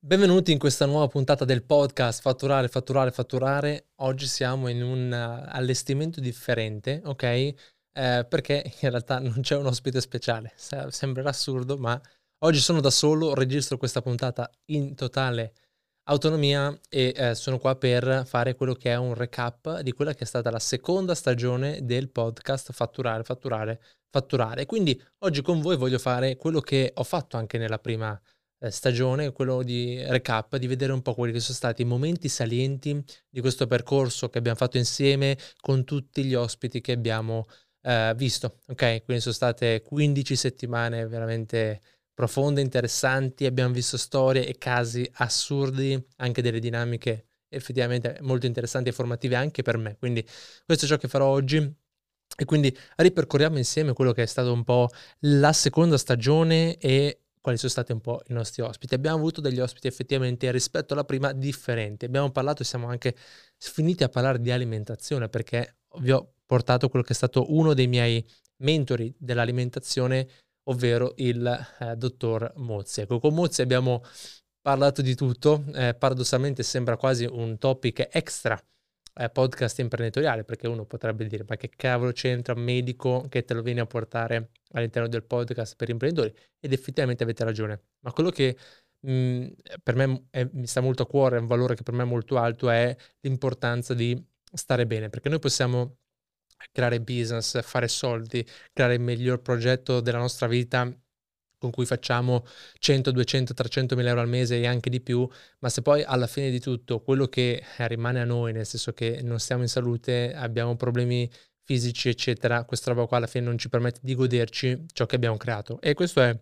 Benvenuti in questa nuova puntata del podcast Fatturare, Fatturare, Fatturare. Oggi siamo in un uh, allestimento differente, ok? Eh, perché in realtà non c'è un ospite speciale. Sembrerà assurdo, ma oggi sono da solo, registro questa puntata in totale autonomia e eh, sono qua per fare quello che è un recap di quella che è stata la seconda stagione del podcast Fatturare, Fatturare, Fatturare. Quindi oggi con voi voglio fare quello che ho fatto anche nella prima stagione eh, stagione, quello di recap, di vedere un po' quelli che sono stati i momenti salienti di questo percorso che abbiamo fatto insieme con tutti gli ospiti che abbiamo eh, visto. Ok, quindi sono state 15 settimane veramente profonde, interessanti, abbiamo visto storie e casi assurdi, anche delle dinamiche effettivamente molto interessanti e formative anche per me. Quindi questo è ciò che farò oggi. E quindi ripercorriamo insieme quello che è stato un po' la seconda stagione e quali sono stati un po' i nostri ospiti. Abbiamo avuto degli ospiti effettivamente rispetto alla prima differenti. Abbiamo parlato e siamo anche finiti a parlare di alimentazione perché vi ho portato quello che è stato uno dei miei mentori dell'alimentazione, ovvero il eh, dottor Mozzi. Ecco, con Mozzi abbiamo parlato di tutto, eh, paradossalmente sembra quasi un topic extra eh, podcast imprenditoriale, perché uno potrebbe dire ma che cavolo c'entra un medico che te lo viene a portare all'interno del podcast per imprenditori? Ed effettivamente avete ragione, ma quello che mh, mhmm, per me è, mi sta molto a cuore, è un valore che per me è molto alto, è l'importanza di stare bene, perché noi possiamo creare business, fare soldi, creare il miglior progetto della nostra vita con cui facciamo 100, 200, 300 mila euro al mese e anche di più, ma se poi alla fine di tutto quello che rimane a noi, nel senso che non stiamo in salute, abbiamo problemi fisici, eccetera, questa roba qua alla fine non ci permette di goderci ciò che abbiamo creato. E questo è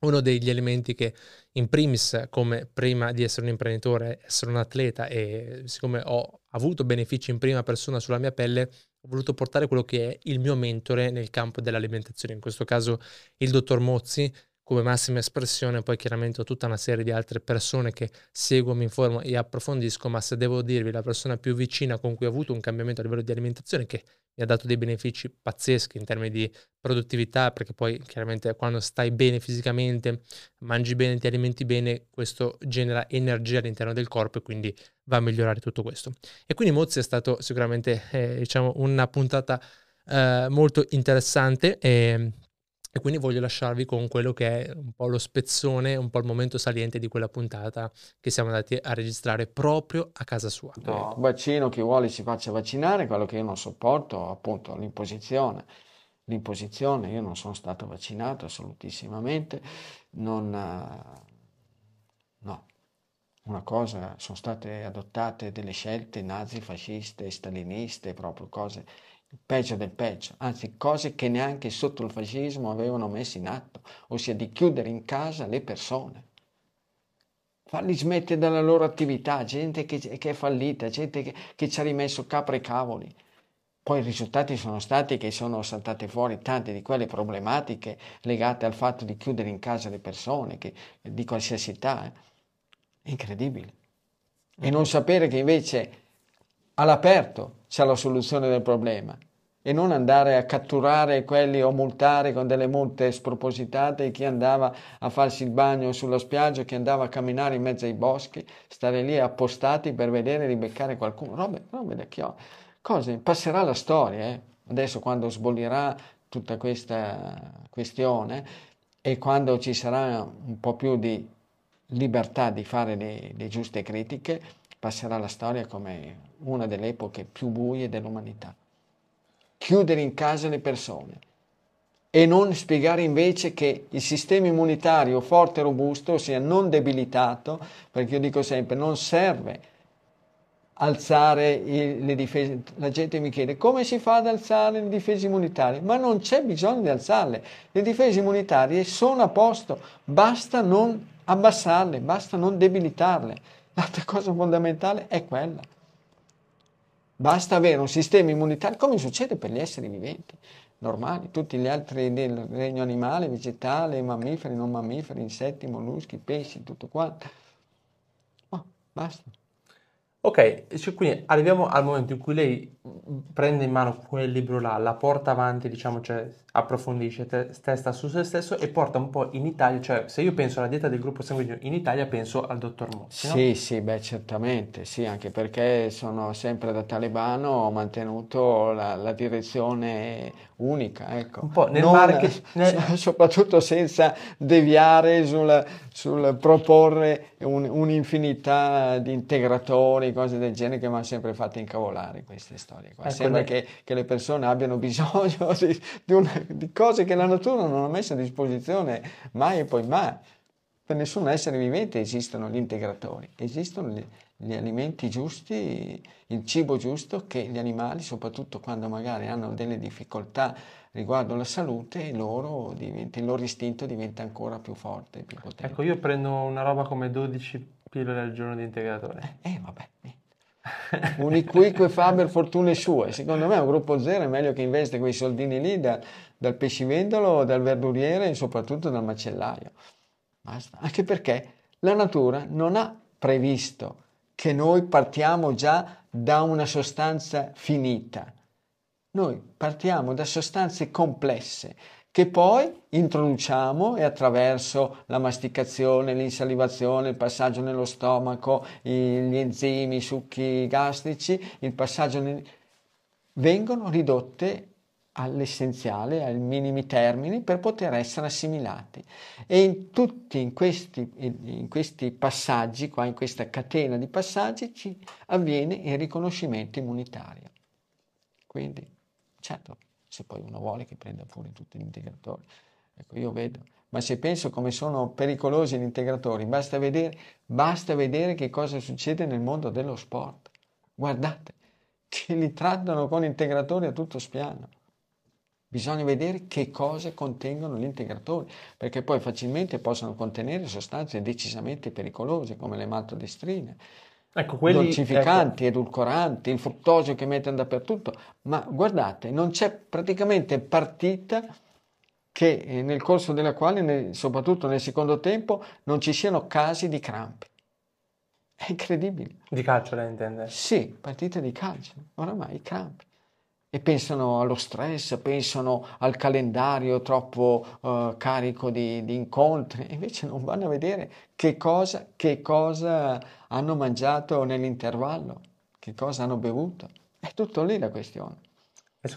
uno degli elementi che in primis, come prima di essere un imprenditore, essere un atleta e siccome ho avuto benefici in prima persona sulla mia pelle, ho voluto portare quello che è il mio mentore nel campo dell'alimentazione, in questo caso il dottor Mozzi, come massima espressione, poi chiaramente ho tutta una serie di altre persone che seguo, mi informo e approfondisco, ma se devo dirvi la persona più vicina con cui ho avuto un cambiamento a livello di alimentazione che mi ha dato dei benefici pazzeschi in termini di produttività, perché poi chiaramente quando stai bene fisicamente, mangi bene, ti alimenti bene, questo genera energia all'interno del corpo e quindi va a migliorare tutto questo. E quindi Mozzi è stato sicuramente eh, diciamo una puntata eh, molto interessante e e quindi voglio lasciarvi con quello che è un po' lo spezzone, un po' il momento saliente di quella puntata che siamo andati a registrare proprio a casa sua. No, vaccino, chi vuole si faccia vaccinare, quello che io non sopporto appunto l'imposizione. L'imposizione, io non sono stato vaccinato assolutissimamente, non, eh, no, una cosa, sono state adottate delle scelte nazi, fasciste, staliniste, proprio cose peggio del peggio, anzi cose che neanche sotto il fascismo avevano messo in atto, ossia di chiudere in casa le persone, farli smettere dalla loro attività, gente che, che è fallita, gente che, che ci ha rimesso capre e cavoli. Poi i risultati sono stati che sono saltate fuori tante di quelle problematiche legate al fatto di chiudere in casa le persone, che, di qualsiasi età. Eh. È incredibile. E non sapere che invece all'aperto c'è la soluzione del problema e non andare a catturare quelli o multare con delle multe spropositate chi andava a farsi il bagno sulla spiaggia, chi andava a camminare in mezzo ai boschi, stare lì appostati per vedere e ribeccare qualcuno. Robe, robe da chio. Cose, passerà la storia, eh? adesso quando sbollirà tutta questa questione e quando ci sarà un po' più di libertà di fare le, le giuste critiche, passerà la storia come una delle epoche più buie dell'umanità. Chiudere in casa le persone e non spiegare invece che il sistema immunitario forte e robusto, ossia non debilitato, perché io dico sempre non serve alzare il, le difese. La gente mi chiede come si fa ad alzare le difese immunitarie, ma non c'è bisogno di alzarle. Le difese immunitarie sono a posto, basta non abbassarle, basta non debilitarle. L'altra cosa fondamentale è quella. Basta avere un sistema immunitario, come succede per gli esseri viventi normali, tutti gli altri del regno animale, vegetale, mammiferi, non mammiferi, insetti, molluschi, pesci, tutto quanto. Oh, basta. Ok, cioè, quindi arriviamo al momento in cui lei prende in mano quel libro là, la porta avanti, diciamo, cioè approfondisce, te- testa su se stesso e porta un po' in Italia, cioè se io penso alla dieta del gruppo sanguigno in Italia penso al dottor Mossi, no? Sì, sì, beh, certamente, sì, anche perché sono sempre da talebano, ho mantenuto la, la direzione unica, ecco. Un po' nel Non- market- nel- soprattutto senza deviare sul, sul proporre un- un'infinità di integratori, cose del genere che mi hanno sempre fatto incavolare queste storie qua. Ecco, Sembra lei- che, che le persone abbiano bisogno di, di una- di cose che la natura non ha messo a disposizione mai e poi mai. Per nessun essere vivente esistono gli integratori, esistono gli, gli alimenti giusti, il cibo giusto che gli animali, soprattutto quando magari hanno delle difficoltà riguardo la salute, loro diventa- il loro istinto diventa ancora più forte, più potente. Ecco, io prendo una roba come 12 pillole al giorno di integratore. Eh, vabbè. niente. Uniquique faber fortune sue. Secondo me un gruppo zero è meglio che investe quei soldini lì da- dal pescivendolo, dal verduriere e soprattutto dal macellaio. Basta. Anche perché la natura non ha previsto che noi partiamo già da una sostanza finita. Noi partiamo da sostanze complesse che poi introduciamo e attraverso la masticazione, l'insalivazione, il passaggio nello stomaco, gli enzimi, i succhi gastrici, il passaggio nel- vengono ridotte all'essenziale, ai minimi termini per poter essere assimilati. E in tutti in questi, in questi passaggi, qua in questa catena di passaggi, ci avviene il riconoscimento immunitario. Quindi, certo, se poi uno vuole che prenda pure tutti gli integratori, ecco, io vedo. Ma se penso come sono pericolosi gli integratori, basta vedere, basta vedere che cosa succede nel mondo dello sport. Guardate, che li trattano con integratori a tutto spiano. Bisogna vedere che cosa contengono gli integratori, perché poi facilmente possono contenere sostanze decisamente pericolose come le maltodestrine, Ecco, quelli... dolcificanti, edulcoranti, il fruttosio che mettono dappertutto. Ma guardate, non c'è praticamente partita che eh, nel corso della quale, nel- soprattutto nel secondo tempo, non ci siano casi di crampi. È incredibile. ecco, di calcio lei intende? Sì, partite di calcio, oramai i crampi. E pensano allo stress, pensano al calendario troppo eh, carico di, di incontri, invece non vanno a vedere che cosa, che cosa hanno mangiato nell'intervallo, che cosa hanno bevuto. È tutto lì la questione.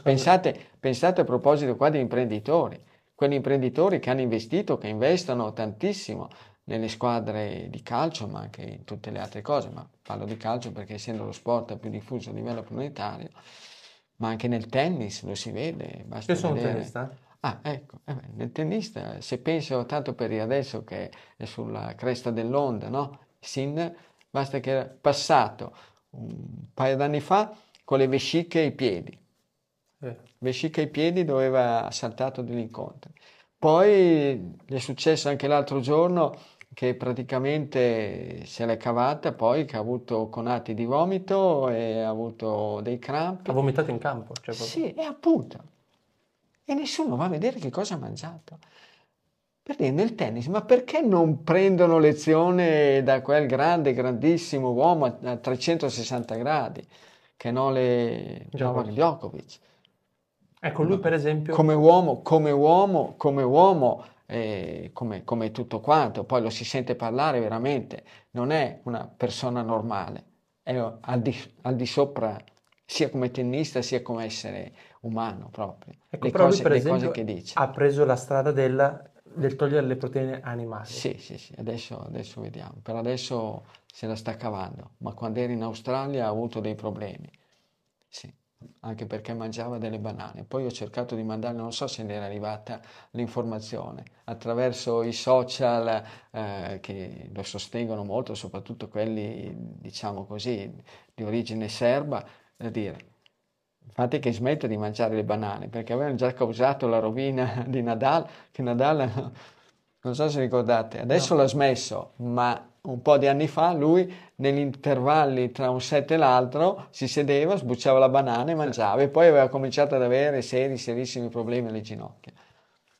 Pensate, pensate a proposito qua di imprenditori, quegli imprenditori che hanno investito, che investono tantissimo nelle squadre di calcio, ma anche in tutte le altre cose, ma parlo di calcio perché essendo lo sport più diffuso a livello planetario, ma anche nel tennis lo si vede, basta Io sono un vedere. tennista. Ah, ecco, eh beh, nel tennista, se penso tanto per adesso che è sulla cresta dell'onda, no? Sin, basta che era passato un paio d'anni fa con le vesciche ai piedi, Eh, vescica ai piedi dove aveva saltato degli incontri. Poi gli è successo anche l'altro giorno che praticamente se l'è cavata, poi che ha avuto conati di vomito e ha avuto dei crampi. Ha vomitato in campo. Cioè. Sì, e appunto. E nessuno va a vedere che cosa ha mangiato. Per dire, nel tennis, ma perché non prendono lezione da quel grande, grandissimo uomo a a 360 gradi, che non le Novak Djokovic? Ecco, lui per esempio... Come uomo, come uomo, come uomo, eh, come, come tutto quanto, poi lo si sente parlare veramente, non è una persona normale, è al di, al di sopra sia come tennista sia come essere umano proprio. Ecco, le lui cose, per le esempio cose che dice. ha preso la strada della- del togliere le proteine animali. Sì, sì, sì, adesso, adesso vediamo. Per adesso se la sta cavando, ma quando era in Australia ha avuto dei problemi. Sì, anche perché mangiava delle banane. Poi ho cercato di mandare, non so se ne era arrivata l'informazione, attraverso i social eh, che lo sostengono molto, soprattutto quelli, diciamo così, di origine serba, da dire Fate che smetta di mangiare le banane perché avevano già causato la rovina di Nadal, che Nadal, non so se ricordate, adesso l'ha smesso, ma un po' di anni fa lui negli intervalli tra un set e l'altro si sedeva, sbucciava la banana e mangiava e poi aveva cominciato ad avere seri, serissimi problemi alle ginocchia.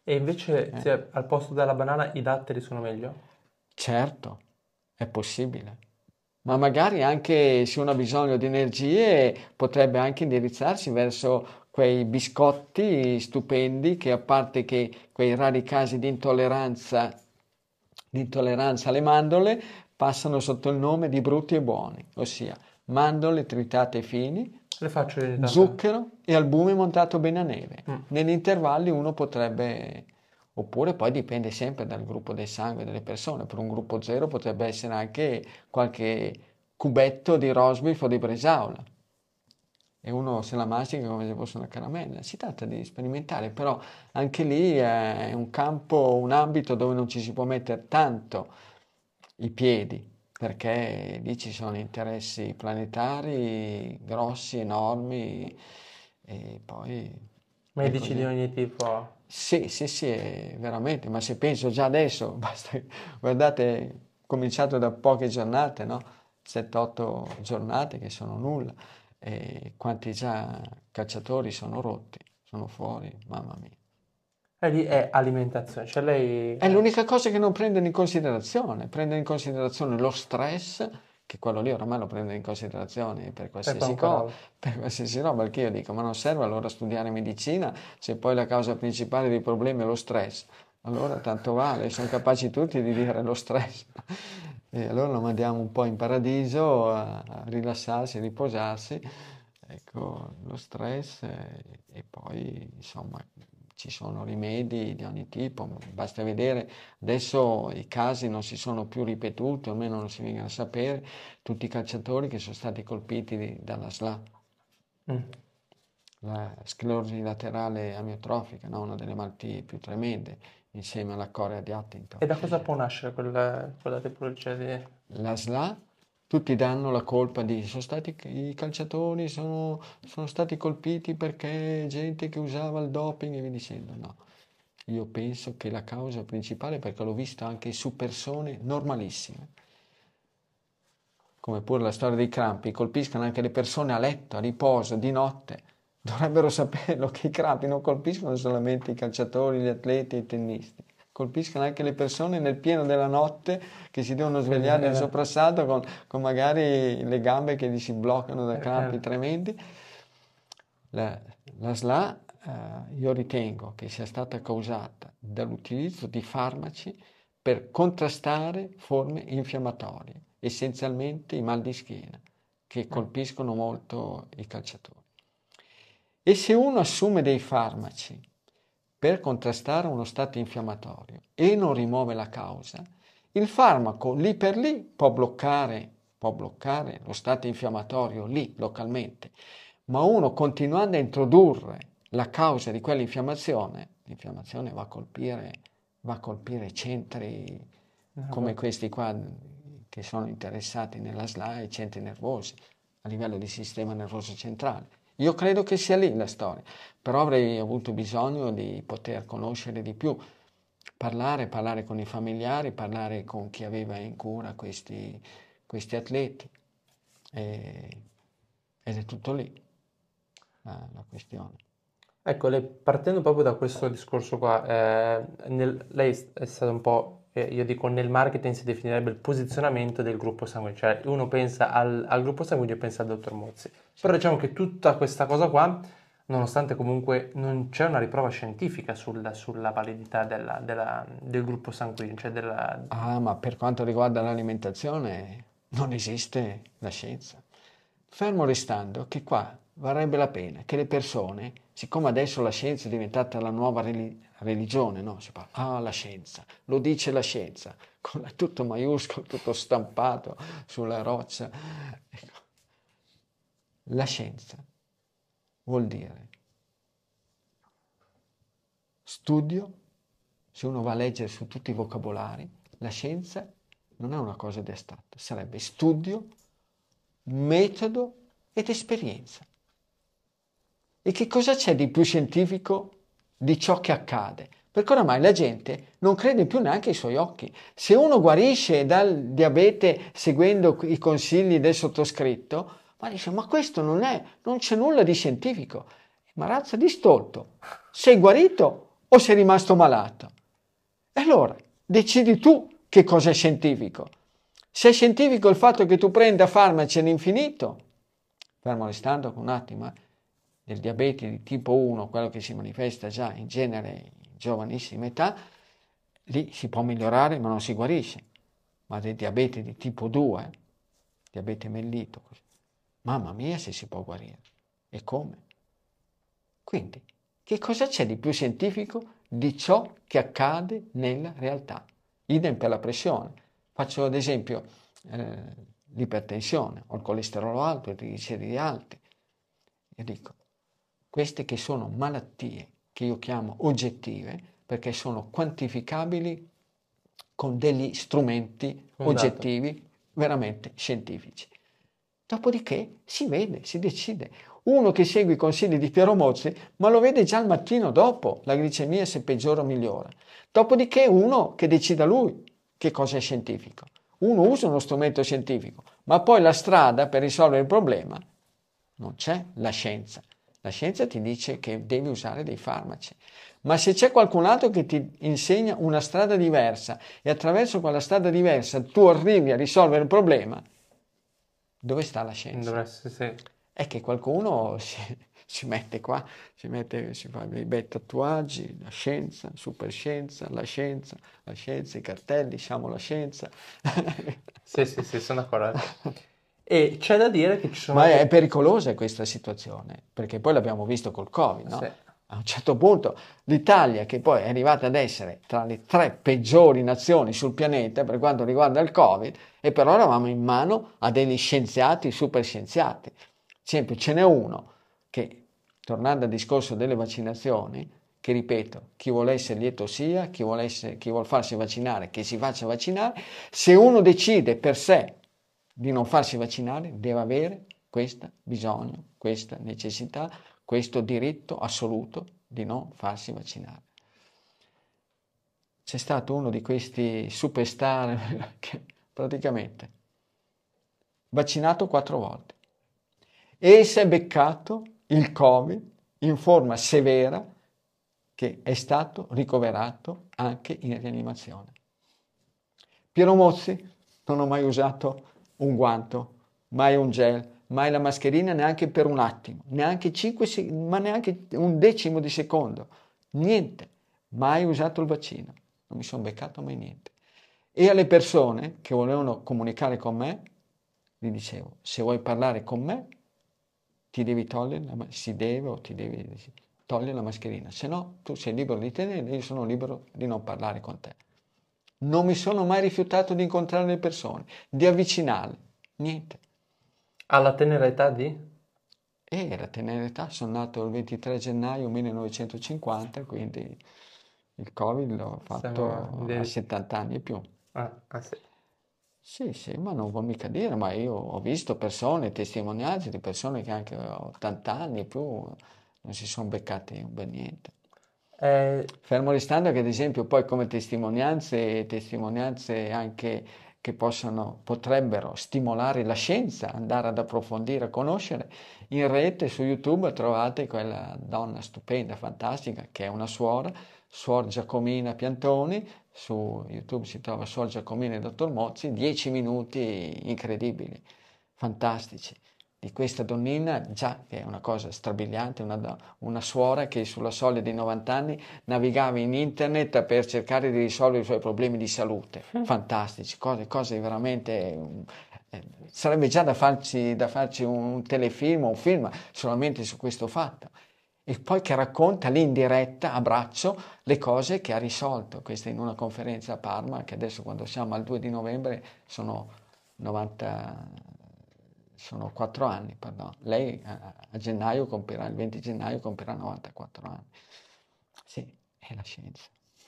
E invece Eh. se al posto della banana i datteri sono meglio? Certo, è possibile, ma magari anche se uno ha bisogno di energie potrebbe anche indirizzarsi verso quei biscotti stupendi che a parte che quei rari casi di intolleranza, di intolleranza alle mandorle passano sotto il nome di brutti e buoni, ossia mandorle tritate fini, zucchero e albume montato bene a neve. Mm. Negli intervalli uno potrebbe Oppure poi dipende sempre dal gruppo del sangue delle persone. Per un gruppo zero potrebbe essere anche qualche cubetto di rosbif o di bresaola. E uno se la mastica come se fosse una caramella. Si tratta di sperimentare, però anche lì è un campo, un ambito dove non ci si può mettere tanto i piedi, perché lì ci sono interessi planetari grossi, enormi, e poi... Medici di ogni tipo. Sì, sì, sì, veramente, ma se penso già adesso, basta, guardate, cominciato da poche giornate, no? 7-8 giornate che sono nulla, e quanti già calciatori sono rotti, sono fuori, mamma mia. E lì è alimentazione, cioè lei... È l'unica cosa che non prendono in considerazione, prendono in considerazione lo stress, che quello lì oramai lo prendono in considerazione per qualsiasi cosa, per qualsiasi roba, perché io dico, ma non serve allora studiare medicina se poi la causa principale dei problemi è lo stress. Allora tanto vale, sono capaci tutti di dire lo stress. E allora lo mandiamo un po' in paradiso a, a rilassarsi, a riposarsi. Ecco, lo stress e, e poi insomma ci sono rimedi di ogni tipo, basta vedere, adesso i casi non si sono più ripetuti, almeno non si vengono a sapere, tutti i calciatori che sono stati colpiti di, dalla SLA, mm. la sclerosi laterale amiotrofica, no? una delle malattie più tremende, insieme alla corea di Huntington. E da cosa può nascere quella, quella tipologia di... La SLA? Tutti danno la colpa di sono stati i calciatori sono, sono stati colpiti perché gente che usava il doping e via dicendo no. Io penso che la causa principale perché l'ho visto anche su persone normalissime come pure la storia dei crampi colpiscono anche le persone a letto a riposo di notte dovrebbero saperlo che i crampi non colpiscono solamente i calciatori gli atleti e i tennisti colpiscono anche le persone nel pieno della notte che si devono svegliare nel soprassalto con, con magari le gambe che gli si bloccano da crampi tremendi. La, la SLA eh, io ritengo che sia stata causata dall'utilizzo di farmaci per contrastare forme infiammatorie, essenzialmente i mal di schiena, che colpiscono molto i calciatori. E se uno assume dei farmaci per contrastare uno stato infiammatorio e non rimuove la causa, il farmaco lì per lì può bloccare, può bloccare lo stato infiammatorio lì localmente, ma uno continuando a introdurre la causa di quell'infiammazione, l'infiammazione va a colpire, va a colpire centri come questi qua che sono interessati nella SLA, i centri nervosi a livello di sistema nervoso centrale. Io credo che sia lì la storia, però avrei avuto bisogno di poter conoscere di più, parlare, parlare con i familiari, parlare con chi aveva in cura questi, questi atleti. E, ed è tutto lì la, la questione. Ecco, lei, partendo proprio da questo discorso qua, eh, nel, lei è stato un po' io dico nel marketing si definirebbe il posizionamento del gruppo sanguigno, cioè uno pensa al, al gruppo sanguigno e pensa al dottor Mozzi. Però diciamo che tutta questa cosa qua, nonostante comunque non c'è una riprova scientifica sulla, sulla validità della, della, del gruppo sanguigno, cioè della... Ah, ma per quanto riguarda l'alimentazione non esiste la scienza. Fermo restando che qua varrebbe la pena che le persone, siccome adesso la scienza è diventata la nuova religione, no? Si parla, ah, la scienza, lo dice la scienza, con la, tutto maiuscolo, tutto stampato sulla roccia. Ecco. La scienza vuol dire studio, se uno va a leggere su tutti i vocabolari, la scienza non è una cosa di astratta, sarebbe studio, metodo ed esperienza. E che cosa c'è di più scientifico di ciò che accade, perché oramai la gente non crede più neanche ai suoi occhi. Se uno guarisce dal diabete seguendo i consigli del sottoscritto, ma dice, ma questo non è, non c'è nulla di scientifico. Ma razza di stolto, sei guarito o sei rimasto malato? E allora, decidi tu che cosa è scientifico. Se è scientifico il fatto che tu prenda farmaci all'infinito, fermo restando un attimo, eh, del diabete di tipo 1, quello che si manifesta già in genere in giovanissima età, lì si può migliorare ma non si guarisce. Ma del diabete di tipo 2, diabete mellito, così, mamma mia se si può guarire. E come? Quindi, che cosa c'è di più scientifico di ciò che accade nella realtà? Idem per la pressione. Faccio ad esempio eh, l'ipertensione, o il colesterolo alto, i trigliceridi alti. Io dico, queste che sono malattie che io chiamo oggettive, perché sono quantificabili con degli strumenti Un oggettivi veramente scientifici. Dopodiché si vede, si decide. Uno che segue i consigli di Piero Mozzi, ma lo vede già il mattino dopo, la glicemia se peggiora o migliora. Dopodiché uno che decida lui che cosa è scientifico. Uno usa uno strumento scientifico, ma poi la strada per risolvere il problema non c'è la scienza. La scienza ti dice che devi usare dei farmaci, ma se c'è qualcun altro che ti insegna una strada diversa e attraverso quella strada diversa tu arrivi a risolvere il problema, dove sta la scienza? Dovresti, sì. È che qualcuno si, si mette qua, si, mette, si fa dei bei tatuaggi, la scienza, superscienza, la scienza, la scienza, i cartelli, siamo la scienza. sì, sì, sì, sono d'accordo. E c'è da dire che ci sono... Ma è pericolosa questa situazione, perché poi l'abbiamo visto col Covid, no? Sì. A un certo punto l'Italia, che poi è arrivata ad essere tra le tre peggiori nazioni sul pianeta per quanto riguarda il Covid, e però eravamo in mano a degli scienziati, super scienziati. Esempio, ce n'è uno che, tornando al discorso delle vaccinazioni, che ripeto, chi vuole essere lieto sia, chi vuole, essere, chi vuole farsi vaccinare, che si faccia vaccinare, se uno decide per sé di non farsi vaccinare deve avere questo bisogno, questa necessità, questo diritto assoluto di non farsi vaccinare. C'è stato uno di questi superstar che praticamente vaccinato quattro volte e si è beccato il Covid in forma severa che è stato ricoverato anche in rianimazione. Piero Mozzi non ho mai usato un guanto, mai un gel, mai la mascherina neanche per un attimo, neanche 5, ma neanche un decimo di secondo, niente, mai usato il vaccino, non mi sono beccato mai niente. E alle persone che volevano comunicare con me, gli dicevo, se vuoi parlare con me, ti devi togliere, la, si deve o ti devi togliere la mascherina, se no tu sei libero di tenere, io sono libero di non parlare con te. Non mi sono mai rifiutato di incontrare le persone, di avvicinarle, niente. Alla tenera età di? E la tenera età, sono nato il 23 gennaio 1950, quindi il Covid l'ho fatto a 70 anni e più. Ah, ah sì. Sì, sì, ma non vuol mica dire, ma io ho visto persone, testimonianze di persone che anche a 80 anni e più non si sono beccati un bel niente. Eh, Fermo restando che ad esempio poi come testimonianze, testimonianze anche che possano, potrebbero stimolare la scienza, andare ad approfondire, a conoscere, in rete su YouTube trovate quella donna stupenda, fantastica, che è una suora, Suor Giacomina Piantoni, su YouTube si trova Suor Giacomina e Dottor Mozzi, dieci minuti incredibili, fantastici di questa donnina, già che è una cosa strabiliante, una, una, suora che sulla soglia dei 90 anni navigava in internet per cercare di risolvere i suoi problemi di salute. Mm. Fantastici, cose, cose veramente... Eh, sarebbe già da farci, da farci un telefilm o un film solamente su questo fatto. E poi che racconta lì in diretta, a braccio, le cose che ha risolto. Questa in una conferenza a Parma, che adesso quando siamo al 2 di novembre sono 90 sono quattro anni, pardon. Lei a, a, gennaio compirà, il 20 gennaio compirà 94 anni. Sì, è la scienza.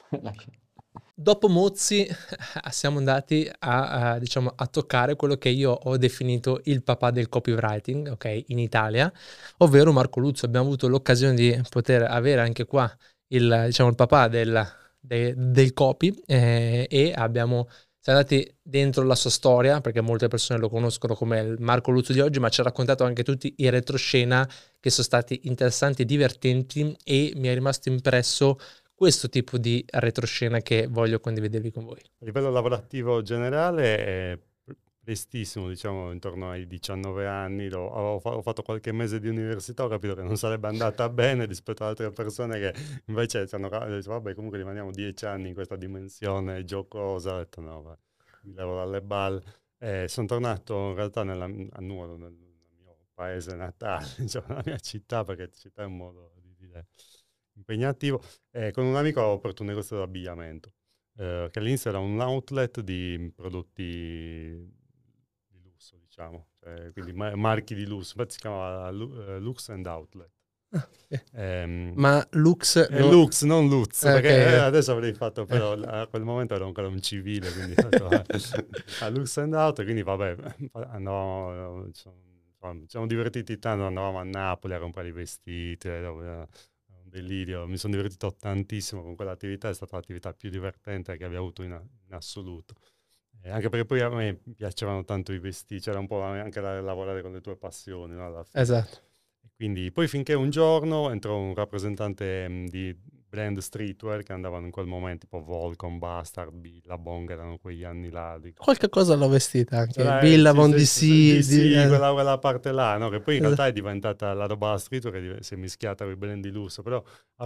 la scienza. Dopo Mozzi siamo andati a, a, diciamo, a, toccare quello che io ho definito il papà del copywriting, ok, in Italia, ovvero Marco Luzzo. Abbiamo avuto l'occasione di poter avere anche qua il, diciamo, il papà del, de, del copy eh, e abbiamo siamo andati dentro la sua storia, perché molte persone lo conoscono come il Marco Luzzo di oggi, ma ci ha raccontato anche tutti i retroscena che sono stati interessanti e divertenti e mi è rimasto impresso questo tipo di retroscena che voglio condividervi con voi. A livello lavorativo generale, eh, prestissimo, diciamo intorno ai 19 anni, lo, ho, ho, fatto qualche mese di università, ho capito che non sarebbe andata bene rispetto ad altre persone che invece hanno detto vabbè comunque rimaniamo 10 anni in questa dimensione giocosa, ho detto no, va, mi levo dalle balle. E sono tornato in realtà nella, a Nuoro, nel, nel, mio paese natale, diciamo, nella mia città, perché città è un modo di dire impegnativo, e con un amico ho aperto un negozio di abbigliamento. Eh, che all'inizio era un outlet di prodotti diciamo, cioè, quindi marchi di lusso, infatti si chiamava uh, Lux and Outlet. Ah, ehm, Ma Lux... Eh, non... Lux, non Lutz, okay. perché eh, adesso avrei fatto, però a quel momento ero ancora un civile, quindi fatto, a Lux and Outlet, quindi vabbè, andavamo, ci siamo divertiti tanto, andavamo a Napoli a comprare i vestiti, era un delirio, mi sono divertito tantissimo con quell'attività, è stata l'attività più divertente che abbia avuto in, in assoluto. Eh, anche perché poi a me piacevano tanto i vestiti, c'era un po' anche da lavorare con le tue passioni, no? Esatto. Quindi poi finché un giorno entrò un rappresentante mh, di brand streetwear che andavano in quel momento, tipo Volcom, Bastard, Billabong, erano quegli anni là. Di... Qualche cosa l'ho vestita anche, cioè, Billabong, DC. Sì, eh. quella, quella, parte là, no? che poi in realtà è diventata la roba streetwear che si è mischiata con i brand di lusso, però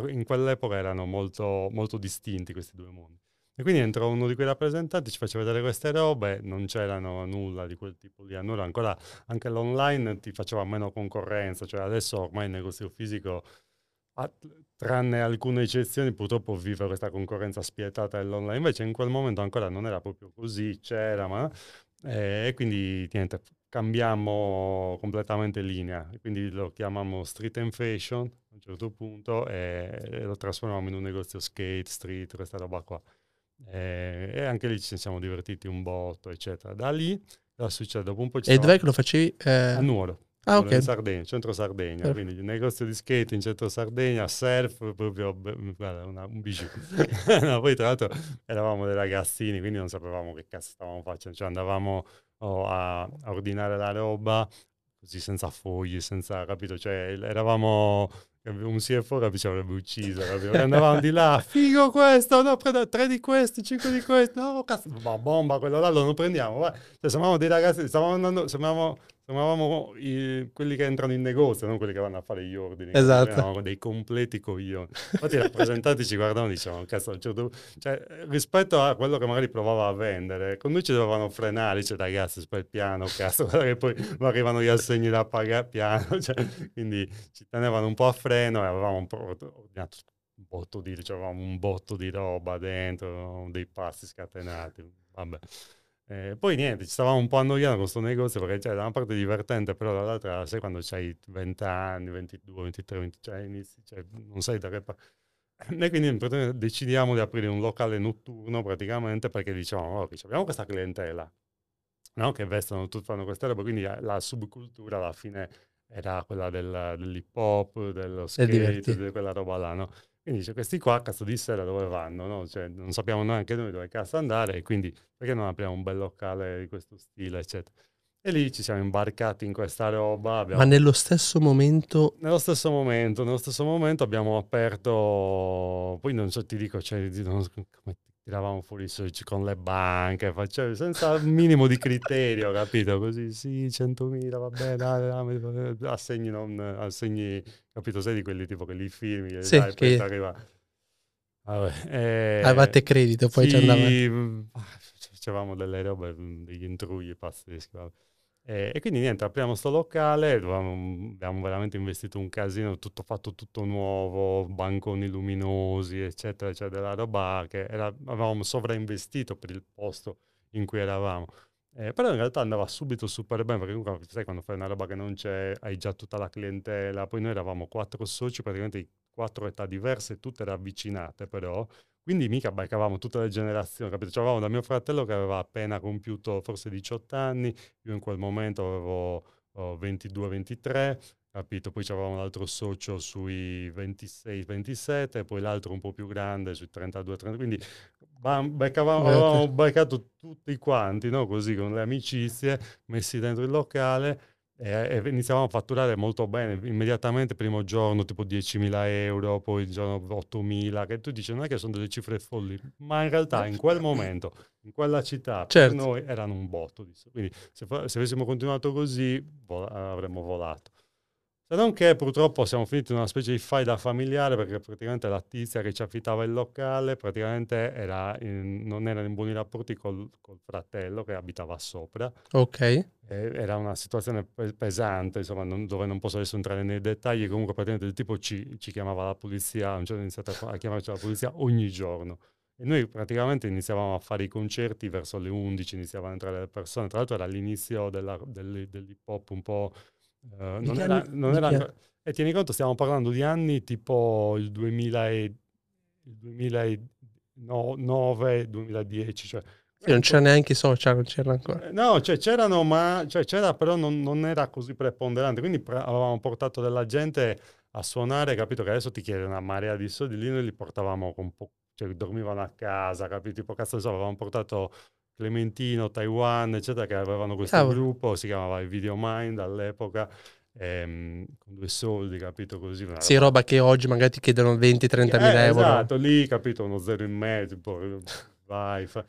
in quell'epoca erano molto, molto distinti questi due mondi. E quindi entrò uno di quei rappresentanti, ci faceva vedere queste robe, non c'erano nulla di quel tipo lì. Allora ancora anche l'online ti faceva meno concorrenza, cioè adesso ormai il negozio fisico, tranne alcune eccezioni, purtroppo vive questa concorrenza spietata dell'online. Invece in quel momento ancora non era proprio così, c'era, ma... Eh, e quindi niente, cambiamo completamente linea, quindi lo chiamiamo street and fashion a un certo punto e lo trasformiamo in un negozio skate, street, questa roba qua. E, e, anche lì ci siamo divertiti un botto, eccetera. Da lì cosa succede? Dopo un po' ci E dov'è che lo facevi? Eh... A Nuoro. Ah, ok. In Sardegna, centro Sardegna, certo. quindi negozio di skate in centro Sardegna, surf, proprio guarda, una, un bijou. no, poi tra l'altro eravamo dei ragazzini, quindi non sapevamo che cazzo stavamo facendo, cioè andavamo oh, a, a ordinare la roba così senza fogli, senza, capito? Cioè eravamo un CFO capi, ci avrebbe ucciso, capito? andavamo di là, figo questo, no, prendo tre di questi, cinque di questi, no, cazzo, ma bomba, quello là lo prendiamo, vai. Cioè, sembravamo dei ragazzi, stavamo andando, sembravamo Sembravamo i, quelli che entrano in negozio, non quelli che vanno a fare gli ordini. Esatto. Eravamo dei completi coglioni. Infatti i rappresentanti ci guardavano e dicevano, cazzo, certo... cioè, rispetto a quello che magari provava a vendere, con noi ci dovevano frenare, dice ragazzi, spel piano, cazzo, guarda che poi arrivano gli assegni da pagare piano, cioè, quindi ci tenevano un po' a freno e avevamo un po' ordinato un botto di, cioè, avevamo un botto di roba dentro, dei passi scatenati, vabbè. Eh, poi niente, ci stavamo un po' annoiando con questo negozio perché cioè, da una parte è divertente, però dall'altra sai quando hai 20 anni, 22, 23, 20, cioè, inizi, cioè, non sai da che parte. E quindi decidiamo di aprire un locale notturno praticamente perché diciamo, ok, abbiamo questa clientela no? che vestono, tutti fanno queste robe, quindi la subcultura alla fine era quella del, dell'hip hop, dello skate, di quella roba là, no? Quindi dice, questi qua, cazzo di sera dove vanno? No? Cioè, non sappiamo neanche noi dove cazzo andare, e quindi perché non apriamo un bel locale di questo stile, eccetera. E lì ci siamo imbarcati in questa roba. Abbiamo... Ma nello stesso momento... Nello stesso momento, nello stesso momento abbiamo aperto, poi non so, ti dico, cioè, non, come tiravamo fuori i soldi con le banche, facevo senza minimo di criterio, capito? Così sì, 100.000, va bene, dai, dai, assegni, non, assegni, capito? Sei di quelli tipo che li firmi, sì, dai, che... arriva. Vabbè, eh, Avevate credito, poi sì, ci andavate. Facevamo delle robe, degli intrugli pazzeschi, vabbè. E, e, quindi niente, apriamo sto locale, abbiamo veramente investito un casino, tutto fatto tutto nuovo, banconi luminosi, eccetera, eccetera, della roba che era, avevamo sovrainvestito per il posto in cui eravamo. Eh, però in realtà andava subito super bene, perché comunque sai quando fai una roba che non c'è, hai già tutta la clientela, poi noi eravamo quattro soci, praticamente quattro età diverse, tutte ravvicinate però, quindi mica beccavamo tutte le generazioni, capito? Cioè, avevamo da mio fratello che aveva appena compiuto forse 18 anni, io in quel momento avevo oh, 22-23, capito? Poi avevamo un altro socio sui 26-27, poi l'altro un po' più grande sui 32-30, quindi beccavamo, avevamo beccato tutti quanti, no? Così con le amicizie, messi dentro il locale e, e iniziavamo a fatturare molto bene, immediatamente primo giorno tipo 10.000 euro, poi il giorno 8.000, che tu dici non è che sono delle cifre folli, ma in realtà in quel momento, in quella città, Certo. per noi erano un botto. Quindi se, se avessimo continuato così vol- avremmo volato. Se non che purtroppo siamo finiti in una specie di faida familiare perché praticamente la tizia che ci affittava il locale praticamente era in- non era in buoni rapporti col, col fratello che abitava sopra. Ok. Eh, era una situazione pe- pesante, insomma, non- dove non posso adesso entrare nei dettagli. Comunque, praticamente il tipo ci, ci chiamava la polizia, un giorno ha iniziato a, chiamarci la polizia ogni giorno. E noi praticamente iniziavamo a fare i concerti verso le 11, iniziavano a entrare le persone. Tra l'altro era l'inizio della- dell'hi- dell'hip hop un po'. Eh, non era, anni- non era E tieni conto, stiamo parlando di anni tipo il 2000 e- il 2009, 2010, cioè non c'era neanche i social, non c'era ancora. eh, No, cioè c'erano, ma cioè, c'era, però non, non era così preponderante. Quindi pre- avevamo portato della gente a suonare, capito? Che adesso ti chiede una marea di soldi. Lì noi li portavamo con po- cioè dormivano a casa, capito? Tipo, cazzo so, avevamo portato Clementino, Taiwan, eccetera, che avevano questo Cavolo. gruppo, si chiamava i Video Mind all'epoca, ehm, con due soldi, capito? Così. Sì, roba che oggi magari ti chiedono 20-30 eh, mila euro. Esatto, lì capito uno zero in mezzo, poi vai, fa-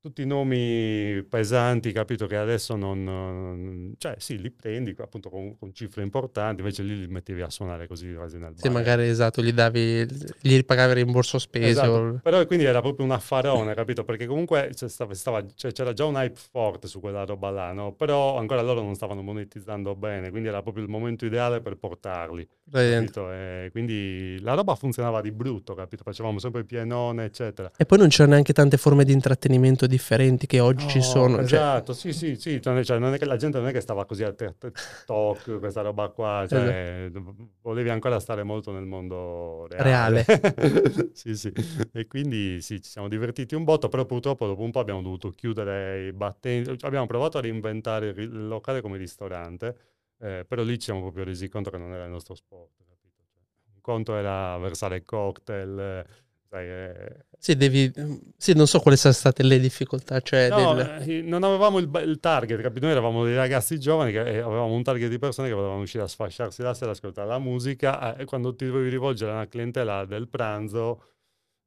tutti i nomi pesanti, capito che adesso non, cioè sì, li prendi appunto con, con cifre importanti, invece lì li mettevi a suonare così quasi nel Sì, bar. magari esatto, gli davi, gli ripagavi il rimborso spese. Esatto, o- però quindi era proprio un affarone, capito? Perché comunque c'è stava- stava- cioè, c'era già un hype forte su quella roba là, no? Però ancora loro non stavano monetizzando bene, quindi era proprio il momento ideale per portarli. quindi la roba funzionava di brutto, capito? Facevamo sempre il pienone, eccetera. E poi non c'erano neanche tante forme di intrattenimento differenti che oggi ci No, sono. cioè- Esatto, sì, sì, sì. Cioè, cioè, non è che la gente non è che stava così a TikTok, questa roba qua, cioè, volevi ancora stare molto nel mondo reale. sì, sì. E quindi sì, ci siamo divertiti un botto, però purtroppo dopo un po' abbiamo dovuto chiudere i battenti. Abbiamo provato a reinventare il locale come ristorante, eh, però lì ci siamo proprio resi conto che non era il nostro sport, capito? Cioè, un conto era versare cocktail, sai, eh, Sì, devi... sì, non so quali sono state le difficoltà. Cioè No, del- eh, non avevamo il, il target, capito? Noi eravamo dei ragazzi giovani che e avevamo un target di persone che volevano uscire a sfasciarsi la sera, ascoltare la musica eh, e quando ti dovevi rivolgere a una clientela del pranzo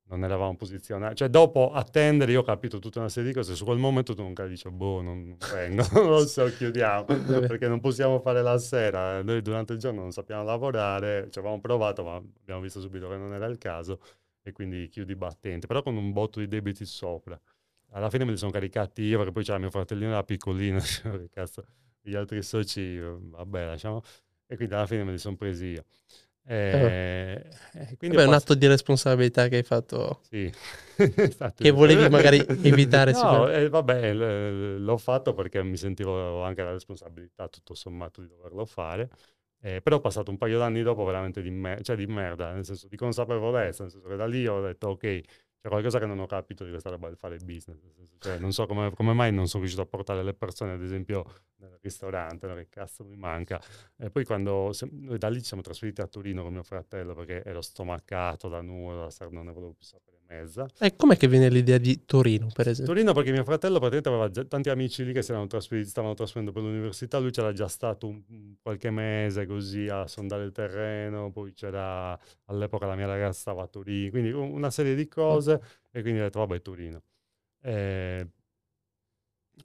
non eravamo posizionati. Cioè dopo attendere io ho capito tutta una serie di cose, su quel momento tu non capisci, boh, non non vengo, non lo so, chiudiamo, perché non possiamo fare la sera. Noi durante il giorno non sappiamo lavorare, ci avevamo provato ma abbiamo visto subito che non era il caso e quindi chiudi i battenti, però con un botto di debiti sopra. Alla fine me li sono caricati io perché poi c'era mio fratellino era piccolino, che cazzo, gli altri soci, eh, vabbè, lasciamo. E quindi alla fine me li sono presi io. E, e quindi Vabbè, è un atto di responsabilità che hai fatto. sì. Che volevi magari evitare No, eh, vabbè, l- l'ho fatto perché mi sentivo anche la responsabilità tutto sommato di doverlo fare. Eh, però ho passato un paio d'anni dopo veramente di, mer- cioè di merda, nel senso di consapevolezza, nel senso che da lì ho detto ok, c'è qualcosa che non ho capito di questa roba del fare business, cioè, non so come, come mai non sono riuscito a portare le persone, ad esempio, nel ristorante, no? che cazzo mi manca. E poi quando se- noi da lì ci siamo trasferiti a Torino con mio fratello perché ero stomaccato da nulla, non ne volevo più sapere mezza. E com'è che viene l'idea di Torino, per esempio? Torino perché mio fratello praticamente aveva già tanti amici lì che si erano trasferiti, stavano trasferendo per l'università, lui c'era già stato un, qualche mese così a sondare il terreno, poi c'era all'epoca la mia ragazza stava a Torino, quindi un- una serie di cose e quindi ho detto vabbè Torino. Eh,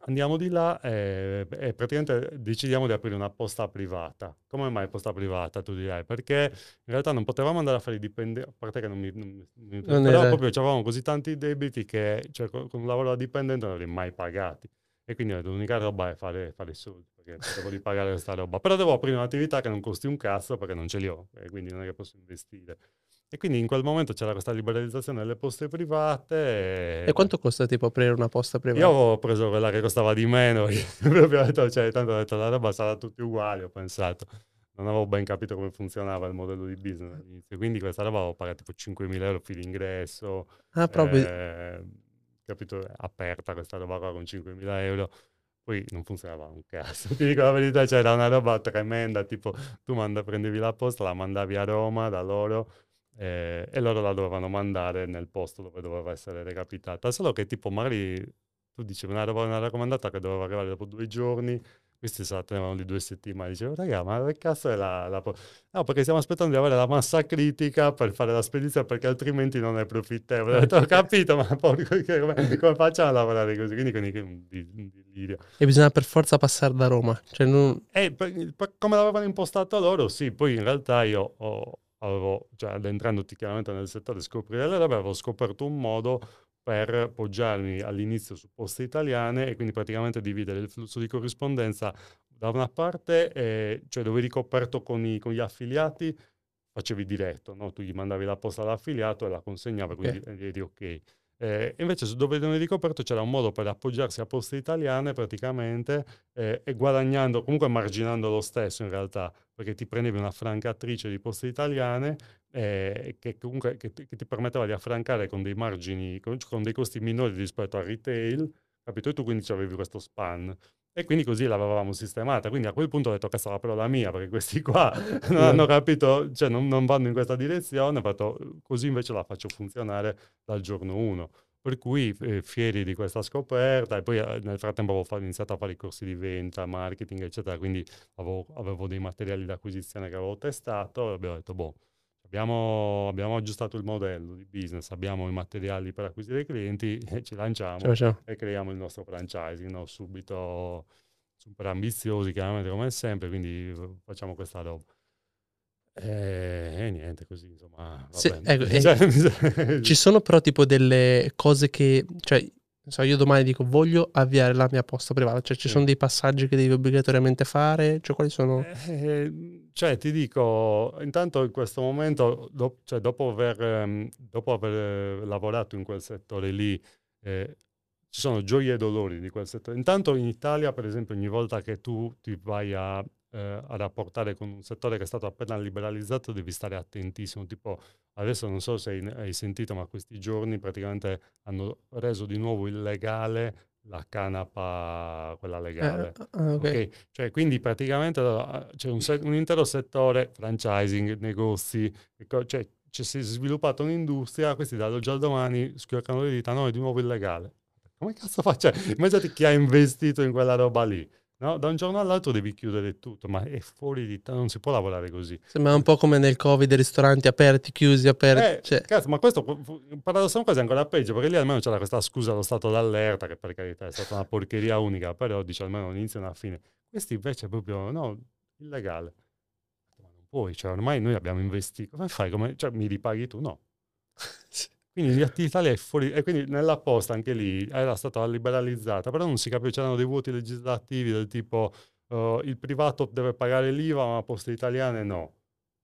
andiamo di là e, e praticamente decidiamo di aprire una posta privata. Come mai posta privata, tu dirai? Perché in realtà non potevamo andare a fare i dipendenti, a parte che non mi... Non, mi- Non però era- proprio avevamo così tanti debiti che cioè, con, con un lavoro da dipendente non li mai pagati. E quindi l'unica roba è fare, fare i soldi, perché devo ripagare questa roba. Però devo aprire un'attività che non costi un cazzo perché non ce li ho, e quindi non è che posso investire. E quindi in quel momento c'era questa liberalizzazione delle poste private. E quanto costa tipo aprire una posta privata? Io avevo preso quella che costava di meno, proprio ho detto, cioè, tanto ho detto la roba sarà tutti uguali, ho pensato. Non avevo ben capito come funzionava il modello di business all'inizio, quindi questa roba avevo pagato tipo 5.000 euro filo ingresso, Ah, proprio... eh, capito, aperta questa roba qua con 5.000 euro. Poi non funzionava un cazzo, ti dico la verità, c'era una roba tremenda, tipo tu manda, prendevi la posta, la mandavi a Roma da loro eh, e loro la dovevano mandare nel posto dove doveva essere recapitata. Solo che tipo magari tu dicevi una roba una raccomandata che doveva arrivare dopo due giorni, questi se la tenevano di due settimane. Dicevo, raga, ma che cazzo è la, la... No, perché stiamo aspettando di avere la massa critica per fare la spedizione, perché altrimenti non è profittevole. Ho, detto, ho capito, ma porco, come, come, facciamo a lavorare così? Quindi, quindi un delirio. E bisogna per forza passare da Roma. Cioè, non... E per, per, come l'avevano impostato loro, sì. Poi in realtà io ho, avevo, cioè addentrandoti chiaramente nel settore scoprire le robe, avevo scoperto un modo per poggiarmi all'inizio su poste italiane e quindi praticamente dividere il flusso di corrispondenza da una parte, eh, cioè dove eri coperto con, i, con, gli affiliati, facevi diretto, no? tu gli mandavi la posta all'affiliato e la consegnavi, quindi okay. eri ok. Eh, invece dove non eri coperto c'era un modo per appoggiarsi a poste italiane praticamente eh, e guadagnando, comunque marginando lo stesso in realtà, perché ti prendevi una francatrice di poste italiane eh, che comunque che ti, che ti, permetteva di affrancare con dei margini, con, con, dei costi minori rispetto al retail, capito? E tu quindi avevi questo span. E quindi così l'avevamo sistemata. Quindi a quel punto ho detto che sarà però la mia, perché questi qua non hanno capito, cioè non, non vanno in questa direzione. Ho fatto, così invece la faccio funzionare dal giorno 1. Per cui eh, fieri di questa scoperta e poi eh, nel frattempo avevo iniziato a fare i corsi di venta, marketing, eccetera, quindi avevo, avevo dei materiali d'acquisizione che avevo testato e abbiamo detto, boh, Abbiamo, abbiamo, aggiustato il modello di business, abbiamo i materiali per acquisire i clienti e ci lanciamo ciao, ciao. e creiamo il nostro franchising, no? subito super ambiziosi chiaramente come sempre, quindi facciamo questa roba. E, e niente, così insomma. Se, ecco, eh, ci sono però tipo delle cose che, cioè so, io domani dico voglio avviare la mia posta privata, cioè ci sono dei passaggi che devi obbligatoriamente fare, cioè quali sono? Eh, cioè ti dico, intanto in questo momento, do, cioè, dopo, aver, ehm, dopo, aver, lavorato in quel settore lì, eh, ci sono gioie e dolori di quel settore. Intanto in Italia, per esempio, ogni volta che tu ti vai a, eh, a rapportare con un settore che è stato appena liberalizzato, devi stare attentissimo, tipo Adesso non so se hai, sentito, ma questi giorni praticamente hanno reso di nuovo illegale la canapa, quella legale. Eh, okay. Okay? Cioè, quindi praticamente c'è un, un, intero settore, franchising, negozi, cioè ci si è sviluppata un'industria, questi dall'oggi al domani schioccano le dita, no, è di nuovo illegale. Come cazzo faccio? Immaginate chi ha investito in quella roba lì. No, da un giorno all'altro devi chiudere tutto, ma è fuori di te, non si può lavorare così. Sembra un po' come nel Covid, ristoranti aperti, chiusi, aperti. Eh, cioè. cazzo, ma questo paradossalmente è ancora peggio, perché lì almeno c'era questa scusa allo stato d'allerta, che per carità è stata una porcheria unica, però dice almeno un inizio e una fine. Questi invece è proprio, no, illegale. Ma non puoi, cioè ormai noi abbiamo investito, come fai? Come, cioè mi ripaghi tu? No. Quindi l'Italia è fuori, e quindi nella posta anche lì era stata liberalizzata, però non si capiva, c'erano dei vuoti legislativi del tipo uh, il privato deve pagare l'IVA ma poste italiane no,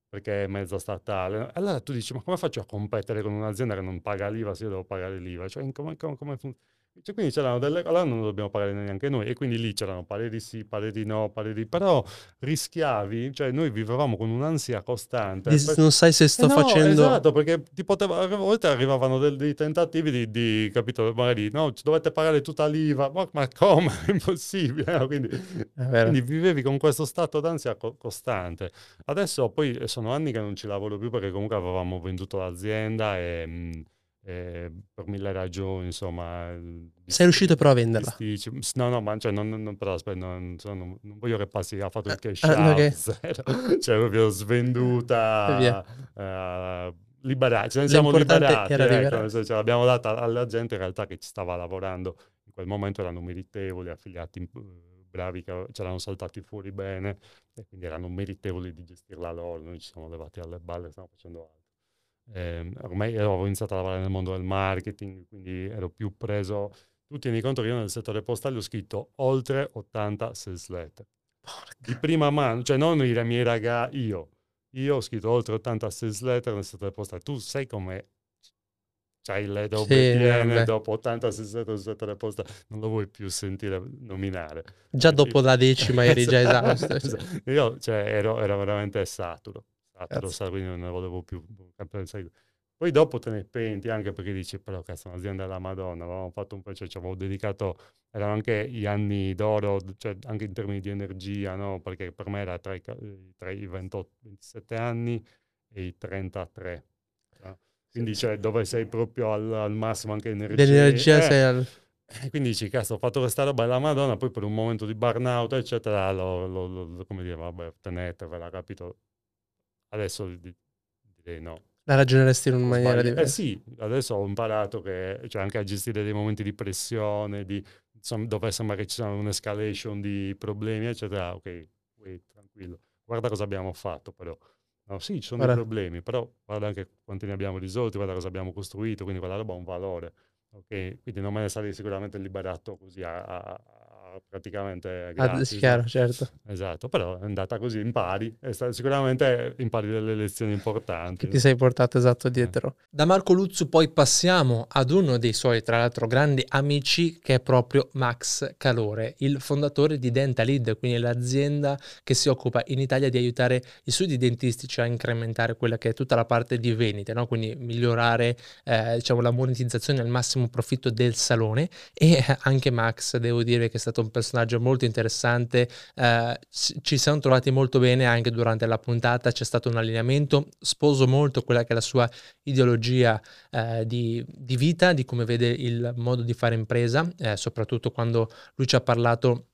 perché è mezzo statale. Allora tu dici, ma come faccio a competere con un'azienda che non paga l'IVA se io devo pagare l'IVA? Cioè, come, come, come funziona? Cioè, quindi c'erano delle allora non dobbiamo pagare neanche noi e quindi lì c'erano pareri sì, pareri no, pareri però rischiavi, cioè noi vivevamo con un'ansia costante. Per... Non sai se sto eh no, facendo... Esatto, perché ti poteva, a volte arrivavano dei, dei tentativi di, di, capito, magari no, dovete pagare tutta l'IVA, ma, ma come? È impossibile. No? Quindi, quindi, vivevi con questo stato d'ansia co- costante. Adesso poi sono anni che non ci lavoro più perché comunque avevamo venduto l'azienda e... Mh, eh, per mille ragioni, insomma. Sei riuscito però a venderla? No, no, ma cioè, non, non, però, aspetta, non, non, non, voglio che passi, ha fatto il cash uh, out, okay. cioè proprio svenduta, uh, liberati, ce ne siamo liberati, ecco, ce l'abbiamo data alla gente in realtà che ci stava lavorando, in quel momento erano meritevoli, affiliati bravi, che c'erano saltati fuori bene, e quindi erano meritevoli di gestirla loro, noi ci siamo levati alle balle, stiamo facendo altro eh, ormai avevo iniziato a lavorare nel mondo del marketing, quindi ero più preso. Tu tieni conto che io nel settore postale ho scritto oltre 80 sales letter. Porca. Di prima mano, cioè non i miei ragazzi, io. Io ho scritto oltre 80 sales letter nel settore postale. Tu sai come c'hai le doppie sì, piene dopo 80 sales letter nel settore postale, non lo vuoi più sentire nominare. Già dopo la decima eri già esausto. esatto. Io cioè, ero, ero veramente saturo saturo, sa, quindi non ne volevo più. Poi dopo te ne penti anche perché dici, però cazzo, un'azienda della Madonna, avevamo fatto un po', cioè, ci avevo dedicato, erano anche gli anni d'oro, cioè anche in termini di energia, no? Perché per me era tra i, tra i 28, 27 anni e i 33. No? Quindi cioè, dove sei proprio al, al massimo anche energia. L'energia eh, sei al... E quindi dici, cazzo, ho fatto questa roba alla Madonna, poi per un momento di burnout, eccetera, lo, lo, lo come dire, vabbè, tenetevela, capito? Adesso direi no. La ragioneresti in una maniera Sbagli- diversa. Eh sì, adesso ho imparato che cioè, anche a gestire dei momenti di pressione, di, insomma, dove sembra che ci sia un'escalation di problemi, eccetera. Ok, wait, tranquillo. Guarda cosa abbiamo fatto però. No, sì, ci sono Guarda. dei problemi, però guarda anche quanti ne abbiamo risolti, guarda cosa abbiamo costruito, quindi quella roba ha un valore. Ok, quindi non me ne sarei sicuramente liberato così a- a- praticamente Ah, gratis, no? chiaro, certo. Esatto, però è andata così, impari, e sta- sicuramente impari delle lezioni importanti. Che ti sei portato Eh. esatto dietro. Da Marco Luzzu poi passiamo ad uno dei suoi, tra l'altro, grandi amici che è proprio Max Calore, il fondatore di Dentalid, quindi l'azienda che si occupa in Italia di aiutare i studi dentistici a incrementare quella che è tutta la parte di vendite, no? quindi migliorare eh, diciamo, la monetizzazione al massimo profitto del salone e anche Max devo dire che è stato un personaggio molto interessante, eh, ci siamo trovati molto bene anche durante la puntata, c'è stato un allineamento, sposo molto quella che è la sua ideologia eh, di, di vita, di come vede il modo di fare impresa, eh, soprattutto quando lui ci ha parlato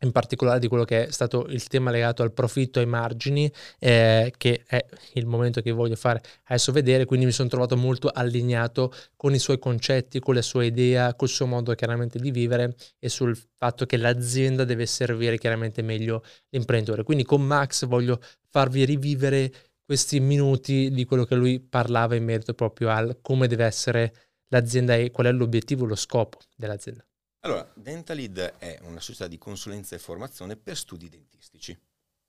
in particolare di quello che è stato il tema legato al profitto e ai margini, eh, che è il momento che voglio fare adesso vedere, quindi mi sono trovato molto allineato con i suoi concetti, con la sua idea, col suo modo chiaramente di vivere e sul fatto che l'azienda deve servire chiaramente meglio l'imprenditore. Quindi con Max voglio farvi rivivere questi minuti di quello che lui parlava in merito proprio al come deve essere l'azienda e qual è l'obiettivo, lo scopo dell'azienda. Allora, Dentalid è una società di consulenza e formazione per studi dentistici.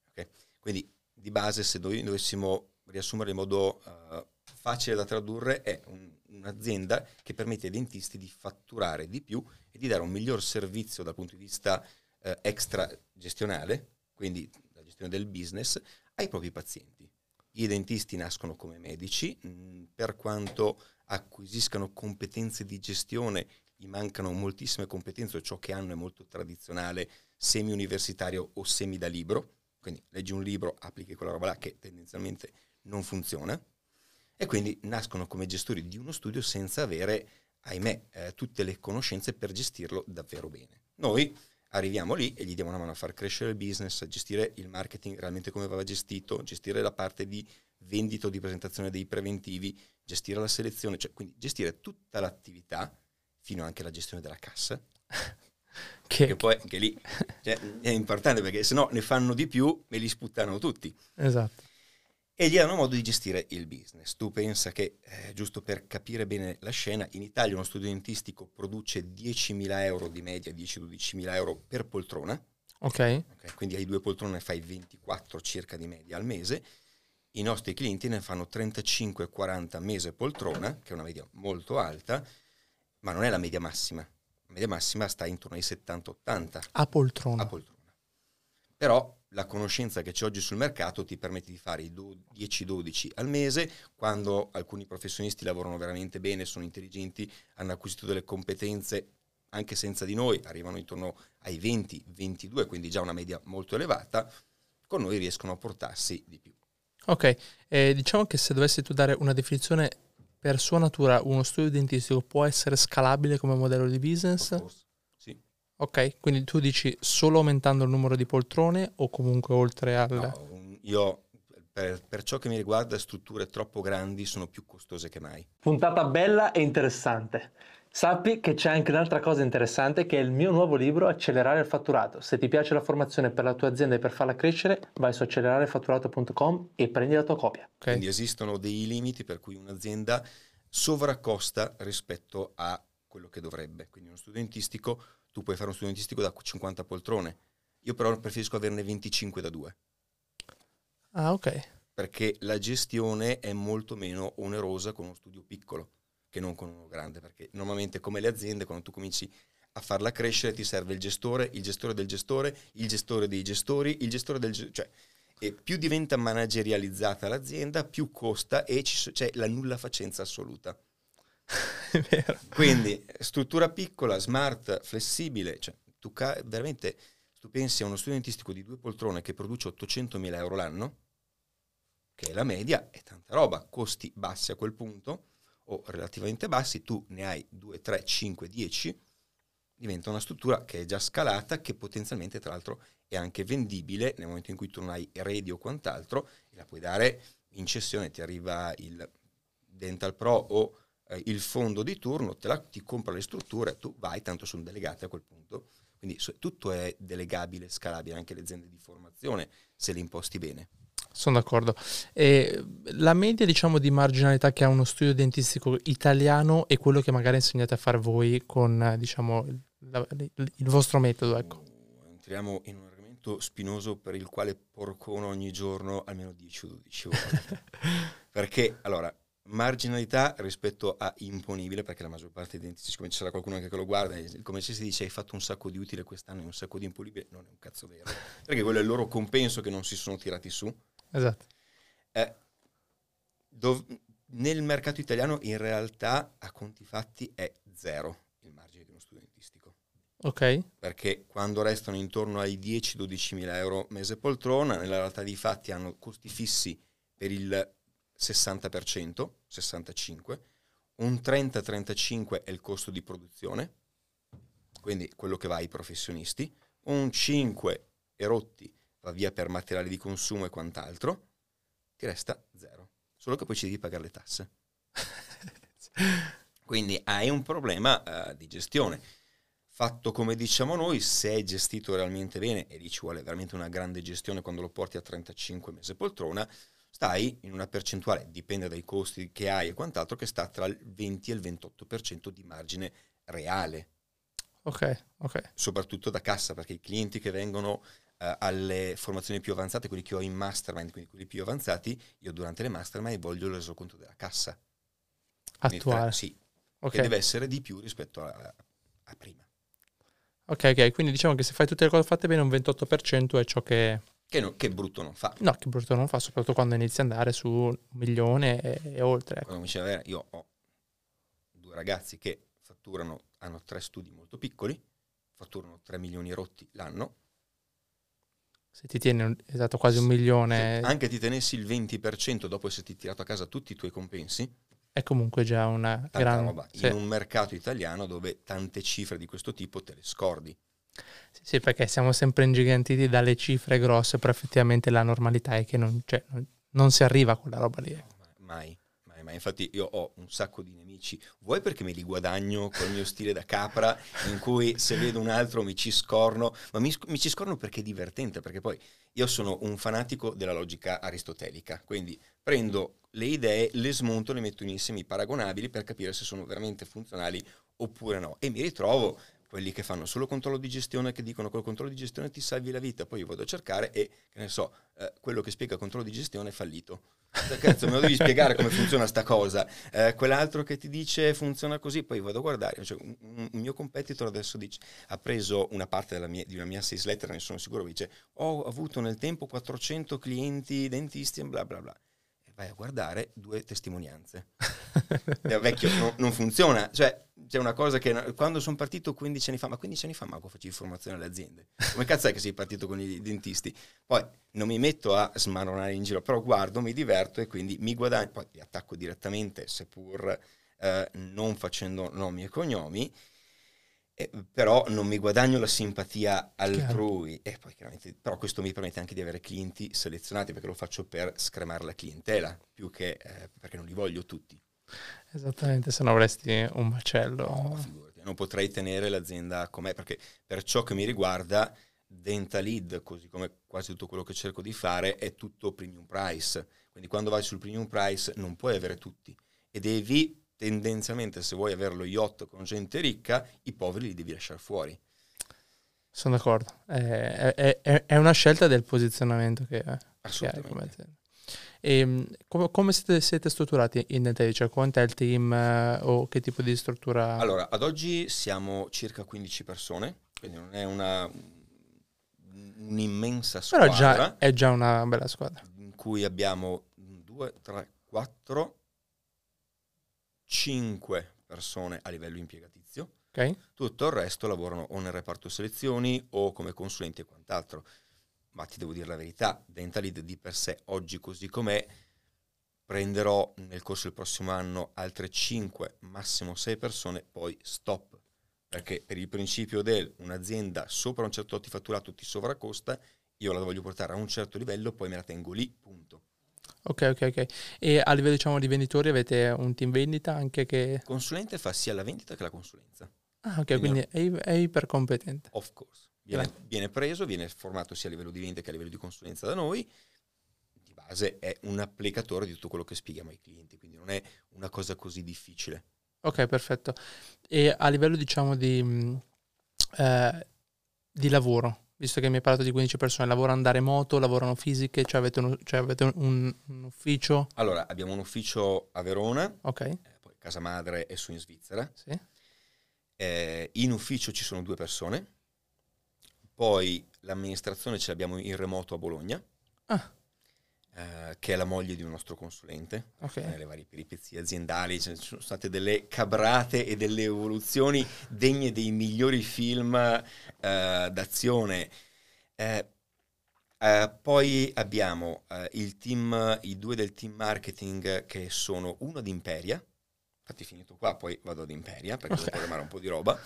ok? Quindi, di base, se noi dovessimo riassumere in modo eh, facile da tradurre, è un- un'azienda che permette ai dentisti di fatturare di più e di dare un miglior servizio dal punto di vista eh, extra gestionale, quindi la gestione del business, ai propri pazienti. I dentisti nascono come medici, mh, per quanto acquisiscano competenze di gestione gli mancano moltissime competenze, ciò che hanno è molto tradizionale, semi-universitario o semi da libro, quindi leggi un libro, applichi quella roba là che tendenzialmente non funziona, e quindi nascono come gestori di uno studio senza avere, ahimè, eh, tutte le conoscenze per gestirlo davvero bene. Noi arriviamo lì e gli diamo una mano a far crescere il business, a gestire il marketing realmente come va gestito, gestire la parte di vendita o di presentazione dei preventivi, gestire la selezione, cioè quindi gestire tutta l'attività fino anche alla gestione della cassa, Che, che poi anche lì cioè, è importante perché se no ne fanno di più e li sputtano tutti. esatto. E gli danno modo di gestire il business. Tu pensa che, eh, giusto per capire bene la scena, in Italia uno studio dentistico produce 10.000 euro di media, 10-12.000 euro per poltrona, Ok, ok? quindi hai due poltrone fai 24 circa di media al mese. I nostri clienti ne fanno 35-40 mese poltrona, che è una media molto alta, ma non è la media massima. La media massima sta intorno ai 70-80 a poltrona. a poltrona. Però la conoscenza che c'è oggi sul mercato ti permette di fare i do- 10-12 al mese, quando alcuni professionisti lavorano veramente bene, sono intelligenti, hanno acquisito delle competenze anche senza di noi, arrivano intorno ai 20-22, quindi già una media molto elevata, con noi riescono a portarsi di più. Ok, eh, diciamo che se dovessi tu dare una definizione per sua natura, uno studio dentistico può essere scalabile come modello di business? Sì. Ok, quindi tu dici solo aumentando il numero di poltrone o comunque oltre al... No, io per, per ciò che mi riguarda strutture troppo grandi sono più costose che mai. Puntata bella e interessante. Sappi che c'è anche un'altra cosa interessante che è il mio nuovo libro Accelerare il fatturato. Se ti piace la formazione per la tua azienda e per farla crescere, vai su accelerarefatturato.com e prendi la tua copia. Ok? Quindi esistono dei limiti per cui un'azienda sovraccosta rispetto a quello che dovrebbe. Quindi uno studio dentistico, tu puoi fare uno studio dentistico da 50 poltrone. Io però preferisco averne 25 da 2, Ah, ok. perché la gestione è molto meno onerosa con uno studio piccolo che non con uno grande, perché normalmente come le aziende quando tu cominci a farla crescere ti serve il gestore, il gestore del gestore, il gestore dei gestori, il gestore del ge- cioè e più diventa managerializzata l'azienda, più costa e c'è la nulla facenza assoluta. È vero. Quindi struttura piccola, smart, flessibile, cioè tu ca- veramente tu pensi a uno studio dentistico di due poltrone che produce 800.000 euro l'anno, che è la media, è tanta roba, costi bassi a quel punto, o relativamente bassi, tu ne hai 2, 3, 5, 10, diventa una struttura che è già scalata, che potenzialmente tra l'altro è anche vendibile nel momento in cui tu non hai eredi o quant'altro, e la puoi dare in cessione, ti arriva il Dental Pro o eh, il fondo di turno, la, ti compra le strutture, tu vai, tanto sono delegate a quel punto. Quindi tutto è delegabile, scalabile, anche le aziende di formazione, se le imposti bene. Sono d'accordo. E la media, diciamo, di marginalità che ha uno studio dentistico italiano è quello che magari insegnate a fare voi con, diciamo, il, la, il vostro metodo, ecco. Entriamo in un argomento spinoso per il quale porcono ogni giorno almeno 10 o 12 volte. Perché, allora, marginalità rispetto a imponibile, perché la maggior parte dei dentisti, siccome ci sarà qualcuno anche che lo guarda, come se si dice hai fatto un sacco di utile quest'anno e un sacco di imponibile, non è un cazzo vero, perché quello è il loro compenso che non si sono tirati su. Esatto. Eh, dov- nel mercato italiano in realtà a conti fatti è zero il margine di uno studio dentistico. Ok. Perché quando restano intorno ai 10-12 mila euro mese poltrona, nella realtà dei fatti hanno costi fissi per il 60%, 65%, un 30-35% è il costo di produzione, quindi quello che va ai professionisti, un 5% erotti va via per materiali di consumo e quant'altro, ti resta zero, solo che poi ci devi pagare le tasse. quindi hai un problema uh, di gestione. Fatto come diciamo noi, se è gestito realmente bene, e lì ci vuole veramente una grande gestione quando lo porti a 35 mese poltrona, stai in una percentuale, dipende dai costi che hai e quant'altro, che sta tra il 20 e il 28% di margine reale. Ok, ok. Soprattutto da cassa, perché i clienti che vengono uh, alle formazioni più avanzate, quelli che ho in mastermind, quindi quelli più avanzati, io durante le mastermind voglio il resoconto della cassa. Attuale. Tra, sì, okay. che deve essere di più rispetto a, a prima. Ok, ok, quindi diciamo che se fai tutte le cose fatte bene, un 28% è ciò che che, no, che, brutto non fa. No, che brutto non fa, soprattutto quando inizi ad andare su un milione e, e oltre. Ecco. Diceva, io ho due ragazzi che fatturano, hanno tre studi molto piccoli, fatturano 3 milioni rotti l'anno. Se ti tieni esatto, quasi un milione. Se anche ti tenessi il 20% dopo esserti tirato a casa tutti i tuoi compensi. È comunque già una grande... Sì. In un mercato italiano dove tante cifre di questo tipo te le scordi. Sì, sì, perché siamo sempre ingigantiti dalle cifre grosse, però effettivamente la normalità è che non, cioè, non, si arriva a quella roba lì. Mai, mai, mai. Infatti io ho un sacco di nemici, vuoi perché me li guadagno col mio stile da capra, in cui se vedo un altro mi ci scorno, ma mi, mi ci scorno perché è divertente, perché poi io sono un fanatico della logica aristotelica, quindi prendo le idee, le smonto, le metto in insiemi paragonabili per capire se sono veramente funzionali oppure no. E mi ritrovo quelli che fanno solo controllo di gestione, che dicono col controllo di gestione ti salvi la vita, poi io vado a cercare e, che ne so, eh, quello che spiega controllo di gestione è fallito. Cioè, cazzo, me lo devi spiegare come funziona sta cosa. Eh, quell'altro che ti dice funziona così, poi vado a guardare. Cioè, un, un, mio competitor adesso dice, ha preso una parte mia, di una mia sales letter, ne sono sicuro, dice, ho avuto nel tempo 400 clienti dentisti e bla bla bla vai a guardare due testimonianze. vecchio, no, non funziona. Cioè, c'è una cosa che quando sono partito 15 anni fa, ma 15 anni fa manco facevi formazione alle aziende. Come cazzo è che sei partito con i dentisti? Poi non mi metto a smaronare in giro, però guardo, mi diverto e quindi mi guadagno, poi li attacco direttamente, seppur eh, non facendo nomi e cognomi, eh, però non mi guadagno la simpatia altrui. E poi chiaramente, però questo mi permette anche di avere clienti selezionati perché lo faccio per scremare la clientela, più che eh, perché non li voglio tutti. Esattamente, se no avresti un macello. No, figurati, non potrei tenere l'azienda com'è, perché per ciò che mi riguarda, Dentalid, così come quasi tutto quello che cerco di fare, è tutto premium price. Quindi quando vai sul premium price non puoi avere tutti e devi tendenzialmente se vuoi avere lo yacht con gente ricca, i poveri li devi lasciare fuori. Sono d'accordo, è, è, è una scelta del posizionamento che, che hai. E, ehm, come, come siete, siete, strutturati in Dentali? Cioè, quanto è il team eh, o che tipo di struttura? Allora, ad oggi siamo circa 15 persone, quindi non è una, un'immensa squadra. Però già, è già una bella squadra. In cui abbiamo 2, 3, 4, 5 persone a livello impiegatizio. Okay. Tutto il resto lavorano o nel reparto selezioni o come consulenti e quant'altro. Ma ti devo dire la verità, Dentalid di per sé, oggi così com'è, prenderò nel corso del prossimo anno altre 5, massimo 6 persone, poi stop. perché per il principio del un'azienda sopra un certo fatturato ti sovracosta, io la voglio portare a un certo livello, poi me la tengo lì, punto. Ok, ok, ok. E a livello diciamo di venditori avete un team vendita anche che... Il consulente fa sia la vendita che la consulenza. Ah, ok, quindi, quindi è, è ipercompetente. Of course. Viene, viene, preso, viene formato sia a livello di vendita che a livello di consulenza da noi. Di base è un applicatore di tutto quello che spieghiamo ai clienti, quindi non è una cosa così difficile. Ok, perfetto. E a livello diciamo di, eh, di lavoro, visto che mi hai parlato di 15 persone, lavorano da remoto, lavorano fisiche, cioè avete un, cioè avete un, un ufficio? Allora, abbiamo un ufficio a Verona, okay. eh, poi casa madre è su in Svizzera. Sì. Eh, in ufficio ci sono due persone, poi l'amministrazione ce l'abbiamo in remoto a Bologna. Ah. Eh, che è la moglie di un nostro consulente, okay. nelle varie peripezie aziendali, ci sono state delle cabrate e delle evoluzioni degne dei migliori film eh, d'azione. Eh, eh poi abbiamo eh, il team, i due del team marketing che sono uno ad Imperia, infatti finito qua poi vado ad Imperia perché okay. devo programmare un po' di roba,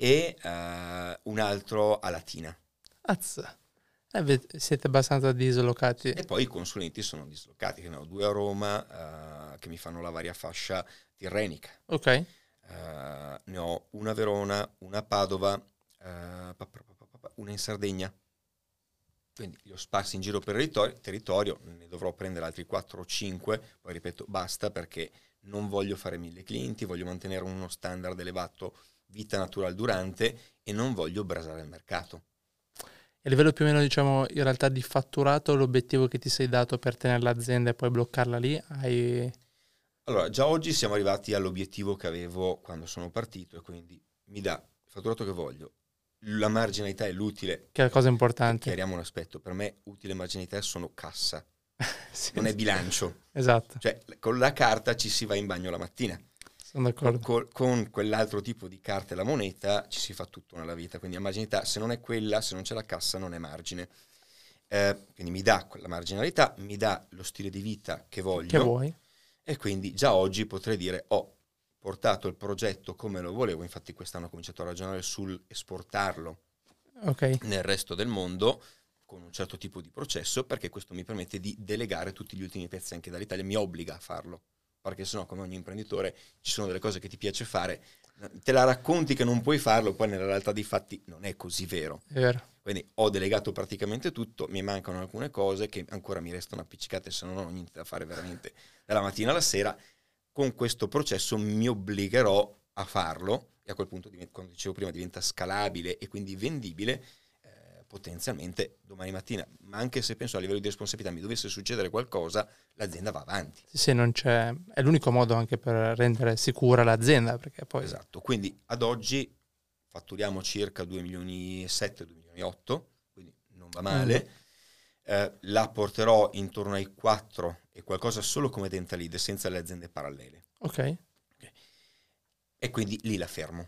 e un altro a Latina. Azza. Eh, siete abbastanza dislocati. E poi i consulenti sono dislocati, ne ho due a Roma uh, che mi fanno la varia fascia tirrenica. Ok. Uh, ne ho una a Verona, una a Padova, uh, una in Sardegna. Quindi li ho sparsi in giro per il territorio, territorio, ne dovrò prendere altri 4 o 5, poi ripeto basta perché non voglio fare mille clienti, voglio mantenere uno standard elevato vita naturale durante e non voglio brasare il mercato a livello più o meno, diciamo, in realtà di fatturato, l'obiettivo che ti sei dato per tenere l'azienda e poi bloccarla lì, hai... Allora, già oggi siamo arrivati all'obiettivo che avevo quando sono partito e quindi mi dà il fatturato che voglio. La marginalità è l'utile. Che è la cosa importante. Chiariamo un aspetto. Per me utile e marginalità sono cassa, sì, non è bilancio. Esatto. Cioè, con la carta ci si va in bagno la mattina. Sono d'accordo. Con, con, quell'altro tipo di carta e la moneta ci si fa tutto nella vita, quindi la marginalità se non è quella, se non c'è la cassa non è margine. Eh, quindi mi dà quella marginalità, mi dà lo stile di vita che voglio. Che vuoi. E quindi già oggi potrei dire ho portato il progetto come lo volevo, infatti quest'anno ho cominciato a ragionare sul esportarlo okay. nel resto del mondo con un certo tipo di processo perché questo mi permette di delegare tutti gli ultimi pezzi anche dall'Italia, mi obbliga a farlo perché sennò come ogni imprenditore ci sono delle cose che ti piace fare, te la racconti che non puoi farlo, poi nella realtà dei fatti non è così vero. È vero. Quindi ho delegato praticamente tutto, mi mancano alcune cose che ancora mi restano appiccicate se non ho niente da fare veramente dalla mattina alla sera. Con questo processo mi obbligherò a farlo e a quel punto, come dicevo prima, diventa scalabile e quindi vendibile potenzialmente domani mattina, ma anche se penso a livello di responsabilità mi dovesse succedere qualcosa, l'azienda va avanti. Sì, non c'è, è l'unico modo anche per rendere sicura l'azienda. Perché poi... Esatto, quindi ad oggi fatturiamo circa 2 milioni e 7, 2 milioni e 8, quindi non va male. Mm. Eh, la porterò intorno ai 4 e qualcosa solo come dental lead senza le aziende parallele. Ok. okay. E quindi lì la fermo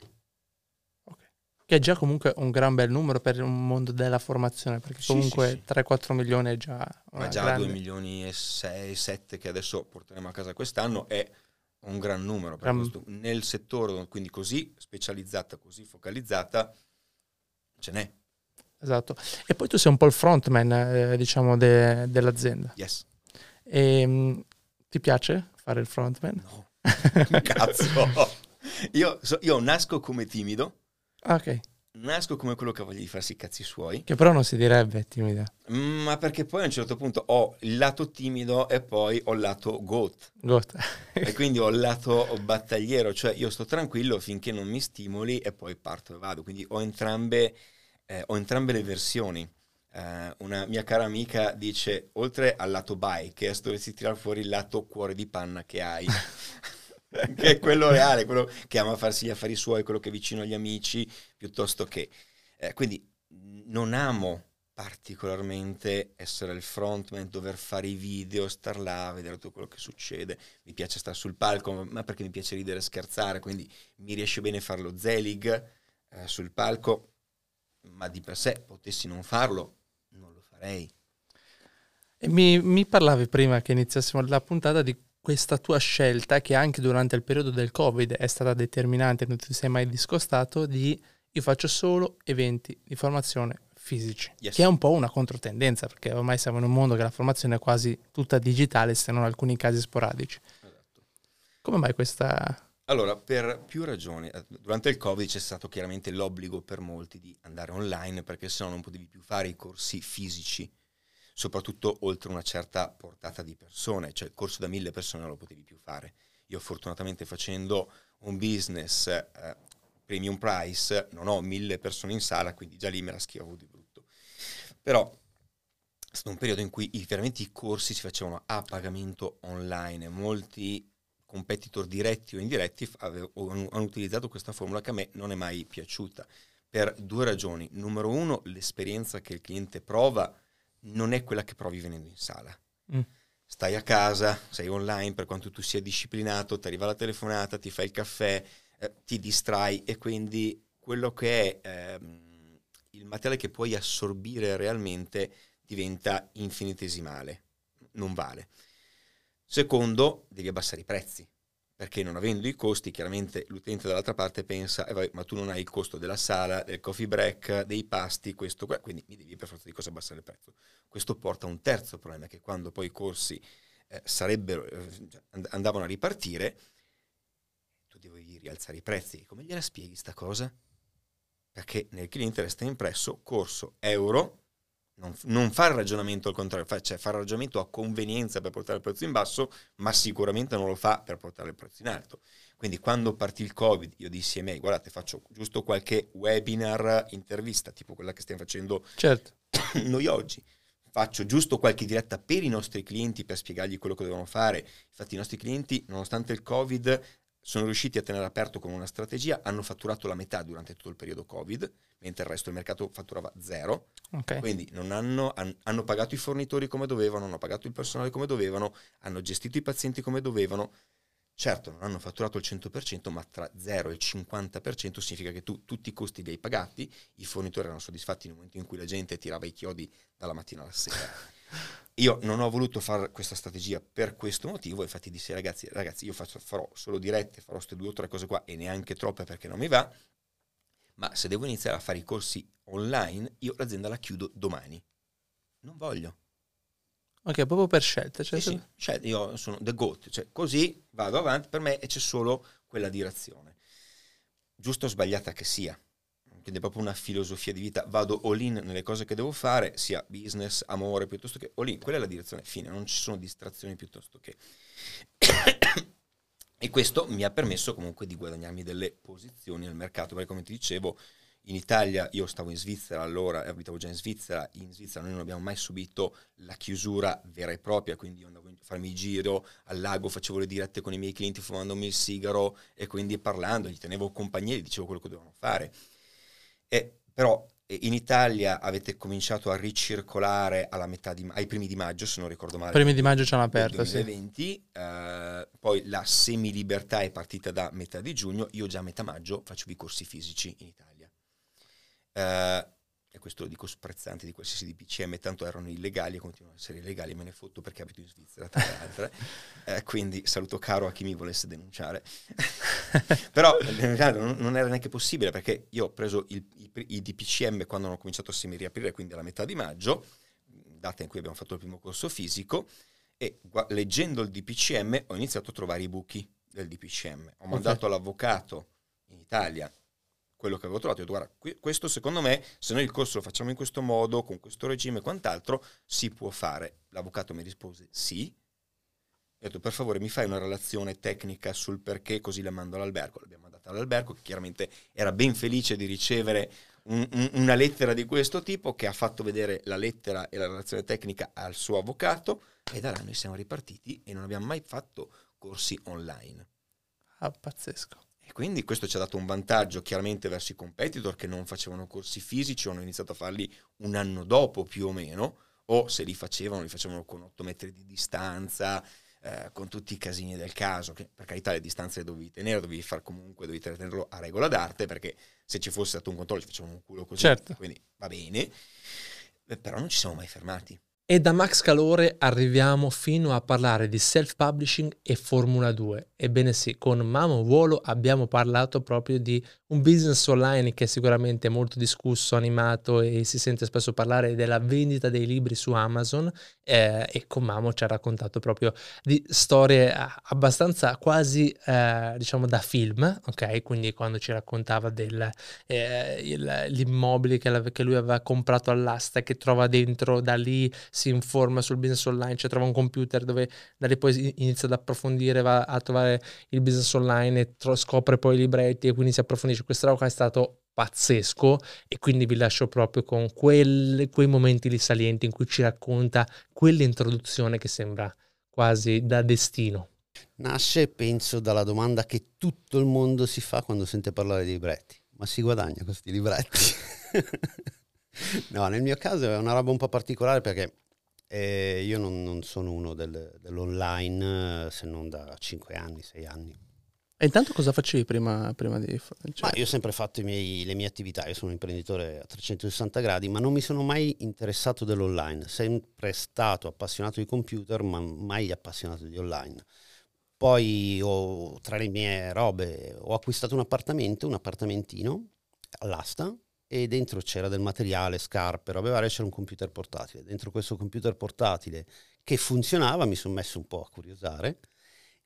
che è già comunque un gran bel numero per un mondo della formazione, perché comunque sì, sì. 3-4 milioni è già... Ma già grande... 2 milioni e 6, 7 che adesso porteremo a casa quest'anno è un gran numero. Per gran... Questo, nel settore, quindi così specializzata, così focalizzata, ce n'è. Esatto. E poi tu sei un po' il frontman, eh, diciamo, de- dell'azienda. Yes. E, mh, ti piace fare il frontman? No. Cazzo. io, so, io nasco come timido Ah, ok. Nasco come quello che ha voglia di farsi i cazzi suoi. Che però non si direbbe timida. Mm, ma perché poi a un certo punto ho il lato timido e poi ho il lato goat. Goat. e quindi ho il lato battagliero, cioè io sto tranquillo finché non mi stimoli e poi parto e vado. Quindi ho entrambe, eh, ho entrambe le versioni. Uh, una mia cara amica dice, oltre al lato bike, dovresti tirare fuori il lato cuore di panna che hai. che è quello reale, quello che ama farsi gli affari suoi, quello che è vicino agli amici, piuttosto che... Eh, quindi non amo particolarmente essere il frontman, dover fare i video, star là, vedere tutto quello che succede. Mi piace stare sul palco, ma perché mi piace ridere e scherzare, quindi mi riesce bene fare lo Zelig eh, sul palco, ma di per sé potessi non farlo, non lo farei. Mi, mi parlavi prima che iniziassimo la puntata di questa tua scelta, che anche durante il periodo del Covid è stata determinante, non ti sei mai discostato, di io faccio solo eventi di formazione fisici, Yes. che è un po' una controtendenza, perché ormai siamo in un mondo che la formazione è quasi tutta digitale, se non alcuni casi sporadici. Esatto. Come mai questa... Allora, per più ragioni. Eh, Durante il Covid c'è stato chiaramente l'obbligo per molti di andare online perché sennò non potevi più fare i corsi fisici, soprattutto oltre una certa portata di persone, cioè il corso da mille persone non lo potevi più fare. Io fortunatamente facendo un business eh, premium price non ho mille persone in sala, quindi già lì me la schivavo di brutto. Però è stato un periodo in cui i- veramente i corsi si facevano a pagamento online, molti competitor diretti o indiretti f- ave- o hanno, hanno utilizzato questa formula che a me non è mai piaciuta per due ragioni. Numero uno, l'esperienza che il cliente prova non è quella che provi venendo in sala. Mm. Stai a casa, sei online, per quanto tu sia disciplinato, ti arriva la telefonata, ti fai il caffè, eh, ti distrai e quindi quello che è ehm, il materiale che puoi assorbire realmente diventa infinitesimale, non vale. Secondo, devi abbassare i prezzi, perché non avendo i costi, chiaramente l'utente dall'altra parte pensa, "Eh, vabbè, ma tu non hai il costo della sala, del coffee break, dei pasti, questo, qua, quindi mi devi per forza di cose abbassare il prezzo. Questo porta a un terzo problema, che quando poi i corsi eh, eh, and- andavano a ripartire, tu devi rialzare i prezzi. Come gliela spieghi sta cosa? Perché nel cliente resta impresso corso euro, non, non fa il ragionamento al contrario, cioè fa il ragionamento a convenienza per portare il prezzo in basso, ma sicuramente non lo fa per portare il prezzo in alto. Quindi quando partì il Covid, io dissi ai miei, guardate, faccio giusto qualche webinar, intervista, tipo quella che stiamo facendo Certo, noi oggi. Faccio giusto qualche diretta per i nostri clienti per spiegargli quello che devono fare. Infatti i nostri clienti, nonostante il Covid, sono riusciti a tenere aperto con una strategia, hanno fatturato la metà durante tutto il periodo Covid, mentre il resto del mercato fatturava zero. ok. Quindi non hanno, han- hanno pagato i fornitori come dovevano, hanno pagato il personale come dovevano, hanno gestito i pazienti come dovevano. Certo, non hanno fatturato il 100%, ma tra 0 e il 50% significa che tu tutti i costi li hai pagati, i fornitori erano soddisfatti nel momento in cui la gente tirava i chiodi dalla mattina alla sera. Io non ho voluto fare questa strategia per questo motivo, infatti dissi ragazzi, ragazzi io faccio- farò solo dirette, farò queste due o tre cose qua e neanche troppe perché non mi va, ma se devo iniziare a fare i corsi online, io l'azienda la chiudo domani. Non voglio. Ok, proprio per scelta. Cioè, Sì, sì, cioè io sono the goat, cioè così vado avanti per me e c'è solo quella direzione. Giusto o sbagliata che sia. Quindi è proprio una filosofia di vita, vado all in nelle cose che devo fare, sia business, amore, piuttosto che all in, quella è la direzione fine, non ci sono distrazioni piuttosto che. e questo mi ha permesso comunque di guadagnarmi delle posizioni nel mercato, perché come ti dicevo, in Italia, io stavo in Svizzera allora, abitavo già in Svizzera, in Svizzera noi non abbiamo mai subito la chiusura vera e propria, quindi io andavo a farmi il giro al lago, facevo le dirette con i miei clienti fumandomi il sigaro e quindi parlando, gli tenevo compagnia, gli dicevo quello che dovevano fare. E, però eh, in Italia avete cominciato a ricircolare alla metà di, ai primi di maggio, se non ricordo male. primi di maggio ci hanno aperto, sì. 2020, eh, poi la semilibertà è partita da metà di giugno, io già a metà maggio facevo i corsi fisici in Italia. Eh, e questo lo dico sprezzante di qualsiasi DPCM, tanto erano illegali e continuano ad essere illegali, me ne fotto perché abito in Svizzera, tra le altre. Eh, quindi saluto caro a chi mi volesse denunciare. Però in realtà non, non era neanche possibile perché io ho preso il- i, i DPCM quando hanno cominciato a semi-riaprire, quindi alla metà di maggio, data in cui abbiamo fatto il primo corso fisico, e gua- leggendo il DPCM ho iniziato a trovare i buchi del DPCM. Ho mandato all'avvocato in Italia quello che avevo trovato. Ho detto, guarda, questo secondo me, se noi il corso lo facciamo in questo modo, con questo regime e quant'altro, si può fare. L'avvocato mi rispose sì. Ho detto, per favore, mi fai una relazione tecnica sul perché, così la mando all'albergo. L'abbiamo mandata all'albergo, che chiaramente era ben felice di ricevere un- un- una lettera di questo tipo, che ha fatto vedere la lettera e la relazione tecnica al suo avvocato, e da là noi siamo ripartiti e non abbiamo mai fatto corsi online. Ah, pazzesco. E quindi questo ci ha dato un vantaggio chiaramente verso i competitor che non facevano corsi fisici o hanno iniziato a farli un anno dopo più o meno, o se li facevano li facevano con 8 metri di distanza, eh, con tutti i casini del caso, che per carità le distanze le dovevi tenere, dovevi far comunque, dovevi tenerlo a regola d'arte, perché se ci fosse stato un controllo ci facevano un culo così, Certo. quindi va bene, Eh, però non ci siamo mai fermati. E da Max Calore arriviamo fino a parlare di self-publishing e Formula 2. Ebbene sì, con Mamo Volo abbiamo parlato proprio di un business online che è sicuramente molto discusso, animato e si sente spesso parlare della vendita dei libri su Amazon eh, e con Mamo ci ha raccontato proprio di storie eh, abbastanza quasi eh, diciamo da film, ok? Quindi quando ci raccontava dell'immobile eh, che, che lui aveva comprato all'asta che trova dentro da lì si informa sul business online, cioè trova un computer dove da lì poi inizia ad approfondire, va a trovare il business online tro- scopre poi i libretti e quindi si approfondisce. Questa roba è stato pazzesco e quindi vi lascio proprio con quel, quei momenti lì salienti in cui ci racconta quell'introduzione che sembra quasi da destino. Nasce, penso, dalla domanda che tutto il mondo si fa quando sente parlare di libretti. Ma si guadagna questi libretti? no, nel mio caso è una roba un po' particolare perché eh, io non, non, sono uno del, dell'online se non da 5 anni, 6 anni. E intanto cosa facevi prima, prima di... Cioè... Ma io ho sempre fatto miei, le mie attività, io sono un imprenditore a 360 gradi, ma non mi sono mai interessato dell'online, sempre stato appassionato di computer, ma mai appassionato di online. Poi ho, tra le mie robe ho acquistato un appartamento, un appartamentino all'asta, e dentro c'era del materiale, scarpe, robe varie, c'era un computer portatile. Dentro questo computer portatile che funzionava mi sono messo un po' a curiosare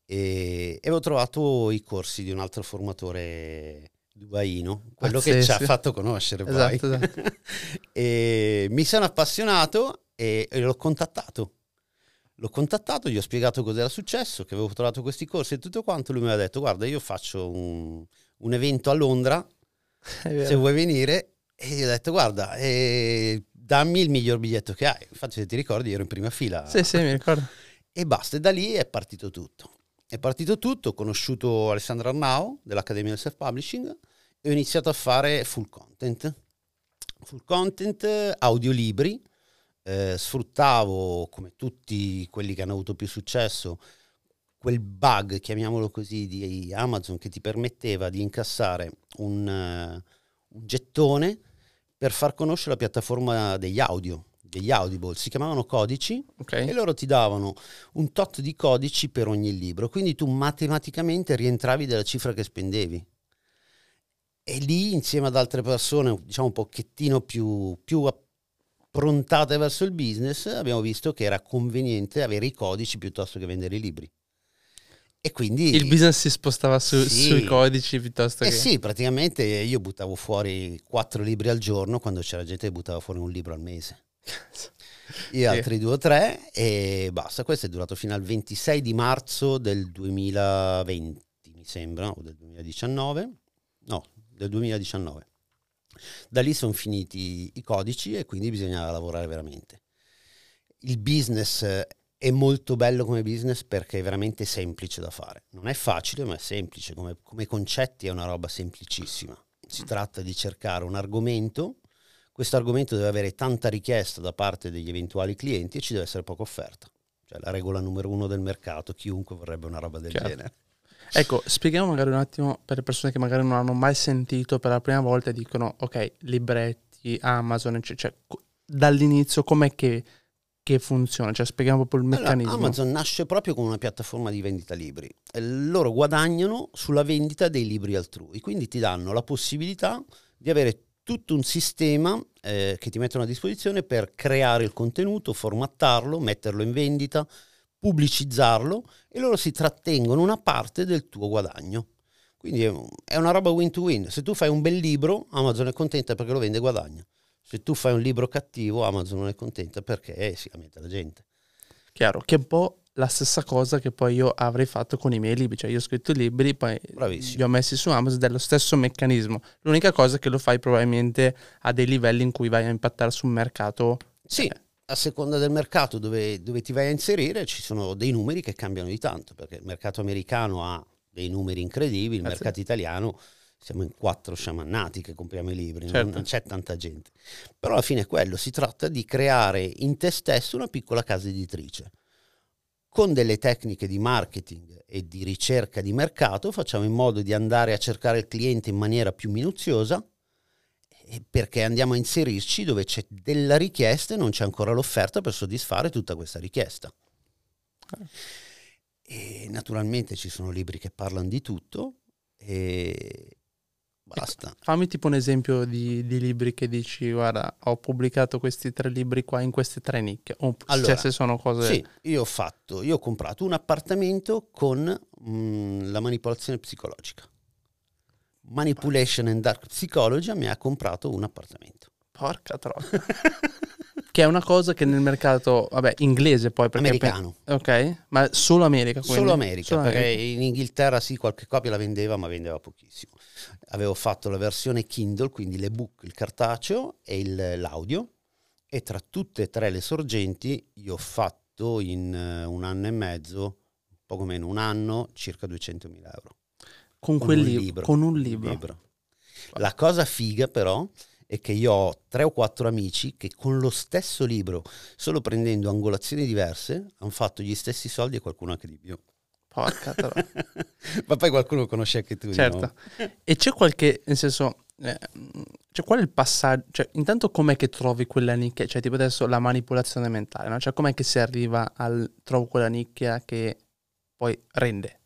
e, avevo trovato i corsi di un altro formatore dubaino, quello Pazzesco. che ci ha fatto conoscere poi. Esatto, esatto. e mi sono appassionato e, e l'ho contattato. L'ho contattato, gli ho spiegato cosa era successo, che avevo trovato questi corsi e tutto quanto. Lui mi ha detto: Guarda, io faccio un, un evento a Londra. Se vuoi venire, e gli ho detto, guarda, eh, dammi il miglior biglietto che hai. Infatti, se ti ricordi, ero in prima fila. Sì, sì, mi ricordo. E basta, e da lì è partito tutto. È partito tutto, ho conosciuto Alessandro Arnau dell'Accademia del Self Publishing e ho iniziato a fare full content. Full content, audiolibri. Eh, sfruttavo, come tutti quelli che hanno avuto più successo, quel bug, chiamiamolo così, di Amazon che ti permetteva di incassare un... Uh, un gettone per far conoscere la piattaforma degli audio, degli Audible. Si chiamavano codici okay. e loro ti davano un tot di codici per ogni libro. Quindi tu matematicamente rientravi della cifra che spendevi. E lì, insieme ad altre persone, diciamo un pochettino più, più approntate verso il business, abbiamo visto che era conveniente avere i codici piuttosto che vendere i libri. E quindi... Il business si spostava su, sì. sui codici piuttosto eh che... sì, praticamente io buttavo fuori quattro libri al giorno quando c'era gente che buttava fuori un libro al mese. Io sì. altri due o tre e basta. Questo è durato fino al 26 di marzo del 2020, mi sembra, o del 2019. No, del 2019. Da lì sono finiti i codici e quindi bisognava lavorare veramente. Il business è molto bello come business perché è veramente semplice da fare. Non è facile, ma è semplice. Come, come concetti è una roba semplicissima. Si tratta di cercare un argomento. Questo argomento deve avere tanta richiesta da parte degli eventuali clienti e ci deve essere poca offerta. Cioè la regola numero uno del mercato, chiunque vorrebbe una roba del Chiaro. genere. Ecco, spieghiamo magari un attimo per le persone che magari non hanno mai sentito per la prima volta e dicono, ok, libretti, Amazon, cioè, cioè dall'inizio com'è che che funziona? Cioè, spieghiamo proprio il meccanismo. Allora, Amazon nasce proprio come una piattaforma di vendita libri. Loro guadagnano sulla vendita dei libri altrui, quindi ti danno la possibilità di avere tutto un sistema eh, che ti mettono a disposizione per creare il contenuto, formattarlo, metterlo in vendita, pubblicizzarlo e loro si trattengono una parte del tuo guadagno. Quindi è una roba win to win. Se tu fai un bel libro, Amazon è contenta perché lo vende e guadagna. Se tu fai un libro cattivo, Amazon non è contenta perché si lamenta la gente. Chiaro, che un po' la stessa cosa che poi io avrei fatto con i miei libri, cioè io ho scritto i libri, poi Bravissimo. li ho messi su Amazon ed è lo stesso meccanismo. L'unica cosa è che lo fai probabilmente a dei livelli in cui vai a impattare sul mercato. Sì, eh. a seconda del mercato dove, dove ti vai a inserire ci sono dei numeri che cambiano di tanto, perché il mercato americano ha dei numeri incredibili, il Grazie. mercato italiano siamo in quattro sciamannati che compriamo i libri, certo. non, c'è tanta gente. Però alla fine è quello, si tratta di creare in te stesso una piccola casa editrice. Con delle tecniche di marketing e di ricerca di mercato facciamo in modo di andare a cercare il cliente in maniera più minuziosa perché andiamo a inserirci dove c'è della richiesta e non c'è ancora l'offerta per soddisfare tutta questa richiesta. E naturalmente ci sono libri che parlano di tutto e basta. Fammi tipo un esempio di, di libri che dici, guarda, ho pubblicato questi tre libri qua in queste tre nicchie. O Allora, cioè, se sono cose... Sì, io ho fatto, io ho comprato un appartamento con mm, la manipolazione psicologica. Manipulation and Dark Psychology mi ha comprato un appartamento. Porca troia. che è una cosa che nel mercato, vabbè, inglese poi. Perché Americano. pe- ok, ma solo America. Quindi? Solo America, Solo perché America. in Inghilterra sì, qualche copia la vendeva, ma vendeva pochissimo. Avevo fatto la versione Kindle, quindi l'ebook, il cartaceo e il- l'audio, e tra tutte e tre le sorgenti io ho fatto in eh, un anno e mezzo, poco meno un anno, circa 200.000 euro. Con, con quel un libro, libro. Con un libro. La cosa figa però è che io ho tre o quattro amici che con lo stesso libro, solo prendendo angolazioni diverse, hanno fatto gli stessi soldi e qualcuno anche di più. Porca troia. Ma poi qualcuno lo conosci anche tu, certo. no? E c'è qualche, nel senso, eh, cioè qual è il passaggio? Cioè, intanto com'è che trovi quella nicchia? Cioè, tipo adesso la manipolazione mentale, no? Cioè, com'è che si arriva al trovo quella nicchia che poi rende?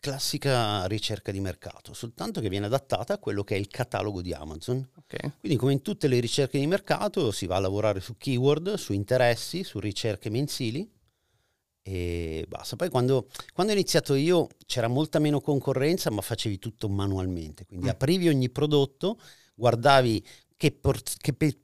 Classica ricerca di mercato, soltanto che viene adattata a quello che è il catalogo di Amazon. Ok. Quindi come in tutte le ricerche di mercato si va a lavorare su keyword, su interessi, su ricerche mensili e basta. Poi quando, quando ho iniziato io c'era molta meno concorrenza ma facevi tutto manualmente, quindi Mm. aprivi ogni prodotto, guardavi che por- che pe-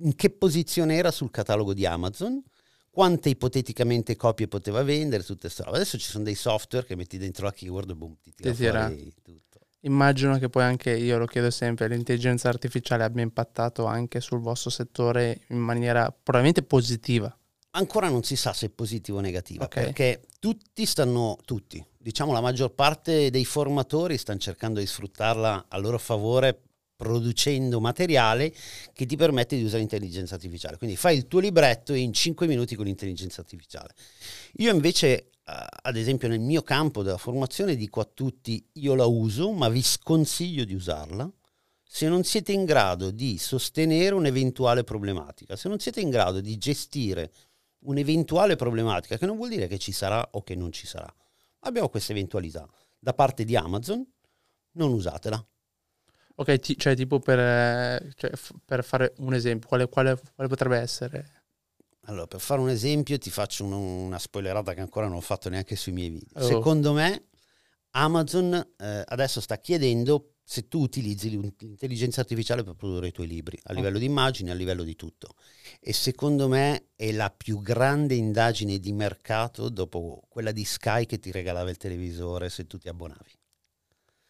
in che posizione era sul catalogo di Amazon, quante ipoteticamente copie poteva vendere, tutte queste robe. Adesso ci sono dei software che metti dentro la keyword e boom, ti tira Ti tira. fuori tutto. Immagino che poi anche, io lo chiedo sempre, l'intelligenza artificiale abbia impattato anche sul vostro settore in maniera probabilmente positiva. Ancora non si sa se è positiva o negativa, Ok. perché tutti stanno, tutti, diciamo la maggior parte dei formatori stanno cercando di sfruttarla a loro favore producendo materiale che ti permette di usare l'intelligenza artificiale. Quindi fai il tuo libretto in 5 minuti con l'intelligenza artificiale. Io invece, eh, ad esempio nel mio campo della formazione, dico a tutti io la uso, ma vi sconsiglio di usarla se non siete in grado di sostenere un'eventuale problematica, se non siete in grado di gestire un'eventuale problematica, che non vuol dire che ci sarà o che non ci sarà. Abbiamo questa eventualità da parte di Amazon, non usatela. Ok, ti- cioè tipo per, cioè, f- per fare un esempio, quale, quale- quale potrebbe essere? Allora, per fare un esempio, ti faccio un- una spoilerata che ancora non ho fatto neanche sui miei video. Oh. Secondo me, Amazon eh, adesso sta chiedendo se tu utilizzi l'in- l'intelligenza artificiale per produrre i tuoi libri, a livello di immagini, a livello di tutto. E secondo me è la più grande indagine di mercato dopo quella di Sky che ti regalava il televisore se tu ti abbonavi.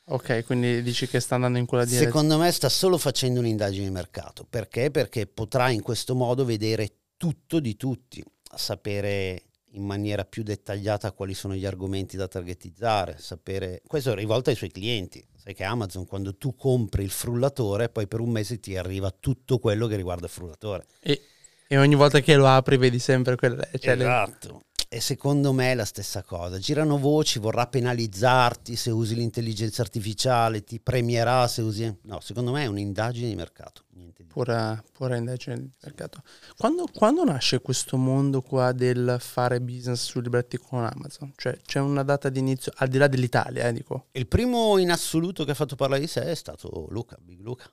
Ok, quindi dici che sta andando in quella direzione. Secondo me sta solo facendo un'indagine di mercato. Perché? Perché potrà in questo modo vedere tutto di tutti, sapere in maniera più dettagliata quali sono gli argomenti da targetizzare, sapere... Questo è rivolto ai suoi clienti. Sai che Amazon quando tu compri il frullatore, poi per un mese ti arriva tutto quello che riguarda il frullatore. E, e ogni volta che lo apri vedi sempre quelle... Cioè le- esatto. E secondo me è la stessa cosa. Girano voci, vorrà penalizzarti se usi l'intelligenza artificiale, ti premierà se usi... No, secondo me è un'indagine di mercato. Niente pura, pura indagine di mercato. Quando, quando nasce questo mondo qua del fare business sui libretti con Amazon? Cioè c'è una data di inizio, al di là dell'Italia, eh, dico. Il primo in assoluto che ha fatto parlare di sé è stato Luca, Big Luca,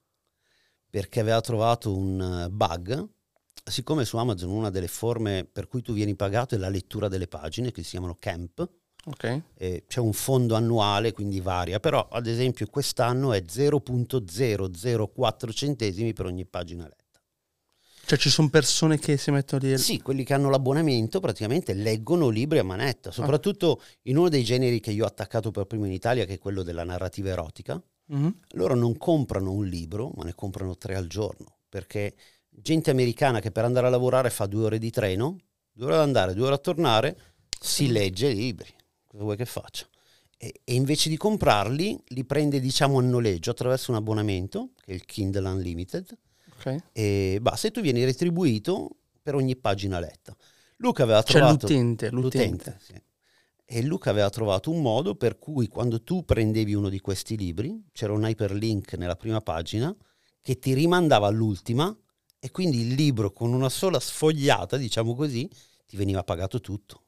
perché aveva trovato un eh, bug. Siccome su Amazon una delle forme per cui tu vieni pagato è la lettura delle pagine, che si chiamano camp, Ok? eh, c'è un fondo annuale, quindi varia, però ad esempio quest'anno è 0.004 centesimi per ogni pagina letta. Cioè ci sono persone che si mettono lì... Sì, quelli che hanno l'abbonamento praticamente leggono libri a manetta, soprattutto in uno dei generi che io ho attaccato per primo in Italia, che è quello della narrativa erotica. Mhm. loro non comprano un libro, ma ne comprano tre al giorno, perché gente americana che per andare a lavorare fa due ore di treno, due ore ad andare, due ore a tornare, si legge i libri. Cosa vuoi che faccia? E, e invece di comprarli, li prende diciamo a noleggio attraverso un abbonamento, che è il Kindle Unlimited, Ok. e basta, e tu vieni retribuito per ogni pagina letta. Luca aveva C'è trovato... l'utente, l'utente. sì. E Luca aveva trovato un modo per cui quando tu prendevi uno di questi libri, c'era un hyperlink nella prima pagina che ti rimandava all'ultima e quindi il libro con una sola sfogliata, diciamo così, ti veniva pagato tutto.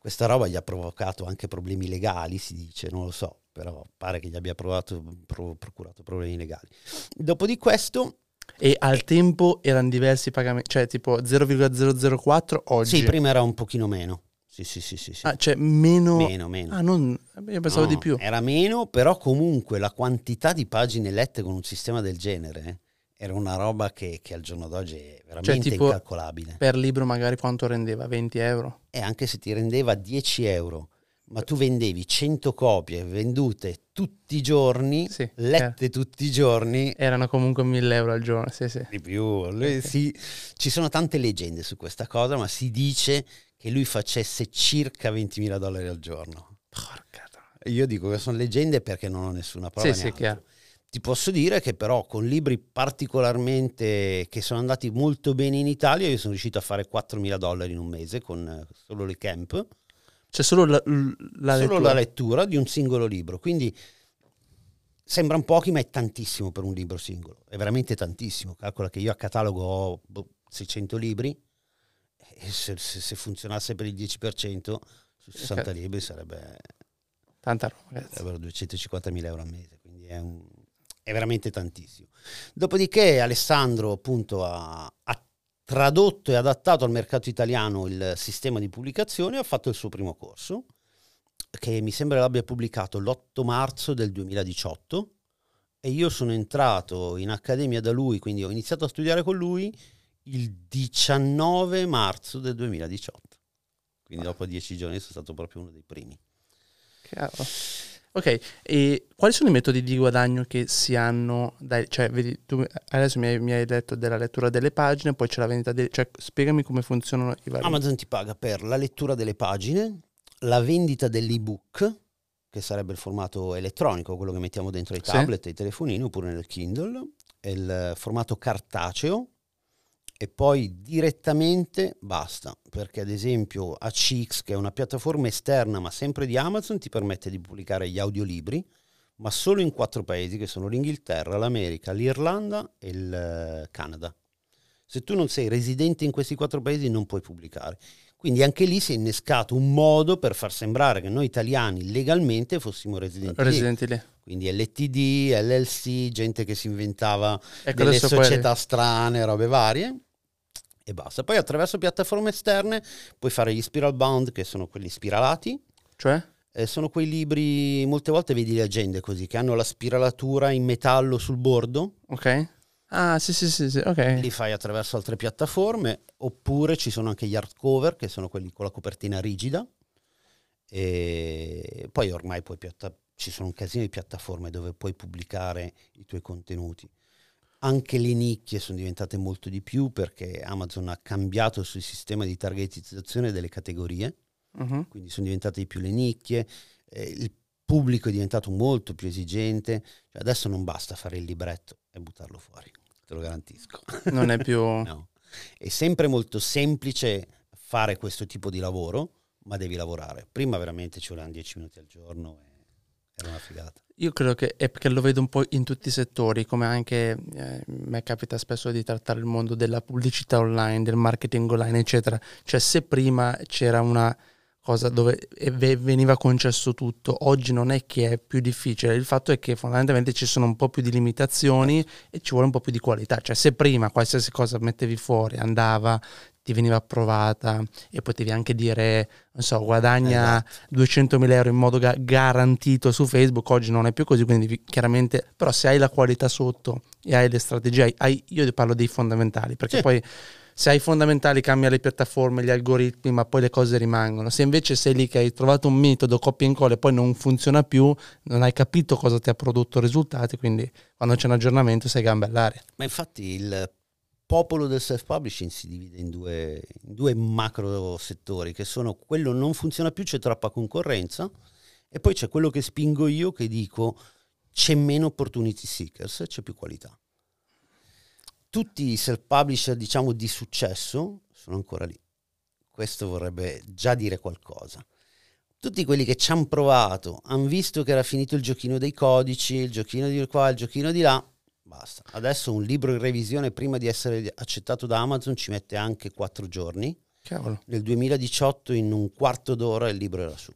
Questa roba gli ha provocato anche problemi legali, si dice, non lo so, però pare che gli abbia provato, pro, procurato problemi legali. Dopo di questo... E al tempo erano diversi pagamenti, cioè tipo 0,004 oggi. Sì, prima era un pochino meno. Sì, sì, sì, sì, sì. Ah, cioè meno... Meno, meno. Ah, non... Io pensavo No, di più. Era meno, però comunque la quantità di pagine lette con un sistema del genere eh, era una roba che, che al giorno d'oggi è veramente tipo- incalcolabile. Per libro magari quanto rendeva? 20 euro? E anche se ti rendeva 10 euro, ma tu vendevi 100 copie vendute tutti i giorni, Sì, eh. lette tutti i giorni, Erano comunque 1000 euro al giorno, sì sì. di più. Lui si- ci sono tante leggende su questa cosa, ma si dice che lui facesse circa 20.000 dollari al giorno. Porca. Io dico che sono leggende perché non ho nessuna prova. Sì, sì, chiaro. Ti posso dire che però con libri particolarmente che sono andati molto bene in Italia, io sono riuscito a fare 4.000 dollari in un mese con eh, solo le camp, C'è solo la, la solo lettura. la lettura di un singolo libro. Quindi sembrano pochi, ma è tantissimo per un libro singolo. È veramente tantissimo. Calcola che io a catalogo ho boh, 600 libri e se, se- se funzionasse per il 10% su 60 Ok. libri sarebbe Tanta roba, ragazzi. sarebbero 250.000 euro al mese, quindi è, un- è veramente tantissimo. Dopodiché Alessandro appunto ha, ha tradotto e adattato al mercato italiano il sistema di pubblicazione e ha fatto il suo primo corso, che mi sembra l'abbia pubblicato l'8 marzo del 2018 e io sono entrato in accademia da lui, quindi ho iniziato a studiare con lui il 19 marzo del 2018. Quindi dopo dieci giorni sono stato proprio uno dei primi. Chiaro. Ok, e quali sono i metodi di guadagno che si hanno? Dai, cioè, vedi, tu adesso mi hai, mi hai detto della lettura delle pagine, poi c'è la vendita delle... Cioè, spiegami come funzionano i vari... Amazon ti paga per la lettura delle pagine, la vendita dell'ebook, che sarebbe il formato elettronico, quello che mettiamo dentro Sì. tablet e ai telefonini oppure nel Kindle, il formato cartaceo e poi direttamente basta, perché ad esempio ACX, che è una piattaforma esterna ma sempre di Amazon, ti permette di pubblicare gli audiolibri, ma solo in quattro paesi che sono l'Inghilterra, l'America, l'Irlanda e il eh, Canada. Se tu non sei residente in questi quattro paesi non puoi pubblicare. Quindi anche lì si è innescato un modo per far sembrare che noi italiani legalmente fossimo residenti residenti lì. Quindi LTD, LLC, gente che si inventava Ecco, delle società strane, robe varie e basta. Poi attraverso piattaforme esterne puoi fare gli spiral bound, che sono quelli spiralati. Cioè? Eh, sono quei libri, molte volte vedi le agende così, che hanno la spiralatura in metallo sul bordo, Ok. Ah, sì, sì, sì, sì, ok. li fai attraverso altre piattaforme, oppure ci sono anche gli hardcover, che sono quelli con la copertina rigida. E poi ormai puoi piatta- ci sono un casino di piattaforme dove puoi pubblicare i tuoi contenuti. Anche le nicchie sono diventate molto di più perché Amazon ha cambiato il suo sistema di targetizzazione delle categorie, Mhm. quindi sono diventate di più le nicchie, eh, il pubblico è diventato molto più esigente, Cioè, adesso non basta fare il libretto e buttarlo fuori, te lo garantisco. Non è più... No. È sempre molto semplice fare questo tipo di lavoro, ma devi lavorare. Prima veramente ci volevano 10 minuti al giorno e era una figata. Io credo che è perché lo vedo un po' in tutti i settori, come anche eh, me capita spesso di trattare il mondo della pubblicità online, del marketing online, eccetera. Cioè, se prima c'era una cosa dove ve- veniva concesso tutto, oggi non è che è più difficile, il fatto è che fondamentalmente ci sono un po' più di limitazioni e ci vuole un po' più di qualità. Cioè, se prima qualsiasi cosa mettevi fuori andava, ti veniva approvata e potevi anche dire, non so, guadagna 200.000 euro in modo ga- garantito su Facebook, oggi non è più così, quindi chiaramente, però se hai la qualità sotto e hai le strategie, hai- io parlo dei fondamentali, perché Sì. poi se hai fondamentali cambia le piattaforme, gli algoritmi, ma poi le cose rimangono. Se invece sei lì che hai trovato un metodo, copia e incolla e poi non funziona più, non hai capito cosa ti ha prodotto risultati, quindi quando c'è un aggiornamento sei gambe all'aria. Ma infatti il popolo del self-publishing si divide in due, in due macro settori, che sono quello non funziona più, c'è troppa concorrenza, e poi c'è quello che spingo io che dico c'è meno opportunity seekers, c'è più qualità. Tutti i self-publisher, diciamo, di successo sono ancora lì. Questo vorrebbe già dire qualcosa. Tutti quelli che ci hanno provato, hanno visto che era finito il giochino dei codici, il giochino di qua, il giochino di là, Basta. Adesso un libro in revisione prima di essere accettato da Amazon ci mette anche quattro giorni. Cavolo. Nel 2018 in un quarto d'ora il libro era su.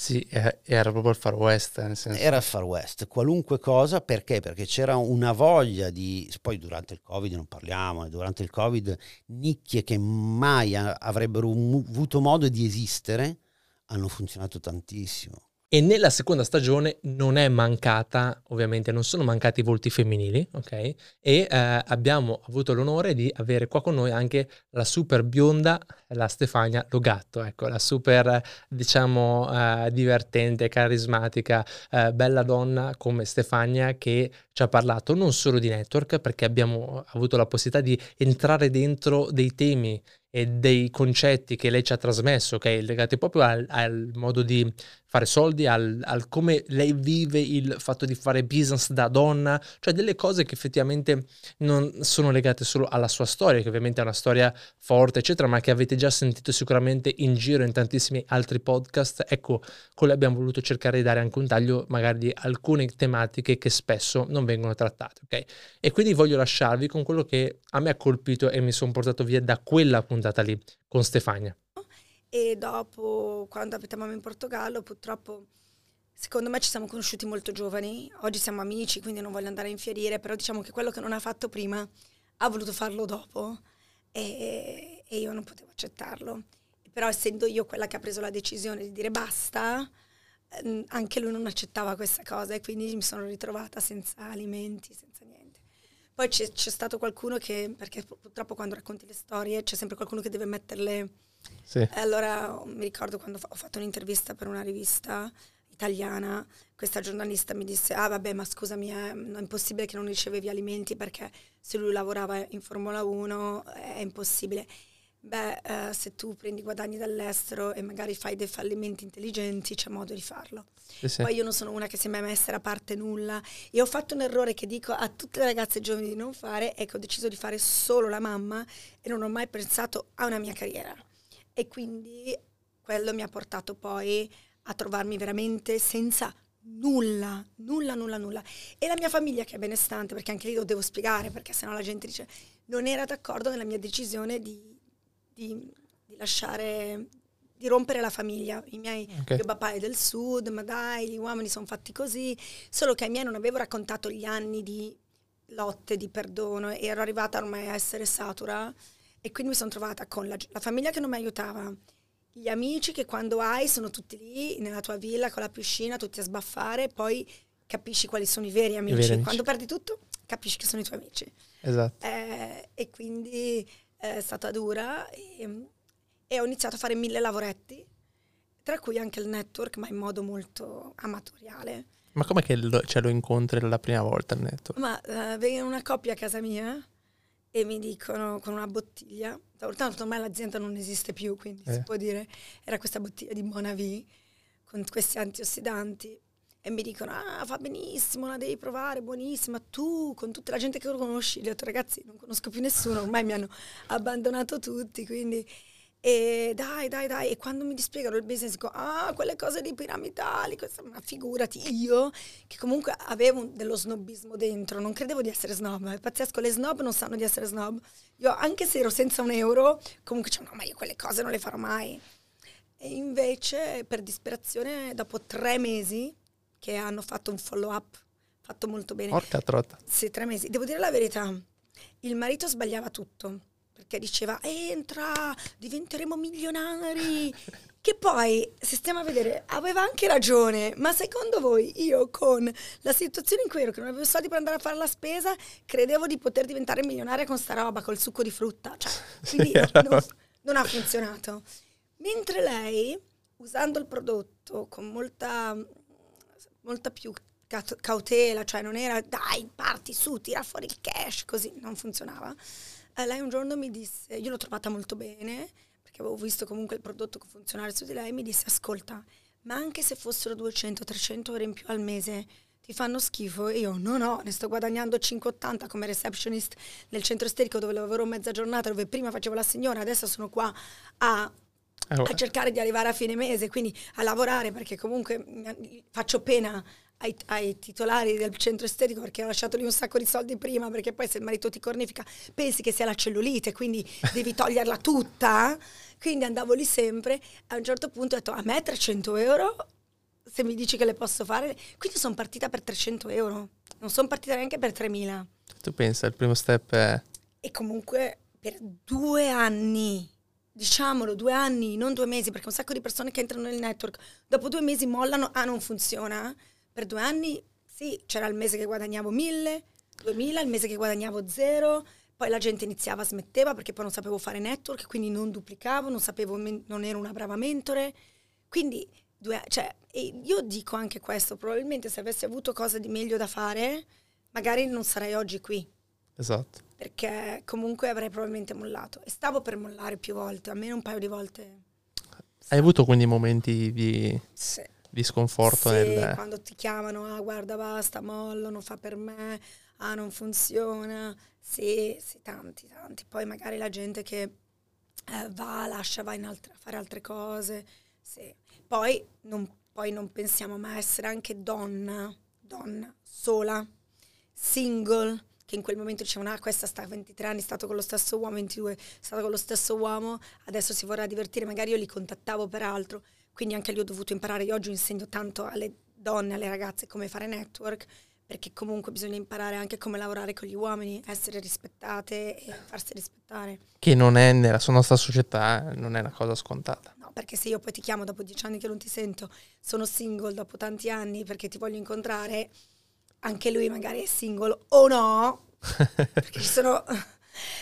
Sì, eh, era proprio il Far West, nel senso. Era il Far West, qualunque cosa, perché? Perché c'era una voglia di, poi durante il Covid non parliamo, eh, durante il Covid nicchie che mai avrebbero avuto modo di esistere hanno funzionato tantissimo. E nella seconda stagione non è mancata, ovviamente non sono mancati i volti femminili, ok? E eh, abbiamo avuto l'onore di avere qua con noi anche la super bionda, la Stefania Logatto, ecco, la super, diciamo, eh, divertente, carismatica, eh, bella donna come Stefania che ci ha parlato non solo di network, perché abbiamo avuto la possibilità di entrare dentro dei temi e dei concetti che lei ci ha trasmesso, ok? Legati proprio al, al modo di fare soldi, al, al, come lei vive il fatto di fare business da donna, cioè delle cose che effettivamente non sono legate solo alla sua storia, che ovviamente è una storia forte, eccetera, ma che avete già sentito sicuramente in giro in tantissimi altri podcast. Ecco, con lei abbiamo voluto cercare di dare anche un taglio magari di alcune tematiche che spesso non vengono trattate, ok? E quindi voglio lasciarvi con quello che a me ha colpito e mi sono portato via da quella puntata lì con Stefania e dopo quando abitavamo in Portogallo purtroppo secondo me ci siamo conosciuti molto giovani, oggi siamo amici quindi non voglio andare a infierire, però diciamo che quello che non ha fatto prima ha voluto farlo dopo e, e io non potevo accettarlo. Però essendo io quella che ha preso la decisione di dire basta, ehm, anche lui non accettava questa cosa e quindi mi sono ritrovata senza alimenti, senza niente. Poi c'è, c'è stato qualcuno che, perché purtroppo quando racconti le storie c'è sempre qualcuno che deve metterle Sì. e allora mi ricordo quando ho fatto un'intervista per una rivista italiana, questa giornalista mi disse, ah vabbè ma scusami, è, è impossibile che non ricevevi alimenti perché se lui lavorava in Formula 1 è impossibile. Beh, eh, se tu prendi guadagni dall'estero e magari fai dei fallimenti intelligenti, c'è modo di farlo. Sì, sì. Poi io non sono una che si è mai messa da parte nulla e ho fatto un errore che dico a tutte le ragazze giovani di non fare, è che ho deciso di fare solo la mamma e non ho mai pensato a una mia carriera. E quindi quello mi ha portato poi a trovarmi veramente senza nulla, nulla, nulla, nulla. E la mia famiglia che è benestante, perché anche lì lo devo spiegare, perché sennò la gente dice non era d'accordo nella mia decisione di, di- di lasciare, di rompere la famiglia. I miei Ok. mio papà è del sud, ma dai, gli uomini sono fatti così. Solo che ai miei non avevo raccontato gli anni di lotte, di perdono, e ero arrivata ormai a essere satura e quindi mi sono trovata con la, la famiglia che non mi aiutava, gli amici che quando hai sono tutti lì nella tua villa con la piscina, tutti a sbaffare, poi capisci quali sono i veri amici. veri amici. Quando perdi tutto, capisci che sono i tuoi amici. Esatto. Eh, e quindi eh, è stata dura e, e ho iniziato a fare mille lavoretti, tra cui anche il network, ma in modo molto amatoriale. Ma com'è che lo, cioè, lo incontri la prima volta il network? Ma vengono una coppia a casa mia e mi dicono con una bottiglia, tanto ormai l'azienda non esiste più, quindi Eh. si può dire, era questa bottiglia di Bonavi con questi antiossidanti e mi dicono, ah fa benissimo, la devi provare, buonissima, tu con tutta la gente che conosci, gli ho detto ragazzi non conosco più nessuno, ormai mi hanno abbandonato tutti, quindi... E dai, dai, dai, e quando mi dispiegano il business dico, ah, quelle cose di piramidali, questa, ma figurati, io che comunque avevo dello snobismo dentro, non credevo di essere snob, è pazzesco, le snob non sanno di essere snob. Io anche se ero senza un euro, comunque dicevo, no, ma io quelle cose non le farò mai. E invece, per disperazione, dopo tre mesi che hanno fatto un follow up, fatto molto bene, Porca trotta. sì, tre mesi. Devo dire la verità, il marito sbagliava tutto, perché diceva, entra, diventeremo milionari. Che poi, se stiamo a vedere, aveva anche ragione, ma secondo voi io con la situazione in cui ero, che non avevo soldi per andare a fare la spesa, credevo di poter diventare milionaria con sta roba, col succo di frutta. Cioè, quindi Sì, no- non, non ha funzionato. Mentre lei, usando il prodotto con molta, molta più ca- cautela, cioè non era dai, parti su, tira fuori il cash, così non funzionava. Eh, lei un giorno mi disse, io l'ho trovata molto bene, perché avevo visto comunque il prodotto funzionare su di lei, mi disse ascolta, ma anche se fossero 200-300 euro in più al mese, ti fanno schifo? E io no, no, ne sto guadagnando 5,80 come receptionist nel centro esterico dove lavoro mezza giornata, dove prima facevo la signora, adesso sono qua a Eh, a cercare di arrivare a fine mese, quindi a lavorare perché comunque faccio pena ai, ai titolari del centro estetico perché ho lasciato lì un sacco di soldi prima perché poi se il marito ti cornifica pensi che sia la cellulite, quindi devi toglierla tutta. Quindi andavo lì sempre. A un certo punto ho detto a me 300 euro se mi dici che le posso fare. Quindi sono partita per 300 euro, non sono partita neanche per 3000. Tu pensa, il primo step è... E comunque per due anni, diciamolo, due anni, non due mesi, perché un sacco di persone che entrano nel network, dopo due mesi mollano, ah non funziona. Per due anni, sì, c'era il mese che guadagnavo 1000, 2000, il mese che guadagnavo zero, poi la gente iniziava, smetteva perché poi non sapevo fare network, quindi non duplicavo, non sapevo, non ero una brava mentore. Quindi, due, cioè, io dico anche questo, probabilmente se avessi avuto cose di meglio da fare, magari non sarei oggi qui Esatto. perché comunque avrei probabilmente mollato e stavo per mollare più volte, almeno un paio di volte. Hai avuto quindi momenti di, Sì. Di sconforto Sì, nel... quando ti chiamano, ah guarda basta, mollo, non fa per me, ah non funziona. Sì, sì, tanti, tanti. Poi magari la gente che eh, va, lascia, va in altre- a fare altre cose. Sì. Poi non, poi non pensiamo mai a essere anche donna, donna, sola, single, che in quel momento dicevano, ah questa sta a 23 anni, è stato con lo stesso uomo, 22, è stato con lo stesso uomo, adesso si vorrà divertire, magari io li contattavo per altro, quindi anche lì ho dovuto imparare, io oggi insegno tanto alle donne, alle ragazze come fare network, perché comunque bisogna imparare anche come lavorare con gli uomini, essere rispettate e farsi rispettare. Che non è nella nostra società, non è una cosa scontata. No, perché se io poi ti chiamo dopo dieci anni che non ti sento, sono single dopo tanti anni perché ti voglio incontrare, anche lui magari è single o no, perché ci sono...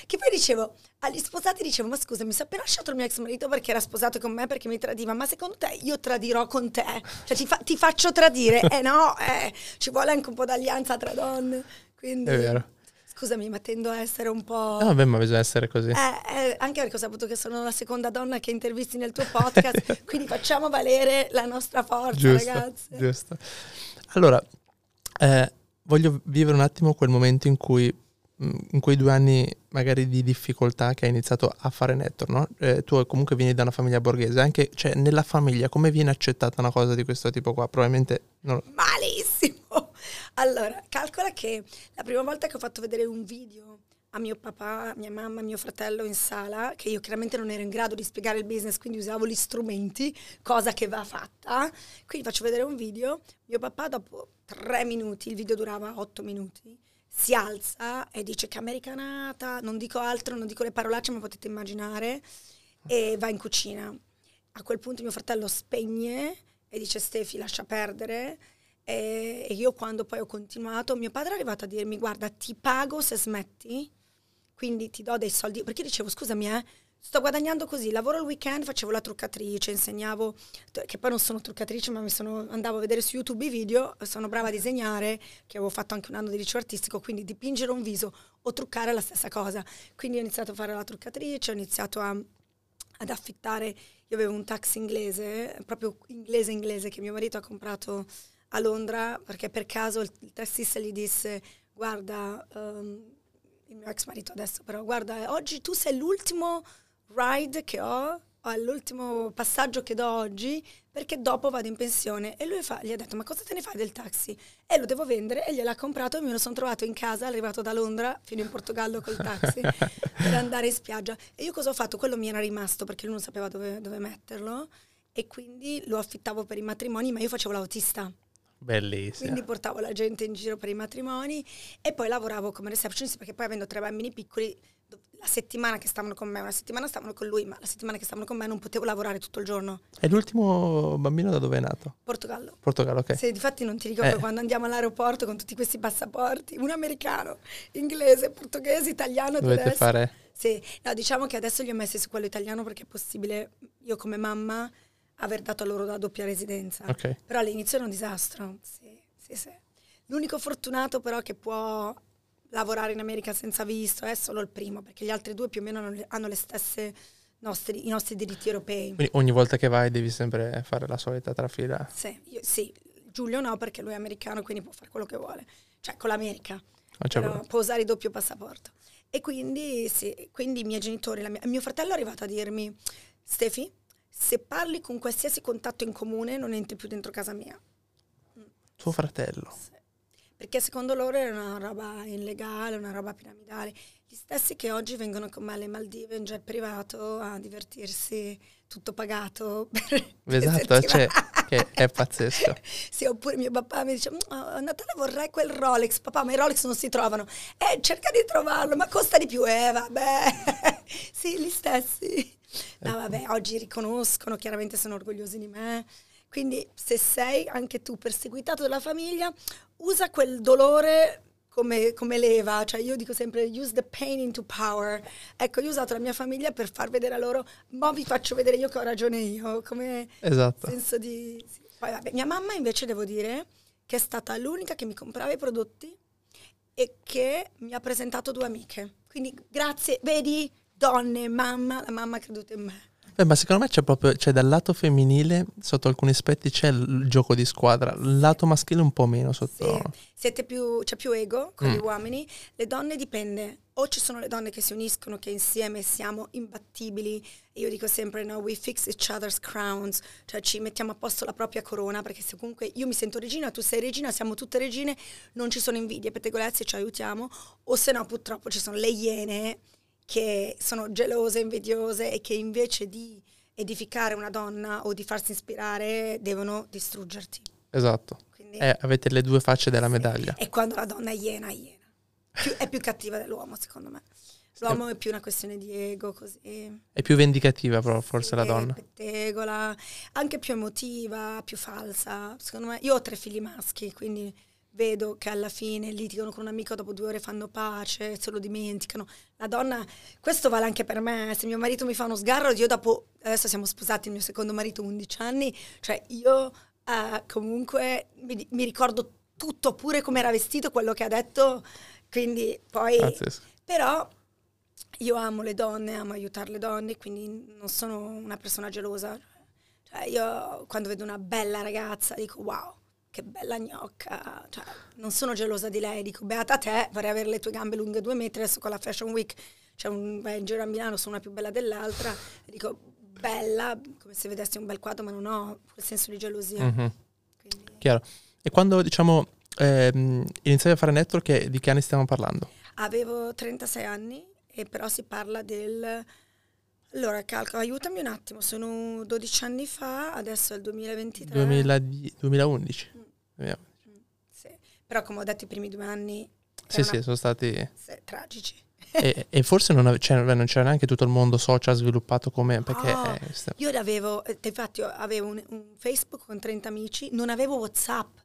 Che poi dicevo, agli sposati dicevo, ma scusa, mi è appena lasciato il mio ex marito perché era sposato con me perché mi tradiva, ma secondo te io tradirò con te? Cioè ti, fa- ti faccio tradire? Eh no, eh, ci vuole anche un po' d'alleanza tra donne. Quindi, È vero. Scusami, ma tendo a essere un po'... No, vabbè, ma bisogna essere così. Eh, eh, anche perché ho saputo che sono la seconda donna che intervisti nel tuo podcast, quindi facciamo valere la nostra forza, giusto, ragazze. giusto. Allora, eh, voglio vivere un attimo quel momento in cui, in quei due anni magari di difficoltà che hai iniziato a fare network, no? Eh, tu comunque vieni da una famiglia borghese, anche cioè, nella famiglia come viene accettata una cosa di questo tipo qua? Probabilmente non Malissimo. Allora, calcola che la prima volta che ho fatto vedere un video a mio papà, mia mamma, mio fratello in sala, che io chiaramente non ero in grado di spiegare il business, quindi usavo gli strumenti, cosa che va fatta. Quindi faccio vedere un video, mio papà dopo tre minuti, il video durava otto minuti, si alza e dice che americanata, non dico altro, non dico le parolacce, ma potete immaginare, e va in cucina. A quel punto mio fratello spegne e dice Stefi lascia perdere e io quando poi ho continuato, mio padre è arrivato a dirmi guarda ti pago se smetti, quindi ti do dei soldi, perché io dicevo scusami eh, sto guadagnando così, lavoro il weekend, facevo la truccatrice, insegnavo, che poi non sono truccatrice ma sono, andavo a vedere su YouTube i video, sono brava a disegnare, che avevo fatto anche un anno di liceo artistico, quindi dipingere un viso o truccare è la stessa cosa, quindi ho iniziato a fare la truccatrice, ho iniziato a ad affittare, io avevo un taxi inglese, proprio inglese inglese, che mio marito ha comprato a Londra, perché per caso il, il tassista gli disse, guarda, ehm, il mio ex marito adesso però, guarda, oggi tu sei l'ultimo ride che ho, o l'ultimo passaggio che do oggi, perché dopo vado in pensione. E lui fa, gli ha detto, ma cosa te ne fai del taxi? E lo devo vendere, e gliel'ha comprato, e me lo sono trovato in casa, arrivato da Londra, fino in Portogallo col taxi, per andare in spiaggia. E io cosa ho fatto? Quello mi era rimasto, perché lui non sapeva dove, dove metterlo, e quindi lo affittavo per i matrimoni, ma io facevo l'autista. bellissimo. Quindi portavo la gente in giro per i matrimoni e poi lavoravo come receptionist perché poi avendo tre bambini piccoli, la settimana che stavano con me, una settimana stavano con lui, ma la settimana che stavano con me non potevo lavorare tutto il giorno. E l'ultimo bambino da dove è nato? Portogallo. Portogallo, ok. Se difatti non ti ricordo Eh. quando andiamo all'aeroporto con tutti questi passaporti, un americano, inglese, portoghese, italiano, Dovete tedesco. fare... Sì, no, diciamo che adesso li ho messi su quello italiano perché è possibile, io come mamma, aver dato loro la doppia residenza. Ok. Però all'inizio era un disastro. Sì, sì, sì. L'unico fortunato però che può lavorare in America senza visto è solo il primo, perché gli altri due più o meno hanno le, hanno stesse nostri, i nostri diritti europei. Quindi ogni volta che vai devi sempre fare la solita trafila. Sì, io- sì, Giulio no perché lui è americano quindi può fare quello che vuole, cioè con l'America, c'è però può usare il doppio passaporto. E quindi, sì, quindi i miei genitori, la mia- mio fratello è arrivato a dirmi, Stefi, se parli con qualsiasi contatto in comune non entri più dentro casa mia. Tuo fratello. Sì. Perché secondo loro era una roba illegale, una roba piramidale. Gli stessi che oggi vengono con me alle Maldive in jet privato a divertirsi, tutto pagato. Esatto, cioè, che è pazzesco. sì, oppure mio papà mi dice, a Natale vorrei quel Rolex, papà, ma i Rolex non si trovano. Eh, cerca di trovarlo, ma costa di più. Eh, vabbè. sì, gli stessi. No, vabbè, oggi riconoscono, chiaramente sono orgogliosi di me. Quindi se sei anche tu perseguitato dalla famiglia, usa quel dolore come, come, leva, cioè io dico sempre use the pain into power. Ecco, io ho usato la mia famiglia per far vedere a loro, ma vi faccio vedere io che ho ragione io, come esatto. senso di... Sì. Poi vabbè, mia mamma invece devo dire che è stata l'unica che mi comprava i prodotti e che mi ha presentato due amiche. Quindi grazie, vedi, donne, mamma, la mamma ha creduto in me. Beh, ma secondo me c'è proprio, cioè dal lato femminile, sotto alcuni aspetti c'è il gioco di squadra, il lato maschile un po' meno sotto... Sì, più, c'è più ego con mm. gli uomini, le donne dipende, o ci sono le donne che si uniscono, che insieme siamo imbattibili, io dico sempre no, we fix each other's crowns, cioè ci mettiamo a posto la propria corona, perché se comunque io mi sento regina, tu sei regina, siamo tutte regine, non ci sono invidie, pettegolezzi, ci aiutiamo, o se no purtroppo ci sono le iene che sono gelose, invidiose e che invece di edificare una donna o di farsi ispirare devono distruggerti. Esatto. Quindi, eh, avete le due facce della medaglia. E quando la donna è iena, è iena. Più, è più cattiva dell'uomo, secondo me. L'uomo è più una questione di ego, così. È più vendicativa, però, forse sì, la donna. Pettegola, anche più emotiva, più falsa. Secondo me, io ho tre figli maschi, quindi vedo che alla fine litigano con un amico, dopo due ore fanno pace, se lo dimenticano. La donna, questo vale anche per me, se mio marito mi fa uno sgarro, io dopo, adesso siamo sposati, il mio secondo marito 11 anni, cioè io uh, comunque mi, mi, ricordo tutto, pure come era vestito, quello che ha detto, quindi poi... Pazzesco. Però io amo le donne, amo aiutare le donne, quindi non sono una persona gelosa. Cioè io quando vedo una bella ragazza dico wow, che bella gnocca, cioè, non sono gelosa di lei, dico beata te, vorrei avere le tue gambe lunghe due metri, adesso con la Fashion Week c'è un, vai in giro a Milano, sono una più bella dell'altra, e dico bella, come se vedessi un bel quadro, ma non ho quel senso di gelosia. Mm-hmm. Chiaro. E quando, diciamo, ehm, iniziavi a fare network, di che anni stiamo parlando? Avevo 36 anni, e però si parla del allora, calcolo, aiutami un attimo, sono 12 anni fa, adesso è il 2023. 2010, 2011. Mm. 2011. Mm, sì. Però come ho detto i primi due anni... Sì, sì, sono stati... Sì, tragici. e, e, forse non, ave- cioè, non, c'era neanche tutto il mondo social sviluppato come... Perché oh, è... Io avevo, eh, infatti avevo un, un Facebook con 30 amici, non avevo Whatsapp,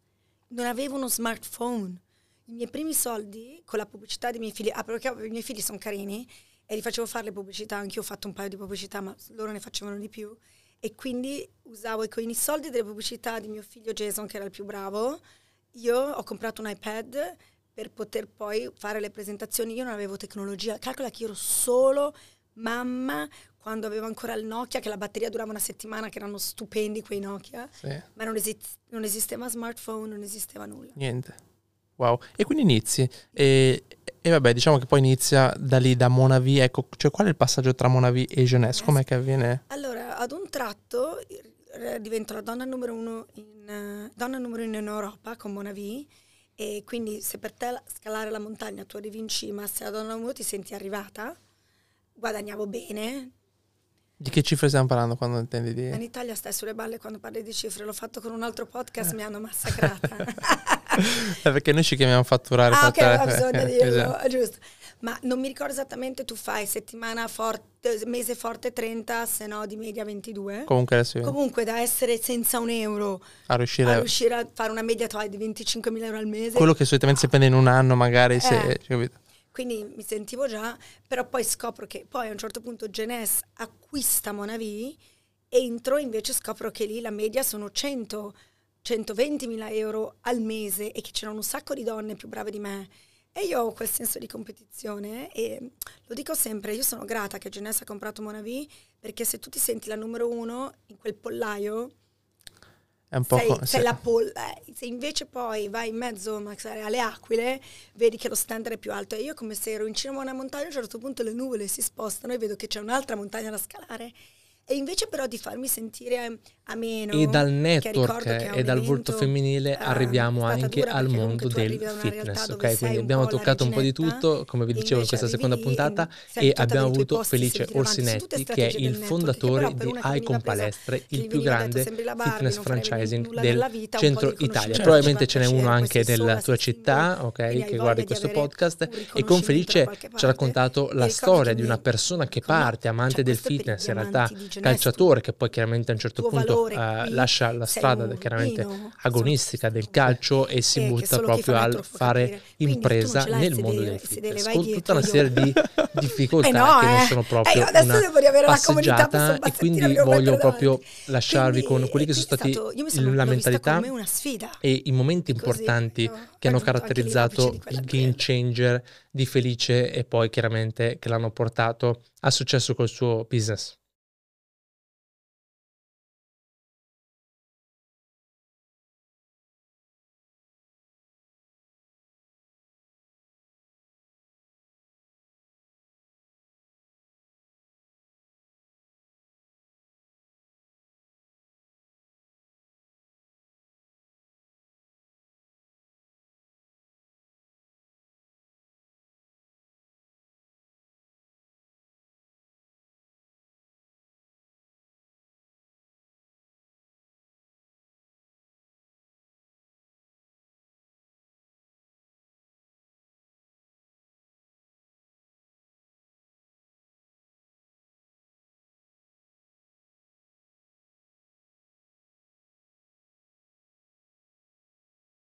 non avevo uno smartphone. I miei primi soldi con la pubblicità dei miei figli, ah perché i miei figli sono carini, e li facevo fare le pubblicità, anche io ho fatto un paio di pubblicità, ma loro ne facevano di più. E quindi usavo con i soldi delle pubblicità di mio figlio Jason, che era il più bravo, io ho comprato un iPad per poter poi fare le presentazioni. Io non avevo tecnologia, calcola che io ero solo mamma quando avevo ancora il Nokia, che la batteria durava una settimana, che erano stupendi quei Nokia, sì. ma non, esist- non esisteva smartphone, non esisteva nulla. Niente. Wow. E quindi inizi. E, e, vabbè, diciamo che poi inizia da lì, da Monavi. Ecco, cioè qual è il passaggio tra Monavi e Jeunesse? Com'è che avviene? Allora, ad un tratto eh, divento la donna numero uno in, uh, donna numero uno in Europa con Monavi. E quindi se per te scalare la montagna tu arrivi in cima, se la donna numero uno ti senti arrivata, guadagnavo bene, di che cifre stiamo parlando quando intendi di... In Italia stai sulle balle quando parli di cifre, l'ho fatto con un altro podcast, mi hanno massacrata. perché noi ci chiamiamo fatturare. Ah, ok, non bisogno dirlo, esatto. giusto. Ma non mi ricordo esattamente, tu fai settimana forte, mese forte 30, se no di media 22. Comunque adesso Comunque da essere senza un euro a riuscire a, riuscire a fare una media di 25.000 euro al mese. Quello che solitamente si prende in un anno magari, eh. se, capito? Quindi mi sentivo già, però poi scopro che poi a un certo punto Genes acquista Monavi, entro invece scopro che lì la media sono 100, 120 mila euro al mese e che c'erano un sacco di donne più brave di me. E io ho quel senso di competizione e lo dico sempre, io sono grata che Genes ha comprato Monavi perché se tu ti senti la numero uno in quel pollaio, è un po' sei, co- sei la pol- eh, se invece poi vai in mezzo alle aquile, vedi che lo standard è più alto. E io come se ero in cima a una montagna, a un certo punto le nuvole si spostano e vedo che c'è un'altra montagna da scalare. E invece però di farmi sentire ameno. E dal network e dal volto femminile eh, arriviamo anche al mondo del fitness, ok? Quindi abbiamo toccato un po' di tutto, come vi dicevo in questa seconda puntata e abbiamo avuto Felice Orsinetti che è il fondatore di Icon Palestre, il più grande fitness franchising del nella centro Italia. Probabilmente ce n'è uno anche solo tua città, ok, che guardi di questo podcast e con Felice ci ha raccontato la storia di una persona che parte, amante del fitness, in realtà calciatore, che poi chiaramente a un certo punto valore eh, qui lascia la strada un chiaramente bambino, agonistica insomma, del calcio e si eh, butta proprio al fare non impresa nel mondo del fitness, con tutta una serie di difficoltà Eh no, che non eh. sono Eh, proprio io adesso una devo riavere la comunità e quindi voglio proprio lasciarvi con Quindi- quelli che sono stati stato- sono- la mentalità e i momenti importanti ho che hanno caratterizzato il game changer di Felice e poi chiaramente che l'hanno portato a successo col suo business.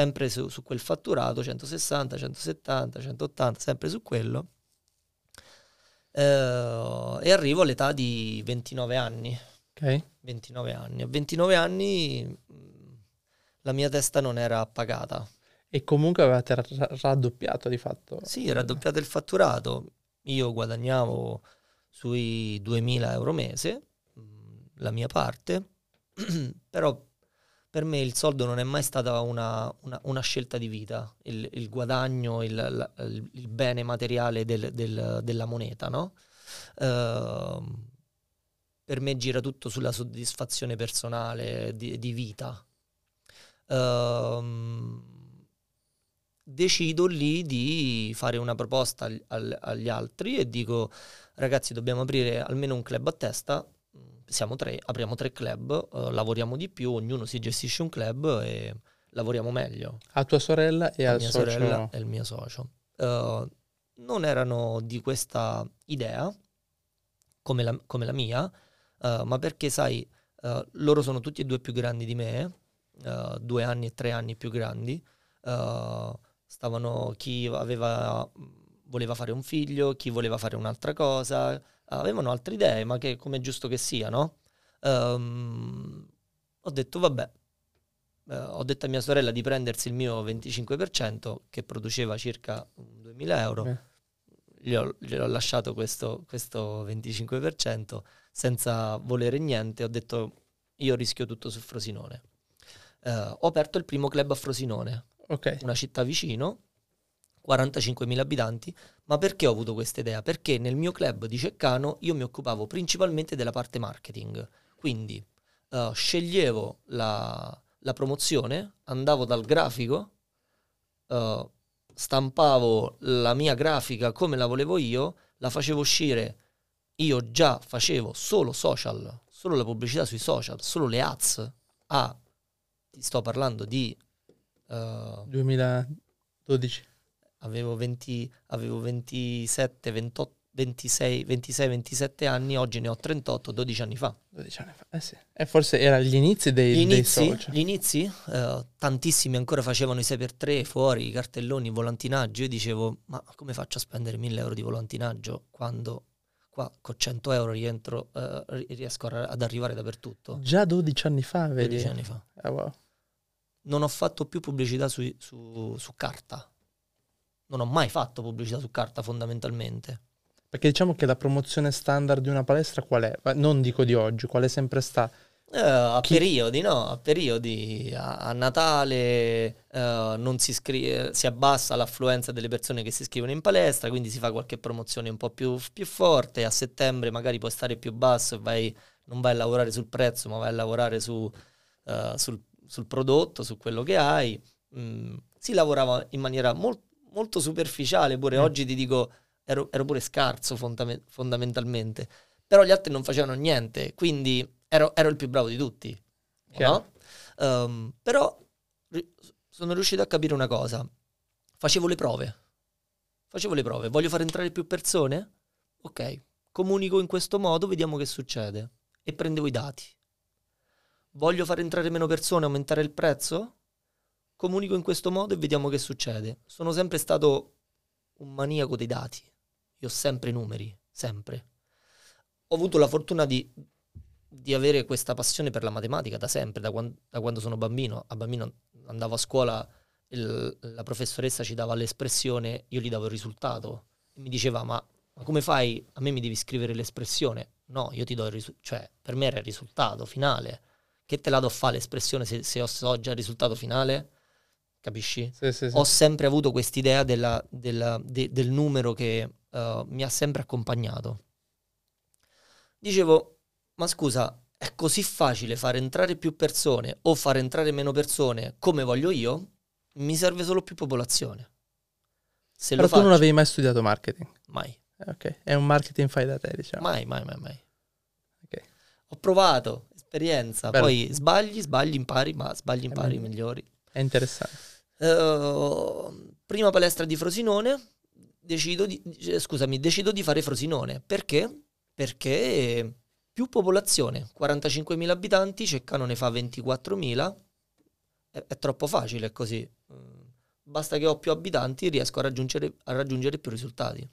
Sempre su, su quel fatturato 160, 170, 180, sempre su quello. Eh, e arrivo all'età di 29 anni. Ok? 29 anni. A 29 anni mh, la mia testa non era appagata. E comunque avevate ra- raddoppiato di fatto. Sì, raddoppiato il fatturato. Io guadagnavo sui 2000 euro mese, mh, la mia parte, però per me il soldo non è mai stata una, una- una scelta di vita, il, il guadagno, il, la- il- bene materiale del- del- della moneta, no? Ehm, per me gira tutto sulla soddisfazione personale di, di vita. Ehm, decido lì di fare una proposta ag- al- agli altri e dico ragazzi dobbiamo aprire almeno un club a testa, siamo tre, apriamo tre club, eh, lavoriamo di più, ognuno si gestisce un club e lavoriamo meglio. A tua sorella e al mia socio. sorella e il mio socio. Eh, non erano di questa idea come la, come la mia, eh, ma perché sai, eh, loro sono tutti e due più grandi di me, due anni e tre anni più grandi. stavano chi aveva, voleva fare un figlio, chi voleva fare un'altra cosa, avevano altre idee, ma che come è giusto che sia, no? Ehm, ho detto, vabbè, eh, ho detto a mia sorella di prendersi il mio 25% che produceva circa 2000 euro. Eh. Gli ho, gli ho lasciato questo, questo 25% senza volere niente. Ho detto io rischio tutto su Frosinone. Eh, ho aperto il primo club a Frosinone, Ok. una città vicino, 45.000 abitanti. Ma perché ho avuto questa idea? Perché nel mio club di Ceccano io mi occupavo principalmente della parte marketing. Quindi eh, sceglievo la, la promozione, andavo dal grafico, eh, stampavo la mia grafica come la volevo io, la facevo uscire. Io già facevo solo social, solo la pubblicità sui social, solo le ads. Ah, ti sto parlando di... eh, 2012. Avevo, 20, avevo 27, 28, 26, 26, 27 anni, oggi ne ho 38, 12 anni fa. 12 anni fa. Eh sì. E forse era gli inizi dei, Gli dei inizi, social. gli inizi eh, tantissimi ancora facevano i 6x3 fuori, i cartelloni, il volantinaggio. Io dicevo, ma come faccio a spendere 1000 euro di volantinaggio quando qua con 100 euro rientro, eh, ri- riesco ad arrivare dappertutto? Già 12 anni fa, vedi? 12 anni fa. Ah, wow. Non ho fatto più pubblicità sui- su, su carta. Non ho mai fatto pubblicità su carta fondamentalmente. Perché diciamo che la promozione standard di una palestra qual è? Non dico di oggi, quale sempre sta. Eh, a Chi- periodi, no? A periodi, a, a Natale eh, non si, iscri- si abbassa l'affluenza delle persone che si iscrivono in palestra, quindi si fa qualche promozione un po' più, più forte. A settembre magari puoi stare più basso e vai non vai a lavorare sul prezzo, ma vai a lavorare su, uh, sul, sul, prodotto, su quello che hai. Mm, si lavorava in maniera molt, molto superficiale, pure mm. oggi ti dico, ero, ero pure scarso fondament- fondamentalmente, però gli altri non facevano niente, quindi ero, ero il più bravo di tutti. No? Um, però ri- sono riuscito a capire una cosa, facevo le prove, facevo le prove, voglio far entrare più persone? Ok, comunico in questo modo, vediamo che succede e prendevo i dati. Voglio far entrare meno persone, aumentare il prezzo? Comunico in questo modo e vediamo che succede. Sono sempre stato un maniaco dei dati. Io ho sempre numeri, sempre. Ho avuto la fortuna di, di avere questa passione per la matematica da sempre, da quando, da quando sono bambino. A bambino andavo a scuola, il, la professoressa ci dava l'espressione, io gli davo il risultato e mi diceva ma, ma come fai? A me mi devi scrivere l'espressione No, io ti do il risultato, cioè per me era il risultato finale. Che te la do a fare l'espressione se, se so già il risultato finale? Capisci? Sì, sì, sì. Ho sempre avuto quest'idea della, della, de, del numero che uh, mi ha sempre accompagnato. Dicevo, ma scusa, è così facile far entrare più persone o far entrare meno persone come voglio io? Mi serve solo più popolazione. Se Però tu faccio, non avevi mai studiato marketing? Mai. Ok, è un marketing fai da te, diciamo. Mai, mai, mai, mai. Okay. Ho provato, esperienza, Bello. poi sbagli, sbagli, impari, ma sbagli, impari, è migliori. È interessante. Uh, prima palestra di Frosinone, decido di, scusami, decido di fare Frosinone. Perché? Perché più popolazione, 45.000 abitanti, Ceccano ne fa 24.000, è, è troppo facile così. Basta che ho più abitanti riesco a raggiungere, a raggiungere più risultati.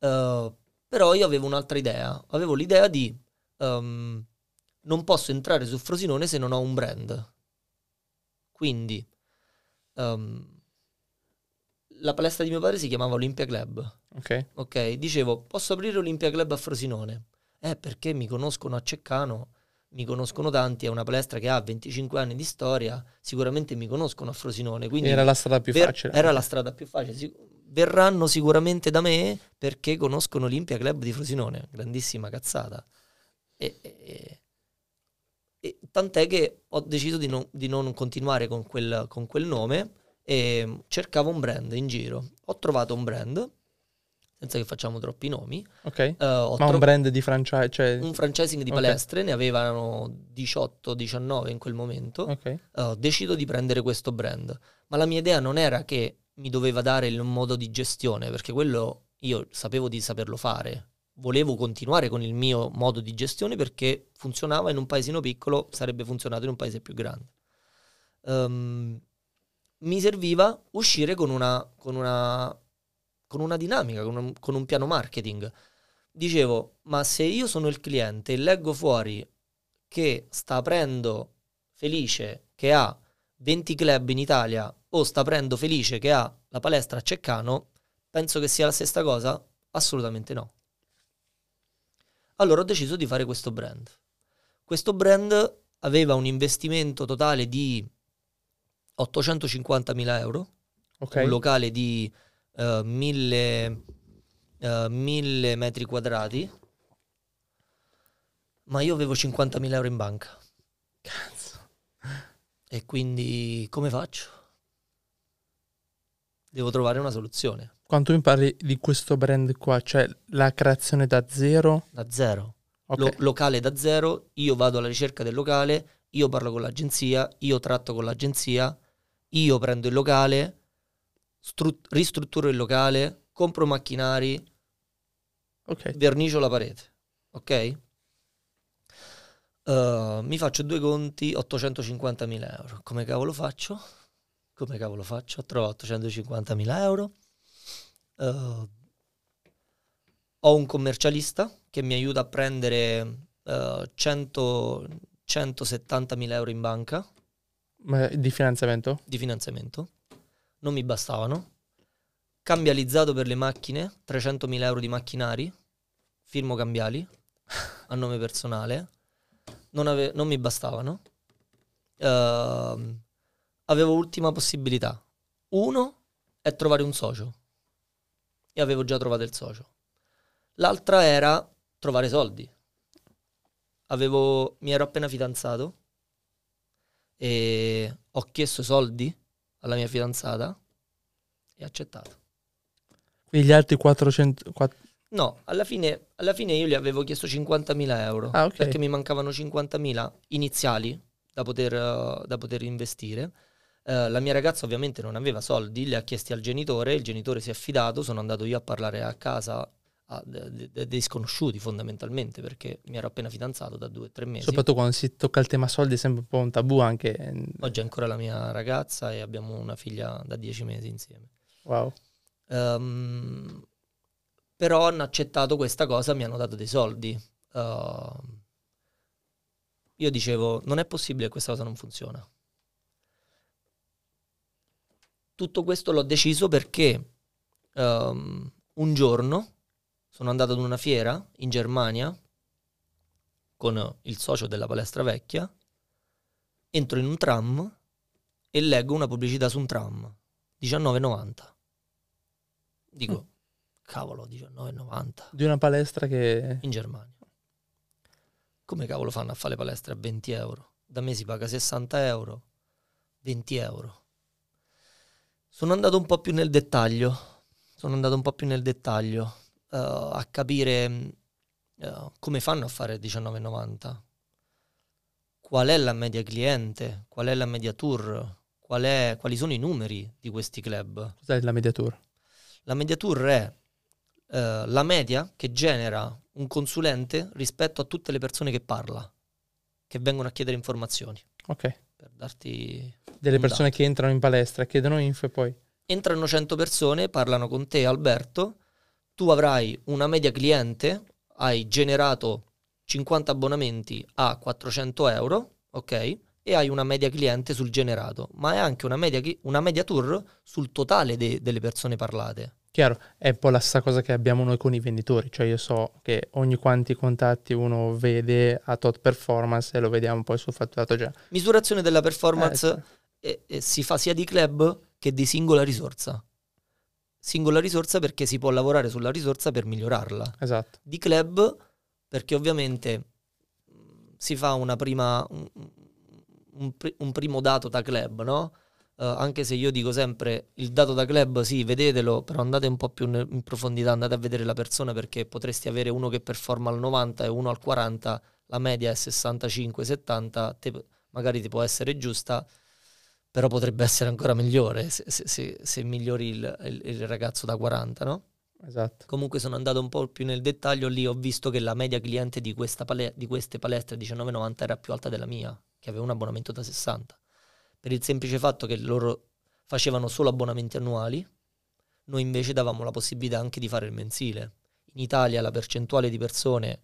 Uh, però io avevo un'altra idea. Avevo l'idea di um, non posso entrare su Frosinone se non ho un brand. Quindi um, la palestra di mio padre si chiamava Olympia Club. Ok. Ok, dicevo, posso aprire Olympia Club a Frosinone? Eh, perché mi conoscono a Ceccano, mi conoscono tanti, è una palestra che ha 25 anni di storia, sicuramente mi conoscono a Frosinone. Quindi era la strada più facile. Era la strada più facile verranno sicuramente da me perché conoscono l'Olimpia Club di Frosinone, grandissima cazzata. E, e, e, tant'è che ho deciso di non, di non continuare con quel, con quel, nome e cercavo un brand in giro. Ho trovato un brand, senza che facciamo troppi nomi. Ok. Uh, Ma tro- un brand di franchise? Cioè... Un franchising di okay. palestre, ne avevano 18-19 in quel momento. Ok. Uh, decido di prendere questo brand. Ma la mia idea non era che mi doveva dare il modo di gestione, perché quello io sapevo di saperlo fare. Volevo continuare con il mio modo di gestione perché funzionava in un paesino piccolo, sarebbe funzionato in un paese più grande. Um, mi serviva uscire con una, con una, con una dinamica, con un, con un piano marketing. Dicevo, ma se io sono il cliente e leggo fuori che sta aprendo Felice, che ha 20 club in Italia o sta aprendo Felice che ha la palestra a Ceccano, penso che sia la stessa cosa? Assolutamente no. Allora ho deciso di fare questo brand. Questo brand aveva un investimento totale di 850.000 euro, okay. un locale di uh, 1000, uh, 1000 metri quadrati, ma io avevo 50.000 euro in banca. Cazzo. E quindi come faccio? Devo trovare una soluzione. Quando mi parli di questo brand qua, cioè la creazione da zero? Da zero. Okay. Lo- locale da zero, io vado alla ricerca del locale, io parlo con l'agenzia, io tratto con l'agenzia, io prendo il locale, stru- ristrutturo il locale, compro macchinari, okay. vernicio la parete. Ok? Uh, mi faccio due conti, 850.000 euro. Come cavolo faccio? Come cavolo faccio? Ho trovato 850.000 euro. Uh, ho un commercialista che mi aiuta a prendere uh, 100, 170.000 euro in banca. Ma di finanziamento? Di finanziamento. Non mi bastavano. Cambializzato per le macchine, 300.000 euro di macchinari, firmo cambiali a nome personale non, ave- non mi bastavano. Uh, avevo ultima possibilità. Uno è trovare un socio. E avevo già trovato il socio. L'altra era trovare soldi. avevo, mi ero appena fidanzato e ho chiesto soldi alla mia fidanzata e ha accettato. Quindi gli altri 400... quatt- No, alla fine, alla fine io gli avevo chiesto 50.000 euro Ah, ok. perché mi mancavano 50.000 iniziali da poter, da poter investire. Eh, la mia ragazza ovviamente non aveva soldi, li ha chiesti al genitore, il genitore si è fidato, sono andato io a parlare a casa a de- de- de- dei sconosciuti fondamentalmente perché mi ero appena fidanzato da due o tre mesi. Soprattutto quando si tocca il tema soldi è sempre un po' un tabù anche. Oggi è ancora la mia ragazza e abbiamo una figlia da dieci mesi insieme. Wow. Ehm, però hanno accettato questa cosa, mi hanno dato dei soldi. Ehm, io dicevo, non è possibile che questa cosa non funziona. Tutto questo l'ho deciso perché ehm, un giorno sono andato ad una fiera in Germania con il socio della palestra vecchia, entro in un tram e leggo una pubblicità su un tram, 19,90. Dico, cavolo, 19,90 Di una palestra che... in Germania. Come cavolo fanno a fare le palestre a 20 euro? Da me si paga 60 euro, 20 euro. Sono andato un po' più nel dettaglio, sono andato un po' più nel dettaglio eh, a capire eh, come fanno a fare 19,90. Qual è la media cliente? Qual è la media tour? Qual è- quali sono i numeri di questi club? Cos'è la media tour? La media tour è eh, la media che genera un consulente rispetto a tutte le persone che parla, che vengono a chiedere informazioni. Ok. Per darti Delle persone dato. che entrano in palestra, chiedono info e poi... Entrano 100 persone, parlano con te Alberto, tu avrai una media cliente, hai generato 50 abbonamenti a 400 euro, ok? E hai una media cliente sul generato, ma è anche una media, una media tour sul totale de- delle persone parlate. Chiaro, è un po' la stessa cosa che abbiamo noi con i venditori, cioè io so che ogni quanti contatti uno vede a tot performance e lo vediamo poi sul fatturato già. Misurazione della performance Eh, sì. E- e si fa sia di club che di singola risorsa. Singola risorsa perché si può lavorare sulla risorsa per migliorarla. Esatto. Di club perché ovviamente si fa una prima, un, un un primo dato da club, no? Eh, anche se io dico sempre il dato da club, sì, vedetelo, però andate un po' più in profondità, andate a vedere la persona perché potresti avere uno che performa al 90 e uno al 40, la media è 65-70, te- magari ti può essere giusta, però potrebbe essere ancora migliore se, se- se- se migliori il, il- il ragazzo da 40, no? Esatto. Comunque sono andato un po' più nel dettaglio, lì ho visto che la media cliente di, questa pale- di queste palestre 19,90 era più alta della mia, che aveva un abbonamento da 60. Per il semplice fatto che loro facevano solo abbonamenti annuali, noi invece davamo la possibilità anche di fare il mensile. In Italia la percentuale di persone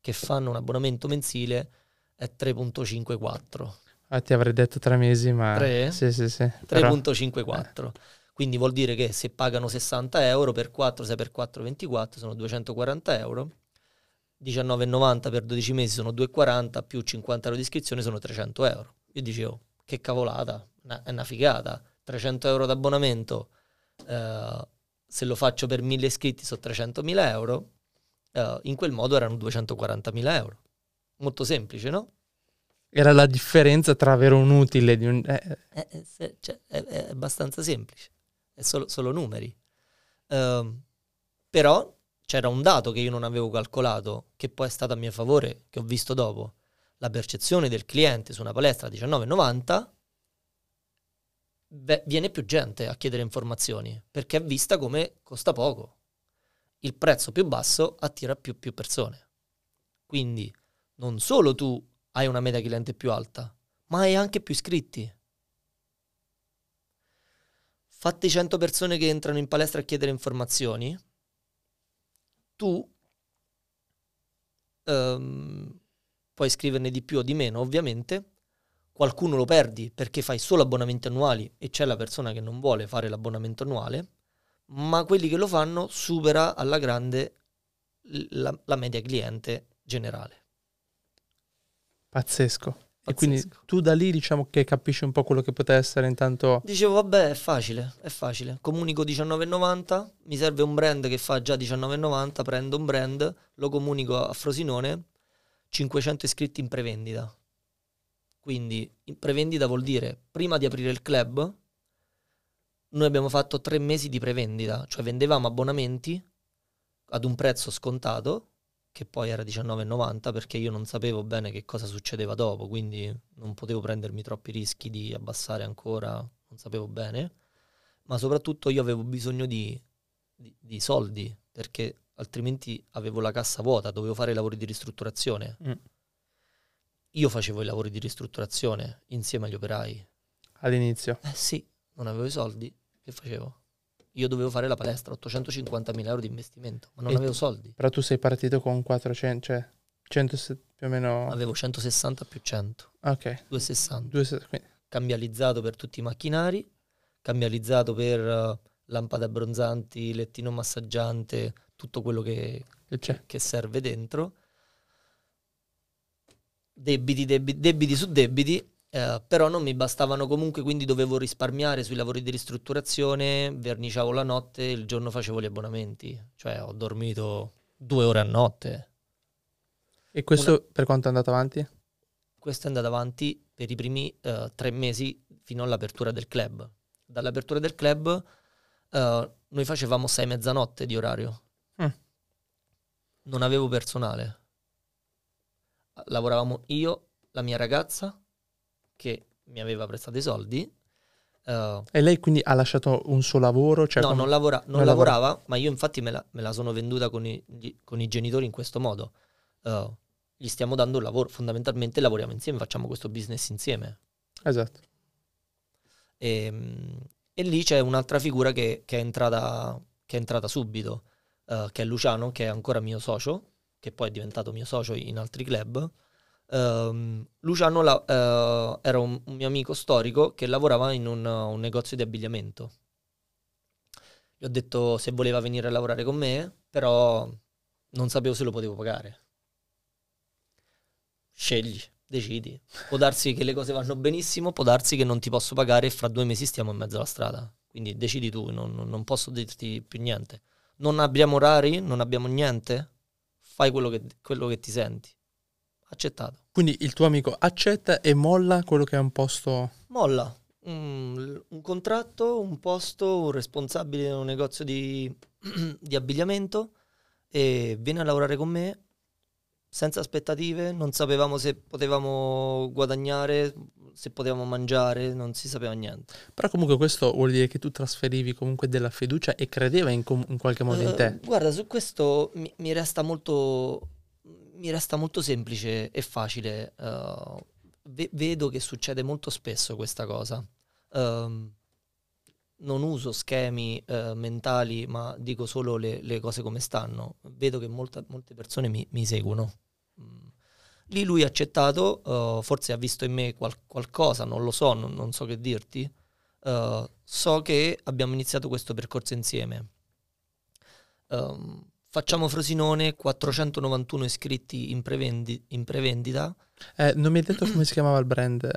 che fanno un abbonamento mensile è 3.54. Ah, ti avrei detto tre mesi, ma... Tre? Sì, sì, sì. Però- 3.54. Quindi vuol dire che se pagano 60 euro per 4, 6 per 4, 24 sono 240 euro. 19,90 per 12 mesi sono 2,40 più 50 euro di iscrizione sono 300 euro. Io dicevo, che cavolata, una- è una figata. 300 euro d'abbonamento, eh, se lo faccio per 1000 iscritti sono 300.000 euro. Eh, in quel modo erano 240.000 euro. Molto semplice, no? Era la differenza tra avere un utile di un... eh, Eh, eh, se- cioè, è, è abbastanza semplice, è solo, solo numeri. Ehm, però c'era un dato che io non avevo calcolato, che poi è stato a mio favore, che ho visto dopo. La percezione del cliente su una palestra a 19,90 beh, viene più gente a chiedere informazioni, perché è vista come costa poco. Il prezzo più basso attira più, più persone. Quindi non solo tu hai una media cliente più alta, ma hai anche più iscritti. Fatti 100 persone che entrano in palestra a chiedere informazioni, tu ehm, puoi scriverne di più o di meno, ovviamente. Qualcuno lo perdi perché fai solo abbonamenti annuali e c'è la persona che non vuole fare l'abbonamento annuale, ma quelli che lo fanno supera alla grande la, la media cliente generale. Pazzesco. E quindi Pazzesco. tu da lì diciamo che capisci un po' quello che poteva essere intanto... Dicevo, vabbè, è facile, è facile. Comunico 19,90, mi serve un brand che fa già 19,90, prendo un brand, lo comunico a Frosinone, 500 iscritti in prevendita. Quindi in prevendita vuol dire prima di aprire il club noi abbiamo fatto tre mesi di prevendita, cioè vendevamo abbonamenti ad un prezzo scontato che poi era 19,90 perché io non sapevo bene che cosa succedeva dopo, quindi non potevo prendermi troppi rischi di abbassare ancora, non sapevo bene, ma soprattutto io avevo bisogno di, di, di soldi perché altrimenti avevo la cassa vuota, dovevo fare i lavori di ristrutturazione. Mm. Io facevo i lavori di ristrutturazione insieme agli operai. All'inizio. Eh sì, non avevo i soldi, che facevo? Io dovevo fare la palestra, 850.000 euro di investimento, ma non E- avevo soldi. Però tu sei partito con 400, cioè 100 se- più o meno... Avevo 160 più 100, Ok, 260. due se- quindi- Cambializzato per tutti i macchinari, cambializzato per eh, lampade abbronzanti, lettino massaggiante, tutto quello che, che serve dentro. Debiti, debiti, debiti su debiti, eh, però non mi bastavano comunque, quindi dovevo risparmiare sui lavori di ristrutturazione, verniciavo la notte, il giorno facevo gli abbonamenti, cioè ho dormito due ore a notte. E questo per quanto è andato avanti? Questo è andato avanti per i primi eh, tre mesi fino all'apertura del club. Dall'apertura del club eh, noi facevamo sei mezzanotte di orario. Mm. Non avevo personale. Lavoravamo io, la mia ragazza, che mi aveva prestato i soldi. eh, E lei quindi ha lasciato un suo lavoro? Cioè no, come- non, lavora- non non lavora. lavorava, ma io infatti me la, me la sono venduta con i, gli- con i genitori in questo modo. Eh, gli stiamo dando un lavoro, fondamentalmente lavoriamo insieme, facciamo questo business insieme. Esatto. E, e lì c'è un'altra figura che, che è, entrata, che è entrata subito, eh, che è Luciano, che è ancora mio socio, che poi è diventato mio socio in altri club. Ehm, Luciano la- eh, era un, un mio amico storico che lavorava in un, un negozio di abbigliamento. Gli ho detto se voleva venire a lavorare con me, però non sapevo se lo potevo pagare. Scegli, decidi. Può darsi che le cose vanno benissimo, può darsi che non ti posso pagare e fra due mesi stiamo in mezzo alla strada. Quindi decidi tu, non- non posso dirti più niente. Non abbiamo orari, non abbiamo niente, fai quello che, quello che ti senti. Accettato. Quindi il tuo amico accetta e molla quello che è un posto... Molla. Un, un contratto, un posto, un responsabile di un negozio di, di abbigliamento e viene a lavorare con me senza aspettative, non sapevamo se potevamo guadagnare, se potevamo mangiare, non si sapeva niente. Però comunque questo vuol dire che tu trasferivi comunque della fiducia e credeva in, com- in qualche modo in Eh, te. guarda, su questo mi, mi resta molto mi resta molto semplice e facile. eh, ve- vedo che succede molto spesso questa cosa. Ehm, non uso schemi eh, mentali, ma dico solo le, le cose come stanno. Vedo che molta- molte persone mi, mi seguono. Mm. Lì lui ha accettato, eh, forse ha visto in me qual- qualcosa, non lo so, non, non so che dirti. Eh, so che abbiamo iniziato questo percorso insieme. Ehm, facciamo Frosinone, 491 iscritti in, prevendi- in prevendita. Eh, non mi hai detto come si chiamava il brand?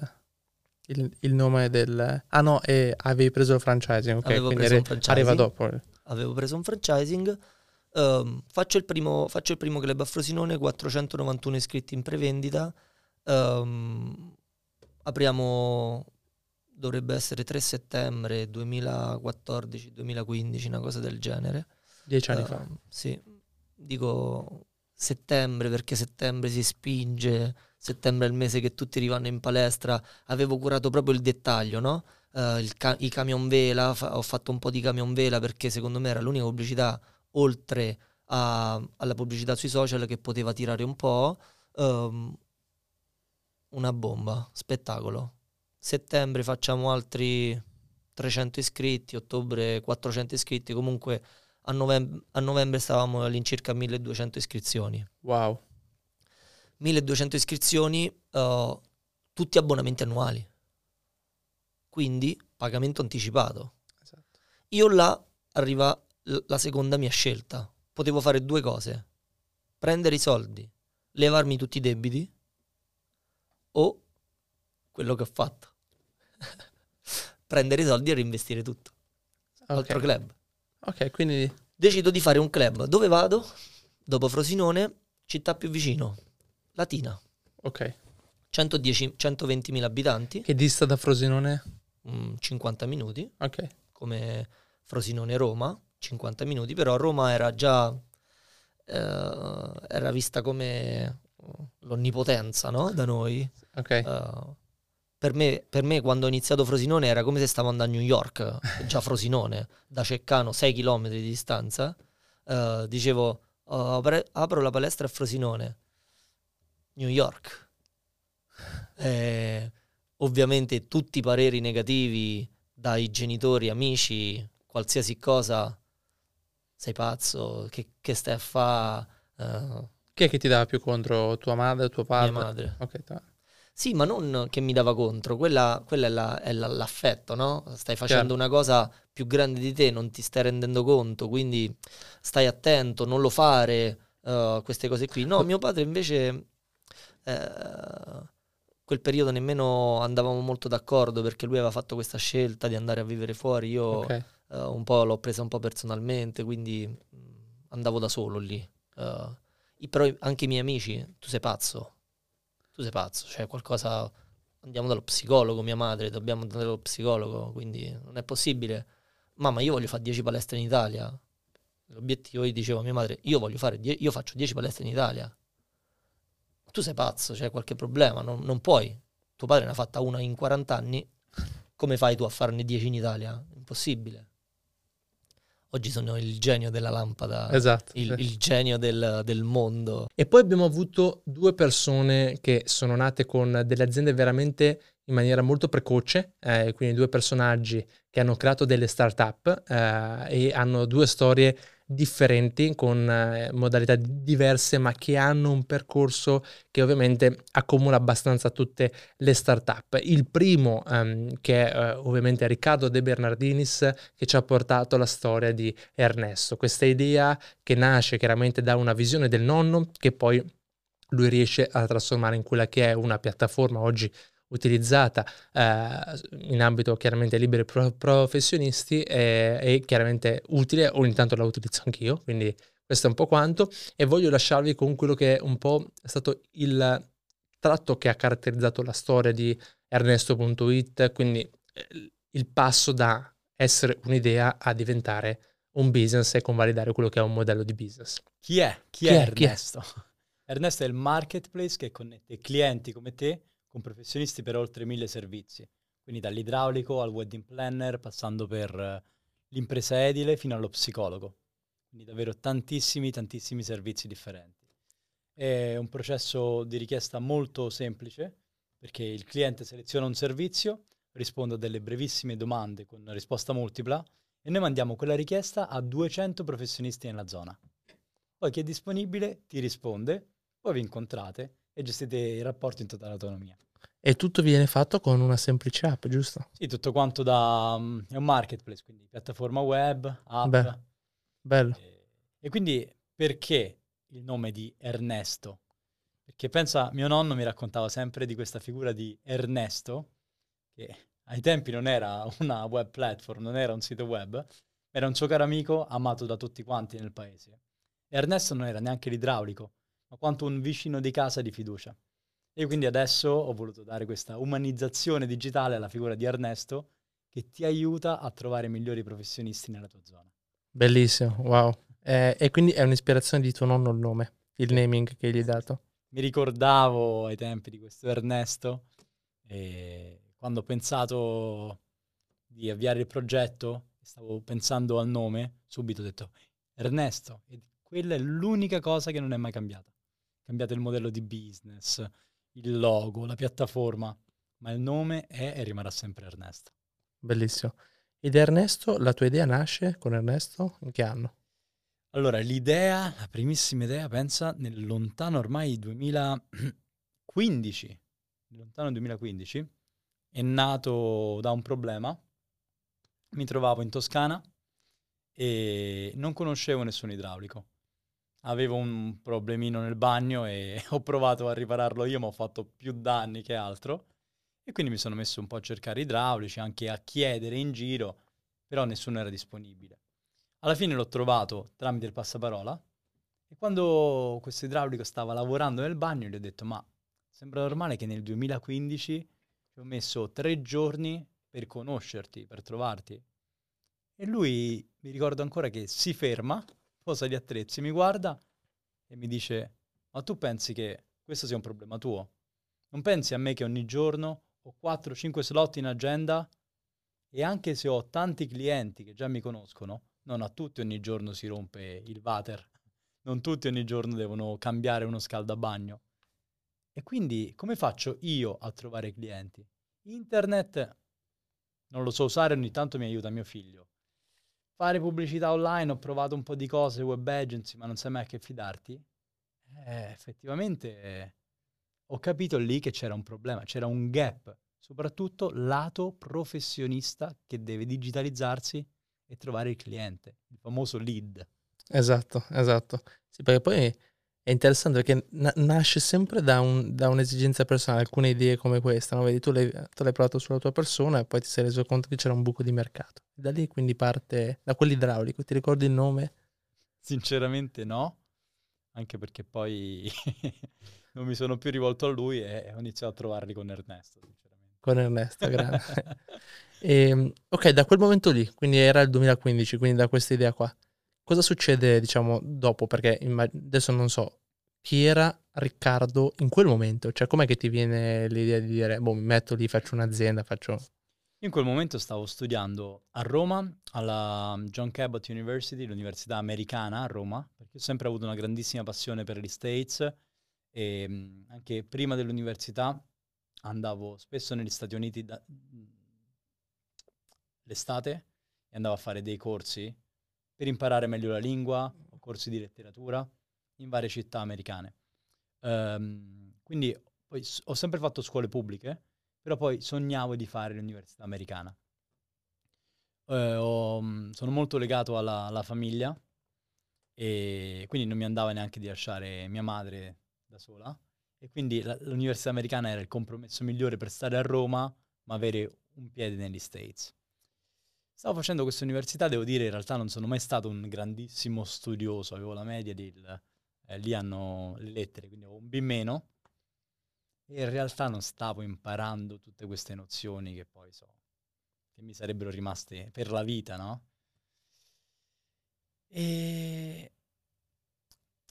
Il, il nome del... Ah no, e avevi preso il franchising, ok? Avevo preso un franchising. arriva dopo. avevo preso un franchising. ehm, faccio, il primo, faccio il primo club a Frosinone, 491 iscritti in prevendita. ehm, apriamo, dovrebbe essere 3 settembre 2014-2015, una cosa del genere. Dieci anni fa. Ehm, Sì, dico settembre perché settembre si spinge, settembre è il mese che tutti rivanno in palestra. Avevo curato proprio il dettaglio, no? Eh, il ca- I camion vela, fa- ho fatto un po' di camion vela perché secondo me era l'unica pubblicità oltre a- alla pubblicità sui social che poteva tirare un po'. Ehm, una bomba, spettacolo. Settembre facciamo altri 300 iscritti, ottobre 400 iscritti, comunque a, novem- a novembre stavamo all'incirca a 1200 iscrizioni. Wow. 1200 iscrizioni, eh, tutti abbonamenti annuali. Quindi pagamento anticipato. Esatto. Io là arriva la seconda mia scelta. Potevo fare due cose. Prendere i soldi, levarmi tutti i debiti o quello che ho fatto. Prendere i soldi e reinvestire tutto. Altro Ok, club. Ok, quindi Decido di fare un club. Dove vado? Dopo Frosinone, città più vicino. Latina, Ok. 110 120.000 abitanti, Che dista da Frosinone? mm, 50 minuti, Ok. come Frosinone-Roma, 50 minuti, però Roma era già eh, era vista come l'onnipotenza no? da noi. Ok. Eh, per, me, per me quando ho iniziato Frosinone era come se stavo andando a New York, già Frosinone, da Ceccano 6 km di distanza. Eh, dicevo, "Oh, apro la palestra a Frosinone, New York. Eh, ovviamente tutti i pareri negativi dai genitori, amici, qualsiasi cosa, sei pazzo, che, che stai a fare? Chi è che ti dava più contro? Tua madre, tuo padre? mia madre. Ok, ta- Sì, ma non che mi dava contro, quella, quella è, la- è la- l'affetto, no? Stai facendo una cosa più grande di te, non ti stai rendendo conto, quindi stai attento, non lo fare, eh, queste cose qui. No, mio padre invece, eh, quel periodo nemmeno andavamo molto d'accordo perché lui aveva fatto questa scelta di andare a vivere fuori, io ok. eh, un po' l'ho presa un po' personalmente, quindi mh, andavo da solo lì. I- però anche i miei amici, tu sei pazzo, tu sei pazzo, cioè qualcosa, andiamo dallo psicologo, mia madre, dobbiamo andare dallo psicologo, quindi non è possibile. Mamma, io voglio fare 10 palestre in Italia. L'obiettivo, io dicevo a mia madre, io voglio fare, die- io faccio 10 palestre in Italia. Tu sei pazzo, c'è qualche problema, non, non puoi. Tuo padre ne ha fatta una in 40 anni, come fai tu a farne 10 in Italia? Impossibile. Oggi sono il genio della lampada, Esatto. il, sì. il genio del, del mondo. E poi abbiamo avuto due persone che sono nate con delle aziende veramente in maniera molto precoce, eh, quindi due personaggi che hanno creato delle start-up eh, e hanno due storie differenti con eh, modalità di- diverse ma che hanno un percorso che ovviamente accomuna abbastanza tutte le start-up. Il primo ehm, che è eh, ovviamente Riccardo De Bernardinis che ci ha portato la storia di Ernesto, questa idea che nasce chiaramente da una visione del nonno che poi lui riesce a trasformare in quella che è una piattaforma oggi utilizzata eh, in ambito chiaramente liberi pro- professionisti e, e chiaramente utile, ogni tanto la utilizzo anch'io, quindi questo è un po' quanto e voglio lasciarvi con quello che è un po' stato il tratto che ha caratterizzato la storia di Ernesto.it, quindi eh, il passo da essere un'idea a diventare un business e convalidare quello che è un modello di business. Chi è? Chi, Chi è è? Chi è? Ernesto? Ernesto è il marketplace che connette clienti come te con professionisti per oltre mille servizi, quindi dall'idraulico al wedding planner, passando per eh, l'impresa edile fino allo psicologo. Quindi davvero tantissimi, tantissimi servizi differenti. È un processo di richiesta molto semplice perché il cliente seleziona un servizio, risponde a delle brevissime domande con risposta multipla e noi mandiamo quella richiesta a 200 professionisti nella zona. Poi chi è disponibile ti risponde, poi vi incontrate e gestite il rapporto in totale autonomia. E tutto viene fatto con una semplice app, giusto? Sì, tutto quanto da... mm, è un marketplace, quindi piattaforma web, app. Beh. Bello. E, e quindi perché il nome di Ernesto? Perché pensa, mio nonno mi raccontava sempre di questa figura di Ernesto, che ai tempi non era una web platform, non era un sito web, era un suo caro amico amato da tutti quanti nel paese. E Ernesto non era neanche l'idraulico, ma quanto un vicino di casa di fiducia. E quindi adesso ho voluto dare questa umanizzazione digitale alla figura di Ernesto che ti aiuta a trovare i migliori professionisti nella tua zona. Bellissimo, wow. Eh, e quindi è un'ispirazione di tuo nonno il nome, il naming che gli hai dato. Mi ricordavo ai tempi di questo Ernesto e quando ho pensato di avviare il progetto, stavo pensando al nome, subito ho detto Ernesto e quella è l'unica cosa che non è mai cambiata. È cambiato il modello di business, il logo, la piattaforma, ma il nome è e rimarrà sempre Ernesto. Bellissimo. Ed Ernesto, la tua idea nasce con Ernesto in che anno? Allora, l'idea, la primissima idea, pensa nel lontano ormai 2015, nel lontano 2015, è nato da un problema. Mi trovavo in Toscana e non conoscevo nessun idraulico. Avevo un problemino nel bagno e ho provato a ripararlo io, ma ho fatto più danni che altro. E quindi mi sono messo un po' a cercare idraulici, anche a chiedere in giro, però nessuno era disponibile. Alla fine l'ho trovato tramite il passaparola E quando questo idraulico stava lavorando nel bagno, gli ho detto, ma sembra normale che nel 2015 ci ho messo tre giorni per conoscerti, per trovarti. E lui, mi ricordo ancora che si ferma, posa gli attrezzi, mi guarda e mi dice, ma tu pensi che questo sia un problema tuo? Non pensi a me che ogni giorno ho 4-5 slot in agenda e anche se ho tanti clienti che già mi conoscono, non a tutti ogni giorno si rompe il water, non tutti ogni giorno devono cambiare uno scaldabagno. E quindi come faccio io a trovare clienti? Internet non lo so usare, ogni tanto mi aiuta mio figlio. Fare pubblicità online, ho provato un po' di cose, web agency, ma non sai mai a che fidarti. Eh, effettivamente eh, ho capito lì che c'era un problema, c'era un gap, soprattutto lato professionista che deve digitalizzarsi e trovare il cliente, il famoso lead. Esatto, esatto. Sì, perché poi è interessante perché na- nasce sempre da, un- da un'esigenza personale, alcune idee come questa, no? Vedi, tu l'hai, tu l'hai provato sulla tua persona e poi ti sei reso conto che c'era un buco di mercato. Da lì quindi parte, da quell'idraulico, ti ricordi il nome? Sinceramente no, anche perché poi non mi sono più rivolto a lui e ho iniziato a trovarli con Ernesto, sinceramente. Con Ernesto, grande. E, ok, da quel momento lì, quindi era il 2015, quindi da questa idea qua. Cosa succede, diciamo, dopo? Perché adesso non so chi era Riccardo in quel momento, cioè com'è che ti viene l'idea di dire, boh, mi metto lì, faccio un'azienda, faccio... In quel momento stavo studiando a Roma, alla John Cabot University, l'università americana a Roma, perché ho sempre avuto una grandissima passione per gli States e anche prima dell'università andavo spesso negli Stati Uniti da- l'estate e andavo a fare dei corsi per imparare meglio la lingua, o corsi di letteratura in varie città americane. Ehm, quindi poi ho sempre fatto scuole pubbliche, però poi sognavo di fare l'università americana. Eh, ho- mh, sono molto legato alla, alla famiglia e quindi non mi andava neanche di lasciare mia madre da sola e quindi la- l'università americana era il compromesso migliore per stare a Roma ma avere un piede negli States. Stavo facendo questa università, devo dire, in realtà non sono mai stato un grandissimo studioso, avevo la media del... eh, lì hanno le lettere, quindi avevo un B meno, e in realtà non stavo imparando tutte queste nozioni che poi so, che mi sarebbero rimaste per la vita, no? E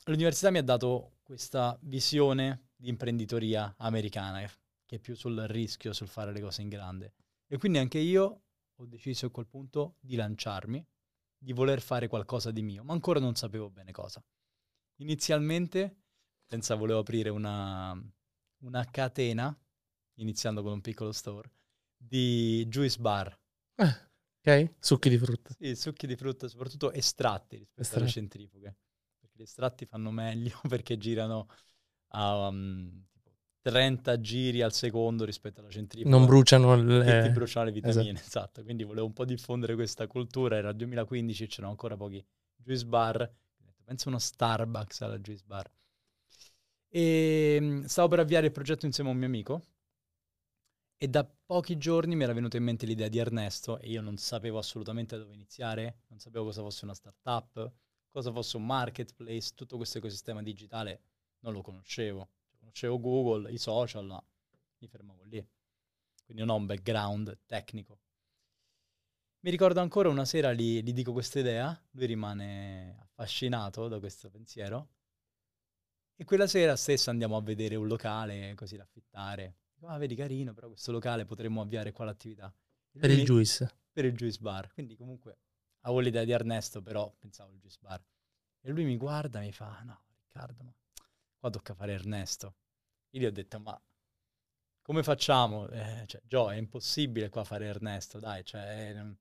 l'università mi ha dato questa visione di imprenditoria americana, che è più sul rischio, sul fare le cose in grande. E quindi anche io ho deciso a quel punto di lanciarmi, di voler fare qualcosa di mio, ma ancora non sapevo bene cosa. Inizialmente pensavo volevo aprire una, una catena, iniziando con un piccolo store, di juice bar. Eh, ok? Succhi di frutta. Sì, succhi di frutta, soprattutto estratti rispetto alle Estratti. centrifughe. Perché gli estratti fanno meglio perché girano a um, 30 giri al secondo rispetto alla centrifuga. Non bruciano che ti le... bruciano le vitamine, esatto. Quindi volevo un po' diffondere questa cultura. Era il 2015 e c'erano ancora pochi juice bar. Penso uno Starbucks alla juice bar. E mm, stavo per avviare il progetto insieme a un mio amico. E da pochi giorni mi era venuta in mente l'idea di Ernesto e io non sapevo assolutamente da dove iniziare, non sapevo cosa fosse una startup, cosa fosse un marketplace, tutto questo ecosistema digitale non lo conoscevo. Conoscevo Google, i social, ma mi fermavo lì. Quindi non ho un background tecnico. Mi ricordo ancora una sera gli, gli dico questa idea, lui rimane affascinato da questo pensiero e quella sera stessa andiamo a vedere un locale così da affittare. Ah, vedi carino, però questo locale potremmo avviare qua l'attività. Per il juice. per il juice bar. Quindi comunque avevo l'idea di Ernesto, però pensavo al juice bar. E lui mi guarda e mi fa, no, Riccardo, ma qua tocca fare Ernesto. Io gli ho detto, ma come facciamo? Eh, cioè, Gio, è impossibile qua fare Ernesto, dai, cioè, eh,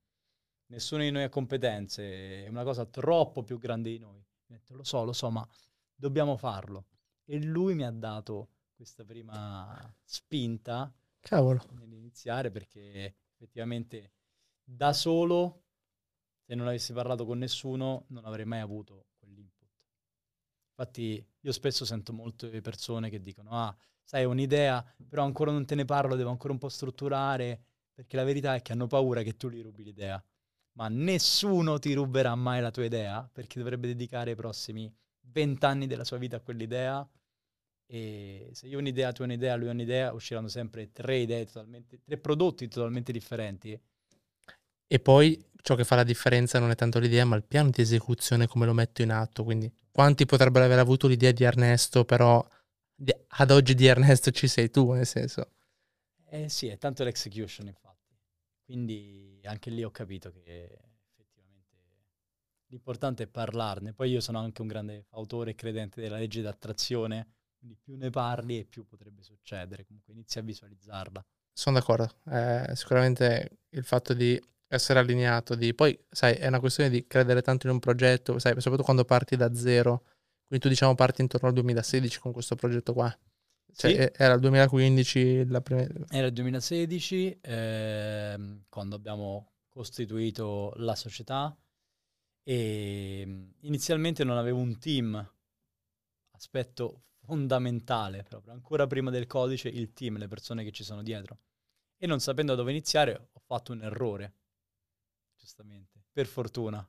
nessuno di noi ha competenze, è una cosa troppo più grande di noi. Detto, lo so, lo so, ma dobbiamo farlo. E lui mi ha dato questa prima spinta Cavolo. nell'iniziare perché effettivamente da solo, se non avessi parlato con nessuno, non avrei mai avuto. Infatti io spesso sento molte persone che dicono, ah, sai, ho un'idea, però ancora non te ne parlo, devo ancora un po' strutturare, perché la verità è che hanno paura che tu gli rubi l'idea. Ma nessuno ti ruberà mai la tua idea, perché dovrebbe dedicare i prossimi vent'anni della sua vita a quell'idea e se io ho un'idea, tu hai un'idea, lui ha un'idea, usciranno sempre tre idee totalmente, tre prodotti totalmente differenti. E poi ciò che fa la differenza non è tanto l'idea, ma il piano di esecuzione, come lo metto in atto. Quindi quanti potrebbero aver avuto l'idea di Ernesto, però ad oggi di Ernesto ci sei tu, nel senso. Eh sì, è tanto l'execution infatti. Quindi anche lì ho capito che effettivamente l'importante è parlarne. Poi io sono anche un grande autore e credente della legge d'attrazione, quindi più ne parli e più potrebbe succedere. Comunque inizi a visualizzarla. Sono d'accordo. Eh, sicuramente il fatto di essere allineato, di poi, sai, è una questione di credere tanto in un progetto, sai, soprattutto quando parti da zero. Quindi tu diciamo parti intorno al 2016 con questo progetto qua. Cioè, Sì. era il 2015 la prima... Era il 2016 ehm, quando abbiamo costituito la società e mm, inizialmente non avevo un team, aspetto fondamentale proprio, ancora prima del codice, il team, le persone che ci sono dietro. E non sapendo da dove iniziare ho fatto un errore, giustamente, per fortuna.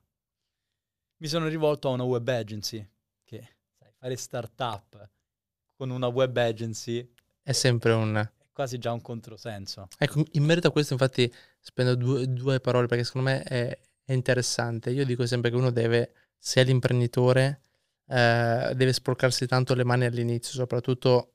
Mi sono rivolto a una web agency, che sai, fare startup con una web agency È sempre un... è quasi già un controsenso. Ecco, in merito a questo infatti spendo due, due parole perché secondo me è, è interessante. Io dico sempre che uno deve, se è l'imprenditore, eh, deve sporcarsi tanto le mani all'inizio, soprattutto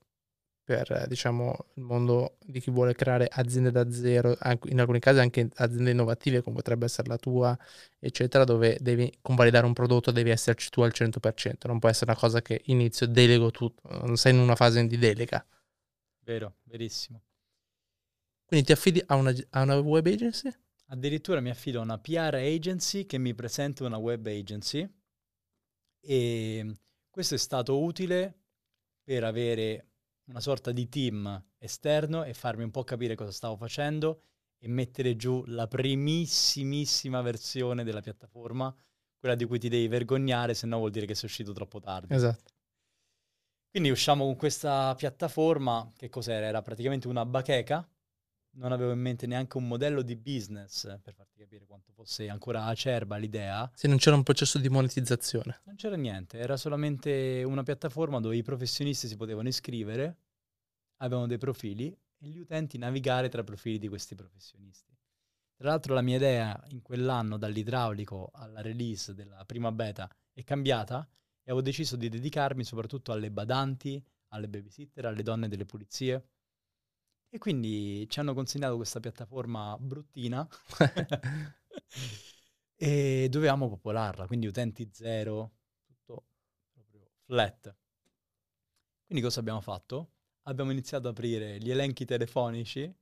per, eh, diciamo, il mondo di chi vuole creare aziende da zero, in alcuni casi anche aziende innovative come potrebbe essere la tua, eccetera, dove devi convalidare un prodotto, devi esserci tu al 100%, non può essere una cosa che inizio, delego tutto, non sei in una fase di delega. Vero, verissimo. Quindi ti affidi a una, a una web agency? Addirittura mi affido a una PR agency che mi presenta una web agency e questo è stato utile per avere una sorta di team esterno e farmi un po' capire cosa stavo facendo e mettere giù la primissimissima versione della piattaforma, quella di cui ti devi vergognare, se no vuol dire che sei uscito troppo tardi. Esatto. Quindi usciamo con questa piattaforma, che cos'era? Era praticamente una bacheca, non avevo in mente neanche un modello di business, per farti capire quanto fosse ancora acerba l'idea. Se non c'era un processo di monetizzazione. Non c'era niente, era solamente una piattaforma dove i professionisti si potevano iscrivere, avevano dei profili e gli utenti navigare tra i profili di questi professionisti. Tra l'altro la mia idea in quell'anno dall'idraulico alla release della prima beta è cambiata e avevo deciso di dedicarmi soprattutto alle badanti, alle babysitter, alle donne delle pulizie. E quindi ci hanno consegnato questa piattaforma bruttina e dovevamo popolarla, quindi utenti zero, tutto proprio flat. Quindi cosa abbiamo fatto? Abbiamo iniziato ad aprire gli elenchi telefonici,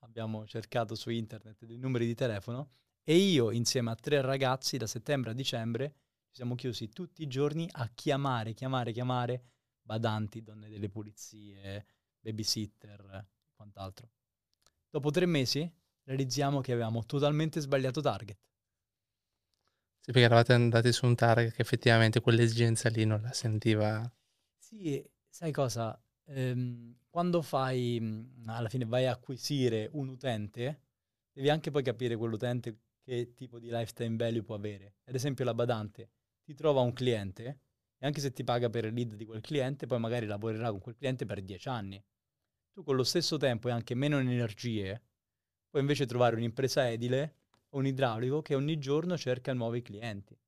abbiamo cercato su internet dei numeri di telefono e io insieme a tre ragazzi da settembre a dicembre ci siamo chiusi tutti i giorni a chiamare, chiamare, chiamare badanti, donne delle pulizie, babysitter quant'altro. Dopo tre mesi realizziamo che avevamo totalmente sbagliato target. Sì, perché eravate andati su un target che effettivamente quell'esigenza lì non la sentiva. Sì, sai cosa? Ehm, quando fai, alla fine vai a acquisire un utente, devi anche poi capire quell'utente che tipo di lifetime value può avere. Ad esempio la badante ti trova un cliente e anche se ti paga per il lead di quel cliente, poi magari lavorerà con quel cliente per dieci anni. Tu con lo stesso tempo e anche meno energie puoi invece trovare un'impresa edile o un idraulico che ogni giorno cerca nuovi clienti.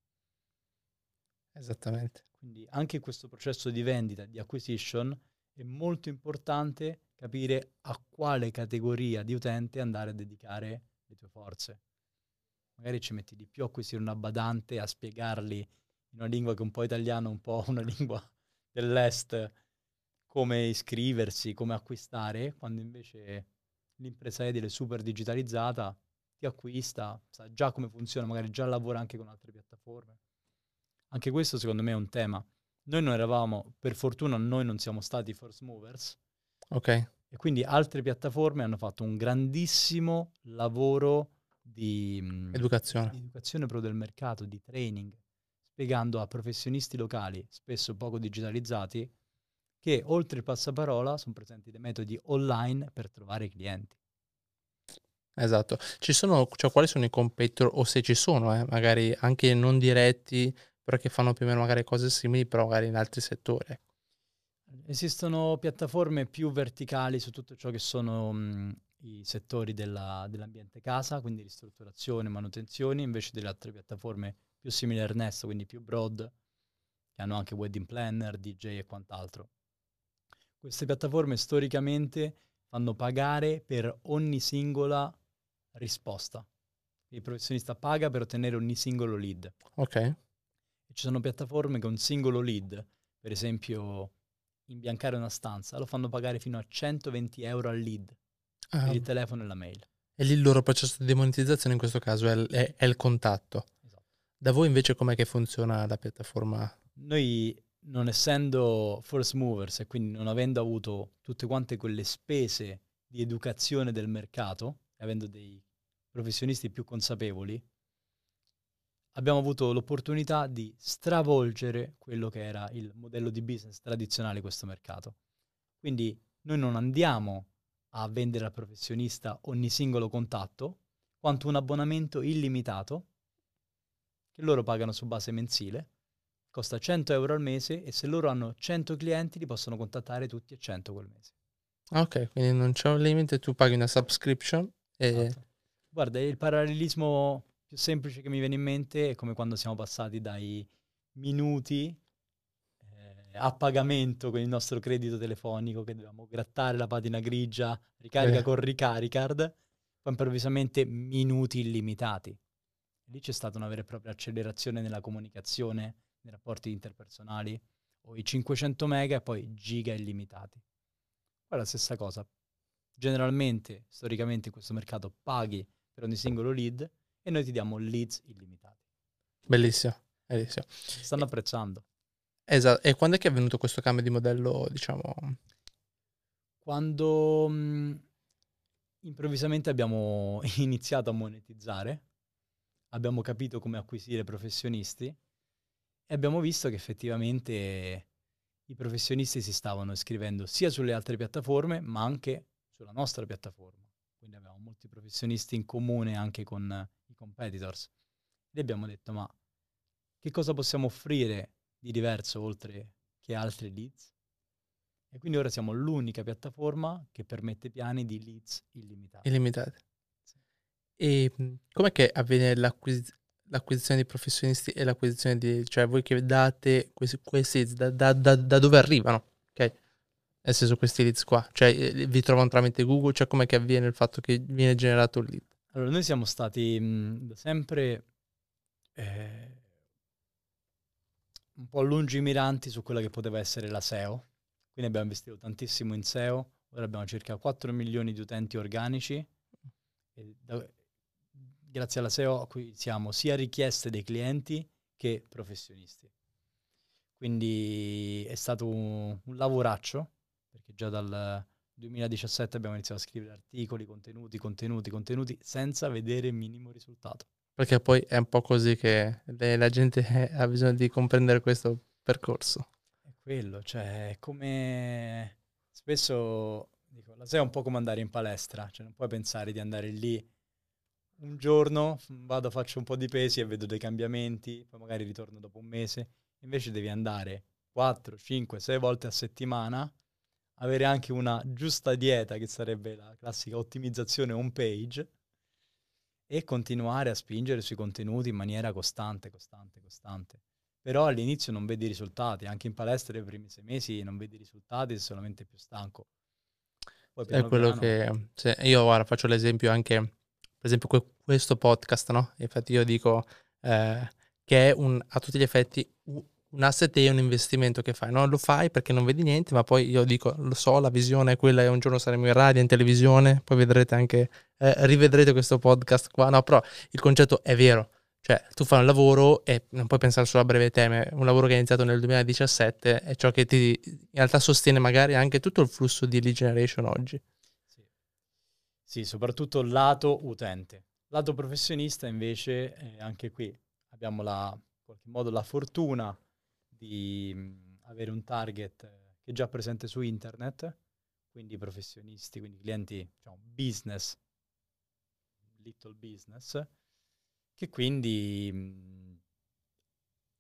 Esattamente. Quindi anche questo processo di vendita, di acquisition, è molto importante capire a quale categoria di utente andare a dedicare le tue forze. Magari ci metti di più a acquisire una badante, a spiegargli in una lingua che è un po' italiana, un po' una lingua dell'est, come iscriversi, come acquistare, quando invece l'impresa edile super digitalizzata ti acquista, sa già come funziona, magari già lavora anche con altre piattaforme. Anche questo secondo me è un tema. Noi non eravamo, per fortuna noi non siamo stati first movers Ok. e quindi altre piattaforme hanno fatto un grandissimo lavoro di, mh, Educazione. di educazione pro del mercato, di training, spiegando a professionisti locali, spesso poco digitalizzati, che oltre il passaparola sono presenti dei metodi online per trovare clienti. Esatto. Ci sono, cioè quali sono i competitor o se ci sono, eh, magari anche non diretti, però che fanno più o meno magari cose simili, però magari in altri settori. ecco. Esistono piattaforme più verticali su tutto ciò che sono mh, i settori della- dell'ambiente casa, quindi ristrutturazione, manutenzione, invece delle altre piattaforme più simili a Ernesto, quindi più broad, che hanno anche wedding planner, DJ e quant'altro. Queste piattaforme storicamente fanno pagare per ogni singola risposta. Il professionista paga per ottenere ogni singolo lead. Ok, ci sono piattaforme che un singolo lead, per esempio imbiancare una stanza, lo fanno pagare fino a 120 euro al lead Ah, per il telefono e la mail. e lì il loro processo di demonetizzazione in questo caso è, il- è- è il contatto. Esatto. Da voi invece com'è che funziona la piattaforma? Noi, non essendo first movers e quindi non avendo avuto tutte quante quelle spese di educazione del mercato, avendo dei professionisti più consapevoli, abbiamo avuto l'opportunità di stravolgere quello che era il modello di business tradizionale di questo mercato. Quindi noi non andiamo a vendere al professionista ogni singolo contatto, quanto un abbonamento illimitato che loro pagano su base mensile, costa 100 euro al mese e se loro hanno 100 clienti li possono contattare tutti e 100 quel mese. Ok, quindi non c'è un limite, tu paghi una subscription e... Esatto. Guarda, il parallelismo più semplice che mi viene in mente è come quando siamo passati dai minuti eh, a pagamento con il nostro credito telefonico che dovevamo grattare la patina grigia, ricarica Eh. con ricaricard, poi improvvisamente minuti illimitati. Lì c'è stata una vera e propria accelerazione nella comunicazione, nei rapporti interpersonali, o i 500 mega e poi giga illimitati. Poi la stessa cosa. Generalmente, storicamente, in questo mercato paghi per ogni singolo lead e noi ti diamo leads illimitati. Bellissimo, bellissimo. Stanno apprezzando. Esatto, e quando è che è avvenuto questo cambio di modello, diciamo... Quando mh, improvvisamente abbiamo iniziato a monetizzare, abbiamo capito come acquisire professionisti e abbiamo visto che effettivamente i professionisti si stavano iscrivendo sia sulle altre piattaforme, ma anche sulla nostra piattaforma. Quindi abbiamo molti professionisti in comune anche con competitors. E abbiamo detto, ma che cosa possiamo offrire di diverso oltre che altri leads? E quindi ora siamo l'unica piattaforma che permette piani di leads illimitati. illimitati. Sì. E com'è che avviene l'acquis- l'acquisizione di professionisti e l'acquisizione di... cioè voi che date questi, questi leads, da, da- da- da dove arrivano? Ok? Nel senso questi leads qua, cioè eh, vi trovano tramite Google, cioè com'è che avviene il fatto che viene generato il lead? Allora, noi siamo stati da sempre eh, un po' lungimiranti su quella che poteva essere la SEO, quindi abbiamo investito tantissimo in SEO, ora abbiamo circa 4 milioni di utenti organici, da- grazie alla SEO acquisiamo sia richieste dei clienti che professionisti. Quindi è stato un, un lavoraccio, perché già dal 2017 abbiamo iniziato a scrivere articoli, contenuti, contenuti, contenuti, senza vedere il minimo risultato. Perché poi è un po' così che la gente eh, ha bisogno di comprendere questo percorso. È quello, cioè come spesso dico, la SEO è un po' come andare in palestra, cioè non puoi pensare di andare lì un giorno, f- vado, faccio un po' di pesi e vedo dei cambiamenti, poi magari ritorno dopo un mese, invece devi andare 4, 5, 6 volte a settimana, avere anche una giusta dieta, che sarebbe la classica ottimizzazione home page, e continuare a spingere sui contenuti in maniera costante, costante, costante. Però all'inizio non vedi risultati, anche in palestra i primi sei mesi non vedi risultati, sei solamente più stanco. Poi È quello piano- che io ora faccio l'esempio anche, per esempio, que- questo podcast, no? Infatti io dico eh, che è un, a tutti gli effetti un asset e un investimento che fai. No? Lo fai perché non vedi niente, ma poi io dico, lo so, la visione è quella e un giorno saremo in radio, in televisione, poi vedrete anche, eh, rivedrete quesro podcast qua. No, però il concetto è vero. Cioè, tu fai un lavoro e non puoi pensare solo a breve termine, un lavoro che è iniziato nel 2017 è ciò che ti in realtà sostiene magari anche tutto il flusso di lead generation oggi. Sì. Sì, soprattutto lato utente. Lato professionista invece, eh, anche qui abbiamo la, in qualche modo la fortuna di mh, avere un target che è già presente su internet, quindi professionisti, quindi clienti, diciamo, business, little business, che quindi mh,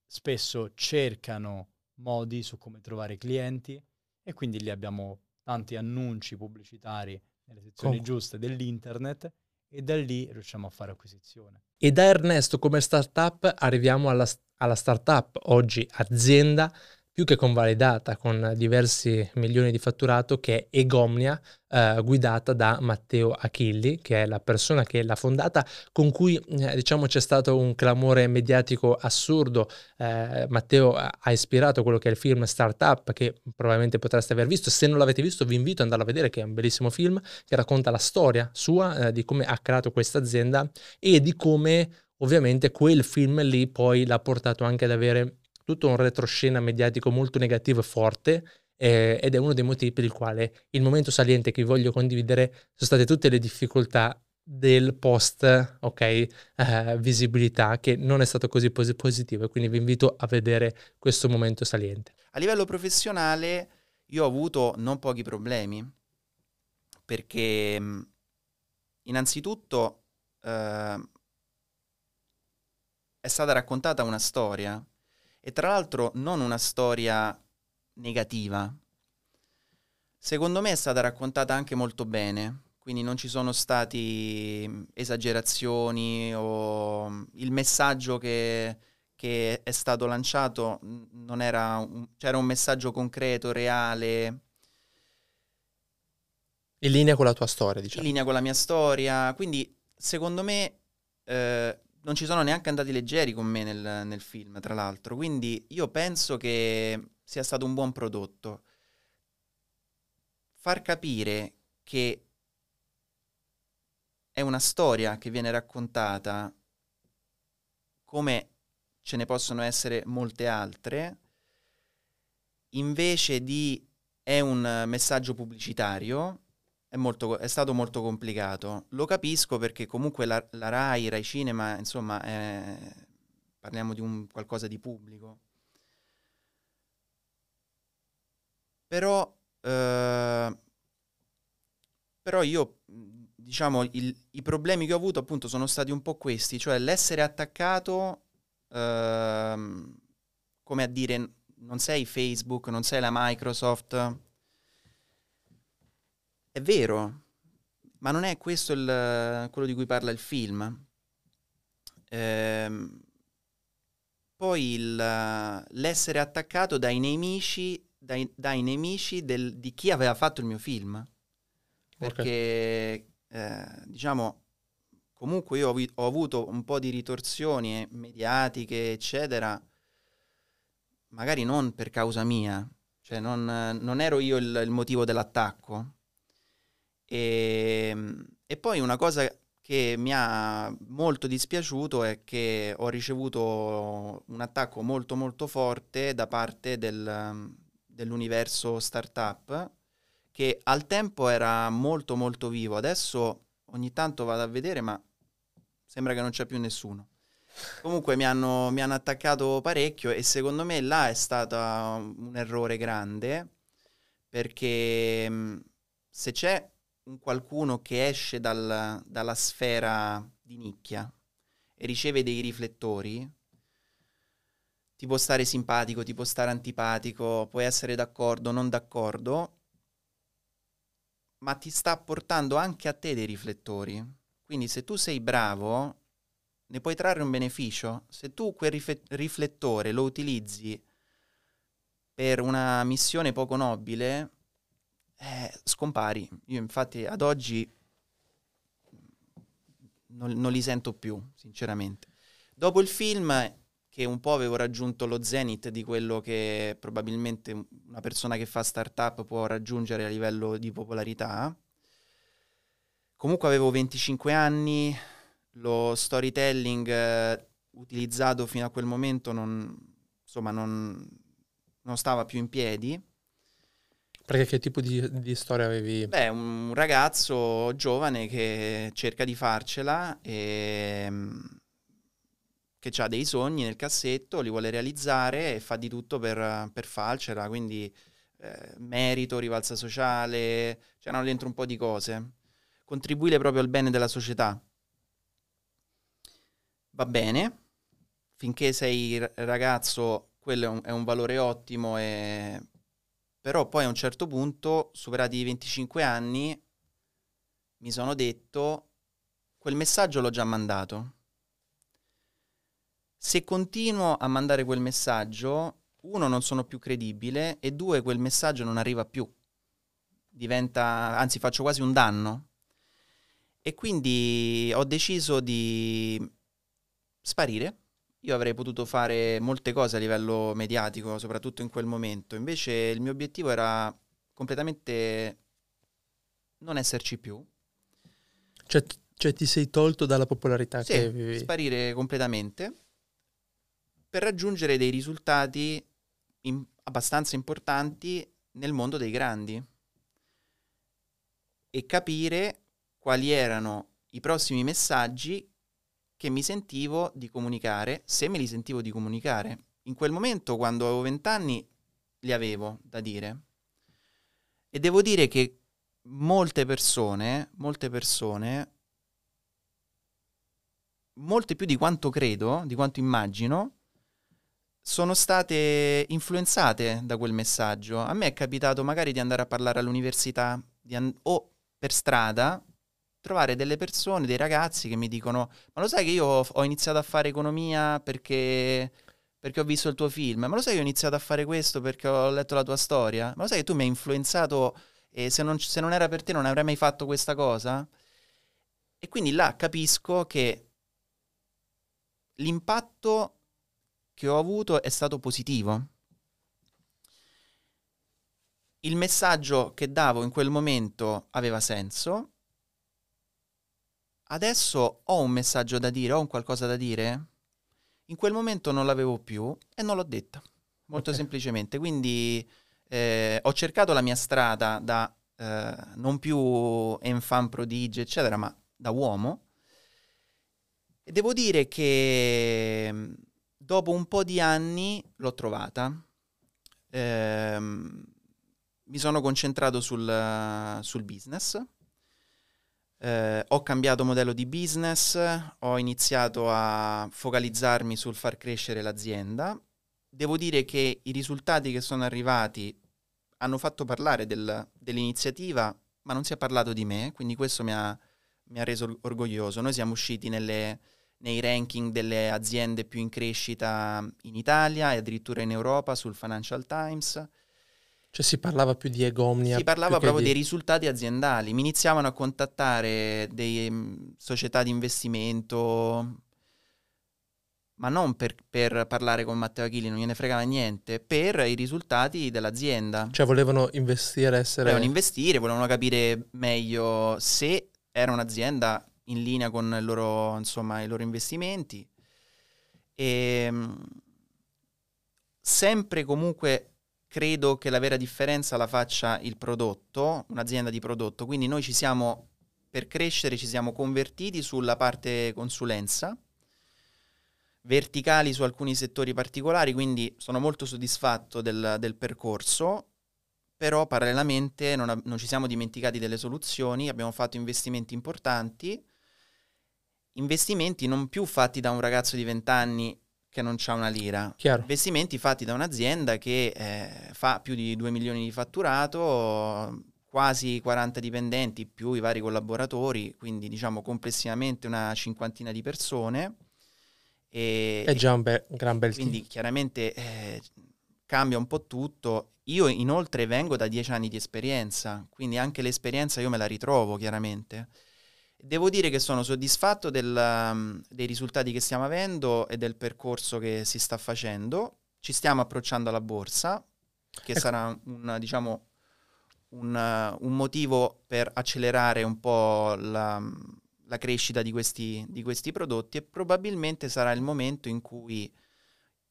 spesso cercano modi su come trovare clienti e quindi lì abbiamo tanti annunci pubblicitari nelle sezioni Com- giuste dell'internet e da lì riusciamo a fare acquisizione. E da Ernesto come startup arriviamo alla, alla startup, oggi azienda più che convalidata con diversi milioni di fatturato che è Egomnia, eh, guidata da Matteo Achilli, che è la persona che l'ha fondata, con cui eh, diciamo c'è stato un clamore mediatico assurdo. Eh, Matteo ha ispirato quello che è il film Startup, che probabilmente potreste aver visto. Se non l'avete visto, vi invito ad andare a vedere, che è un bellissimo film che racconta la storia sua, eh, di come ha creato questa azienda e di come ovviamente quel film lì poi l'ha portato anche ad avere tutto un retroscena mediatico molto negativo e forte eh, ed è uno dei motivi per il quale il momento saliente che vi voglio condividere sono state tutte le difficoltà del post, ok, eh, visibilità che non è stato così pos- positivo e quindi vi invito a vedere questo momento saliente. A livello professionale io ho avuto non pochi problemi perché innanzitutto eh, è stata raccontata una storia e tra l'altro non una storia negativa. Secondo me è stata raccontata anche molto bene, quindi non ci sono stati esagerazioni o il messaggio che, che è stato lanciato non era un, c'era un messaggio concreto, reale. In linea con la tua storia, diciamo. In linea con la mia storia, quindi secondo me eh, non ci sono neanche andati leggeri con me nel, nel, film, tra l'altro. Quindi io penso che sia stato un buon prodotto. Far capire che è una storia che viene raccontata come ce ne possono essere molte altre, invece di è un messaggio pubblicitario, è, molto, è, stato molto complicato. Lo capisco perché comunque la, la RAI, RAI Cinema, insomma, è, parliamo di un qualcosa di pubblico. Però, eh, però io, diciamo, il, i problemi che ho avuto appunto sono stati un po' questi, cioè l'essere attaccato, eh, come a dire, non sei Facebook, non sei la Microsoft, è vero, ma non è questo il, quello di cui parla il film. Ehm, poi il, l'essere attaccato dai nemici, dai, dai nemici del, di chi aveva fatto il mio film. Perché, okay. eh, diciamo, comunque io ho, ho, avuto un po' di ritorsioni mediatiche, eccetera, magari non per causa mia, cioè non, non ero io il, il motivo dell'attacco e, ehm, e poi una cosa che mi ha molto dispiaciuto è che ho ricevuto un attacco molto molto forte da parte del, dell'universo startup che al tempo era molto molto vivo, adesso ogni tanto vado a vedere ma sembra che non c'è più nessuno. Comunque mi hanno, mi hanno attaccato parecchio e secondo me là è stato un errore grande perché se c'è un qualcuno che esce dal, dalla sfera di nicchia e riceve dei riflettori, ti può stare simpatico, ti può stare antipatico, puoi essere d'accordo, non d'accordo, ma ti sta portando anche a te dei riflettori. Quindi se tu sei bravo, ne puoi trarre un beneficio. Se tu quel rif- riflettore lo utilizzi per una missione poco nobile, eh, scompari. Io infatti ad oggi non, non, li sento più, sinceramente. Dopo il film, che un po' avevo raggiunto lo zenith di quello che probabilmente una persona che fa startup può raggiungere a livello di popolarità, comunque avevo 25 anni, lo storytelling eh, utilizzato fino a quel momento non, insomma, non, non stava più in piedi perché che tipo di, di, storia avevi? Beh, un ragazzo giovane che cerca di farcela e mm, che ha dei sogni nel cassetto, li vuole realizzare e fa di tutto per, per farcela, quindi eh, merito, rivalsa sociale, c'erano dentro un po' di cose. Contribuire proprio al bene della società. Va bene, finché sei ragazzo quello è un, è un valore ottimo, e... però poi a un certo punto, superati i 25 anni, mi sono detto, quel messaggio l'ho già mandato. Se continuo a mandare quel messaggio, uno, non sono più credibile e due, quel messaggio non arriva più. Diventa, anzi faccio quasi un danno. E quindi ho deciso di sparire. Io avrei potuto fare molte cose a livello mediatico, soprattutto in quel momento. Invece il mio obiettivo era completamente non esserci più. Cioè, cioè ti sei tolto dalla popolarità Sì, che avevi. sparire completamente per raggiungere dei risultati im- abbastanza importanti nel mondo dei grandi e capire quali erano i prossimi messaggi che mi sentivo di comunicare, se me li sentivo di comunicare. In quel momento, quando avevo vent'anni, li avevo da dire. E devo dire che molte persone, molte persone, molte più di quanto credo, di quanto immagino, sono state influenzate da quel messaggio. A me è capitato magari di andare a parlare all'università an- o per strada trovare delle persone, dei ragazzi che mi dicono ma lo sai che io ho iniziato a fare economia perché, perché ho visto il tuo film, ma lo sai che ho iniziato a fare questo perché ho letto la tua storia, ma lo sai che tu mi hai influenzato e se non, se non era per te non avrei mai fatto questa cosa? E quindi là capisco che l'impatto che ho avuto è stato positivo. Il messaggio che davo in quel momento aveva senso. Adesso ho un messaggio da dire, ho un qualcosa da dire. In quel momento non l'avevo più e non l'ho detta, molto Ok. semplicemente. Quindi eh, ho cercato la mia strada da eh, non più enfant prodigio, eccetera, ma da uomo. E devo dire che mh, dopo un po' di anni l'ho trovata. Ehm, mi sono concentrato sul, sul business. Eh, ho cambiato modello di business, ho iniziato a focalizzarmi sul far crescere l'azienda. Devo dire che i risultati che sono arrivati hanno fatto parlare del- dell'iniziativa, ma non si è parlato di me, quindi questo mi ha, mi ha reso or- orgoglioso. Noi siamo usciti nelle- nei ranking delle aziende più in crescita in Italia e addirittura in Europa sul Financial Times. Cioè si parlava più di egomnia. Si parlava proprio di- dei risultati aziendali. Mi iniziavano a contattare delle società di investimento, ma non per, per parlare con Matteo Achilli, non gliene fregava niente, per i risultati dell'azienda. Cioè volevano investire, essere... Volevano investire, volevano capire meglio se era un'azienda in linea con loro, insomma, i loro investimenti. E, mh, sempre comunque credo che la vera differenza la faccia il prodotto, un'azienda di prodotto. Quindi noi ci siamo, per crescere, ci siamo convertiti sulla parte consulenza, verticali su alcuni settori particolari, quindi sono molto soddisfatto del, del percorso, però parallelamente non, non ci siamo dimenticati delle soluzioni, abbiamo fatto investimenti importanti, investimenti non più fatti da un ragazzo di 20 anni che non ha una lira, Chiaro. investimenti fatti da un'azienda che eh, fa più di 2 milioni di fatturato, quasi 40 dipendenti più i vari collaboratori, quindi diciamo complessivamente una cinquantina di persone. E, È già un, be- un gran bel quindi team. chiaramente eh, cambia un po' tutto. Io inoltre vengo da dieci anni di esperienza, quindi anche l'esperienza io me la ritrovo chiaramente. Devo dire che sono soddisfatto del, um, dei risultati che stiamo avendo e del percorso che si sta facendo. Ci stiamo approcciando alla borsa, che Ecco. sarà un, diciamo, un, uh, un motivo per accelerare un po' la, la crescita di questi, di questi prodotti e probabilmente sarà il momento in cui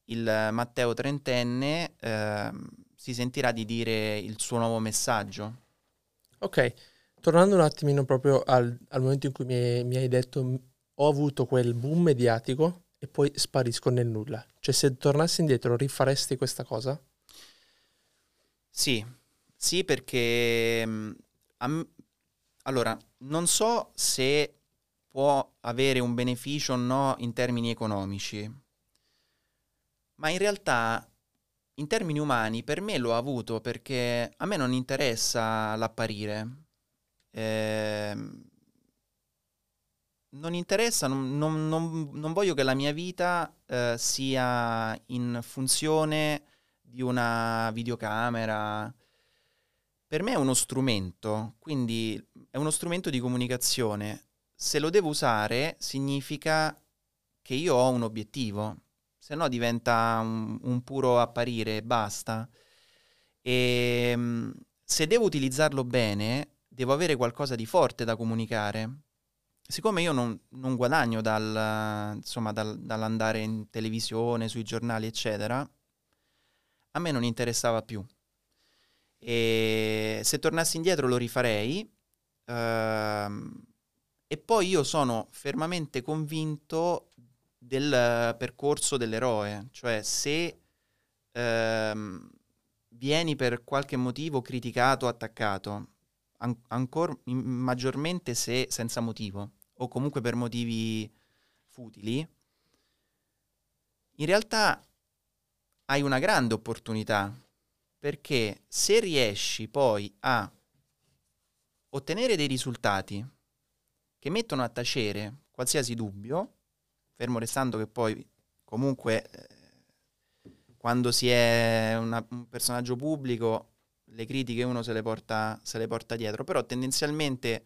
il Matteo trentenne ehm, si sentirà di dire il suo nuovo messaggio. Ok, tornando un attimino proprio al, al momento in cui mi mi hai detto "M- ho avuto quel boom mediatico e poi sparisco nel nulla. Cioè se tornassi indietro rifaresti questa cosa? Sì, sì perché mh, a m- allora non so se può avere un beneficio o no in termini economici. ma in realtà in termini umani per me l'ho avuto perché a me non interessa l'apparire. Ehm, non interessa, non, non- non- non voglio che la mia vita eh, sia in funzione di una videocamera. Per me è uno strumento, quindi è uno strumento di comunicazione. Se lo devo usare significa che io ho un obiettivo, se no diventa un, un puro apparire e basta. E mm, se devo utilizzarlo bene, devo avere qualcosa di forte da comunicare. Siccome io non, non guadagno dal, insomma, dal- dall'andare in televisione, sui giornali, eccetera, a me non interessava più. E se tornassi indietro lo rifarei. ehm, e poi io sono fermamente convinto del percorso dell'eroe, cioè se ehm, vieni per qualche motivo criticato, attaccato, ancora maggiormente se senza motivo o comunque per motivi futili, in realtà hai una grande opportunità perché se riesci poi a ottenere dei risultati che mettono a tacere qualsiasi dubbio, fermo restando che poi comunque eh, quando si è una- un personaggio pubblico le critiche uno se le, porta, se le porta dietro, però tendenzialmente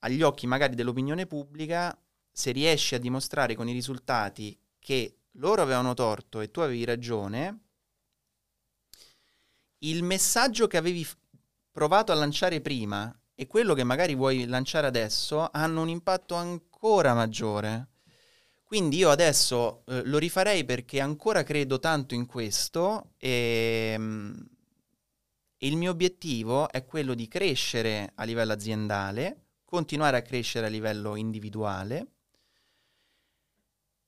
agli occhi magari dell'opinione pubblica, se riesci a dimostrare con i risultati che loro avevano torto e tu avevi ragione, il messaggio che avevi f- provato a lanciare prima e quello che magari vuoi lanciare adesso hanno un impatto ancora maggiore. Quindi io adesso eh, lo rifarei perché ancora credo tanto in questo e, mm, e il mio obiettivo è quello di crescere a livello aziendale, continuare a crescere a livello individuale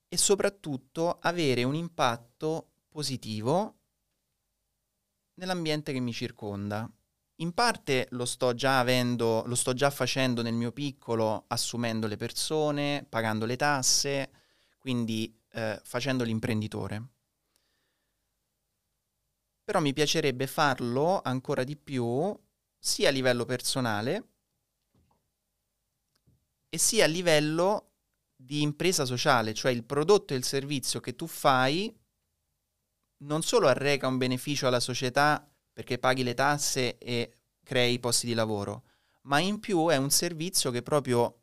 e soprattutto avere un impatto positivo nell'ambiente che mi circonda. In parte lo sto già avendo, lo sto già facendo nel mio piccolo, assumendo le persone, pagando le tasse, quindi eh, facendo l'imprenditore. Però mi piacerebbe farlo ancora di più sia a livello personale e sia a livello di impresa sociale, cioè il prodotto e il servizio che tu fai non solo arreca un beneficio alla società perché paghi le tasse e crei posti di lavoro, ma in più è un servizio che proprio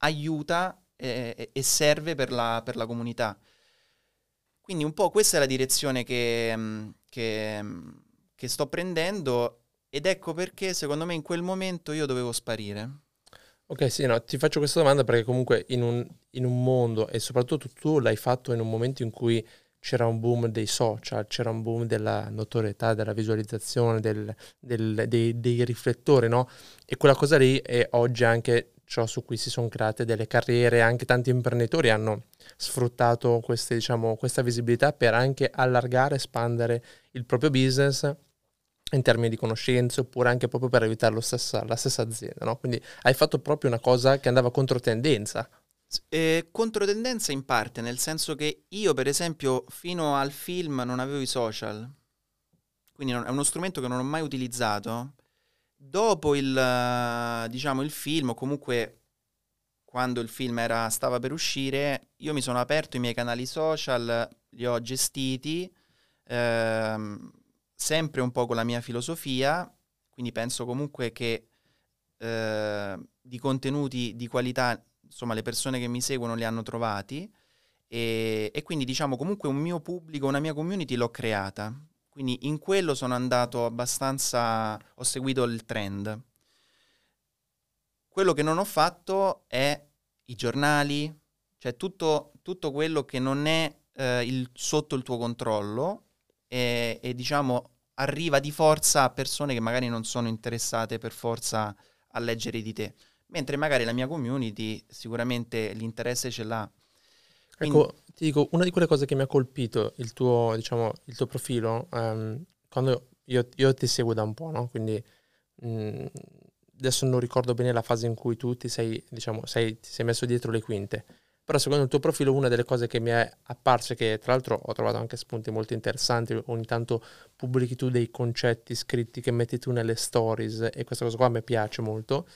aiuta eh, e serve per la, per la comunità. Quindi un po' questa è la direzione che, mm, che, che sto prendendo ed ecco perché secondo me in quel momento io dovevo sparire. Ok, sì, no, ti faccio questa domanda perché comunque in un, in un mondo, e soprattutto tu l'hai fatto in un momento in cui c'era un boom dei social, c'era un boom della notorietà, della visualizzazione, del- del- dei, dei riflettori, no? E quella cosa lì è oggi anche ciò su cui si sono create delle carriere, anche tanti imprenditori hanno sfruttato queste, diciamo, questa visibilità per anche allargare, espandere il proprio business in termini di conoscenze oppure anche proprio per lo stessa- la stessa azienda, no? Quindi hai fatto proprio una cosa che andava contro tendenza. Eh, controtendenza in parte, nel senso che io per esempio fino al film non avevo i social, quindi è uno strumento che non ho mai utilizzato. Dopo il, eh, diciamo, il film, o comunque quando il film era- stava per uscire, io mi sono aperto i miei canali social, li ho gestiti, ehm, sempre un po' con la mia filosofia, quindi penso comunque che eh, di contenuti di qualità, insomma, le persone che mi seguono li hanno trovati e, e quindi diciamo comunque un mio pubblico, una mia community l'ho creata. Quindi in quello sono andato abbastanza, ho seguito il trend. Quello che non ho fatto è i giornali, cioè tutto, tutto quello che non è eh, il- sotto il tuo controllo e, e, diciamo arriva di forza a persone che magari non sono interessate per forza a leggere di te, mentre magari la mia community sicuramente l'interesse ce l'ha. Quindi- Ecco, ti dico, una di quelle cose che mi ha colpito il tuo, diciamo, il tuo profilo, ehm, quando io, io ti seguo da un po', no? Quindi mh, adesso non ricordo bene la fase in cui tu ti sei, diciamo, sei- ti sei messo dietro le quinte, però secondo il tuo profilo una delle cose che mi è apparsa, che tra l'altro ho trovato anche spunti molto interessanti, ogni tanto pubblichi tu dei concetti scritti che metti tu nelle stories e questa cosa qua mi piace molto,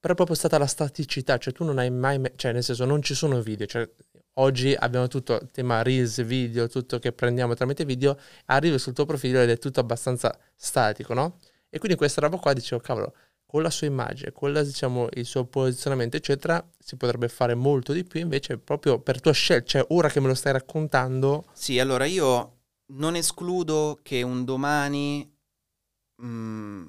però è proprio stata la staticità, cioè tu non hai mai, me- cioè nel senso non ci sono video, cioè oggi abbiamo tutto il tema reels, video, tutto che prendiamo tramite video, arrivi sul tuo profilo ed è tutto abbastanza statico, no? E quindi questa roba qua dicevo, cavolo, con la sua immagine, con la, diciamo, il suo posizionamento, eccetera, si potrebbe fare molto di più, invece proprio per tua scelta, cioè ora che me lo stai raccontando... Sì, allora io non escludo che un domani mh,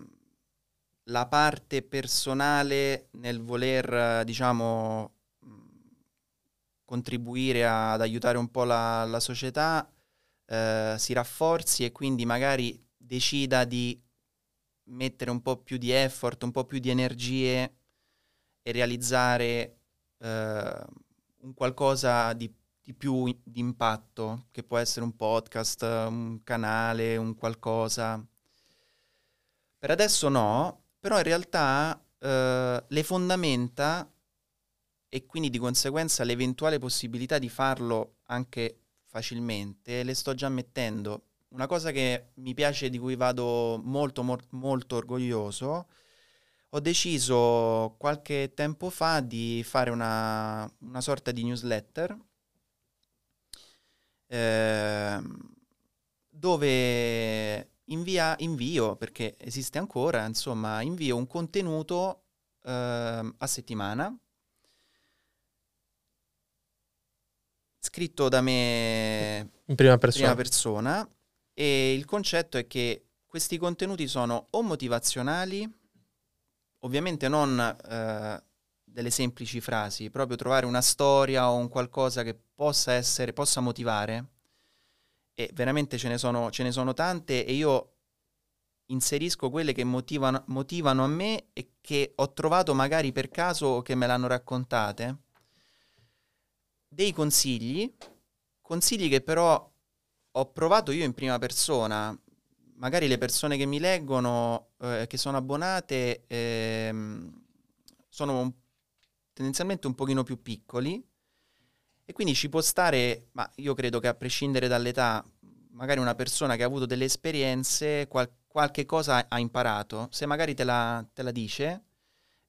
la parte personale nel voler, diciamo, contribuire ad aiutare un po' la, la società eh, si rafforzi e quindi magari decida di mettere un po' più di effort, un po' più di energie e realizzare eh, un qualcosa di, di più di impatto, che può essere un podcast, un canale, un qualcosa. Per adesso no, però in realtà eh, le fondamenta e quindi di conseguenza l'eventuale possibilità di farlo anche facilmente le sto già mettendo. Una cosa che mi piace, di cui vado molto, mo- molto orgoglioso, ho deciso qualche tempo fa di fare una, una sorta di newsletter eh, dove invia, invio, perché esiste ancora, insomma, invio un contenuto eh, a settimana scritto da me in prima persona. prima persona e il concetto è che questi contenuti sono o motivazionali, ovviamente non eh, delle semplici frasi, proprio trovare una storia o un qualcosa che possa essere, possa motivare. E veramente ce ne sono, ce ne sono tante e io inserisco quelle che motivano, motivano a me e che ho trovato magari per caso o che me l'hanno raccontate dei consigli, consigli che però ho provato io in prima persona. Magari le persone che mi leggono, eh, che sono abbonate, ehm, sono un, tendenzialmente un pochino più piccoli e quindi ci può stare, ma io credo che a prescindere dall'età, magari una persona che ha avuto delle esperienze, qual- qualche cosa ha imparato, se magari te la, te la dice,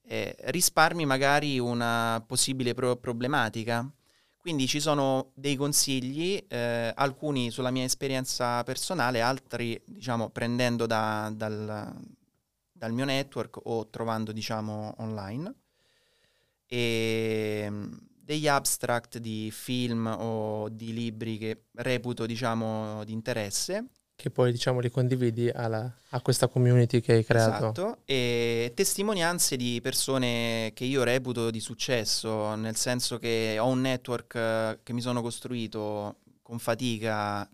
eh, risparmi magari una possibile pro- problematica. Quindi ci sono dei consigli, eh, alcuni sulla mia esperienza personale, altri diciamo prendendo da, dal, dal, mio network o trovando diciamo online. E mm, degli abstract di film o di libri che reputo diciamo di interesse che poi diciamo li condividi alla, a questa community che hai creato. Esatto, e testimonianze di persone che io reputo di successo, nel senso che ho un network eh, che mi sono costruito con fatica,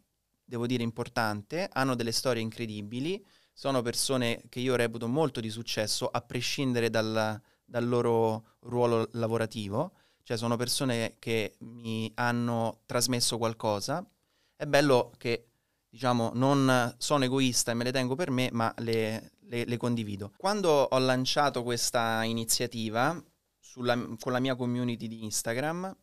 devo dire importante, hanno delle storie incredibili, sono persone che io reputo molto di successo a prescindere dal, dal loro ruolo lavorativo, cioè sono persone che mi hanno trasmesso qualcosa. È bello che diciamo, non sono egoista e me le tengo per me, ma le, le, le condivido. Quando ho lanciato questa iniziativa sulla, con la mia community di Instagram,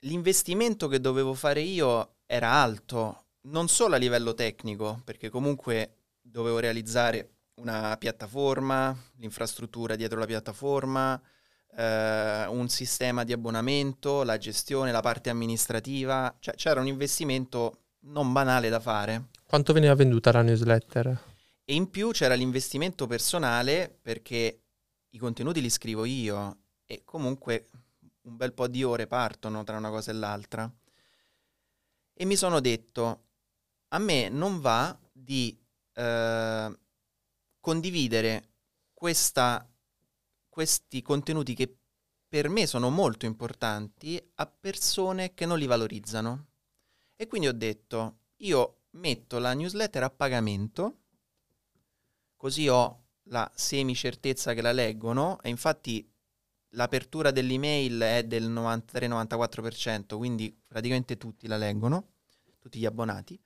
l'investimento che dovevo fare io era alto, non solo a livello tecnico, perché comunque dovevo realizzare una piattaforma, l'infrastruttura dietro la piattaforma, eh, un sistema di abbonamento, la gestione, la parte amministrativa, cioè c'era un investimento non banale da fare. Quanto veniva venduta la newsletter? E in più c'era l'investimento personale perché i contenuti li scrivo io e comunque un bel po' di ore partono tra una cosa e l'altra. E mi sono detto, a me non va di eh, condividere questa questi contenuti che per me sono molto importanti a persone che non li valorizzano. E quindi ho detto, io metto la newsletter a pagamento, così ho la semi certezza che la leggono e infatti l'apertura dell'email è del 93-94%, quindi praticamente tutti la leggono, tutti gli abbonati.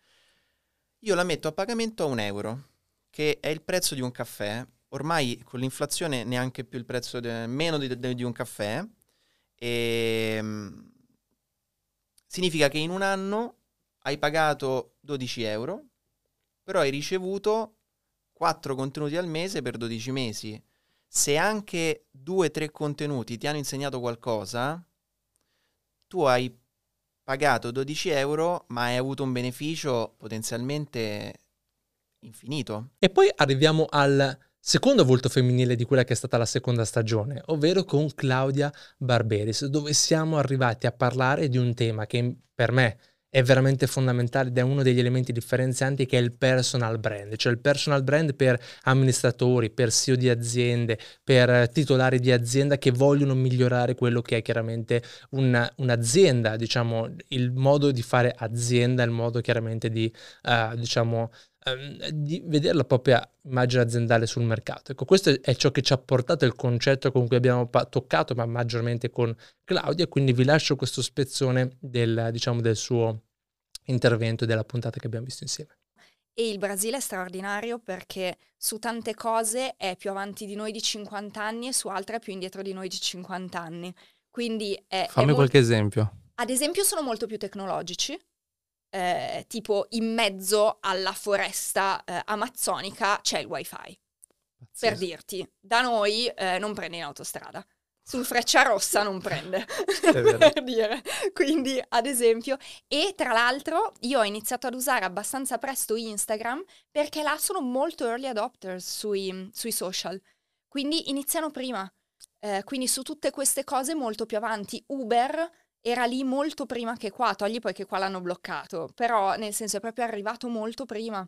Io la metto a pagamento a un euro, che è il prezzo di un caffè ormai con l'inflazione neanche più il prezzo, de- meno di, de- di un caffè, e mm, significa che in un anno hai pagato 12 euro, però hai ricevuto 4 contenuti al mese per 12 mesi. Se anche 2-3 contenuti ti hanno insegnato qualcosa, tu hai pagato 12 euro, ma hai avuto un beneficio potenzialmente infinito. E poi arriviamo al secondo volto femminile di quella che è stata la seconda stagione, ovvero con Claudia Barberis, dove siamo arrivati a parlare di un tema che per me è veramente fondamentale ed è uno degli elementi differenzianti che è il personal brand, cioè il personal brand per amministratori, per CEO di aziende, per titolari di azienda che vogliono migliorare quello che è chiaramente un, un'azienda, diciamo, il modo di fare azienda, il modo chiaramente di, uh, diciamo, um, di vedere la propria immagine aziendale sul mercato. Ecco, questo è ciò che ci ha portato il concetto con cui abbiamo pa- toccato, ma maggiormente con Claudia, quindi vi lascio questo spezzone del, diciamo, del suo intervento e della puntata che abbiamo visto insieme. E il Brasile è straordinario perché su tante cose è più avanti di noi di 50 anni e su altre è più indietro di noi di 50 anni. Quindi è, Fammi è qualche esempio. Ad esempio sono molto più tecnologici, eh, tipo in mezzo alla foresta eh, amazzonica c'è il wifi. Per dirti, da noi eh, non prende in autostrada. Sul Freccia Rossa non prende, per dire. Quindi, ad esempio, e tra l'altro io ho iniziato ad usare abbastanza presto Instagram perché là sono molto early adopters sui, sui social. Quindi iniziano prima. Eh, quindi su tutte queste cose molto più avanti. Uber era lì molto prima che qua, togli poi che qua l'hanno bloccato, però nel senso è proprio arrivato molto prima.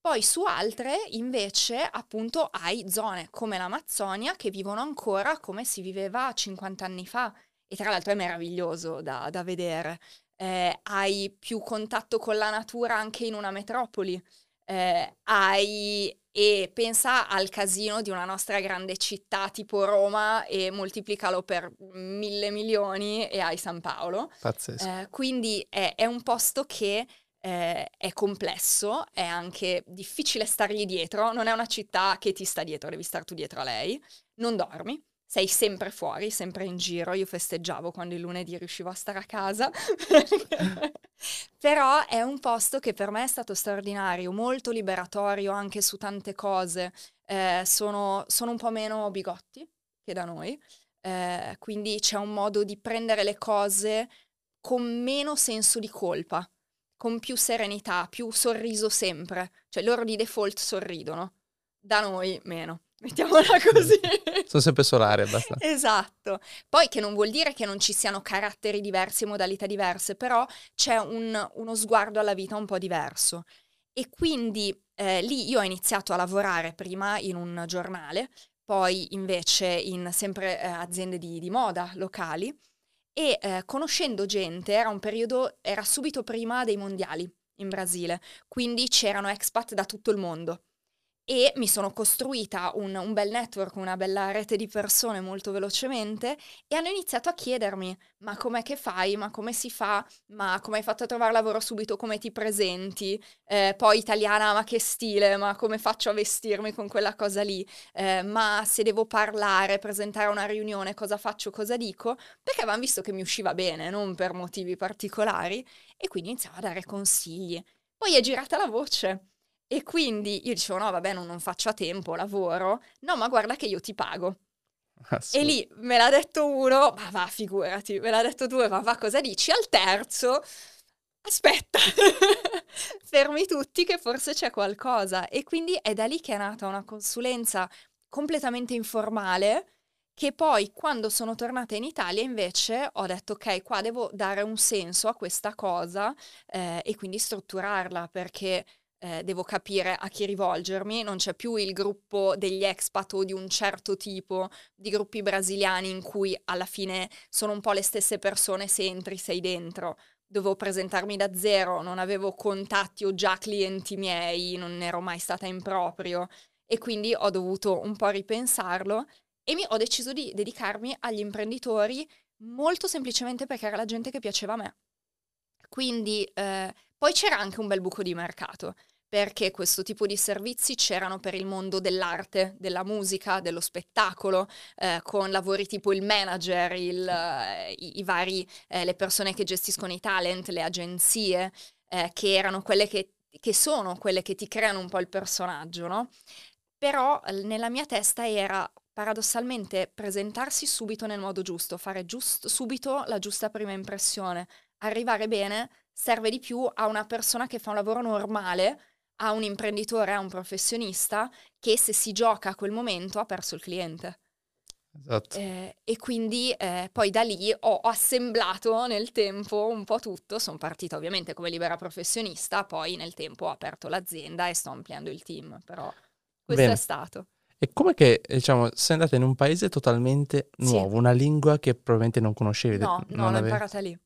Poi su altre invece appunto hai zone come l'Amazzonia che vivono ancora come si viveva 50 anni fa e tra l'altro è meraviglioso da, da vedere. Eh, hai più contatto con la natura anche in una metropoli, eh, hai e pensa al casino di una nostra grande città tipo Roma e moltiplicalo per mille milioni e hai San Paolo. Pazzesco. Eh, quindi è, è, un posto che eh, è complesso, è anche difficile stargli dietro, non è una città che ti sta dietro, devi star tu dietro a lei, non dormi, sei sempre fuori, sempre in giro. Io festeggiavo quando il lunedì riuscivo a stare a casa. Però è un posto che per me è stato straordinario, molto liberatorio anche su tante cose. Eh, sono, sono, un po' meno bigotti che da noi, eh, quindi c'è un modo di prendere le cose con meno senso di colpa, con più serenità, più sorriso sempre. Cioè loro di default sorridono, da noi meno. Mettiamola così. Sono sempre solari abbastanza. Esatto. Poi che non vuol dire che non ci siano caratteri diversi e modalità diverse, però c'è un, uno sguardo alla vita un po' diverso. E quindi eh, lì io ho iniziato a lavorare prima in un giornale, poi invece in sempre eh, aziende di, di, moda locali e eh, conoscendo gente, era un periodo, era subito prima dei mondiali in Brasile, quindi c'erano expat da tutto il mondo e mi sono costruita un, un, bel network, una bella rete di persone molto velocemente e hanno iniziato a chiedermi ma com'è che fai, ma come si fa, ma come hai fatto a trovare lavoro subito, come ti presenti, eh, poi italiana ma che stile, ma come faccio a vestirmi con quella cosa lì, eh, ma se devo parlare, presentare una riunione, cosa faccio, cosa dico, perché avevano visto che mi usciva bene, non per motivi particolari e quindi iniziavo a dare consigli. Poi è girata la voce e quindi io dicevo, no, vabbè, non, non faccio a tempo, lavoro. No, ma guarda che io ti pago. E lì me l'ha detto uno, ma va, figurati, me l'ha detto due, ma va, cosa dici? Al terzo, aspetta, fermi tutti che forse c'è qualcosa. E quindi è da lì che è nata una consulenza completamente informale che poi quando sono tornata in Italia invece ho detto ok, qua devo dare un senso a questa cosa eh, e quindi strutturarla perché eh, devo capire a chi rivolgermi, non c'è più il gruppo degli expat o di un certo tipo di gruppi brasiliani in cui alla fine sono un po' le stesse persone se entri, sei dentro. Dovevo presentarmi da zero, non avevo contatti o già clienti miei, non ero mai stata in proprio e quindi ho dovuto un po' ripensarlo e mi, ho deciso di dedicarmi agli imprenditori molto semplicemente perché era la gente che piaceva a me. Quindi eh, poi c'era anche un bel buco di mercato, perché questo tipo di servizi c'erano per il mondo dell'arte, della musica, dello spettacolo, eh, con lavori tipo il manager, il, eh, i, vari, eh, le persone che gestiscono i talent, le agenzie, eh, che erano quelle che, che sono quelle che ti creano un po' il personaggio, no? Però nella mia testa era paradossalmente presentarsi subito nel modo giusto, fare giusto, subito la giusta prima impressione, arrivare bene serve di più a una persona che fa un lavoro normale, a un imprenditore, a un professionista che se si gioca a quel momento ha perso il cliente. Esatto. Eh, e quindi eh, poi da lì ho assemblato nel tempo un po' tutto, sono partita ovviamente come libera professionista, poi nel tempo ho aperto l'azienda e sto ampliando il team, però questo Bene. è stato. E come che, diciamo, sei andata in un paese totalmente Sì. nuovo, una lingua che probabilmente non conoscevi? No, non no, l'ho avevi- imparata lì.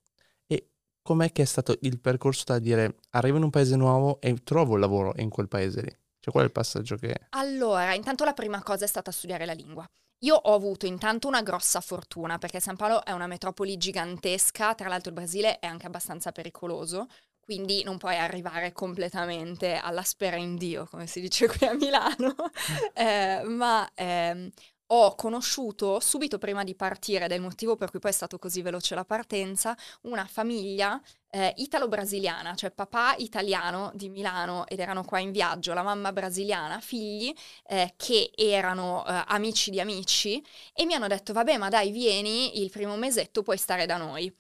Com'è che è stato il percorso da dire arrivo in un paese nuovo e trovo il lavoro in quel paese lì? Cioè qual è il passaggio che... Allora, intanto la prima cosa è stata studiare la lingua. Io ho avuto intanto una grossa fortuna perché San Paolo è una metropoli gigantesca, tra l'altro il Brasile è anche abbastanza pericoloso, quindi non puoi arrivare completamente alla spera in Dio, come si dice qui a Milano, Eh, ma ehm, ho conosciuto subito prima di partire, ed è il motivo per cui poi è stato così veloce la partenza, una famiglia eh, italo-brasiliana, cioè papà italiano di Milano ed erano qua in viaggio, la mamma brasiliana, figli eh, che erano eh, amici di amici e mi hanno detto vabbè ma dai vieni il primo mesetto puoi stare da noi.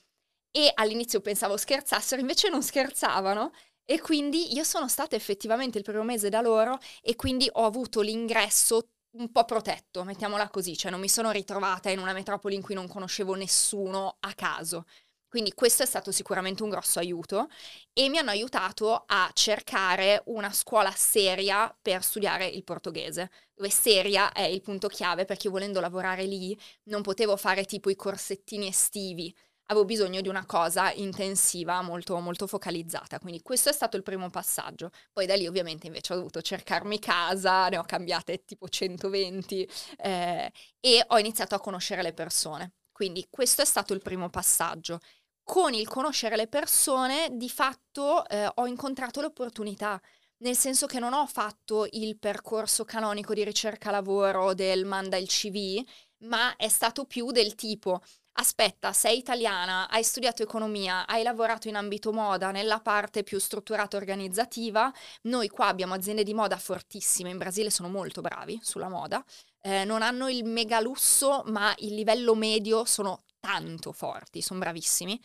E all'inizio pensavo scherzassero, invece non scherzavano. E quindi io sono stata effettivamente il primo mese da loro e quindi ho avuto l'ingresso un po' protetto, mettiamola così, cioè non mi sono ritrovata in una metropoli in cui non conoscevo nessuno a caso. Quindi questo è stato sicuramente un grosso aiuto e mi hanno aiutato a cercare una scuola seria per studiare il portoghese, dove seria è il punto chiave perché io volendo lavorare lì non potevo fare tipo i corsettini estivi, avevo bisogno di una cosa intensiva, molto, molto focalizzata. Quindi questo è stato il primo passaggio. Poi da lì ovviamente invece ho dovuto cercarmi casa, ne ho cambiate tipo 120 eh, e ho iniziato a conoscere le persone. Quindi questo è stato il primo passaggio. Con il conoscere le persone, di fatto eh, ho incontrato l'opportunità, nel senso che non ho fatto il percorso canonico di ricerca lavoro del manda il CV, ma è stato più del tipo aspetta, sei italiana, hai studiato economia, hai lavorato in ambito moda nella parte più strutturata organizzativa, noi qua abbiamo aziende di moda fortissime, in Brasile sono molto bravi sulla moda, eh, non hanno il mega lusso, ma il livello medio sono tanto forti, sono bravissimi.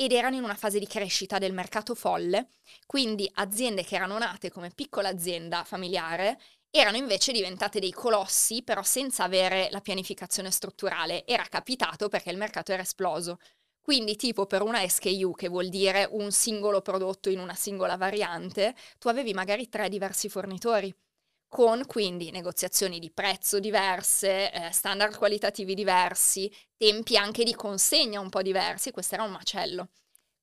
Ed erano in una fase di crescita del mercato folle, quindi aziende che erano nate come piccola azienda familiare erano invece diventate dei colossi, però senza avere la pianificazione strutturale. Era capitato perché il mercato era esploso. Quindi tipo per una SKU, che vuol dire un singolo prodotto in una singola variante, tu avevi magari tre diversi fornitori, con quindi negoziazioni di prezzo diverse, eh, standard qualitativi diversi, tempi anche di consegna un po' diversi, questo era un macello.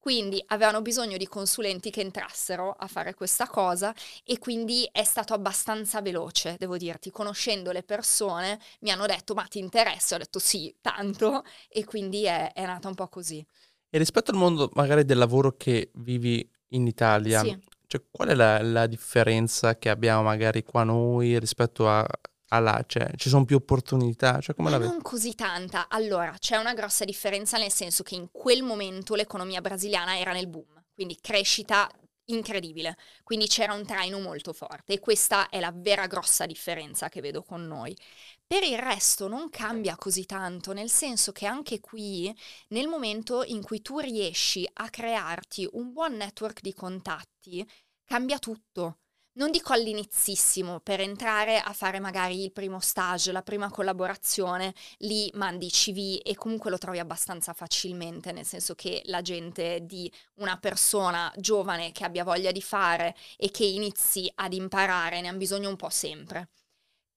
Quindi avevano bisogno di consulenti che entrassero a fare questa cosa e quindi è stato abbastanza veloce, devo dirti, conoscendo le persone mi hanno detto ma ti interessa? Ho detto sì, tanto e quindi è, è nata un po' così. E rispetto al mondo magari del lavoro che vivi in Italia, Sì. cioè, qual è la, la differenza che abbiamo magari qua noi rispetto a, a là? Cioè, ci sono più opportunità? Cioè, come la vedi? non così tanta. Allora, c'è una grossa differenza nel senso che in quel momento l'economia brasiliana era nel boom, quindi crescita incredibile, quindi c'era un traino molto forte e questa è la vera grossa differenza che vedo con noi. Per il resto non cambia così tanto, nel senso che anche qui, nel momento in cui tu riesci a crearti un buon network di contatti, cambia tutto. Non dico all'inizissimo, per entrare a fare magari il primo stage, la prima collaborazione, lì mandi CV e comunque lo trovi abbastanza facilmente, nel senso che la gente di una persona giovane che abbia voglia di fare e che inizi ad imparare ne ha bisogno un po' sempre.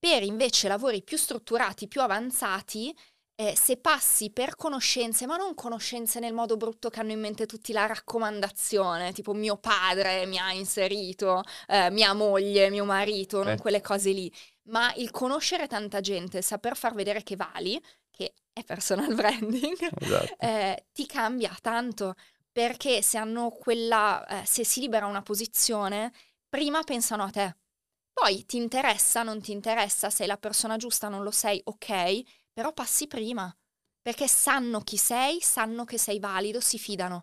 Per invece lavori più strutturati, più avanzati, eh, se passi per conoscenze, ma non conoscenze nel modo brutto che hanno in mente tutti la raccomandazione, tipo mio padre mi ha inserito, eh, mia moglie, mio marito, non Eh. quelle cose lì, ma il conoscere tanta gente, saper far vedere che vali, che è personal branding, Esatto. eh, ti cambia tanto perché se hanno quella, eh, se si libera una posizione, prima pensano a te. Poi ti interessa, non ti interessa, sei la persona giusta, non lo sei, ok, però passi prima, perché sanno chi sei, sanno che sei valido, si fidano.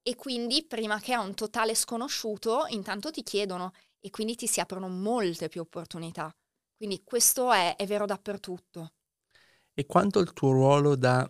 E quindi prima che a un totale sconosciuto, intanto ti chiedono e quindi ti si aprono molte più opportunità. Quindi questo è, è vero dappertutto. E quanto il tuo ruolo da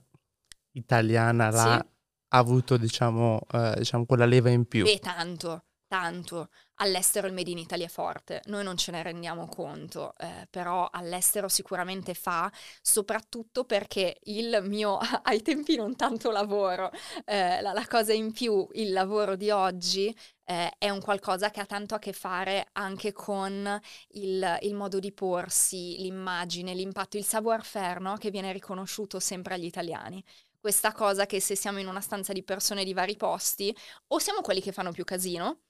italiana l'ha Sì. avuto, diciamo, eh, diciamo, quella leva in più? E tanto, tanto. All'estero il Made in Italy è forte, noi non ce ne rendiamo conto, eh, però all'estero sicuramente fa, soprattutto perché il mio, ai tempi non tanto lavoro, eh, la, la cosa in più, il lavoro di oggi eh, è un qualcosa che ha tanto a che fare anche con il, il modo di porsi, l'immagine, l'impatto, il savoir-faire, no? Che viene riconosciuto sempre agli italiani. Questa cosa che se siamo in una stanza di persone di vari posti, o siamo quelli che fanno più casino,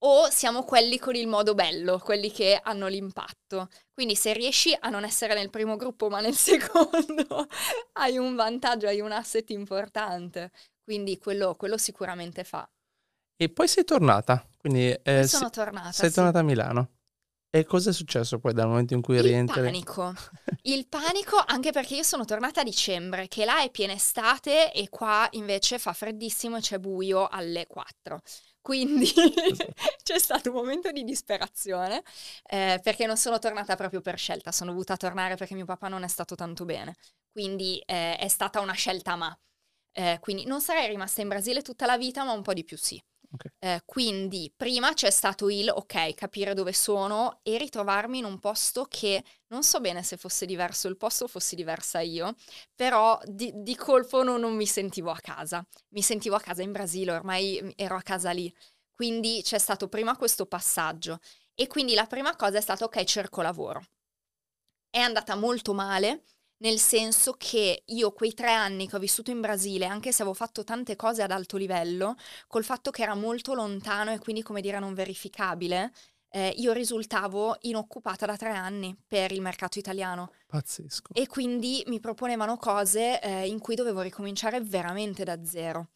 o siamo quelli con il modo bello, quelli che hanno l'impatto. Quindi se riesci a non essere nel primo gruppo ma nel secondo, hai un vantaggio, hai un asset importante. Quindi quello, quello sicuramente fa. E poi sei tornata, quindi eh, Poi si- sono tornata. sei sì. tornata a Milano. E cosa è successo poi dal momento in cui Il rientri? panico. Il panico anche perché io sono tornata a dicembre, che là è piena estate e qua invece fa freddissimo e c'è buio alle 4. Quindi c'è stato un momento di disperazione eh, perché non sono tornata proprio per scelta, sono dovuta tornare perché mio papà non è stato tanto bene. Quindi eh, è stata una scelta ma. Eh, quindi non sarei rimasta in Brasile tutta la vita, ma un po' di più sì. Ok. Eh, quindi prima c'è stato il ok, capire dove sono e ritrovarmi in un posto che non so bene se fosse diverso il posto o fossi diversa io, però di, di colpo non, non mi sentivo a casa. Mi sentivo a casa in Brasile, ormai ero a casa lì. Quindi c'è stato prima questo passaggio e quindi la prima cosa è stata ok, cerco lavoro. È andata molto male, nel senso che io quei tre anni che ho vissuto in Brasile, anche se avevo fatto tante cose ad alto livello, col fatto che era molto lontano e quindi, come dire, non verificabile, eh, io risultavo inoccupata da tre anni per il mercato italiano Pazzesco. e quindi mi proponevano cose eh, in cui dovevo ricominciare veramente da zero.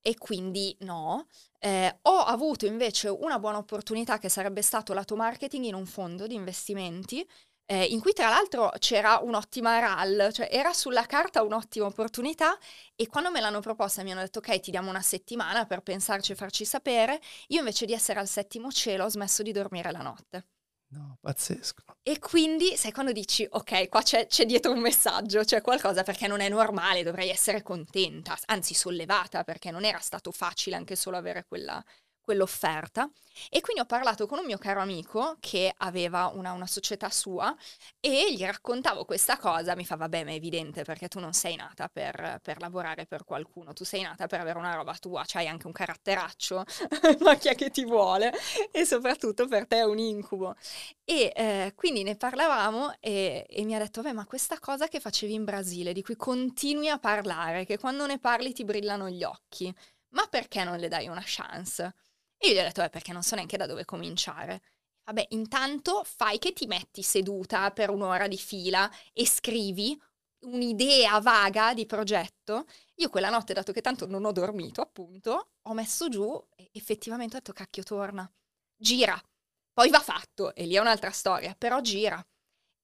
E quindi no. Eh, ho avuto invece una buona opportunità che sarebbe stato lato marketing in un fondo di investimenti eh, in cui tra l'altro c'era un'ottima RAL, cioè era sulla carta un'ottima opportunità e quando me l'hanno proposta mi hanno detto ok ti diamo una settimana per pensarci e farci sapere, io invece di essere al settimo cielo ho smesso di dormire la notte. No, pazzesco. E quindi, sai, quando dici, ok, qua c'è, c'è dietro un messaggio, c'è qualcosa perché non è normale, dovrei essere contenta, anzi sollevata, perché non era stato facile anche solo avere quella, quell'offerta. E quindi ho parlato con un mio caro amico che aveva una, una società sua e gli raccontavo questa cosa, mi fa, vabbè, ma è evidente perché tu non sei nata per, per lavorare per qualcuno, tu sei nata per avere una roba tua, c'hai anche un caratteraccio, ma chi è che ti vuole? E soprattutto per te è un incubo. E eh, quindi ne parlavamo e, e mi ha detto, beh, ma questa cosa che facevi in Brasile, di cui continui a parlare, che quando ne parli ti brillano gli occhi, ma perché non le dai una chance? E io gli ho detto, eh, perché non so neanche da dove cominciare. Vabbè, intanto fai che ti metti seduta per un'ora di fila e scrivi un'idea vaga di progetto. Io quella notte, dato che tanto non ho dormito, appunto, ho messo giù e effettivamente ho detto, cacchio, torna, gira. Poi va fatto, e lì è un'altra storia, però gira.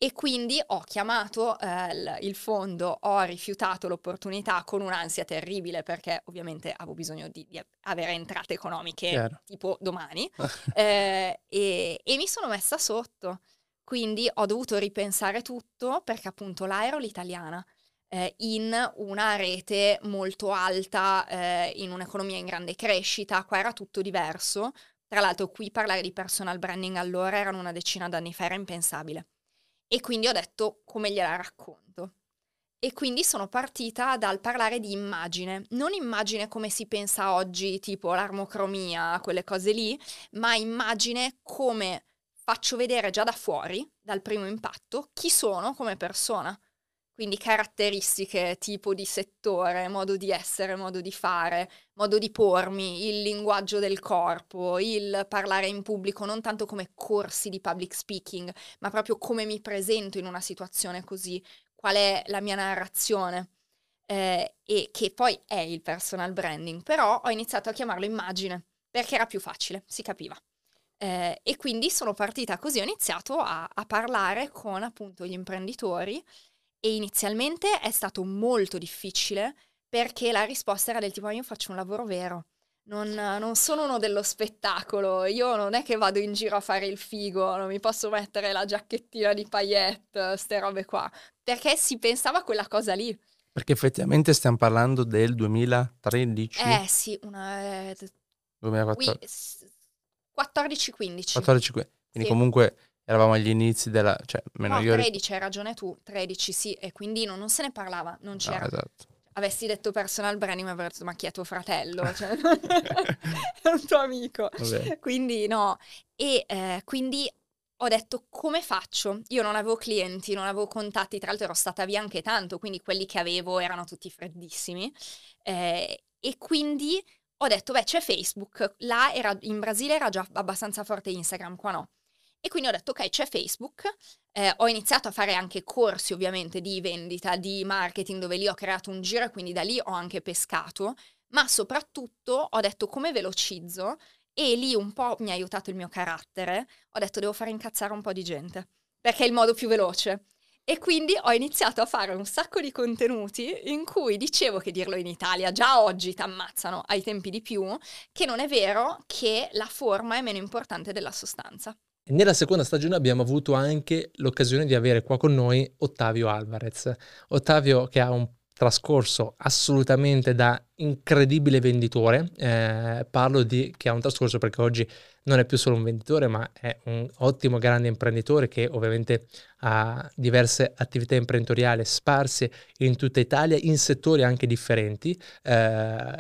E quindi ho chiamato eh, il, fondo, ho rifiutato l'opportunità con un'ansia terribile perché ovviamente avevo bisogno di, di avere entrate economiche Chiaro. tipo domani eh, e, e mi sono messa sotto. Quindi ho dovuto ripensare tutto perché appunto là ero l'italiana eh, in una rete molto alta, eh, in un'economia in grande crescita, qua era tutto diverso. Tra l'altro qui parlare di personal branding allora erano una decina d'anni fa, era impensabile. E quindi ho detto come gliela racconto. E quindi sono partita dal parlare di immagine, non immagine come si pensa oggi, tipo l'armocromia, quelle cose lì, ma immagine come faccio vedere già da fuori, dal primo impatto, chi sono come persona. Quindi caratteristiche, tipo di settore, modo di essere, modo di fare, modo di pormi, il linguaggio del corpo, il parlare in pubblico, non tanto come corsi di public speaking, ma proprio come mi presento in una situazione così, qual è la mia narrazione. Eh, e che poi è il personal branding, però ho iniziato a chiamarlo immagine perché era più facile, si capiva. Eh, e quindi sono partita così, ho iniziato a, a parlare con appunto gli imprenditori e inizialmente è stato molto difficile perché la risposta era del tipo io faccio un lavoro vero, non, non, sono uno dello spettacolo, io non è che vado in giro a fare il figo, non mi posso mettere la giacchettina di paillette, ste robe qua, perché si pensava a quella cosa lì. Perché effettivamente stiamo parlando del 2013? Eh sì, una... Eh, 2014. 14-15. 14 quindi Sì. comunque eravamo agli inizi della... cioè, almeno No, io... ri- 13, hai ragione tu, 13 sì, e quindi non, non se ne parlava, non No, c'era. esatto. Avessi detto personal branding, mi avrei detto, ma chi è tuo fratello? Cioè, è un tuo amico. Vabbè. Quindi no, e eh, quindi ho detto come faccio? Io non avevo clienti, non avevo contatti, tra l'altro ero stata via anche tanto, quindi quelli che avevo erano tutti freddissimi. Eh, e quindi ho detto, beh, c'è Facebook, là era, in Brasile era già abbastanza forte Instagram, qua no. E quindi ho detto, ok, c'è Facebook, eh, ho iniziato a fare anche corsi ovviamente di vendita, di marketing, dove lì ho creato un giro e quindi da lì ho anche pescato, ma soprattutto ho detto come velocizzo e lì un po' mi ha aiutato il mio carattere, ho detto devo fare incazzare un po' di gente, perché è il modo più veloce. E quindi ho iniziato a fare un sacco di contenuti in cui dicevo che dirlo in Italia già oggi ti ammazzano ai tempi di più, che non è vero che la forma è meno importante della sostanza. Nella seconda stagione abbiamo avuto anche l'occasione di avere qua con noi Ottavio Alvarez. Ottavio che ha un trascorso assolutamente da incredibile venditore. Eh, parlo di che ha un trascorso perché oggi non è più solo un venditore, ma è un ottimo grande imprenditore che ovviamente ha diverse attività imprenditoriali sparse in tutta Italia in settori anche differenti. eh,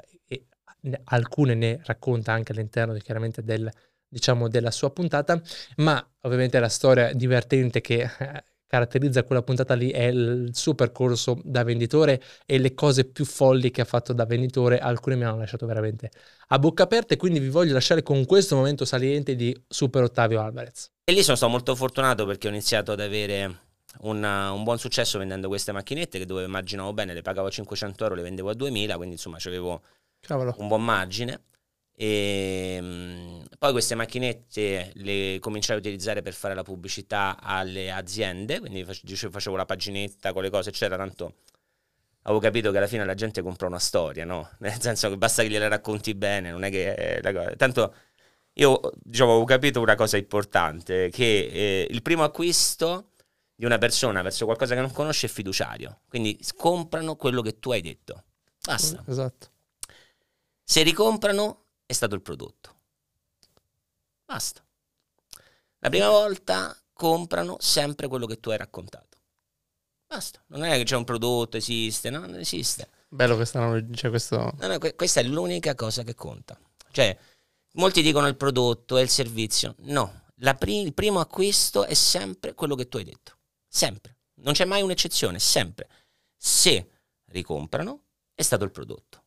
ne- alcune ne racconta anche all'interno di- chiaramente del, diciamo, della sua puntata, ma ovviamente la storia divertente che eh, caratterizza quella puntata lì è il suo percorso da venditore e le cose più folli che ha fatto da venditore, alcune mi hanno lasciato veramente a bocca aperta e quindi vi voglio lasciare con questo momento saliente di Super Ottavio Alvarez. E lì sono stato molto fortunato perché ho iniziato ad avere una- un buon successo vendendo queste macchinette che dove immaginavo bene, le pagavo a 500 euro, le vendevo a 2000, quindi insomma avevo un buon margine. E mm, poi queste macchinette le cominciai a utilizzare per fare la pubblicità alle aziende, quindi facevo la paginetta con le cose, eccetera. Tanto avevo capito che alla fine la gente compra una storia, no? Nel senso che basta che gliela racconti bene, non è che è la cosa. Tanto io diciamo, avevo capito una cosa importante: che eh, il primo acquisto di una persona verso qualcosa che non conosce è fiduciario. Quindi comprano quello che tu hai detto. Basta. Esatto. Se ricomprano è stato il prodotto. Basta. La prima volta comprano sempre quello che tu hai raccontato. Basta. Non è che c'è un prodotto, esiste, no, non esiste. Bello questa analogia, cioè questo... No, no, que- questa è l'unica cosa che conta. Cioè, molti dicono il prodotto e il servizio. No, la pri- il primo acquisto è sempre quello che tu hai detto. Sempre. Non c'è mai un'eccezione, sempre. Se ricomprano, è stato il prodotto.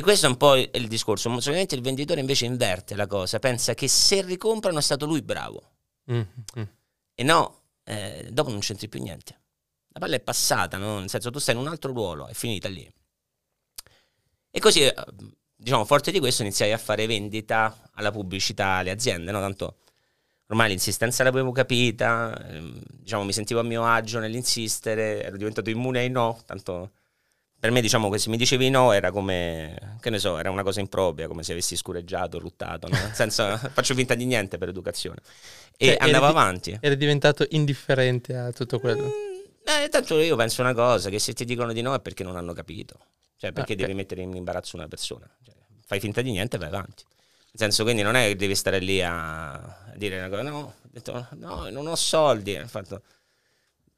E questo è un po' il discorso. Solitamente il venditore invece inverte la cosa, pensa che se ricomprano è stato lui bravo. Mm, mm. E no, eh, dopo non c'entri più niente. La palla è passata, no? nel senso tu stai in un altro ruolo, è finita lì. E così, eh, diciamo, forte di questo iniziai a fare vendita alla pubblicità alle aziende, no? Tanto ormai l'insistenza l'avevo capita, ehm, diciamo, mi sentivo a mio agio nell'insistere, ero diventato immune ai no, tanto per me diciamo che se mi dicevi no era come, che ne so, era una cosa impropria, come se avessi scureggiato, ruttato, no? Nel senso, faccio finta di niente per educazione. E Cioè, andavo eri avanti. Eri diventato indifferente a tutto quello. Mm, eh, tanto io penso una cosa, che se ti dicono di no è perché non hanno capito. Cioè, perché Ah, devi ok. mettere in imbarazzo una persona. Cioè, fai finta di niente e vai avanti. Nel senso, quindi non è che devi stare lì a dire una cosa, no, ho detto, no, non ho soldi. Ho fatto...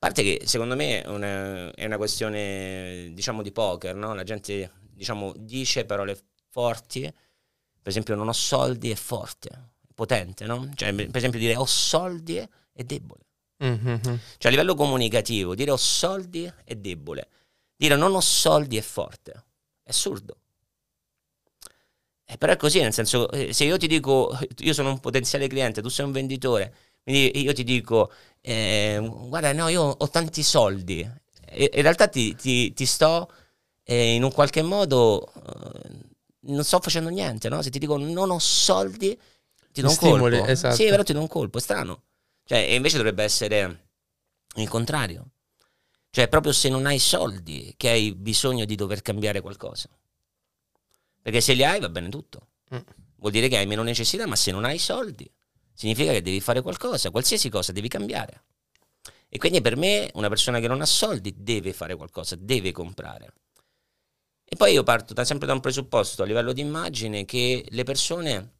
Parte che secondo me è una, è una questione, diciamo, di poker, no? La gente, diciamo, dice parole forti. Per esempio, non ho soldi è forte, potente, no? Cioè, per esempio, dire ho soldi è debole. Mm, mm, mm. Cioè a livello comunicativo, dire ho soldi è debole, dire non ho soldi è forte, è assurdo. Eh, però è così, nel senso, eh, se io ti dico, io sono un potenziale cliente, tu sei un venditore, quindi io ti dico, eh, guarda, no, io ho tanti soldi, e, in realtà ti, ti- ti sto eh, in un qualche modo, eh, non sto facendo niente, no? Se ti dico non ho soldi, Ti do un Stimoli, colpo. esatto. Sì, però ti do un colpo, è strano. Cioè, e invece dovrebbe essere il contrario. Cioè, proprio se non hai soldi che hai bisogno di dover cambiare qualcosa. Perché se li hai va bene tutto. Mm. Vuol dire che hai meno necessità, ma se non hai soldi, significa che devi fare qualcosa, qualsiasi cosa devi cambiare. E quindi per me una persona che non ha soldi deve fare qualcosa, deve comprare. E poi io parto da- sempre da un presupposto a livello di immagine che le persone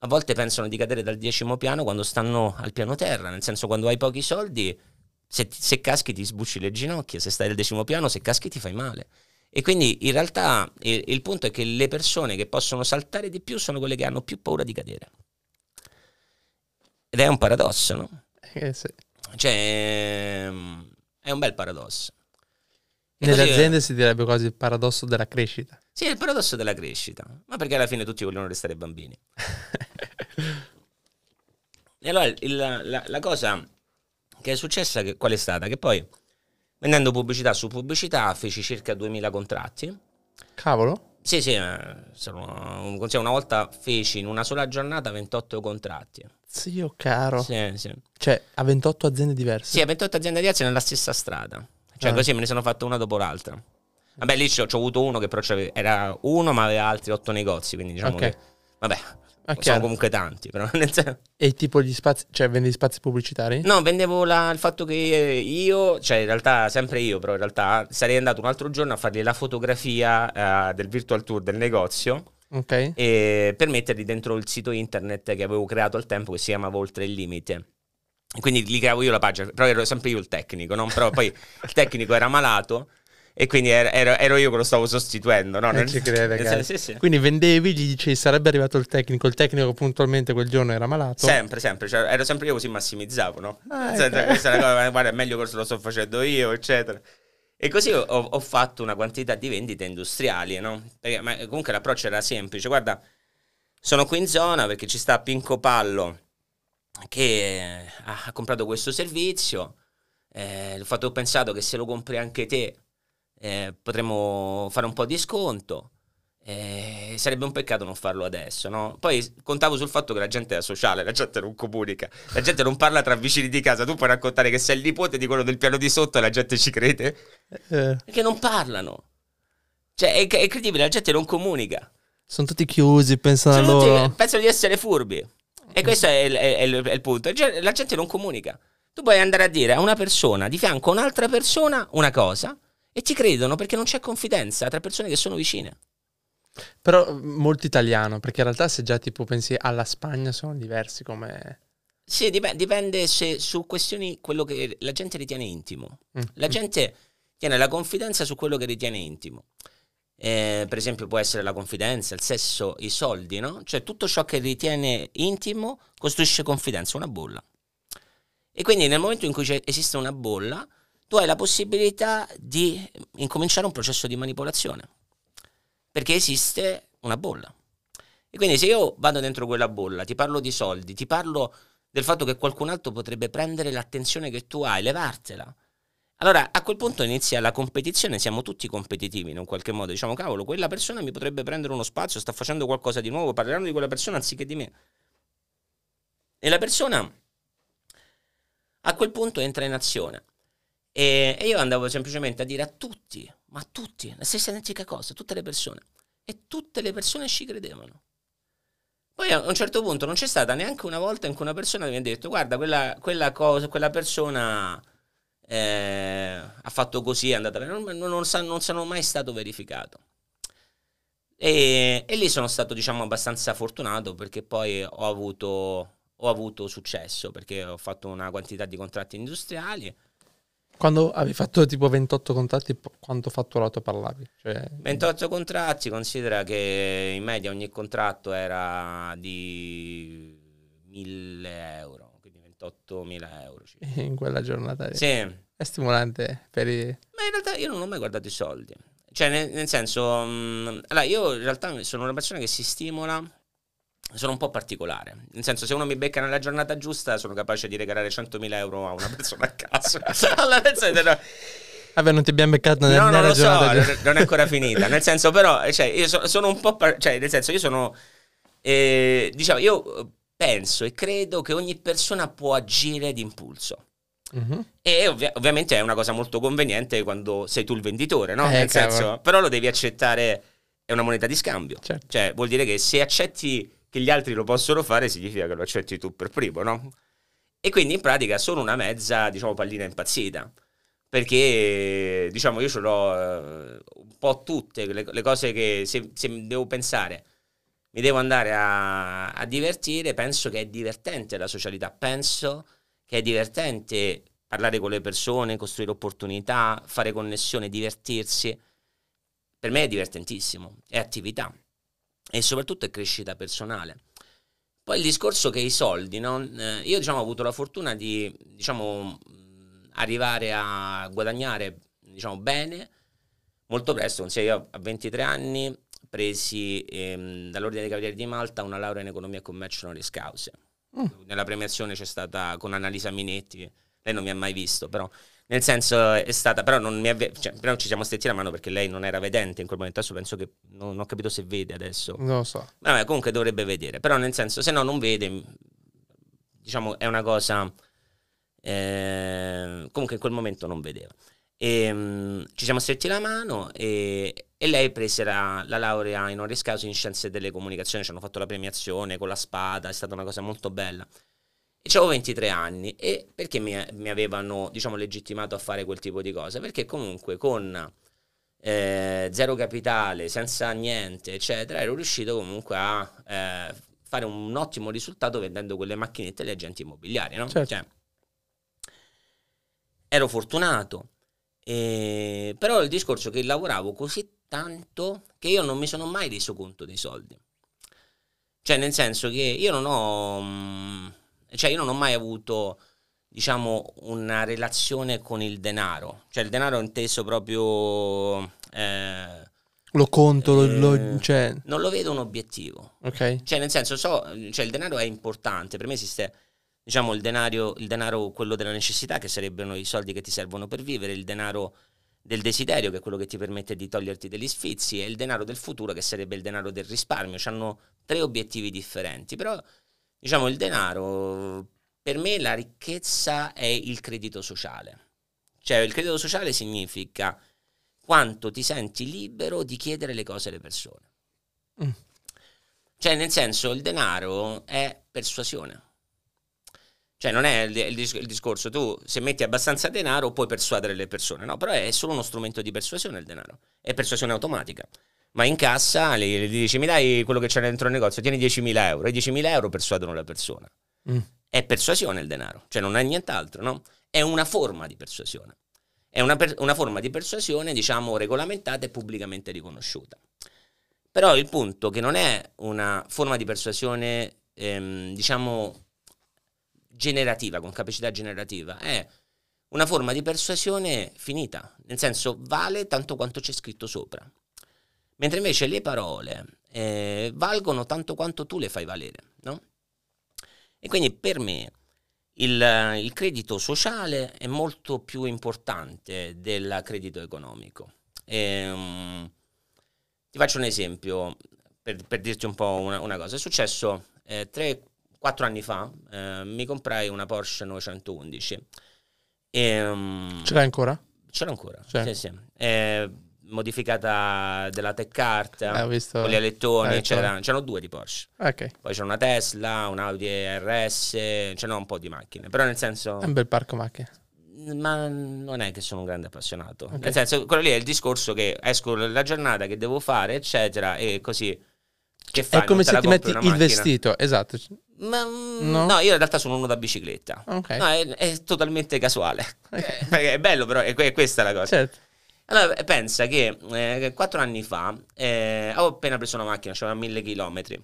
a volte pensano di cadere dal decimo piano quando stanno al piano terra, nel senso quando hai pochi soldi, se, se caschi ti sbucci le ginocchia, se stai al decimo piano, se caschi ti fai male. E quindi in realtà il, il punto è che le persone che possono saltare di più sono quelle che hanno più paura di cadere. Ed è un paradosso, no? Eh, sì. Cioè, ehm, è un bel paradosso. E Nelle aziende si direbbe quasi il paradosso della crescita. Sì, è il paradosso della crescita, ma perché alla fine tutti vogliono restare bambini. E allora il- la, la cosa che è successa, che, qual è stata? Che poi vendendo pubblicità su pubblicità feci circa 2000 contratti. Cavolo? Sì, sì, cioè una volta feci in una sola giornata 28 contratti. Zio caro. Sì, sì. Cioè, a 28 aziende diverse. Sì, a 28 aziende diverse nella stessa strada. Cioè, Ah. così me ne sono fatto una dopo l'altra. Vabbè, lì ci ho, avuto uno che però era uno, ma aveva altri otto negozi. Quindi diciamo Ok. che. Vabbè, Ah, sono comunque tanti. Però E tipo gli spazi, cioè vendi spazi pubblicitari? No, vendevo la- il fatto che io, cioè in realtà sempre io, però in realtà sarei andato un altro giorno a fargli la fotografia eh, del virtual tour del negozio Ok. e per metterli dentro il sito internet che avevo creato al tempo che si chiamava Oltre il Limite. Quindi gli creavo io la pagina, però ero sempre io il tecnico, no? Però poi il tecnico era malato e quindi ero, ero- ero io che lo stavo sostituendo, no? Eh, Nel- ci nel- ragazzi. sì, sì. Quindi vendevi, gli dicevi sarebbe arrivato il tecnico, il tecnico puntualmente quel giorno era malato. Sempre, sempre, cioè, ero sempre io così massimizzavo, no? Ah, senso, ecco. questa è una cosa, guarda, è meglio che lo sto facendo io, eccetera. E così ho, ho fatto una quantità di vendite industriali, no? Perché, ma comunque l'approccio era semplice, guarda, sono qui in zona perché ci sta Pinco Pallo che eh, ha, ha comprato questo servizio, eh, ho, fatto, ho pensato che se lo compri anche te eh, potremmo fare un po' di sconto. Eh, sarebbe un peccato non farlo adesso, no? Poi contavo sul fatto che la gente è sociale, la gente non comunica, la gente non parla tra vicini di casa. Tu puoi raccontare che sei il nipote di quello del piano di sotto e la gente ci crede? Eh, Perché non parlano. Cioè, è, è incredibile, la gente non comunica. sono tutti chiusi, pensano Sono tutti- loro. pensano di essere furbi. E questo è il, è il- è il punto. La gente non comunica. Tu puoi andare a dire a una persona di fianco a un'altra persona una cosa e ti credono perché non c'è confidenza tra persone che sono vicine. Però eh, molto italiano, perché in realtà se già tipo pensi alla Spagna sono diversi come... Sì, dip- dipende se su questioni quello che la gente ritiene intimo. Mm. La gente tiene la confidenza su quello che ritiene intimo. Eh, per esempio può essere la confidenza, il sesso, i soldi, no? Cioè tutto ciò che ritiene intimo costruisce confidenza, una bolla. E quindi nel momento in cui esiste una bolla, tu hai la possibilità di incominciare un processo di manipolazione. Perché esiste una bolla. E quindi se io vado dentro quella bolla, ti parlo di soldi, ti parlo del fatto che qualcun altro potrebbe prendere l'attenzione che tu hai, levartela. Allora a quel punto inizia la competizione, siamo tutti competitivi in un qualche modo. Diciamo, cavolo, quella persona mi potrebbe prendere uno spazio, sta facendo qualcosa di nuovo, parleranno di quella persona anziché di me. E la persona a quel punto entra in azione. E, e io andavo semplicemente a dire a tutti, ma a tutti, la stessa identica cosa, tutte le persone. E tutte le persone ci credevano. Poi a un certo punto non c'è stata neanche una volta in cui una persona mi ha detto guarda quella, quella cosa, quella persona eh, ha fatto così, è andata bene, non, non, non, non sono mai stato verificato. E, e lì sono stato diciamo abbastanza fortunato perché poi ho avuto, ho avuto successo perché ho fatto una quantità di contratti industriali. Quando avevi fatto tipo 28 contatti, po- quanto fatturato parlavi? Cioè, 28 contratti, considera che in media ogni contratto era di 1000 euro, quindi 28.000 euro. circa. in quella giornata. Sì, È stimolante per i... ma in realtà io non ho mai guardato i soldi. Cioè, nel, nel senso, mh, allora io in realtà sono una persona che si stimola, sono un po' particolare. Nel senso, se uno mi becca nella giornata giusta, sono capace di regalare 100.000 euro a una persona a caso. allora, nel senso, no, Vabbè, non ti abbiamo beccato no, nella non nella lo so, giornata non è ancora finita. Nel senso, però, cioè, io so- sono un po'. par- cioè, nel senso, io sono. eh, diciamo, io eh, penso e credo che ogni persona può agire d'impulso. Mhm. E ovvia- ovviamente è una cosa molto conveniente quando sei tu il venditore, no? Eh, Nel cavolo. senso, però lo devi accettare, è una moneta di scambio. Certo. Cioè, vuol dire che se accetti che gli altri lo possono fare, significa che lo accetti tu per primo, no? E quindi in pratica sono una mezza, diciamo, pallina impazzita. Perché, diciamo, io ce l'ho eh, un po' tutte le, le cose che se, se devo pensare, mi devo andare a, a divertire, penso che è divertente la socialità, penso che è divertente parlare con le persone, costruire opportunità, fare connessione, divertirsi. Per me è divertentissimo, è attività e soprattutto è crescita personale. Poi il discorso che i soldi, no? Eh, io diciamo ho avuto la fortuna di diciamo, arrivare a guadagnare diciamo, bene molto presto, considera io a 23 anni presi ehm, dall'Ordine dei Cavalieri di Malta una laurea in economia e commercio honoris causa. Nella premiazione c'è stata con Annalisa Minetti, lei non mi ha mai visto, però nel senso è stata, però non mi avve- cioè, però ci siamo stretti la mano perché lei non era vedente in quel momento, adesso penso che non, ho capito se vede adesso. Non lo so. Vabbè, comunque dovrebbe vedere, però nel senso, se no non vede, diciamo, è una cosa... eh, comunque in quel momento non vedeva. E, mh, ci siamo stretti la mano e, e lei prese la, la laurea in honoris causa in scienze delle comunicazioni, ci hanno fatto la premiazione con la spada, è stata una cosa molto bella. E avevo 23 anni e perché mi, mi avevano, diciamo, legittimato a fare quel tipo di cose? Perché comunque con eh, zero capitale, senza niente, eccetera, ero riuscito comunque a eh, fare un ottimo risultato vendendo quelle macchinette agli agenti immobiliari, no? Certo. Cioè, ero fortunato, eh, però il discorso è che lavoravo così tanto che io non mi sono mai reso conto dei soldi. Cioè, nel senso che io non ho, mm, cioè io non ho mai avuto, diciamo, una relazione con il denaro. Cioè, il denaro inteso proprio, eh, Lo conto, lo, lo- Eh, cioè, non lo vedo un obiettivo. ok. Cioè, nel senso, so, cioè, il denaro è importante. Per me esiste, diciamo, il denaro, il denaro, quello della necessità, che sarebbero i soldi che ti servono per vivere, il denaro del desiderio, che è quello che ti permette di toglierti degli sfizi, e il denaro del futuro, che sarebbe il denaro del risparmio. Hanno tre obiettivi differenti. Però, diciamo, il denaro, per me la ricchezza è il credito sociale. Cioè, il credito sociale significa quanto ti senti libero di chiedere le cose alle persone. Mm. Cioè, nel senso, il denaro è persuasione. Cioè, non è il, il dis- il discorso, tu se metti abbastanza denaro puoi persuadere le persone, no? Però è solo uno strumento di persuasione il denaro, è persuasione automatica. Ma in cassa gli, gli dici mi dai quello che c'è dentro il negozio, tieni 10.000 euro, e 10.000 euro persuadono la persona. Mm. È persuasione il denaro, cioè non è nient'altro, no? È una forma di persuasione. È una, per- una forma di persuasione, diciamo, regolamentata e pubblicamente riconosciuta. Però il punto che non è una forma di persuasione, ehm, diciamo, generativa, con capacità generativa, è una forma di persuasione finita, nel senso vale tanto quanto c'è scritto sopra. Mentre invece le parole eh, valgono tanto quanto tu le fai valere, no? E quindi per me il, il credito sociale è molto più importante del credito economico. Ehm, ti faccio un esempio per, per dirti un po' una, una cosa. È successo eh, 3-4 anni fa, eh, mi comprai una Porsche 911. Ehm, Ce l'hai ancora? Ce l'ho ancora, Sì. sì, sì. È modificata della Tech Art, Eh, con gli alettoni, Eh, c'era- c'erano due di Porsche. Ok. Poi c'è una Tesla, un Audi RS, c'erano un po' di macchine, però nel senso... È un bel parco macchine. Ma non è che sono un grande appassionato. Ok. Nel senso, quello lì è il discorso che esco la giornata che devo fare, eccetera, e così... Che fai? È come se ti metti il macchina? vestito, esatto. Ma, mm, No? no? io in realtà sono uno da bicicletta. Ok. No, è, è totalmente casuale. Ok. Perché è bello, però è, è questa la cosa. Certo. Allora, pensa che eh, quattro anni fa eh, avevo appena preso una macchina, c'era mille chilometri.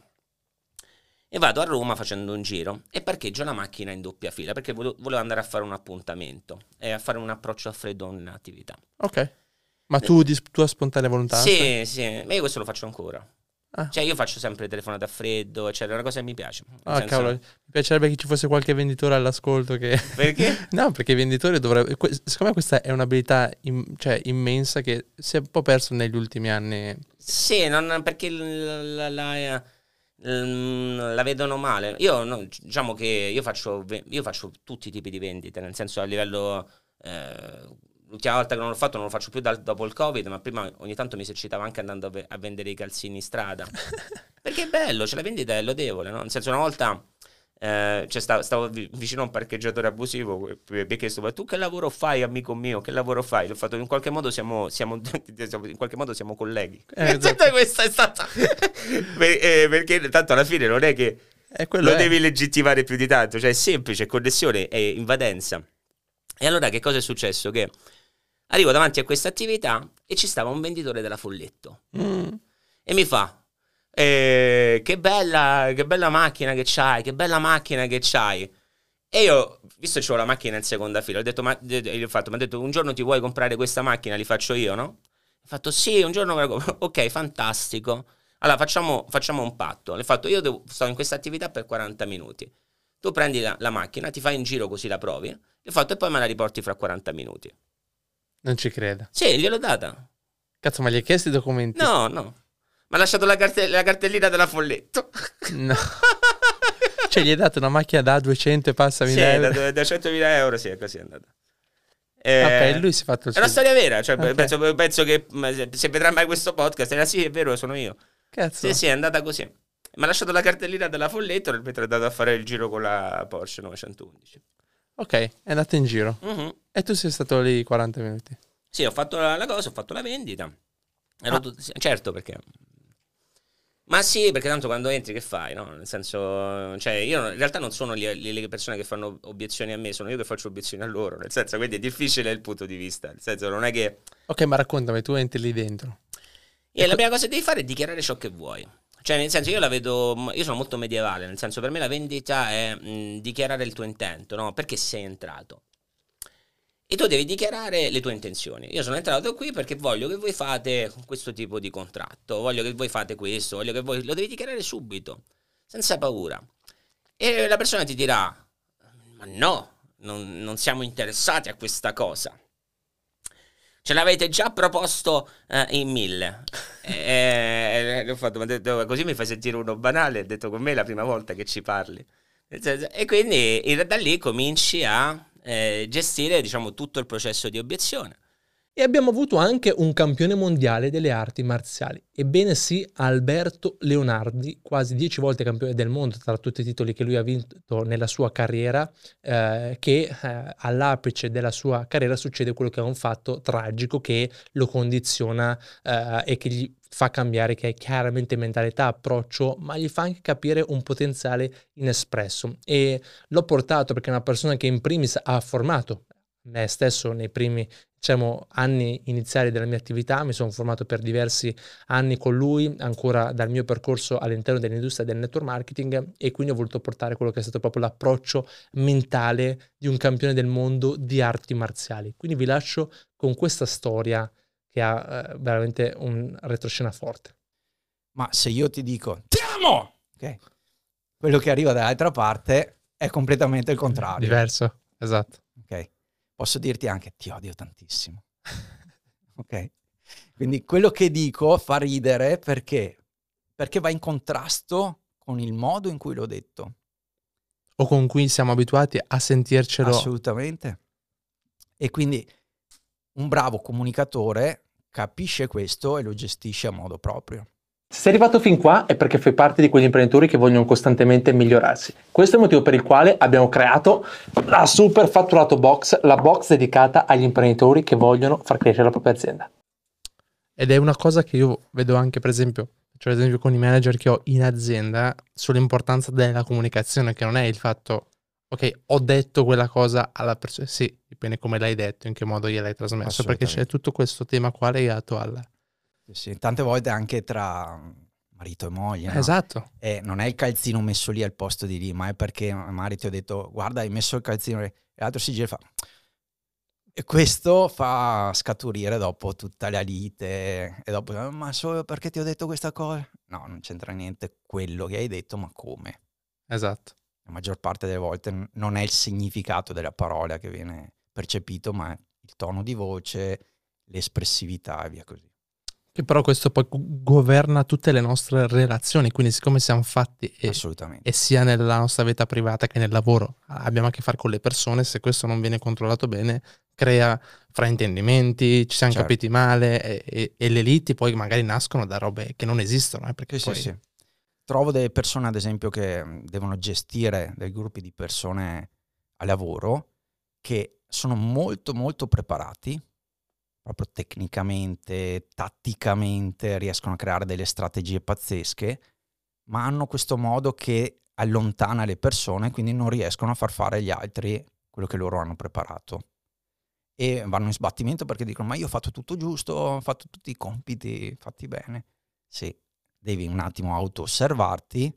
E vado a Roma facendo un giro e parcheggio la macchina in doppia fila perché volevo, andare a fare un appuntamento e a fare un approccio a freddo a un'attività. Ok. Ma tu di tua spontanea volontà? Sì, sì, ma io questo lo faccio ancora. Ah. Cioè, io faccio sempre telefonate a freddo, eccetera, è una cosa che mi piace. Ah, senso- cavolo. Mi piacerebbe che ci fosse qualche venditore all'ascolto che... Perché? no, perché i venditori dovrebbero... que- Secondo me questa è un'abilità im- cioè, immensa che si è un po' perso negli ultimi anni. Sì, non- perché l- la- la- mm, la vedono male. Io no, diciamo che io faccio, io faccio tutti i tipi di vendite, nel senso a livello... eh, L'ultima volta che non l'ho fatto non lo faccio più dal- dopo il covid, ma prima ogni tanto mi esercitavo anche andando a, ve- a vendere i calzini in strada. Perché è bello, cioè la vendita è lodevole, no? Nel senso una volta eh, cioè stavo, stavo vi- vicino a un parcheggiatore abusivo e mi ha chiesto ma tu che lavoro fai amico mio, che lavoro fai? L'ho fatto in qualche modo siamo, siamo, in qualche modo siamo colleghi. Eh, Esatto, questa è stata... Eh, perché tanto alla fine non è che E quello lo è. devi legittimare più di tanto, cioè è semplice, connessione e invadenza. E allora che cosa è successo? Che arrivo davanti a questa attività e ci stava un venditore della Folletto Mm. e mi fa eh, che bella che bella macchina che c'hai che bella macchina che c'hai e io visto che ho la macchina in seconda fila ho detto ma gli ho fatto mi ha detto un giorno ti vuoi comprare questa macchina li faccio io no? ho fatto sì un giorno me la compro." ok fantastico allora facciamo, facciamo un patto le ho fatto io devo, sto in questa attività per 40 minuti tu prendi la, la macchina ti fai un giro così la provi le ho fatto e poi me la riporti fra 40 minuti Non ci credo. sì gliel'ho data Cazzo, ma gli hai chiesto i documenti? no no mi ha lasciato la, carte- la cartellina della folletto No. cioè, gli hai dato una macchina da 200 e passa Sì, mila euro. da, da 100.000 euro, sì, è così è andata. Eh, Ok, lui si è fatto il È una storia vera, cioè, Ok. penso, penso che ma se, vedrà mai questo podcast, era sì, è vero, sono io. Cazzo. Sì, sì, è andata così. Mi ha lasciato la cartellina della folletto nel mentre è andato a fare il giro con la Porsche 911. Ok, è andato in giro. Mhm. E tu sei stato lì 40 minuti. Sì, ho fatto la, la cosa, ho fatto la vendita. Ero Ah. tut- sì, certo, perché... Ma sì, perché tanto quando entri che fai, no? Nel senso, cioè io in realtà non sono le, le persone che fanno obiezioni a me, sono io che faccio obiezioni a loro, nel senso, quindi è difficile il punto di vista, nel senso non è che... Ok, ma raccontami, tu entri lì dentro. E la prima cosa che devi fare è dichiarare ciò che vuoi. Cioè, nel senso, io la vedo, io sono molto medievale, nel senso, per me la vendita è mh, dichiarare il tuo intento, no? Perché sei entrato. E tu devi dichiarare le tue intenzioni. Io sono entrato qui perché voglio che voi fate questo tipo di contratto, voglio che voi fate questo, voglio che voi... Lo devi dichiarare subito, senza paura. E la persona ti dirà, ma no, non, non siamo interessati a questa cosa. Ce l'avete già proposto eh, in mille. E, ho fatto, mi ha detto, così mi fai sentire uno banale. Ha detto con me è la prima volta che ci parli. Nel senso- E quindi in- da lì cominci a eh, gestire diciamo, tutto il processo di obiezione. E abbiamo avuto anche un campione mondiale delle arti marziali. Ebbene sì, Alberto Leonardi, quasi dieci volte campione del mondo tra tutti i titoli che lui ha vinto nella sua carriera, eh, che eh, all'apice della sua carriera succede quello che è un fatto tragico che lo condiziona eh, e che gli fa cambiare, che è chiaramente mentalità, approccio, ma gli fa anche capire un potenziale inespresso. E l'ho portato perché è una persona che in primis ha formato me stesso nei primi diciamo, anni iniziali della mia attività, mi sono formato per diversi anni con lui, ancora dal mio percorso all'interno dell'industria del network marketing e quindi ho voluto portare quello che è stato proprio l'approccio mentale di un campione del mondo di arti marziali. Quindi vi lascio con questa storia che ha eh, veramente un retroscena forte. Ma se io ti dico ti amo? Quello che arriva dall'altra parte è completamente il contrario. Diverso, esatto. Posso dirti anche ti odio tantissimo. ok? Quindi quello che dico fa ridere perché? Perché va in contrasto con il modo in cui l'ho detto. O con cui siamo abituati a sentircelo. Assolutamente. E quindi un bravo comunicatore capisce questo e lo gestisce a modo proprio. Se sei arrivato fin qua è perché fai parte di quegli imprenditori che vogliono costantemente migliorarsi. Questo è il motivo per il quale abbiamo creato la Super Fatturato Box, la box dedicata agli imprenditori che vogliono far crescere la propria azienda. Ed è una cosa che io vedo anche, per esempio, cioè ad esempio con i manager che ho in azienda, sull'importanza della comunicazione, che non è il fatto, ok, ho detto quella cosa alla persona, sì, dipende come l'hai detto, in che modo gliel'hai trasmesso, perché c'è tutto questo tema qua legato al... Sì, Tante volte anche tra marito e moglie. no? Esatto. E non è il calzino messo lì al posto di lì, ma è perché magari ti ho detto guarda hai messo il calzino lì", e l'altro si gira e fa... E questo fa scaturire dopo tutta la lite e dopo "Ah, ma solo perché ti ho detto questa cosa? No, non c'entra niente quello che hai detto, ma come. Esatto. La maggior parte delle volte non è il significato della parola che viene percepito, ma il tono di voce, l'espressività e via così. Che però questo poi governa tutte le nostre relazioni, quindi siccome siamo fatti e, e sia nella nostra vita privata che nel lavoro abbiamo a che fare con le persone, se questo non viene controllato bene crea fraintendimenti, ci siamo Certo. capiti male e, e- e le liti poi magari nascono da robe che non esistono, eh, perché Sì, poi sì, sì. Trovo delle persone, ad esempio, che mh, devono gestire dei gruppi di persone a lavoro che sono molto, molto preparati, proprio tecnicamente, tatticamente, riescono a creare delle strategie pazzesche, ma hanno questo modo che allontana le persone, quindi non riescono a far fare agli altri quello che loro hanno preparato. E vanno in sbattimento perché dicono: Ma io ho fatto tutto giusto, ho fatto tutti i compiti fatti bene. Sì, devi un attimo auto-osservarti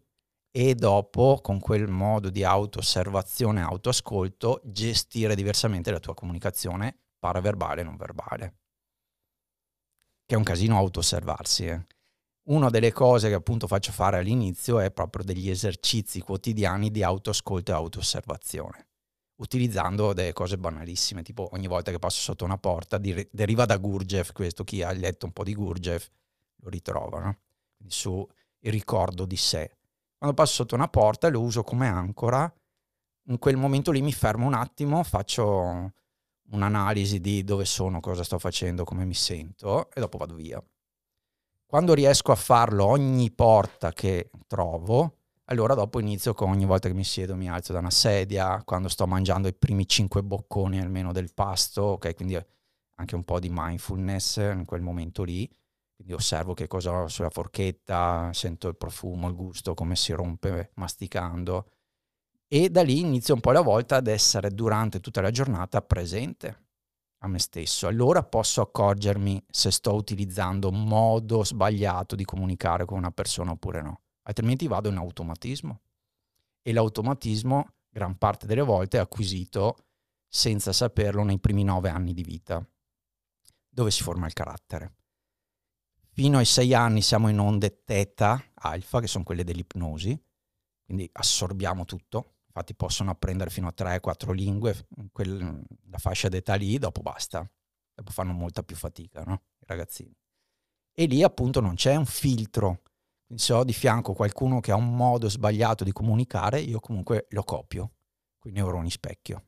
e dopo, con quel modo di auto-osservazione auto-ascolto, gestire diversamente la tua comunicazione paraverbale e non verbale. Che è un casino auto-osservarsi. eh. Una delle cose che appunto faccio fare all'inizio è proprio degli esercizi quotidiani di auto-ascolto e auto-osservazione, utilizzando delle cose banalissime, tipo ogni volta che passo sotto una porta, dire- deriva da Gurdjieff questo, chi ha letto un po' di Gurdjieff lo ritrova, no? Su il ricordo di sé. Quando passo sotto una porta lo uso come ancora, in quel momento lì mi fermo un attimo, faccio un'analisi di dove sono, cosa sto facendo, come mi sento e dopo vado via. Quando riesco a farlo ogni porta che trovo, allora dopo inizio con ogni volta che mi siedo mi alzo da una sedia, quando sto mangiando i primi cinque bocconi almeno del pasto, ok, quindi anche un po' di mindfulness in quel momento lì, quindi osservo che cosa ho sulla forchetta, sento il profumo, il gusto, come si rompe masticando e da lì inizio un po' alla volta ad essere durante tutta la giornata presente a me stesso. Allora posso accorgermi se sto utilizzando un modo sbagliato di comunicare con una persona oppure no. Altrimenti vado in automatismo. E l'automatismo, gran parte delle volte, è acquisito senza saperlo nei primi nove anni di vita, dove si forma il carattere. Fino ai sei anni siamo in onde teta, alfa, che sono quelle dell'ipnosi, quindi assorbiamo tutto. Infatti possono apprendere fino a 3-4 lingue, in quel- la fascia d'età lì, dopo basta. Dopo fanno molta più fatica, no? I ragazzini. E lì appunto non c'è un filtro. Se ho di fianco qualcuno che ha un modo sbagliato di comunicare, io comunque lo copio, con i neuroni specchio.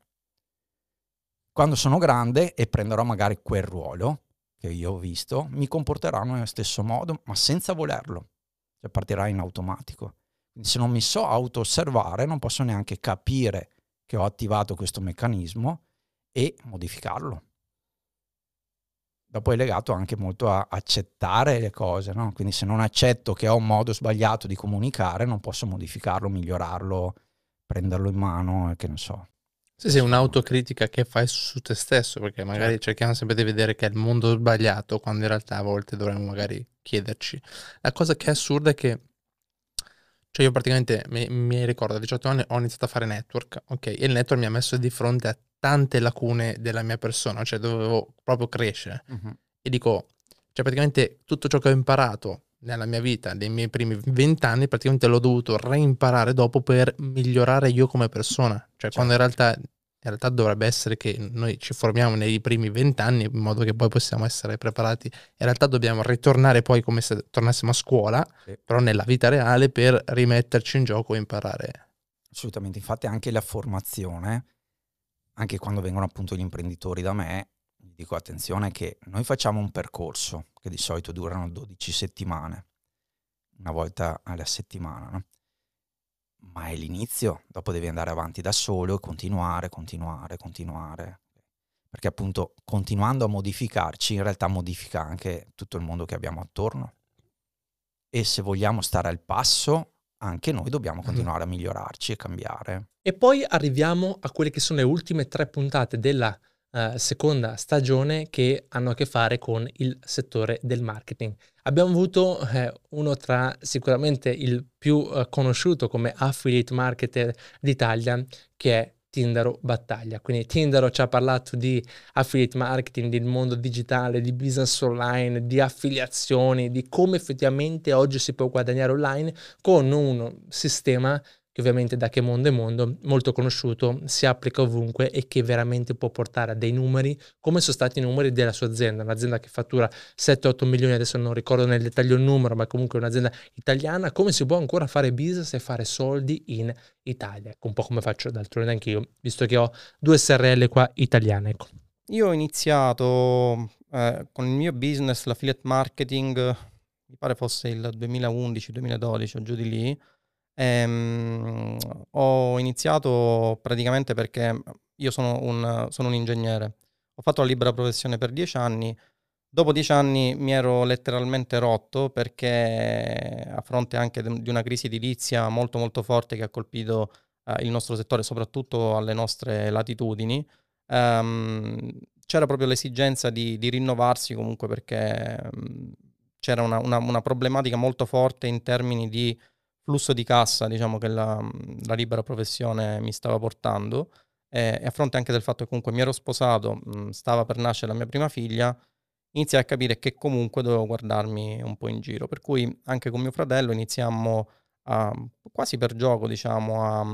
Quando sono grande e prenderò magari quel ruolo che io ho visto, mi comporterò nello stesso modo, ma senza volerlo. Cioè partirà in automatico. Quindi se non mi so auto-osservare, non posso neanche capire che ho attivato questo meccanismo e modificarlo. Dopo è legato anche molto a accettare le cose, no? Quindi se non accetto che ho un modo sbagliato di comunicare, non posso modificarlo, migliorarlo, prenderlo in mano che ne so. Sì, sì, un'autocritica che fai su te stesso, perché magari Certo. cerchiamo sempre di vedere che è il mondo sbagliato, quando in realtà a volte dovremmo magari chiederci. La cosa che è assurda è che, cioè io praticamente mi, mi ricordo a 18 anni ho iniziato a fare network, ok? E il network mi ha messo di fronte a tante lacune della mia persona, cioè dovevo proprio crescere. E dico, cioè praticamente tutto ciò che ho imparato nella mia vita, nei miei primi vent'anni, praticamente l'ho dovuto reimparare dopo per migliorare io come persona. Cioè, quando in realtà, in realtà dovrebbe essere che noi ci formiamo nei primi vent'anni in modo che poi possiamo essere preparati. In realtà dobbiamo ritornare poi come se tornassimo a scuola, Sì. però nella vita reale per rimetterci in gioco e imparare. Assolutamente, infatti anche la formazione, anche quando vengono appunto gli imprenditori da me, dico attenzione che noi facciamo un percorso che di solito durano 12 settimane, una volta alla settimana, no? Ma è l'inizio, dopo devi andare avanti da solo e continuare, continuare, continuare, perché appunto continuando a modificarci in realtà modifica anche tutto il mondo che abbiamo attorno. E se vogliamo stare al passo anche noi dobbiamo continuare a migliorarci e cambiare. E poi arriviamo a quelle che sono le ultime tre puntate della eh, seconda stagione che hanno a che fare con il settore del marketing. Abbiamo avuto eh, uno tra sicuramente il più eh, conosciuto come affiliate marketer d'Italia che è Tindaro Battaglia. Quindi Tindaro ci ha parlato di affiliate marketing, del mondo digitale, di business online, di affiliazioni, di come effettivamente oggi si può guadagnare online con un sistema che ovviamente da che mondo è mondo, molto conosciuto, si applica ovunque e che veramente può portare a dei numeri come sono stati i numeri della sua azienda, un'azienda che fattura 7-8 milioni, adesso non ricordo nel dettaglio il numero, ma comunque un'azienda italiana, come si può ancora fare business e fare soldi in Italia? Ecco, un po' come faccio d'altronde anch'io, visto che ho due SRL qua italiane. Ecco. Io ho iniziato eh, con il mio business, l'affiliate marketing, mi pare fosse il 2011-2012 o giù di lì, ehm, ho iniziato praticamente perché io sono un, sono un ingegnere, ho fatto la libera professione per dieci anni, dopo dieci anni mi ero letteralmente rotto perché a fronte anche di una crisi edilizia molto molto forte che ha colpito eh, il nostro settore, soprattutto alle nostre latitudini, ehm, c'era proprio l'esigenza di, di rinnovarsi comunque perché mh, c'era una, una, una, problematica molto forte in termini di flusso di cassa, diciamo, che la, la libera professione mi stava portando. E, e, a fronte anche del fatto che comunque mi ero sposato, mh, stava per nascere la mia prima figlia, iniziai a capire che comunque dovevo guardarmi un po' in giro. Per cui anche con mio fratello iniziammo a, quasi per gioco, diciamo, a,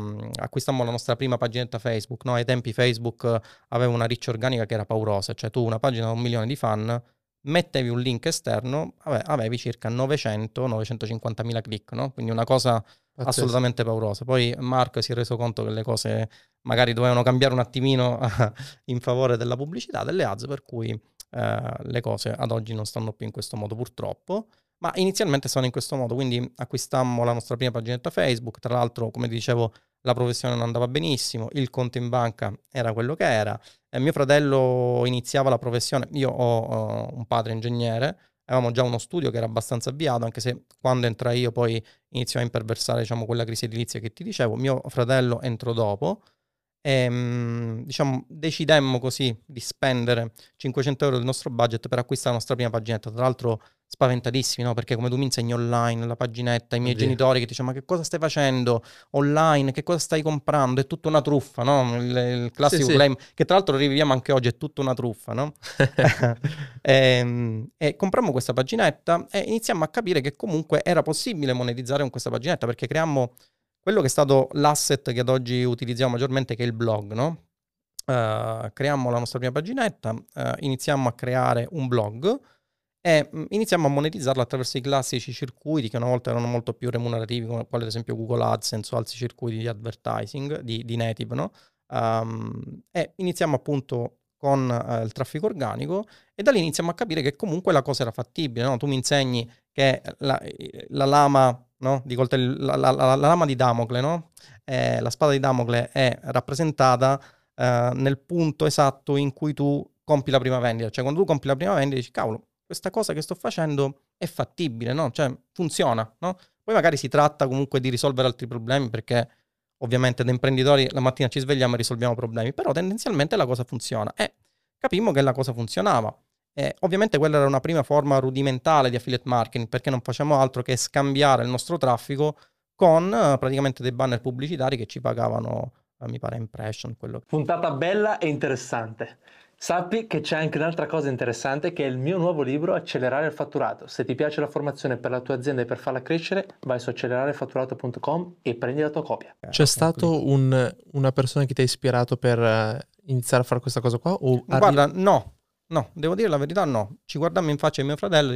acquistammo la nostra prima paginetta Facebook. No? Ai tempi Facebook aveva una riccia organica che era paurosa, cioè tu una pagina da un milione di fan, mettevi un link esterno, avevi circa 900-950 mila click, no? quindi una cosa Pazzesco. assolutamente paurosa. Poi Mark si è reso conto che le cose magari dovevano cambiare un attimino in favore della pubblicità, delle ads, per cui eh, le cose ad oggi non stanno più in questo modo purtroppo. Ma inizialmente sono in questo modo, quindi acquistammo la nostra prima paginetta Facebook, tra l'altro come dicevo la professione non andava benissimo, il conto in banca era quello che era, e mio fratello iniziava la professione, io ho uh, un padre ingegnere, avevamo già uno studio che era abbastanza avviato, anche se quando entrai io poi iniziò a imperversare diciamo, quella crisi edilizia che ti dicevo, mio fratello entrò dopo, e ehm, diciamo, decidemmo così di spendere 500 euro del nostro budget per acquistare la nostra prima paginetta. Tra l'altro, spaventatissimi, no? Perché come tu mi insegni online la paginetta, i miei Oddio. genitori che dicono: Ma che cosa stai facendo online? Che cosa stai comprando? È tutta una truffa, no? Il, il classico sì, claim, sì. che tra l'altro riviviamo anche oggi, è tutta una truffa, no? e, ehm, e comprammo questa paginetta e iniziamo a capire che comunque era possibile monetizzare con questa paginetta perché creammo quello che è stato l'asset che ad oggi utilizziamo maggiormente, che è il blog, no? Uh, creiamo la nostra prima paginetta, uh, iniziamo a creare un blog e um, iniziamo a monetizzarlo attraverso i classici circuiti che una volta erano molto più remunerativi, come ad esempio Google AdSense o altri circuiti di advertising, di, di native, no? Um, e iniziamo appunto con uh, il traffico organico e da lì iniziamo a capire che comunque la cosa era fattibile, no? Tu mi insegni che la, la lama no? di coltelli, la, la, la, la, lama di Damocle, no? eh, la spada di Damocle è rappresentata eh, nel punto esatto in cui tu compi la prima vendita. Cioè, quando tu compi la prima vendita dici, cavolo, questa cosa che sto facendo è fattibile, no? Cioè, funziona, no? Poi magari si tratta comunque di risolvere altri problemi perché ovviamente da imprenditori la mattina ci svegliamo e risolviamo problemi, però tendenzialmente la cosa funziona. E capimmo che la cosa funzionava. Eh, ovviamente quella era una prima forma rudimentale di affiliate marketing perché non facciamo altro che scambiare il nostro traffico con uh, praticamente dei banner pubblicitari che ci pagavano, uh, mi pare, impression. Quello. Puntata bella e interessante. Sappi che c'è anche un'altra cosa interessante che è il mio nuovo libro Accelerare il fatturato. Se ti piace la formazione per la tua azienda e per farla crescere, vai su accelerarefatturato.com e prendi la tua copia. C'è stato un, una persona che ti ha ispirato per uh, iniziare a fare questa cosa qua? O Guarda, arri- no, No, devo dire la verità, no. Ci guardammo in faccia mio fratello,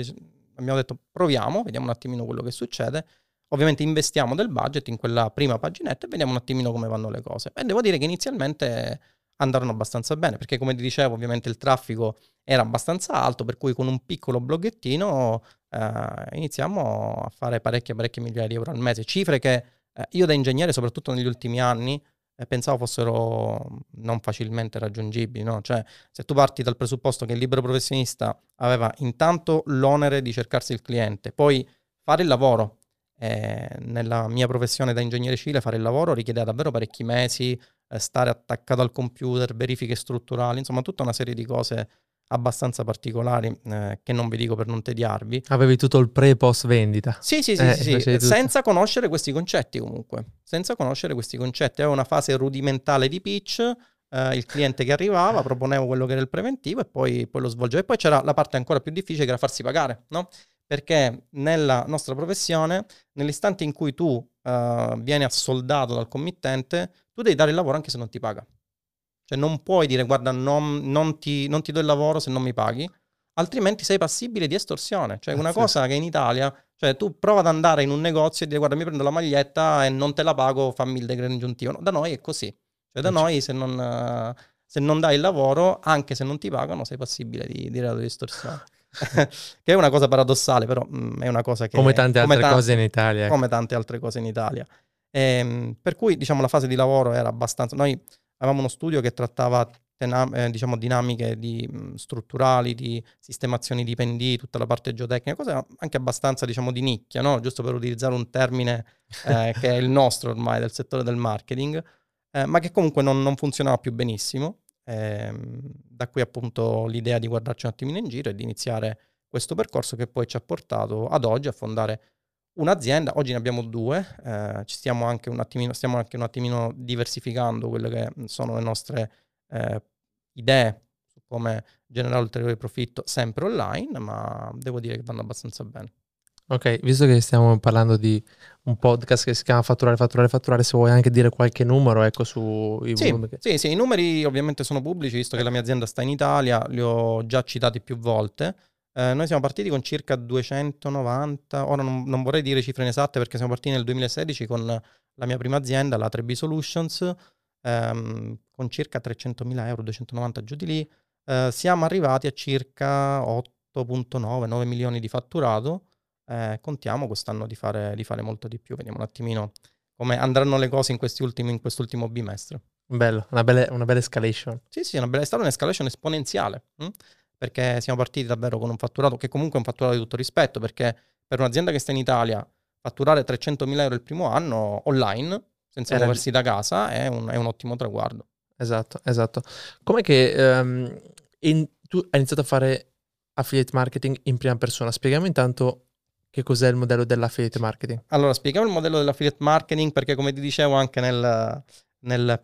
abbiamo detto proviamo, vediamo un attimino quello che succede. Ovviamente investiamo del budget in quella prima paginetta e vediamo un attimino come vanno le cose. E devo dire che inizialmente andarono abbastanza bene, perché come ti dicevo, ovviamente il traffico era abbastanza alto, per cui con un piccolo bloggettino eh, iniziamo a fare parecchie, parecchie migliaia di euro al mese. Cifre che eh, io da ingegnere, soprattutto negli ultimi anni, pensavo fossero non facilmente raggiungibili. No? Cioè, se tu parti dal presupposto che il libero professionista aveva intanto l'onere di cercarsi il cliente, poi fare il lavoro. Eh, nella mia professione da ingegnere civile fare il lavoro richiedeva davvero parecchi mesi, eh, stare attaccato al computer, verifiche strutturali, insomma tutta una serie di cose abbastanza particolari eh, che non vi dico per non tediarvi. Avevi tutto il pre e post vendita. Sì, sì, sì, eh, sì, sì. senza conoscere questi concetti comunque, senza conoscere questi concetti. Avevo una fase rudimentale di pitch, eh, il cliente che arrivava, proponevo quello che era il preventivo e poi, poi lo svolgevo. E poi c'era la parte ancora più difficile che era farsi pagare, no? perché nella nostra professione, nell'istante in cui tu eh, vieni assoldato dal committente, tu devi dare il lavoro anche se non ti paga. Cioè non puoi dire guarda non, non, ti, non ti do il lavoro se non mi paghi, altrimenti sei passibile di estorsione. Cioè una Sì. cosa che in Italia, cioè tu prova ad andare in un negozio e dire guarda mi prendo la maglietta e non te la pago, fammi il decreto ingiuntivo. No, da noi è così. Cioè da noi se non, eh, se non dai il lavoro, anche se non ti pagano, sei passibile di, di reato di estorsione. che è una cosa paradossale, però mm, è una cosa che... Come tante altre ta- cose in Italia. ecco. Come tante altre cose in Italia. Ehm, per cui, diciamo, la fase di lavoro era abbastanza... Noi avevamo uno studio che trattava tena- eh, diciamo, dinamiche di, mh, strutturali, di sistemazioni di pendii, tutta la parte geotecnica, cose anche abbastanza, diciamo, di nicchia, no? Giusto per utilizzare un termine eh, che è il nostro ormai del settore del marketing, eh, ma che comunque non, non funzionava più benissimo. Ehm, da qui appunto l'idea di guardarci un attimino in giro e di iniziare questo percorso che poi ci ha portato ad oggi a fondare un'azienda. Oggi ne abbiamo due, eh, ci stiamo anche un attimino, stiamo anche un attimino diversificando quelle che sono le nostre eh, idee su come generare ulteriore profitto sempre online, ma devo dire che vanno abbastanza bene. Ok, visto che stiamo parlando di un podcast che si chiama Fatturare, Fatturare, Fatturare, se vuoi anche dire qualche numero, ecco, sui Sì, volumi che... sì, sì, i numeri ovviamente sono pubblici, visto che la mia azienda sta in Italia, li ho già citati più volte. Eh, noi siamo partiti con circa 290, ora non, non vorrei dire cifre inesatte perché siamo partiti nel 2016 con la mia prima azienda, la 3B Solutions, ehm, con circa 300.000 euro, 290 giù di lì. Eh, siamo arrivati a circa 8.9-9 milioni di fatturato. Eh, contiamo quest'anno di fare, di fare molto di più, vediamo un attimino come andranno le cose in, questi ultimi, in quest'ultimo bimestre. Bello, una bella, una bella escalation. Sì, sì, è una bella, è stata un'escalation esponenziale, mh? Perché siamo partiti davvero con un fatturato che comunque è un fatturato di tutto rispetto, perché per un'azienda che sta in Italia fatturare 300.000 euro il primo anno online, senza Era- muoversi da casa, è un, è un ottimo traguardo. Esatto, esatto. Com'è che ehm, in- tu hai iniziato a fare affiliate marketing in prima persona? Spieghiamo intanto che cos'è il modello dell'affiliate marketing. Allora, spieghiamo il modello dell'affiliate marketing perché come ti dicevo anche nel, nel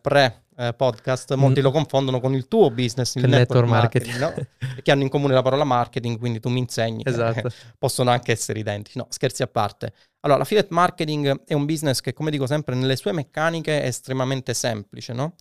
pre-podcast, molti Mm. lo confondono con il tuo business, il network, network marketing, marketing. no? che hanno in comune la parola marketing, quindi tu mi insegni. Esatto. possono anche essere identici. No, scherzi a parte. Allora, l'affiliate marketing è un business che, come dico sempre, nelle sue meccaniche è estremamente semplice, no?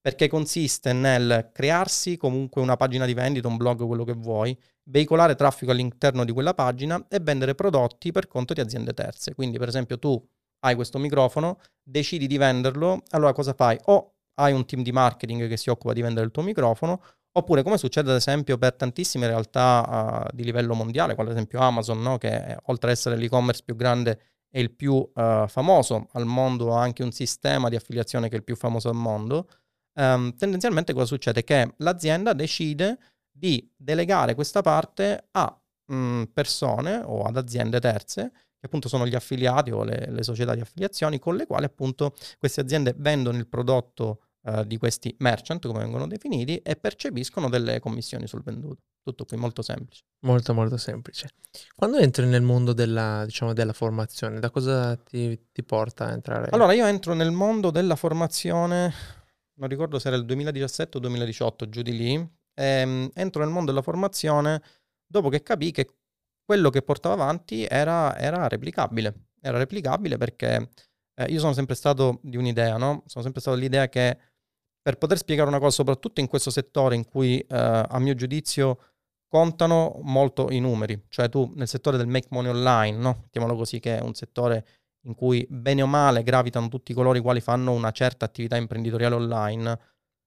Perché consiste nel crearsi comunque una pagina di vendita, un blog, quello che vuoi, veicolare traffico all'interno di quella pagina e vendere prodotti per conto di aziende terze. Quindi, per esempio, tu hai questo microfono, decidi di venderlo, allora cosa fai? O hai un team di marketing che si occupa di vendere il tuo microfono, oppure come succede ad esempio per tantissime realtà uh, di livello mondiale, quale ad esempio Amazon, no? che è, oltre ad essere l'e-commerce più grande è il più uh, famoso al mondo, ha anche un sistema di affiliazione che è il più famoso al mondo. Um, tendenzialmente cosa succede? Che l'azienda decide di delegare questa parte a mh, persone o ad aziende terze che appunto sono gli affiliati o le, le, società di affiliazioni con le quali appunto queste aziende vendono il prodotto uh, di questi merchant come vengono definiti e percepiscono delle commissioni sul venduto. Tutto qui molto semplice. Molto molto semplice. Quando entri nel mondo della, diciamo, della formazione, da cosa ti, ti porta a entrare? Allora io entro nel mondo della formazione, non ricordo se era il 2017 o 2018, giù di lì, ehm, entro nel mondo della formazione dopo che capì che quello che portavo avanti era, era replicabile. Era replicabile perché eh, io sono sempre stato di un'idea, no? Sono sempre stato dell'idea che per poter spiegare una cosa, soprattutto in questo settore in cui eh, a mio giudizio contano molto i numeri, cioè tu nel settore del make money online, no? Mettiamolo così, che è un settore in cui bene o male gravitano tutti coloro i quali fanno una certa attività imprenditoriale online,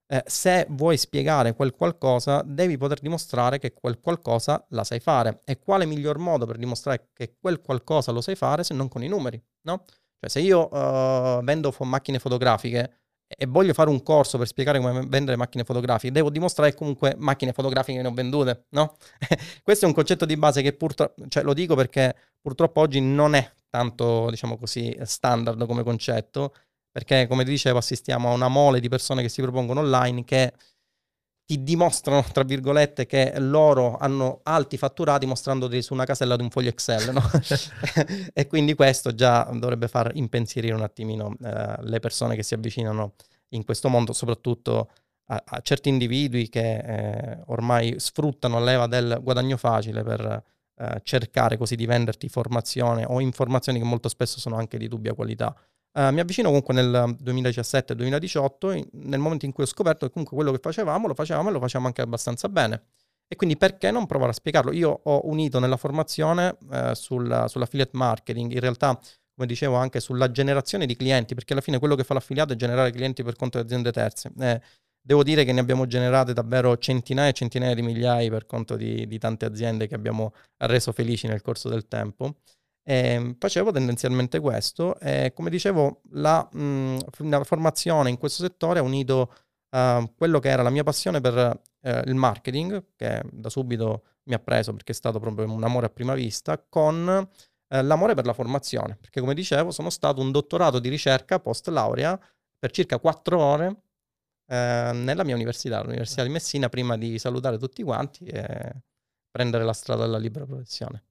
eh, se vuoi spiegare quel qualcosa, devi poter dimostrare che quel qualcosa la sai fare. E quale miglior modo per dimostrare che quel qualcosa lo sai fare se non con i numeri, no? Cioè se io uh, vendo fo- macchine fotografiche e voglio fare un corso per spiegare come vendere macchine fotografiche, devo dimostrare comunque macchine fotografiche ne ho vendute, no? Questo è un concetto di base che purtroppo, cioè lo dico perché purtroppo oggi non è tanto, diciamo così, standard come concetto, perché come dicevo assistiamo a una mole di persone che si propongono online che ti dimostrano, tra virgolette, che loro hanno alti fatturati mostrandoti su una casella di un foglio Excel, no? e quindi questo già dovrebbe far impensierire un attimino eh, le persone che si avvicinano in questo mondo, soprattutto a, a certi individui che eh, ormai sfruttano la leva del guadagno facile per eh, cercare così di venderti formazione o informazioni che molto spesso sono anche di dubbia qualità. Uh, mi avvicino comunque nel 2017-2018, nel momento in cui ho scoperto che comunque quello che facevamo lo facevamo e lo facevamo anche abbastanza bene. E quindi perché non provare a spiegarlo? Io ho unito nella formazione eh, sul, sull'affiliate marketing, in realtà, come dicevo, anche sulla generazione di clienti, perché alla fine quello che fa l'affiliato è generare clienti per conto di aziende terze. Eh, devo dire che ne abbiamo generate davvero centinaia e centinaia di migliaia per conto di, di tante aziende che abbiamo reso felici nel corso del tempo. E ehm, facevo tendenzialmente questo e come dicevo la, mh, la formazione in questo settore ha unito uh, quello che era la mia passione per uh, il marketing, che da subito mi ha preso perché è stato proprio un amore a prima vista, con uh, l'amore per la formazione, perché come dicevo sono stato un dottorato di ricerca post laurea per circa quattro ore nella mia università, l'Università di Messina, prima di salutare tutti quanti e prendere la strada della libera professione.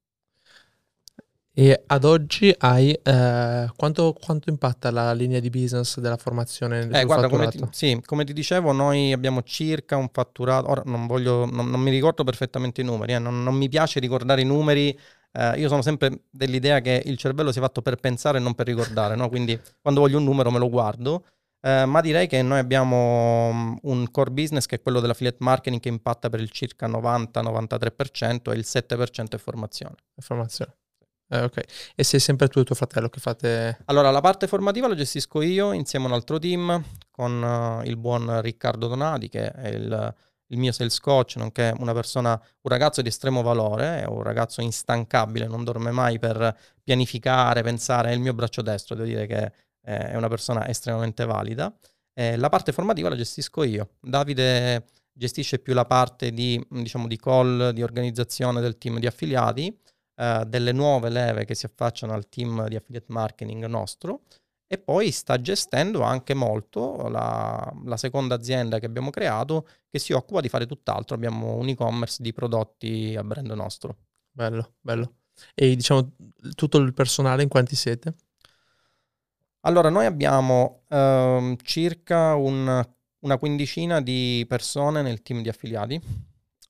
E ad oggi hai eh, quanto, quanto, impatta la linea di business della formazione eh, guarda, come ti, sì, come ti dicevo, noi abbiamo circa un fatturato. Ora non, voglio, non, non mi ricordo perfettamente i numeri, eh, non, non, mi piace ricordare i numeri. Eh, io sono sempre dell'idea che il cervello sia fatto per pensare e non per ricordare, no? quindi quando voglio un numero me lo guardo. Eh, ma direi che noi abbiamo mm, un core business che è quello dell'affiliate marketing che impatta per il circa 90-93% e il 7% è formazione. È formazione. Eh, ok. E sei sempre tu e tuo fratello che fate... Allora, la parte formativa la gestisco io insieme a un altro team con uh, il buon Riccardo Donati che è il, il, mio sales coach, nonché una persona, un ragazzo di estremo valore, è un ragazzo instancabile, non dorme mai per pianificare, pensare, è il mio braccio destro, devo dire che è una persona estremamente valida. Eh, la parte formativa la gestisco io. Davide gestisce più la parte di, diciamo, di call, di organizzazione del team di affiliati, uh, delle nuove leve che si affacciano al team di affiliate marketing nostro e poi sta gestendo anche molto la, la, seconda azienda che abbiamo creato che si occupa di fare tutt'altro. Abbiamo un e-commerce di prodotti a brand nostro. Bello, bello. E diciamo tutto il personale in quanti siete? Allora, noi abbiamo uh, circa un, una quindicina di persone nel team di affiliati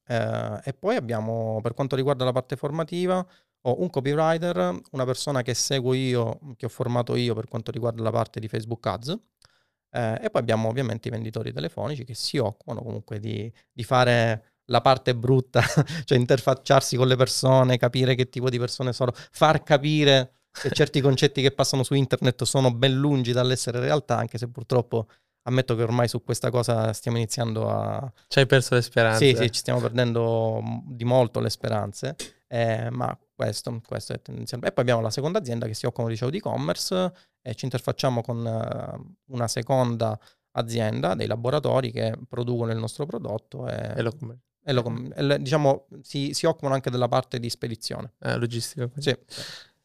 eh, e poi abbiamo, per quanto riguarda la parte formativa, ho un copywriter, una persona che seguo io, che ho formato io per quanto riguarda la parte di Facebook Ads. Eh, e poi abbiamo ovviamente i venditori telefonici che si occupano comunque di, di fare la parte brutta, cioè interfacciarsi con le persone, capire che tipo di persone sono, far capire che certi concetti che passano su internet sono ben lungi dall'essere realtà, anche se purtroppo ammetto che ormai su questa cosa stiamo iniziando a... Ci hai perso le speranze. Sì, sì, ci stiamo perdendo di molto le speranze, eh, ma questo, questo, è tendenzialmente... E poi abbiamo la seconda azienda che si occupa, dicevo, di e-commerce e ci interfacciamo con uh, una seconda azienda, dei laboratori che producono il nostro prodotto e, e lo, e lo e diciamo, si, si, occupano anche della parte di spedizione. Eh, logistica. Sì.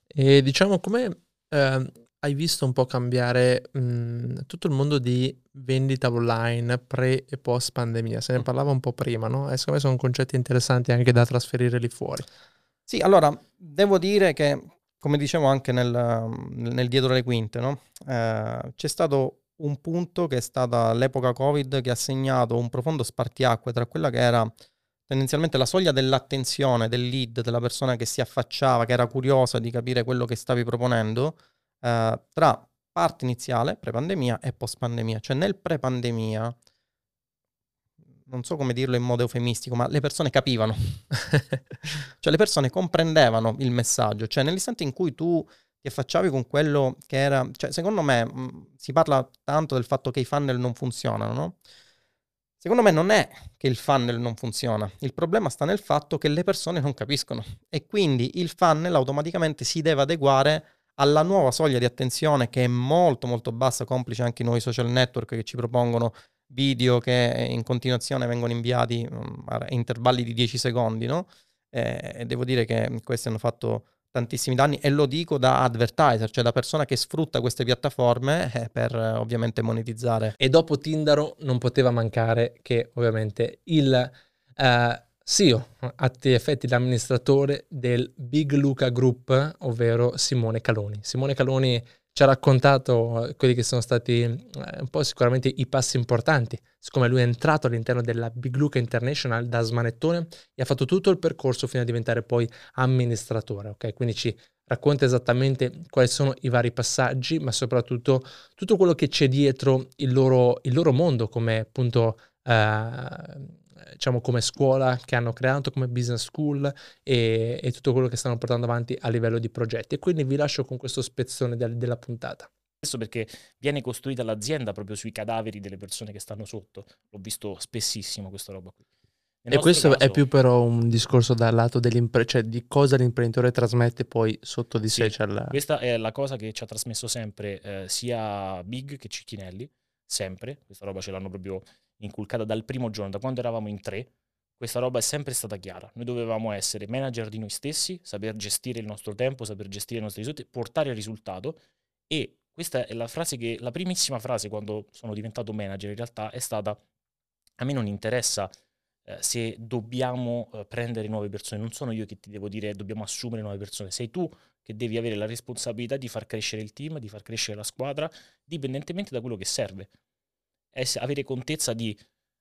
E diciamo come... Eh, hai visto un po' cambiare mh, tutto il mondo di vendita online pre e post pandemia? Se ne mm. parlava un po' prima, no? E secondo me sono concetti interessanti anche da trasferire lì fuori. Sì, allora, devo dire che, come dicevo anche nel, nel dietro le quinte, no? eh, c'è stato un punto che è stata l'epoca Covid che ha segnato un profondo spartiacque tra quella che era tendenzialmente la soglia dell'attenzione, del lead, della persona che si affacciava, che era curiosa di capire quello che stavi proponendo, eh, tra parte iniziale, pre-pandemia, e post-pandemia. Cioè nel pre-pandemia, non so come dirlo in modo eufemistico, ma le persone capivano. cioè le persone comprendevano il messaggio. Cioè nell'istante in cui tu ti affacciavi con quello che era... Cioè secondo me mh, mm, si parla tanto del fatto che i funnel non funzionano, no? Secondo me non è che il funnel non funziona, il problema sta nel fatto che le persone non capiscono e quindi il funnel automaticamente si deve adeguare alla nuova soglia di attenzione che è molto molto bassa, complice anche i nuovi social network che ci propongono video che in continuazione vengono inviati um, a intervalli di 10 secondi, no? E devo dire che questi hanno fatto tantissimi danni e lo dico da advertiser, cioè da persona che sfrutta queste piattaforme eh, per eh, ovviamente monetizzare. E dopo Tindaro non poteva mancare che ovviamente il eh, CEO, a tutti effetti l'amministratore del Big Luca Group, ovvero Simone Caloni. Simone Caloni ci ha raccontato eh, quelli che sono stati eh, un po' sicuramente i passi importanti, siccome lui è entrato all'interno della Big Luca International da smanettone e ha fatto tutto il percorso fino a diventare poi amministratore, ok? Quindi ci racconta esattamente quali sono i vari passaggi, ma soprattutto tutto quello che c'è dietro il loro, il loro mondo come appunto... Eh, diciamo come scuola che hanno creato come business school e, e, tutto quello che stanno portando avanti a livello di progetti. E quindi vi lascio con questo spezzone del, della puntata. Questo perché viene costruita l'azienda proprio sui cadaveri delle persone che stanno sotto. L'ho visto spessissimo questa roba qui. Nel e questo caso, è più però un discorso dal lato dell'impresa, cioè di cosa l'imprenditore trasmette poi sotto di sé. Sì, cioè Questa è la cosa che ci ha trasmesso sempre eh, sia Big che Cicchinelli, sempre. Questa roba ce l'hanno proprio inculcata dal primo giorno, da quando eravamo in tre, questa roba è sempre stata chiara. Noi dovevamo essere manager di noi stessi, saper gestire il nostro tempo, saper gestire i nostri risultati, portare il risultato. E questa è la frase che, la primissima frase quando sono diventato manager in realtà è stata a me non interessa eh, se dobbiamo eh, prendere nuove persone, non sono io che ti devo dire dobbiamo assumere nuove persone, sei tu che devi avere la responsabilità di far crescere il team, di far crescere la squadra, dipendentemente da quello che serve avere contezza di,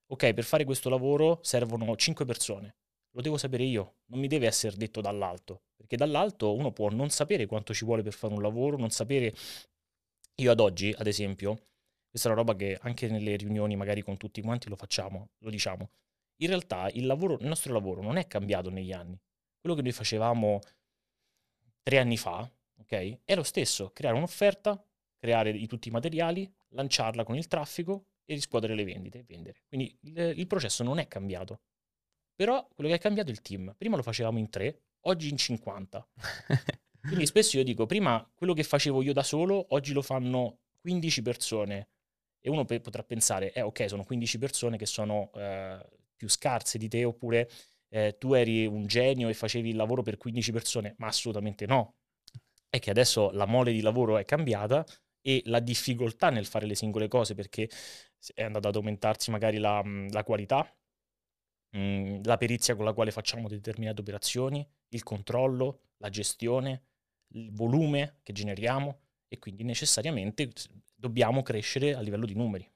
ok, per fare questo lavoro servono 5 persone. Lo devo sapere io, non mi deve essere detto dall'alto, perché dall'alto uno può non sapere quanto ci vuole per fare un lavoro, non sapere... Io ad oggi, ad esempio, questa è una roba che anche nelle riunioni magari con tutti quanti lo facciamo, lo diciamo. In realtà il, lavoro, il nostro lavoro non è cambiato negli anni. Quello che noi facevamo tre anni fa, ok, è lo stesso, creare un'offerta, creare tutti i materiali, lanciarla con il traffico e riscuotere le vendite e vendere. Quindi il, il, processo non è cambiato. Però quello che è cambiato è il team. Prima lo facevamo in tre, oggi in 50. Quindi spesso io dico, prima quello che facevo io da solo, oggi lo fanno 15 persone. E uno pe- potrà pensare, eh ok, sono 15 persone che sono eh, più scarse di te, oppure eh, tu eri un genio e facevi il lavoro per 15 persone, ma assolutamente no. È che adesso la mole di lavoro è cambiata e la difficoltà nel fare le singole cose perché è andata ad aumentarsi magari la, mhmm, la qualità, mh, mhmm, la perizia con la quale facciamo determinate operazioni, il controllo, la gestione, il volume che generiamo e quindi necessariamente dobbiamo crescere a livello di numeri.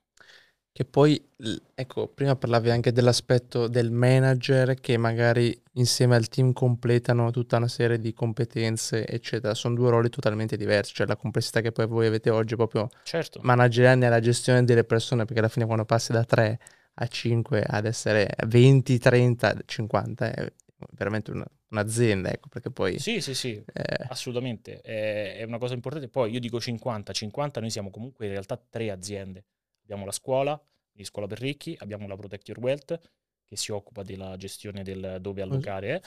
Che poi, ecco, prima parlavi anche dell'aspetto del manager che magari insieme al team completano tutta una serie di competenze, eccetera. Sono due ruoli totalmente diversi, cioè la complessità che poi voi avete oggi proprio certo. manageriale nella gestione delle persone, perché alla fine quando passi da 3 a 5 ad essere 20, 30, 50 è veramente una, un'azienda, ecco, perché poi... Sì, sì, sì, eh... assolutamente, è, è una cosa importante. Poi io dico 50, 50 noi siamo comunque in realtà tre aziende Abbiamo la scuola, di scuola per ricchi, abbiamo la Protect Your Wealth, che si occupa della gestione del dove allocare,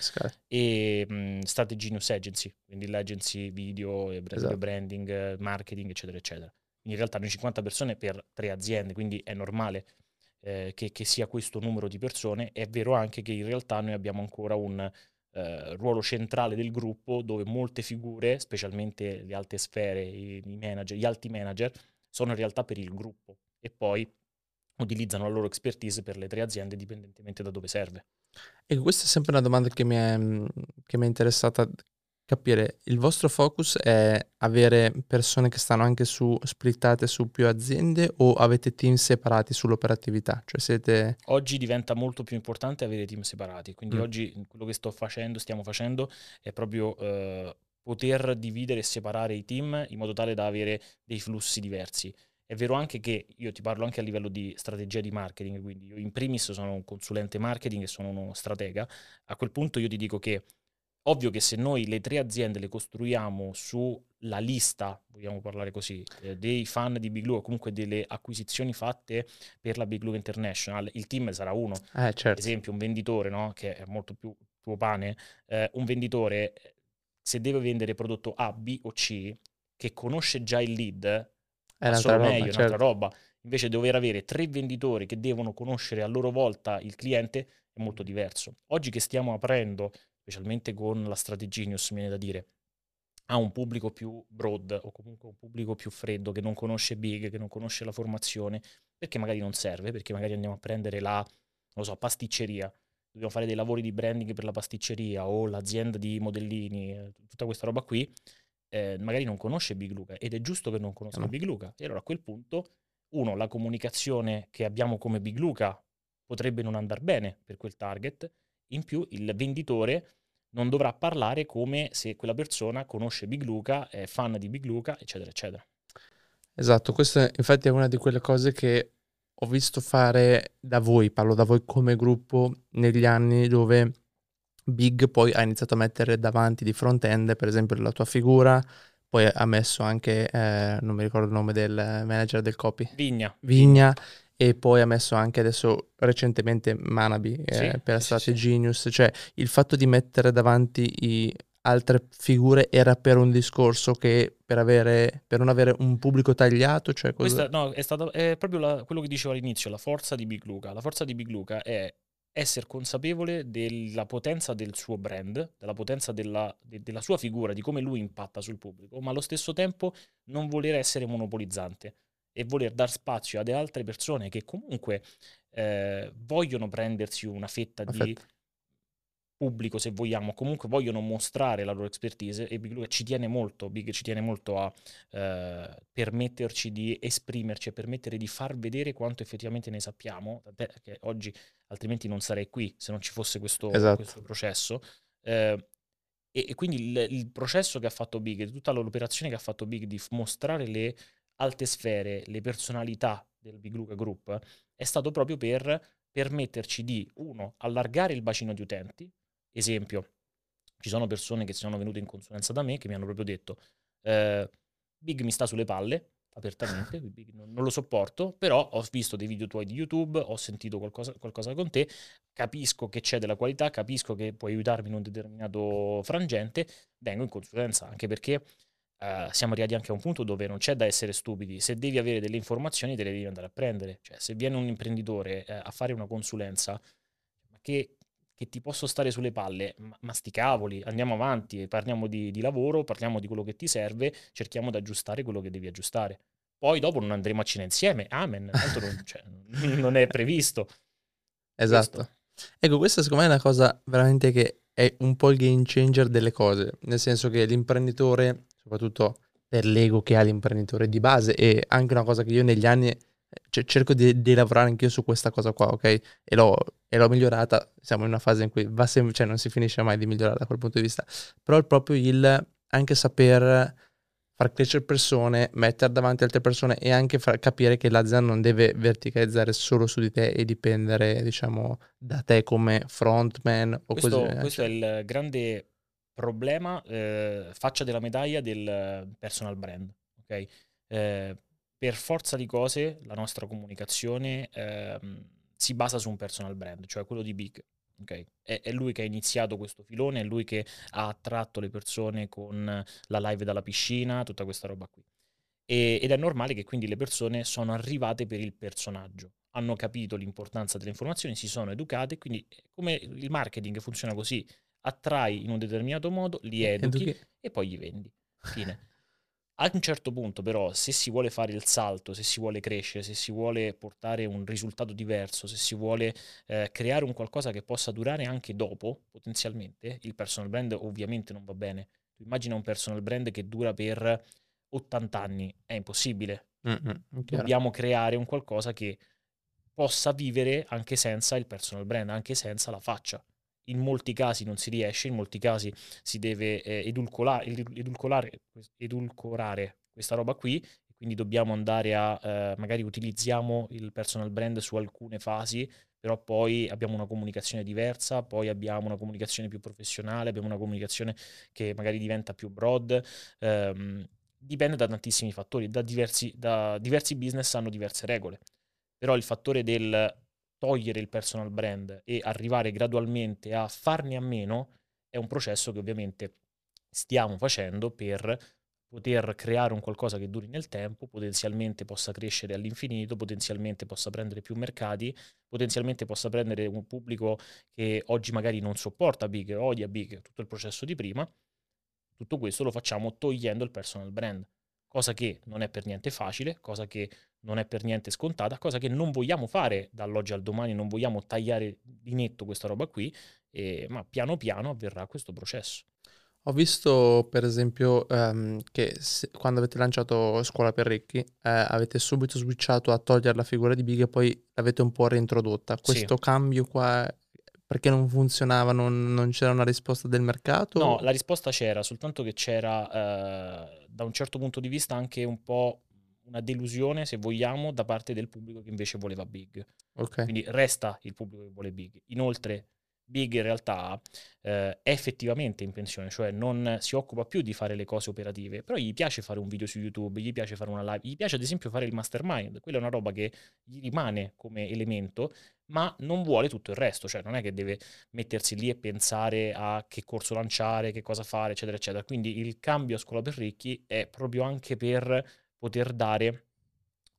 e mh, Strategy News Agency, quindi l'agency video, brand, esatto. branding, marketing, eccetera, eccetera. in realtà noi 50 persone per tre aziende, quindi è normale eh, che, che, sia questo numero di persone. È vero anche che in realtà noi abbiamo ancora un eh, ruolo centrale del gruppo dove molte figure, specialmente le alte sfere, i, i manager, gli alti manager, sono in realtà per il gruppo e poi utilizzano la loro expertise per le tre aziende dipendentemente da dove serve. E questa è sempre una domanda che mi è, che mi è interessata capire. Il vostro focus è avere persone che stanno anche su splittate su più aziende o avete team separati sull'operatività? Cioè siete... Oggi diventa molto più importante avere team separati, quindi mm. oggi quello che sto facendo, stiamo facendo è proprio eh, poter dividere e separare i team in modo tale da avere dei flussi diversi. È vero anche che io ti parlo anche a livello di strategia di marketing, quindi io in primis sono un consulente marketing e sono uno stratega, a quel punto io ti dico che ovvio che se noi le tre aziende le costruiamo sulla lista, vogliamo parlare così, eh, dei fan di Big Blue o comunque delle acquisizioni fatte per la Big Blue International, il team sarà uno. Eh, certo. Ad esempio un venditore, no? che è molto più tuo pane, eh, un venditore se deve vendere prodotto A, B o C, che conosce già il lead, è solo roba, meglio, certo. un'altra roba. Invece dover avere tre venditori che devono conoscere a loro volta il cliente è molto diverso. Oggi che stiamo aprendo, specialmente con la Strategenius, mi viene da dire, a un pubblico più broad o comunque un pubblico più freddo che non conosce Big, che non conosce la formazione, perché magari non serve, perché magari andiamo a prendere la, non so, pasticceria, dobbiamo fare dei lavori di branding per la pasticceria o l'azienda di modellini, eh, tutta questa roba qui, eh, magari non conosce Big Luca ed è giusto che non conosca No. Big Luca. E allora a quel punto, uno, la comunicazione che abbiamo come Big Luca potrebbe non andare bene per quel target, in più il venditore non dovrà parlare come se quella persona conosce Big Luca, è fan di Big Luca, eccetera, eccetera. Esatto, questa infatti è una di quelle cose che ho visto fare da voi, parlo da voi come gruppo negli anni dove Big poi ha iniziato a mettere davanti di front-end, per esempio, la tua figura, poi ha messo anche, eh, non mi ricordo il nome del manager del copy, Vigna. Vigna, e poi ha messo anche adesso recentemente Manabi eh, Sì, per sì, Strate Genius, cioè il fatto di mettere davanti altre figure era per un discorso che per avere per non avere un pubblico tagliato, cioè cosa- Questa, no, è, stato, è proprio la- quello che dicevo all'inizio, la forza di Big Luca. La forza di Big Luca è essere consapevole della potenza del suo brand, della potenza della, de- della sua figura, di come lui impatta sul pubblico, ma allo stesso tempo non voler essere monopolizzante e voler dar spazio ad altre persone che comunque eh, vogliono prendersi una fetta di Perfetto. Pubblico, se vogliamo, comunque vogliono mostrare la loro expertise e Big Luca ci tiene molto, Big ci tiene molto a eh, permetterci di esprimerci e permettere di far vedere quanto effettivamente ne sappiamo, tant'è che oggi altrimenti non sarei qui se non ci fosse questo, Esatto. questo processo. Eh, e, e quindi il, il processo che ha fatto Big, tutta l'operazione che ha fatto Big di mostrare le alte sfere, le personalità del Big Luca Group, è stato proprio per permetterci di, uno, allargare il bacino di utenti. Esempio, ci sono persone che sono venute in consulenza da me che mi hanno proprio detto eh, Big mi sta sulle palle, apertamente, non, non lo sopporto, però ho visto dei video tuoi di YouTube, ho sentito qualcosa, qualcosa con te, capisco che c'è della qualità, capisco che puoi aiutarmi in un determinato frangente, vengo in consulenza, anche perché eh, siamo arrivati anche a un punto dove non c'è da essere stupidi, se devi avere delle informazioni te le devi andare a prendere, cioè se viene un imprenditore eh, a fare una consulenza, ma che, che ti posso stare sulle palle, ma, ma sti cavoli, andiamo avanti, parliamo di, di lavoro, parliamo di quello che ti serve, cerchiamo di aggiustare quello che devi aggiustare. Poi dopo non andremo a cena insieme, amen, tanto non, cioè, non è previsto. Esatto. Ecco, questa secondo me è una cosa veramente che è un po' il game changer delle cose, nel senso che l'imprenditore, soprattutto per l'ego che ha l'imprenditore di base, è anche una cosa che io negli anni c- cerco di, di lavorare anch'io su questa cosa qua, ok? E l'ho, e l'ho migliorata, siamo in una fase in cui va sempre, cioè non si finisce mai di migliorare da quel punto di vista, però è proprio il anche saper far crescere persone, mettere davanti altre persone e anche far capire che l'azienda non deve verticalizzare solo su di te e dipendere, diciamo, da te come frontman o Questo, così via. questo è cioè. il grande problema, eh, faccia della medaglia del personal brand. ok? Eh, per forza di cose la nostra comunicazione ehm, si basa su un personal brand, cioè quello di Big. ok? È, è lui che ha iniziato questo filone, è lui che ha attratto le persone con la live dalla piscina, tutta questa roba qui. E- ed è normale che quindi le persone sono arrivate per il personaggio, hanno capito l'importanza delle informazioni, si sono educate, quindi come il marketing funziona così, attrai in un determinato modo, li educhi Educhi. e poi gli vendi. Fine. A un certo punto, però, se si vuole fare il salto, se si vuole crescere, se si vuole portare un risultato diverso, se si vuole eh, creare un qualcosa che possa durare anche dopo, potenzialmente, il personal brand ovviamente non va bene. Tu immagina un personal brand che dura per 80 anni, è impossibile. Mm, mm, chiaro. Dobbiamo creare un qualcosa che possa vivere anche senza il personal brand, anche senza la faccia. In molti casi non si riesce, in molti casi si deve eh, edulcola- edu- edulcolare- edulcorare questa roba qui, quindi dobbiamo andare a, eh, magari utilizziamo il personal brand su alcune fasi, però poi abbiamo una comunicazione diversa, poi abbiamo una comunicazione più professionale, abbiamo una comunicazione che magari diventa più broad. ehm, dipende da tantissimi fattori, da diversi, da diversi business hanno diverse regole, però il fattore del togliere il personal brand e arrivare gradualmente a farne a meno è un processo che ovviamente stiamo facendo per poter creare un qualcosa che duri nel tempo, potenzialmente possa crescere all'infinito, potenzialmente possa prendere più mercati, potenzialmente possa prendere un pubblico che oggi magari non sopporta Big, odia Big, tutto il processo di prima. Tutto questo lo facciamo togliendo il personal brand, cosa che non è per niente facile, cosa che non è per niente scontata, cosa che non vogliamo fare dall'oggi al domani, non vogliamo tagliare di netto questa roba qui, eh, ma piano piano avverrà questo processo. Ho visto per esempio ehm, che se- quando avete lanciato Scuola per Ricchi eh, avete subito switchato a togliere la figura di Big e poi l'avete un po' reintrodotta. Sì. Questo cambio qua perché non funzionava, non, non c'era una risposta del mercato? No, la risposta c'era, soltanto che c'era eh, da un certo punto di vista anche un po' una delusione, se vogliamo, da parte del pubblico che invece voleva Big. Ok. Quindi resta il pubblico che vuole Big. Inoltre, Big in realtà eh, è effettivamente in pensione, cioè non si occupa più di fare le cose operative, però gli piace fare un video su YouTube, gli piace fare una live, gli piace ad esempio fare il mastermind, quella è una roba che gli rimane come elemento, ma non vuole tutto il resto, cioè non è che deve mettersi lì e pensare a che corso lanciare, che cosa fare, eccetera, eccetera. Quindi il cambio a scuola per ricchi è proprio anche per poter dare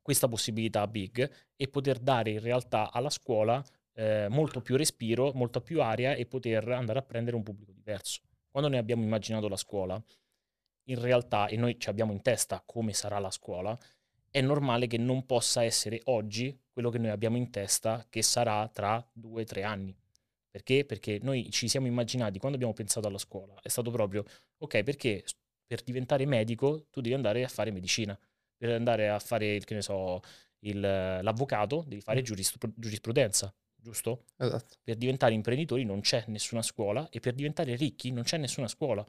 questa possibilità a Big e poter dare in realtà alla scuola eh, molto più respiro, molta più aria e poter andare a prendere un pubblico diverso. Quando noi abbiamo immaginato la scuola, in realtà, e noi ci abbiamo in testa come sarà la scuola, è normale che non possa essere oggi quello che noi abbiamo in testa che sarà tra due o tre anni. Perché? Perché noi ci siamo immaginati, quando abbiamo pensato alla scuola, è stato proprio, ok, perché per diventare medico tu devi andare a fare medicina, devi andare a fare, il- che ne so, il- l'avvocato, devi fare Mm. giurispr- giurisprudenza, giusto? Esatto. Per diventare imprenditori non c'è nessuna scuola e per diventare ricchi non c'è nessuna scuola.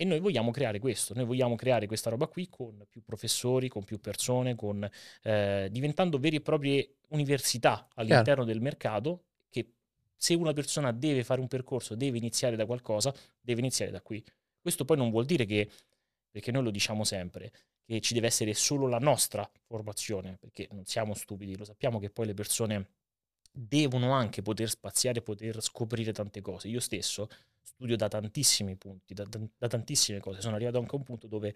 E noi vogliamo creare questo, noi vogliamo creare questa roba qui con più professori, con più persone, con, eh, diventando vere e proprie università all'interno del mercato che se una persona deve fare un percorso, deve iniziare da qualcosa, deve iniziare da qui. Questo poi non vuol dire che, perché noi lo diciamo sempre, che ci deve essere solo la nostra formazione, perché non siamo stupidi, lo sappiamo che poi le persone devono anche poter spaziare, poter scoprire tante cose. Io stesso studio da tantissimi punti, da, da- tantissime cose. Sono arrivato anche a un punto dove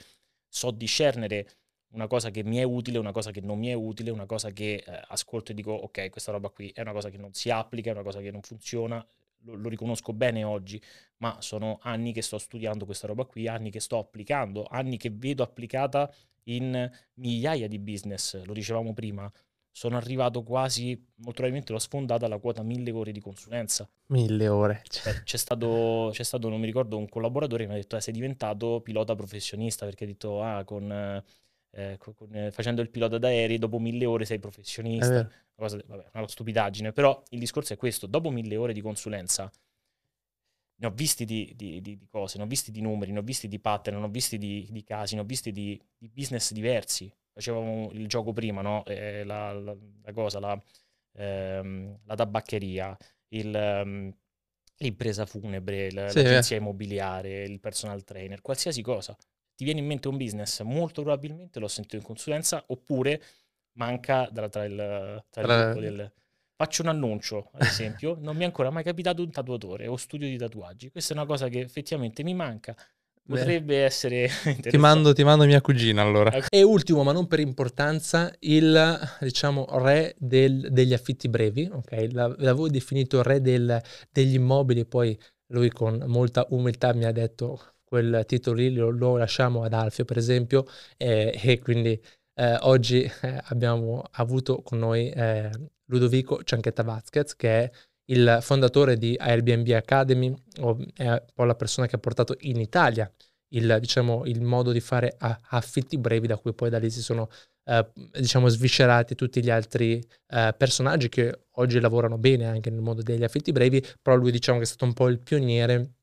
so discernere una cosa che mi è utile, una cosa che non mi è utile, una cosa che eh, ascolto e dico ok, questa roba qui è una cosa che non si applica, è una cosa che non funziona, lo, lo riconosco bene oggi, ma sono anni che sto studiando questa roba qui, anni che sto applicando, anni che vedo applicata in migliaia di business, lo dicevamo prima, sono arrivato quasi, molto probabilmente l'ho sfondata la quota 1000 ore di consulenza. Mille ore. Cioè, Eh, C'è stato, c'è stato, non mi ricordo, un collaboratore che mi ha detto, eh, sei diventato pilota professionista, perché ha detto, ah, con, eh, eh, con- eh, facendo il pilota d'aerei, dopo mille ore sei professionista. Una cosa, vabbè, una stupidaggine, però il discorso è questo, dopo mille ore di consulenza, ne ho visti di, di- di- di cose, ne ho visti di numeri, ne ho visti di pattern, ne ho visti di, casi, ne ho visti di, business diversi. Facevamo il gioco prima, no? Eh, la, la- la cosa, la, ehm, la tabaccheria, il, ehm, l'impresa funebre, l- Sì, l'agenzia immobiliare, il personal trainer, qualsiasi cosa. Ti viene in mente un business, molto probabilmente l'ho sentito in consulenza, oppure manca tra, tra il, tra il del... Faccio un annuncio, ad esempio, non mi è ancora mai capitato un tatuatore o studio di tatuaggi. Questa è una cosa che effettivamente mi manca. Beh. Potrebbe essere Ti mando, ti mando mia cugina allora. E ultimo, ma non per importanza, il diciamo re del- degli affitti brevi, ok? La- L'avevo definito re del- degli immobili, poi lui con molta umiltà mi ha detto quel titolo lì lo, lo lasciamo ad Alfio, per esempio, e, e quindi eh, oggi eh, abbiamo avuto con noi eh, Ludovico Cianchetta Vazquez, che è il fondatore di Airbnb Academy, è un po' la persona che ha portato in Italia il, diciamo, il modo di fare affitti brevi, da cui poi da lì si sono eh, diciamo, sviscerati tutti gli altri eh, personaggi che oggi lavorano bene anche nel mondo degli affitti brevi, però lui diciamo che è stato un po' il pioniere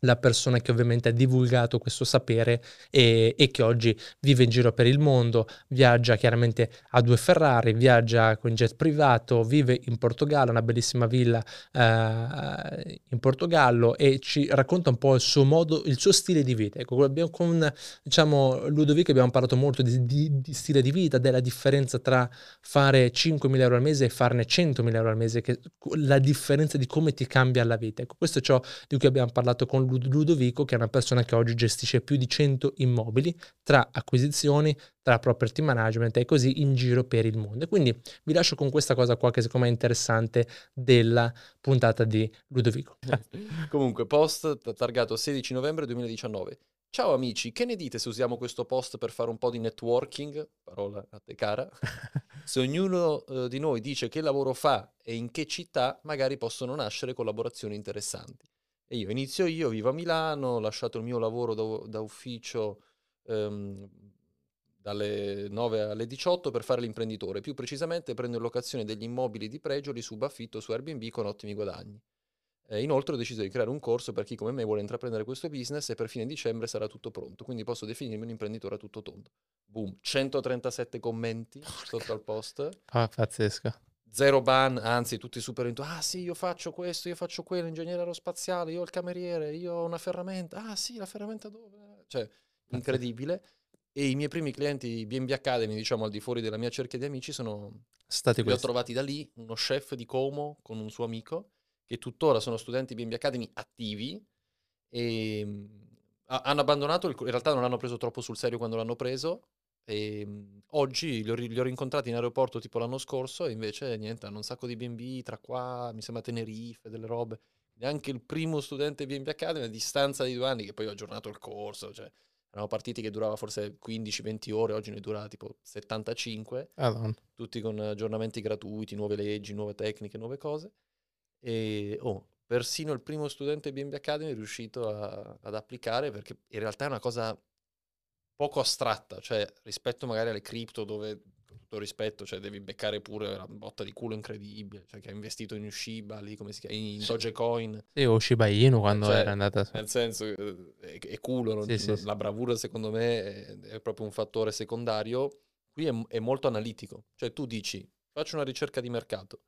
la persona che ovviamente ha divulgato questo sapere e, e che oggi vive in giro per il mondo, viaggia chiaramente a due Ferrari, viaggia con jet privato, vive in Portogallo, una bellissima villa eh, in Portogallo e ci racconta un po' il suo modo, il suo stile di vita. Ecco, abbiamo- con diciamo, Ludovico abbiamo parlato molto di, di- di stile di vita, della differenza tra fare 5.000 euro al mese e farne 100.000 euro al mese, che, la differenza di come ti cambia la vita. Ecco, questo è ciò di cui abbiamo parlato con Ludovico, che è una persona che oggi gestisce più di 100 immobili tra acquisizioni, tra property management e così in giro per il mondo. E quindi vi lascio con questa cosa qua che secondo me è interessante della puntata di Ludovico. Comunque, post targato 16 novembre 2019. Ciao amici, che ne dite se usiamo questo post per fare un po' di networking? Parola a te cara. Se ognuno eh, di noi dice che lavoro fa e in che città, magari possono nascere collaborazioni interessanti. E io inizio io, vivo a Milano, ho lasciato il mio lavoro da, da ufficio ehm, dalle 9 alle 18 per fare l'imprenditore. Più precisamente prendo in locazione degli immobili di pregio, li subaffitto su Airbnb con ottimi guadagni. Eh, inoltre ho deciso di creare un corso per chi come me vuole intraprendere questo business e per fine dicembre sarà tutto pronto, quindi posso definirmi un imprenditore a tutto tondo. Boom, 137 commenti sotto al post. Ah, pazzesco. Zero ban, anzi tutti super into, ah sì, io faccio questo, io faccio quello, ingegnere aerospaziale, io ho il cameriere, io ho una ferramenta, ah sì, la ferramenta dove? Cioè, incredibile. E i miei primi clienti B&B Academy, diciamo al di fuori della mia cerchia di amici, sono Stati li ho questi. trovati da lì, uno chef di Como con un suo amico, che tuttora sono studenti B&B Academy attivi e ha- hanno abbandonato, il, in realtà non l'hanno preso troppo sul serio quando l'hanno preso e mh, oggi li ho, li ho rincontrati in aeroporto tipo l'anno scorso e invece niente, hanno un sacco di B&B tra qua, mi sembra Tenerife, delle robe. Neanche il primo studente B&B Academy a distanza di due anni che poi ho aggiornato il corso, cioè erano partiti che durava forse 15-20 ore, oggi ne dura tipo 75 Madonna. tutti con aggiornamenti gratuiti, nuove leggi, nuove tecniche, nuove cose. E oh, persino il primo studente BNB Academy è riuscito a- ad applicare perché in realtà è una cosa poco astratta, cioè rispetto magari alle cripto dove con tutto rispetto, cioè devi beccare pure una botta di culo incredibile, cioè che ha investito in Shiba, lì come si chiama, in Dogecoin. Sì, o Shiba Inu quando Cioè, era andata su. Nel senso, eh, è, è culo, non- Sì, sì, la, sì. la bravura secondo me è, è proprio un fattore secondario. Qui è, è molto analitico, cioè tu dici, faccio una ricerca di mercato,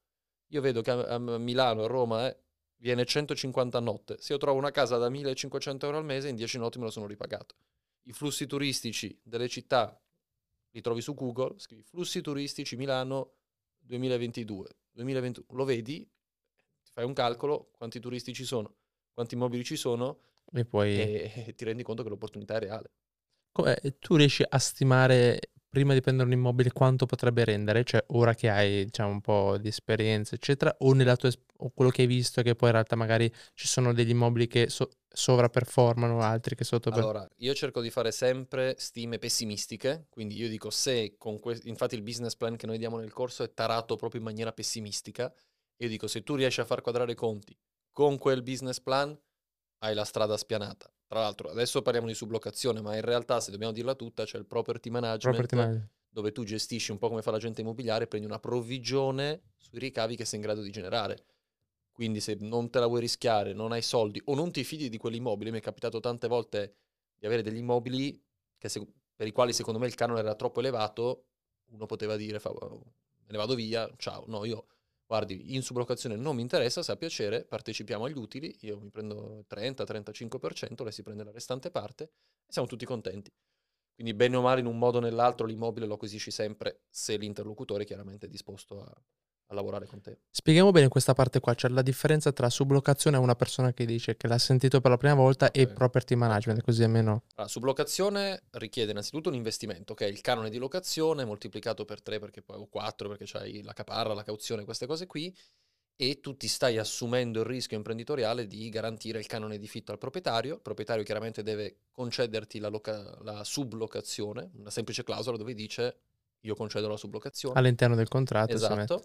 io vedo che a, a Milano, a Roma, eh, viene 150 a notte, se io trovo una casa da 1500 euro al mese, in 10 notti me lo sono ripagato. I flussi turistici delle città li trovi su Google, scrivi flussi turistici Milano 2022, 2021, lo vedi, ti fai un calcolo, quanti turisti ci sono, quanti immobili ci sono E poi e, e ti rendi conto che l'opportunità è reale. come- tu riesci a stimare prima di prendere un immobile quanto potrebbe rendere? Cioè, ora che hai, diciamo, un po' di esperienza, eccetera, o nella tua o quello che hai visto che poi in realtà magari ci sono degli immobili che so- sovraperformano, altri che sottoperformano. Allora, io cerco di fare sempre stime pessimistiche, quindi io dico se con questo, infatti il business plan che noi diamo nel corso è tarato proprio in maniera pessimistica, io dico se tu riesci a far quadrare i conti con quel business plan hai la strada spianata. Tra l'altro, adesso parliamo di sublocazione, ma in realtà se dobbiamo dirla tutta c'è il property management Property management. dove tu gestisci un po' come fa l'agente immobiliare, prendi una provvigione sui ricavi che sei in grado di generare. Quindi se non te la vuoi rischiare, non hai soldi o non ti fidi di quell'immobile, mi è capitato tante volte di avere degli immobili che se- per i quali secondo me il canone era troppo elevato, uno poteva dire me ne vado via, ciao, no, io guardi, in sublocazione non mi interessa, se ha piacere, partecipiamo agli utili, io mi prendo il 30-35%, lei si prende la restante parte e siamo tutti contenti. Quindi bene o male in un modo o nell'altro l'immobile lo acquisisci sempre se l'interlocutore chiaramente è disposto a, a lavorare con te. Spieghiamo bene questa parte qua, cioè la differenza tra sublocazione a una persona che dice che l'ha sentito per la prima volta e Ok. property management, così almeno... Allora, sublocazione richiede innanzitutto un investimento, che è il canone di locazione moltiplicato per 3 perché poi, o 4 perché c'hai la caparra, la cauzione, queste cose qui, e tu ti stai assumendo il rischio imprenditoriale di garantire il canone di fitto al proprietario. Il proprietario chiaramente deve concederti la, loca- la sublocazione, una semplice clausola dove dice io concedo la sublocazione. All'interno del contratto. Esatto.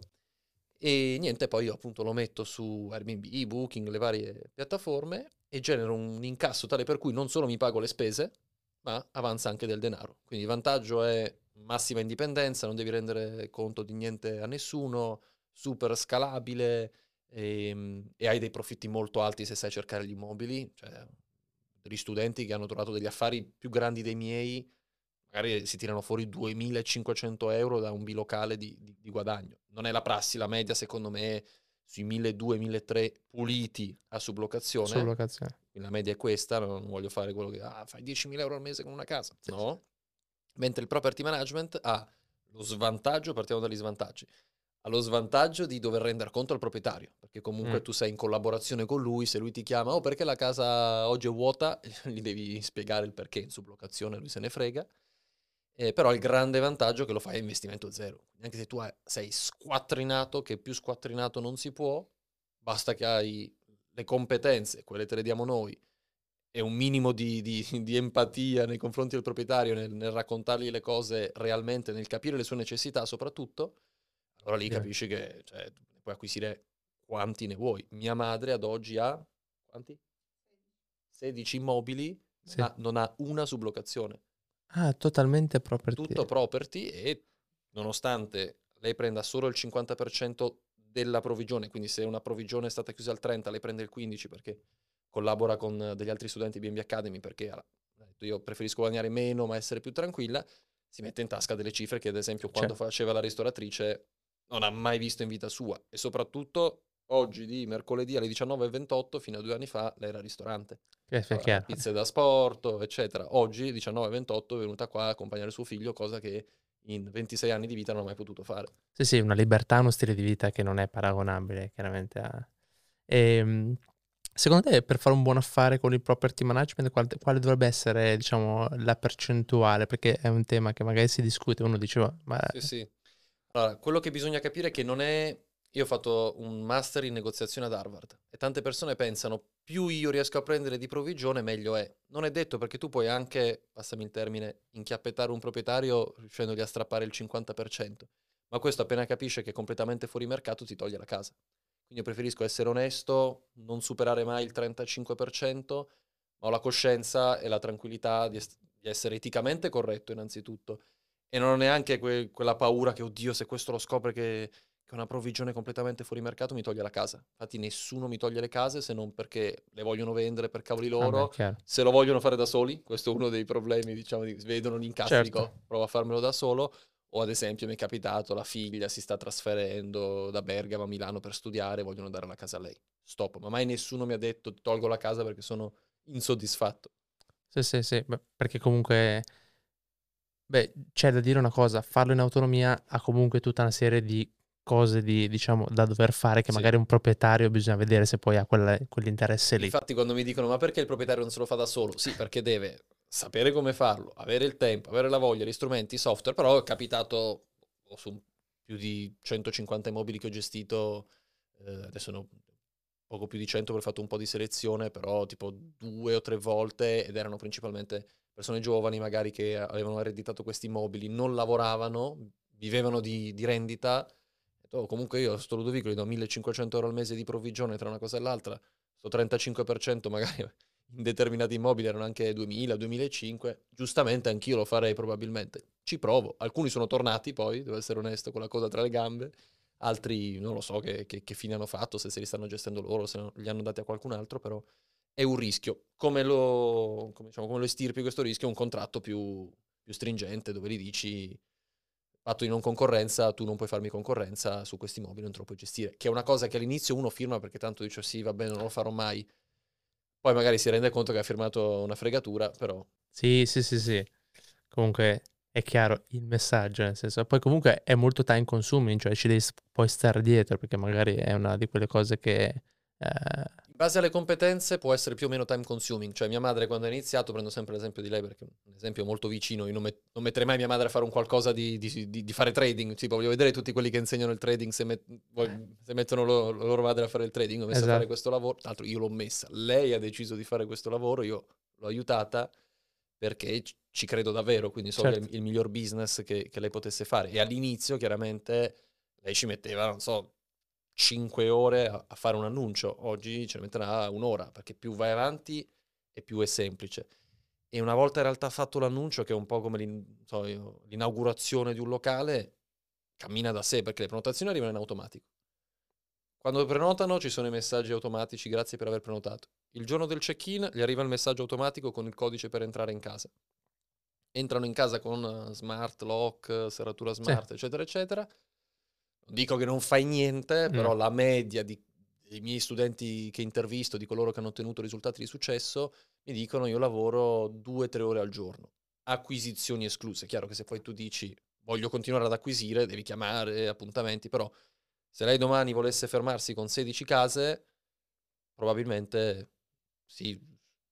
E niente, poi io appunto lo metto su Airbnb, Booking, le varie piattaforme e genero un incasso tale per cui non solo mi pago le spese, ma avanza anche del denaro. Quindi il vantaggio è massima indipendenza, non devi rendere conto di niente a nessuno, super scalabile ehm, e, hai dei profitti molto alti se sai cercare gli immobili. Cioè, degli studenti che hanno trovato degli affari più grandi dei miei, magari si tirano fuori 2.500 euro da un bilocale di, di- di guadagno. Non è la prassi, la media secondo me è sui 1.200-1.300 puliti a sublocazione. Sublocazione. Quindi la media è questa, non voglio fare quello che ah, fai 10.000 euro al mese con una casa. No. Mentre il property management ha lo svantaggio, partiamo dagli svantaggi, ha lo svantaggio di dover rendere conto al proprietario, perché comunque Mm. tu sei in collaborazione con lui, se lui ti chiama, oh perché la casa oggi è vuota, gli devi spiegare il perché in sublocazione, lui se ne frega. Eh, però il grande vantaggio è che lo fai a investimento zero. Anche se tu hai- sei squattrinato, che più squattrinato non si può, basta che hai le competenze, quelle te le diamo noi, e un minimo di, di- di empatia nei confronti del proprietario nel, nel raccontargli le cose realmente, nel capire le sue necessità soprattutto, allora lì Sì. capisci che cioè, puoi acquisire quanti ne vuoi. Mia madre ad oggi ha quanti? 16 immobili, Sì. ma non ha una sublocazione. Ah, totalmente property. Tutto property e nonostante lei prenda solo il 50% della provvigione, quindi se una provvigione è stata chiusa al 30, lei prende il 15 perché collabora con degli altri studenti BNB Academy perché io preferisco guadagnare meno ma essere più tranquilla, si mette in tasca delle cifre che ad esempio quando Certo. faceva la ristoratrice non ha mai visto in vita sua e soprattutto oggi di mercoledì alle 19.28 fino a due anni fa lei era al ristorante. Pizze da sport, eccetera. Oggi 19.28 è venuta qua a accompagnare suo figlio, cosa che in 26 anni di vita non ha mai potuto fare. Sì, sì, una libertà, uno stile di vita che non è paragonabile chiaramente a... Ehm, secondo te per fare un buon affare con il property management quale, quale dovrebbe essere, diciamo, la percentuale? Perché è un tema che magari si discute, uno diceva, ma... Sì, sì. Allora, quello che bisogna capire è che non è... Io ho fatto un master in negoziazione ad Harvard e tante persone pensano più io riesco a prendere di provvigione meglio è. Non è detto perché tu puoi anche, passami il termine, inchiappettare un proprietario riuscendogli a strappare il 50%, ma questo appena capisce che è completamente fuori mercato ti toglie la casa. Quindi io preferisco essere onesto, non superare mai il 35%, ma ho la coscienza e la tranquillità di, es- di essere eticamente corretto innanzitutto e non ho neanche que- quella paura che, oddio, se questo lo scopre che, che una provvigione completamente fuori mercato, mi toglie la casa. Infatti nessuno mi toglie le case se non perché le vogliono vendere per cavoli Vabbè, loro, chiaro. se lo vogliono fare da soli, questo è uno dei problemi, diciamo, di- vedono l'incasso, Certo. dico, provo a farmelo da solo, o ad esempio mi è capitato, la figlia si sta trasferendo da Bergamo a Milano per studiare, vogliono dare la casa a lei. Stop, ma mai nessuno mi ha detto tolgo la casa perché sono insoddisfatto. Sì, sì, sì, beh, perché comunque, beh, c'è da dire una cosa, farlo in autonomia ha comunque tutta una serie di cose di, diciamo, da dover fare che Sì. magari un proprietario bisogna vedere se poi ha quella- quell'interesse lì. Infatti quando mi dicono ma perché il proprietario non se lo fa da solo? Sì, perché deve sapere come farlo, avere il tempo, avere la voglia, gli strumenti, i software, però è capitato ho su più di 150 immobili che ho gestito, eh, adesso ho poco più di 100 perché ho fatto un po' di selezione, però tipo due o tre volte ed erano principalmente persone giovani magari che avevano ereditato questi immobili, non lavoravano, vivevano di, di rendita. Detto, "Oh, comunque io sto Ludovico gli do 1500 euro al mese di provvigione tra una cosa e l'altra, sto 35% magari in determinati immobili erano anche 2000, 2005, giustamente anch'io lo farei probabilmente. Ci provo, alcuni sono tornati poi, devo essere onesto, con la coda tra le gambe, altri non lo so che, che- che fine hanno fatto, se se li stanno gestendo loro, se li hanno dati a qualcun altro, però è un rischio. Come lo, come, diciamo, come lo estirpi questo rischio? Un contratto più, più stringente dove gli dici patto di non concorrenza, tu non puoi farmi concorrenza su questi mobili, non te lo puoi gestire. Che è una cosa che all'inizio uno firma perché tanto dice sì, va bene, non lo farò mai. Poi magari si rende conto che ha firmato una fregatura, però Sì, sì, sì, sì. Comunque è chiaro il messaggio, nel senso, poi comunque è molto time consuming, cioè ci devi poi stare dietro, perché magari è una di quelle cose che... eh, base alle competenze può essere più o meno time consuming, cioè mia madre quando ha iniziato, prendo sempre l'esempio di lei perché è un esempio molto vicino, io non, met- non metterei mai mia madre a fare un qualcosa di, di- di- di fare trading, tipo voglio vedere tutti quelli che insegnano il trading se, met- se mettono lo- la loro madre a fare il trading, ho messo a fare Esatto. questo lavoro, tra l'altro io l'ho messa, lei ha deciso di fare questo lavoro, io l'ho aiutata perché ci- credo davvero, quindi so che è Certo. il, il miglior business che, che lei potesse fare e all'inizio chiaramente lei ci metteva, non so, 5 ore a, fare un annuncio, oggi ce ne metterà un'ora, perché più vai avanti e più è semplice. E una volta in realtà fatto l'annuncio, che è un po' come l'in- so io, l'inaugurazione di un locale, cammina da sé, perché le prenotazioni arrivano in automatico. Quando prenotano ci sono i messaggi automatici, grazie per aver prenotato. Il giorno del check-in gli arriva il messaggio automatico con il codice per entrare in casa. Entrano in casa con eh, smart lock, serratura smart, eccetera, eccetera. Dico che non fai niente, però No. la media di- dei miei studenti che intervisto, di coloro che hanno ottenuto risultati di successo, mi dicono io lavoro due o tre ore al giorno. Acquisizioni escluse. Chiaro che se poi tu dici voglio continuare ad acquisire, devi chiamare appuntamenti, però se lei domani volesse fermarsi con 16 case, probabilmente sì,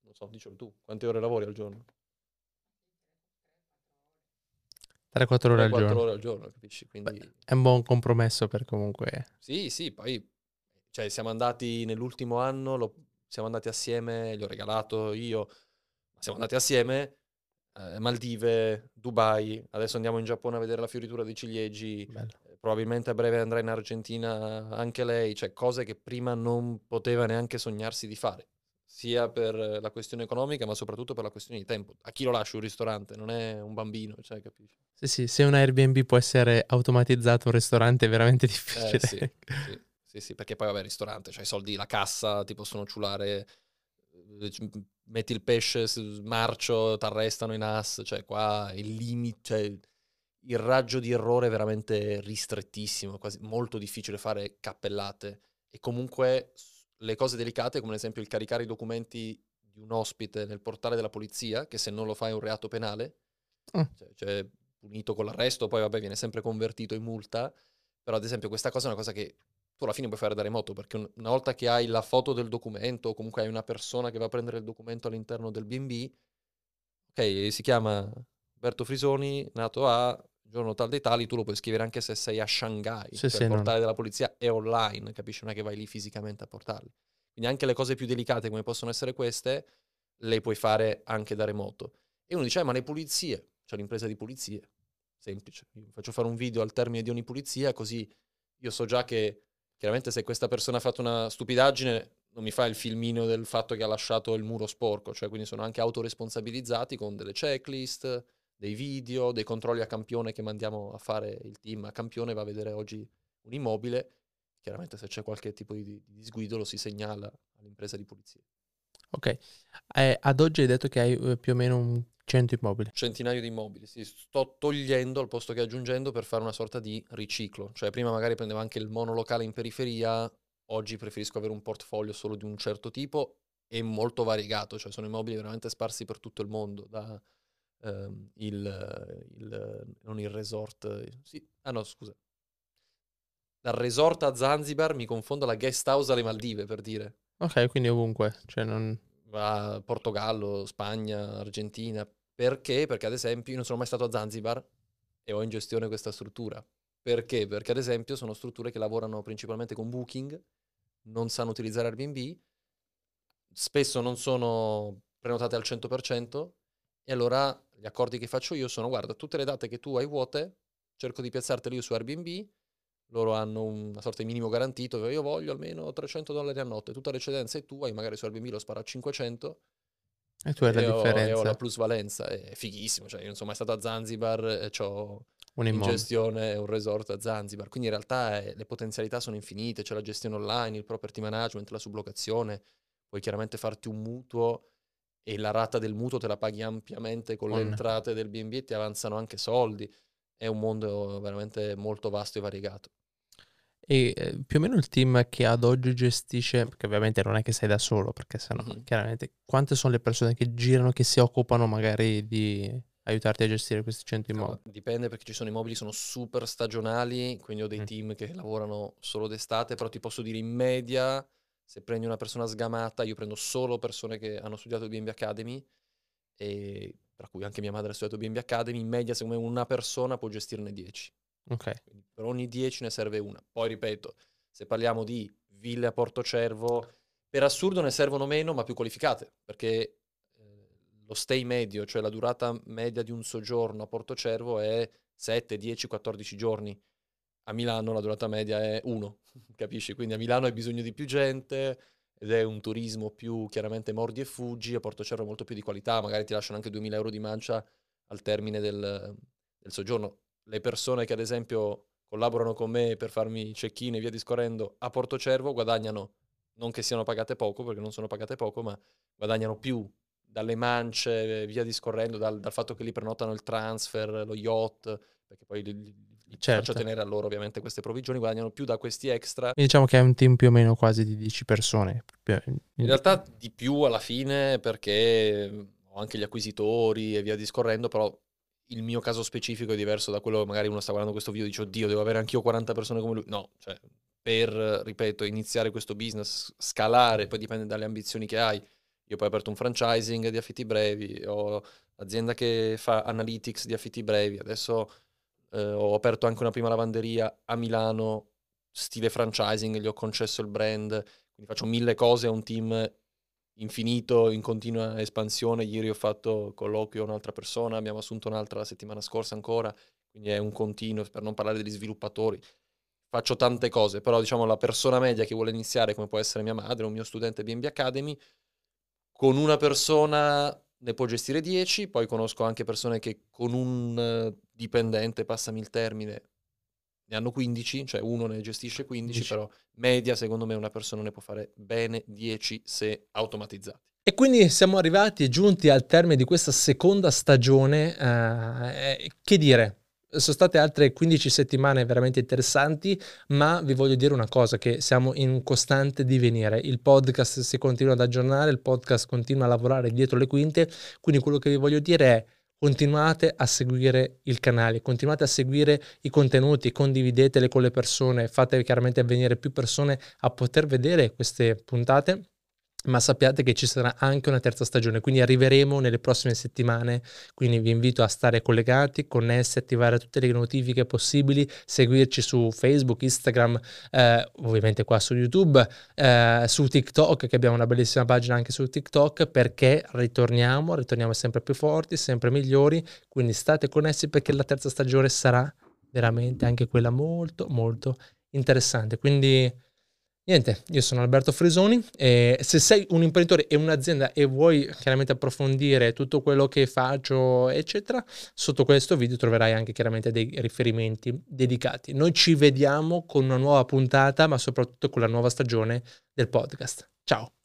non so, dicelo tu, quante ore lavori al giorno? 3-4 ore al 4 giorno. ore al giorno, capisci? Quindi È un buon compromesso per comunque... Sì, sì, poi cioè, siamo andati nell'ultimo anno, lo- siamo andati assieme, gli ho regalato io, siamo andati assieme, eh, Maldive, Dubai, adesso andiamo in Giappone a vedere la fioritura dei ciliegi, Bello. eh, probabilmente a breve andrà in Argentina anche lei, cioè cose che prima non poteva neanche sognarsi di fare. Sia per la questione economica, ma soprattutto per la questione di tempo. A chi lo lasci un ristorante? Non è un bambino, cioè, capisci? Sì, sì, se un Airbnb può essere automatizzato un ristorante è veramente difficile. Eh, sì, sì, sì, sì, perché poi vabbè, ristorante, cioè i soldi, la cassa, ti possono ciulare, eh, metti il pesce marcio, ti arrestano in AS, cioè qua il limite, cioè il raggio di errore è veramente ristrettissimo, quasi molto difficile fare cappellate e comunque le cose delicate, come ad esempio il caricare i documenti di un ospite nel portale della polizia, che se non lo fai è un reato penale, Ah. cioè, cioè punito con l'arresto, poi vabbè viene sempre convertito in multa, però ad esempio questa cosa è una cosa che tu alla fine puoi fare da remoto, perché un- una volta che hai la foto del documento, o comunque hai una persona che va a prendere il documento all'interno del B&B, ok, si chiama Roberto Frisoni, nato a giorno tal dei tali, tu lo puoi scrivere anche se sei a Shanghai, Sì, cioè sì, il portale della polizia è online, capisci? Non è che vai lì fisicamente a portarli. Quindi anche le cose più delicate come possono essere queste, le puoi fare anche da remoto. E uno dice, "Eh, ma le pulizie, c'è l'impresa di pulizie, semplice. Io faccio fare un video al termine di ogni pulizia, così io so già che chiaramente se questa persona ha fatto una stupidaggine non mi fa il filmino del fatto che ha lasciato il muro sporco, cioè quindi sono anche autoresponsabilizzati con delle checklist, dei video, dei controlli a campione che mandiamo a fare il team. A campione, va a vedere oggi un immobile, chiaramente se c'è qualche tipo di, di disguido lo si segnala all'impresa di pulizia. Ok, Eh, ad oggi hai detto che hai eh, più o meno un 100 immobili. centinaio di immobili, sì, sto togliendo al posto che aggiungendo per fare una sorta di riciclo, cioè prima magari prendevo anche il monolocale in periferia, oggi preferisco avere un portfolio solo di un certo tipo e molto variegato, cioè sono immobili veramente sparsi per tutto il mondo, da ehm, il, il- non il resort, sì, ah no scusa, dal resort a Zanzibar mi confondo la guest house alle Maldive per dire, Ok, quindi ovunque. Cioè non... a Portogallo, Spagna, Argentina. Perché? Perché ad esempio io non sono mai stato a Zanzibar e ho in gestione questa struttura. Perché? Perché ad esempio sono strutture che lavorano principalmente con Booking, non sanno utilizzare Airbnb, spesso non sono prenotate al 100% e allora gli accordi che faccio io sono guarda, tutte le date che tu hai vuote, cerco di piazzartele io su Airbnb, loro hanno una sorta di minimo garantito, io voglio almeno 300 dollari a notte, tutta l'eccedenza è tua, io magari su Airbnb lo sparo a 500 E tu hai la ho, e ho differenza. la plusvalenza, è fighissimo, cioè io non sono mai stato a Zanzibar e ho Un in gestione un resort a Zanzibar, quindi in realtà eh, le potenzialità sono infinite, c'è la gestione online, il property management, la sublocazione, puoi chiaramente farti un mutuo e la rata del mutuo te la paghi ampiamente con le Con- entrate del B&B e ti avanzano anche soldi, è un mondo veramente molto vasto e variegato. E eh, più o meno il team che ad oggi gestisce, perché ovviamente non è che sei da solo, perché sennò Mhm. chiaramente quante sono le persone che girano, che si occupano magari di aiutarti a gestire questi 100 Allora, immobili? dipende perché ci sono immobili sono super stagionali, quindi ho dei Mm. team che lavorano solo d'estate, però ti posso dire in media, se prendi una persona sgamata, io prendo solo persone che hanno studiato B&B Academy, e, tra cui anche mia madre ha studiato B&B Academy, in media secondo me una persona può gestirne 10. Ok. Quindi per ogni 10 ne serve una. Poi ripeto, se parliamo di ville a Portocervo, per assurdo ne servono meno ma più qualificate, perché eh, lo stay medio, cioè la durata media di un soggiorno a Portocervo è 7, 10, 14 giorni. A Milano la durata media è 1, capisci? Quindi a Milano hai bisogno di più gente ed è un turismo più chiaramente mordi e fuggi, a Portocervo è molto più di qualità, magari ti lasciano anche 2000 euro di mancia al termine del, del soggiorno. Le persone che ad esempio collaborano con me per farmi check-in e via discorrendo a Portocervo guadagnano, non che siano pagate poco, perché non sono pagate poco, ma guadagnano più dalle mance, via discorrendo, dal, dal fatto che li prenotano il transfer, lo yacht, perché poi li Certo. faccio tenere a loro ovviamente queste provvigioni, guadagnano più da questi extra. Quindi diciamo che è un team più o meno quasi di 10 persone. In realtà di più alla fine perché ho anche gli acquisitori e via discorrendo, però il mio caso specifico è diverso da quello che magari uno sta guardando questo video e dice oddio devo avere anch'io 40 persone come lui. No, cioè per, ripeto, iniziare questo business, scalare, poi dipende dalle ambizioni che hai. Io poi ho aperto un franchising di affitti brevi, ho l'azienda che fa analytics di affitti brevi, adesso eh, ho aperto anche una prima lavanderia a Milano, stile franchising, gli ho concesso il brand, quindi faccio mille cose, ho un team infinito, in continua espansione. Ieri ho fatto colloquio con un'altra persona, abbiamo assunto un'altra la settimana scorsa ancora, quindi è un continuo, per non parlare degli sviluppatori. Faccio tante cose, però diciamo la persona media che vuole iniziare, come può essere mia madre, un mio studente B&B Academy, con una persona ne può gestire 10, poi conosco anche persone che con un eh, dipendente, passami il termine, ne hanno 15, cioè uno ne gestisce 15, 15. però media secondo me una persona ne può fare bene 10 se automatizzati. E quindi siamo arrivati e giunti al termine di questa seconda stagione. eh, che dire? Sono state altre 15 settimane veramente interessanti, ma vi voglio dire una cosa, che siamo in costante divenire. Il podcast si continua ad aggiornare, il podcast continua a lavorare dietro le quinte, quindi quello che vi voglio dire è continuate a seguire il canale, continuate a seguire i contenuti, condividetele con le persone, fate chiaramente venire più persone a poter vedere queste puntate ma sappiate che ci sarà anche una terza stagione, quindi arriveremo nelle prossime settimane, quindi vi invito a stare collegati, connessi, attivare tutte le notifiche possibili, seguirci su Facebook, Instagram, eh, ovviamente qua su YouTube, eh, su TikTok, che abbiamo una bellissima pagina anche su TikTok, perché ritorniamo, ritorniamo sempre più forti, sempre migliori, quindi state connessi perché la terza stagione sarà veramente anche quella molto molto interessante, quindi... Niente, io sono Alberto Frisoni e se sei un imprenditore e un'azienda e vuoi chiaramente approfondire tutto quello che faccio, eccetera, sotto questo video troverai anche chiaramente dei riferimenti dedicati. Noi ci vediamo con una nuova puntata, ma soprattutto con la nuova stagione del podcast. Ciao!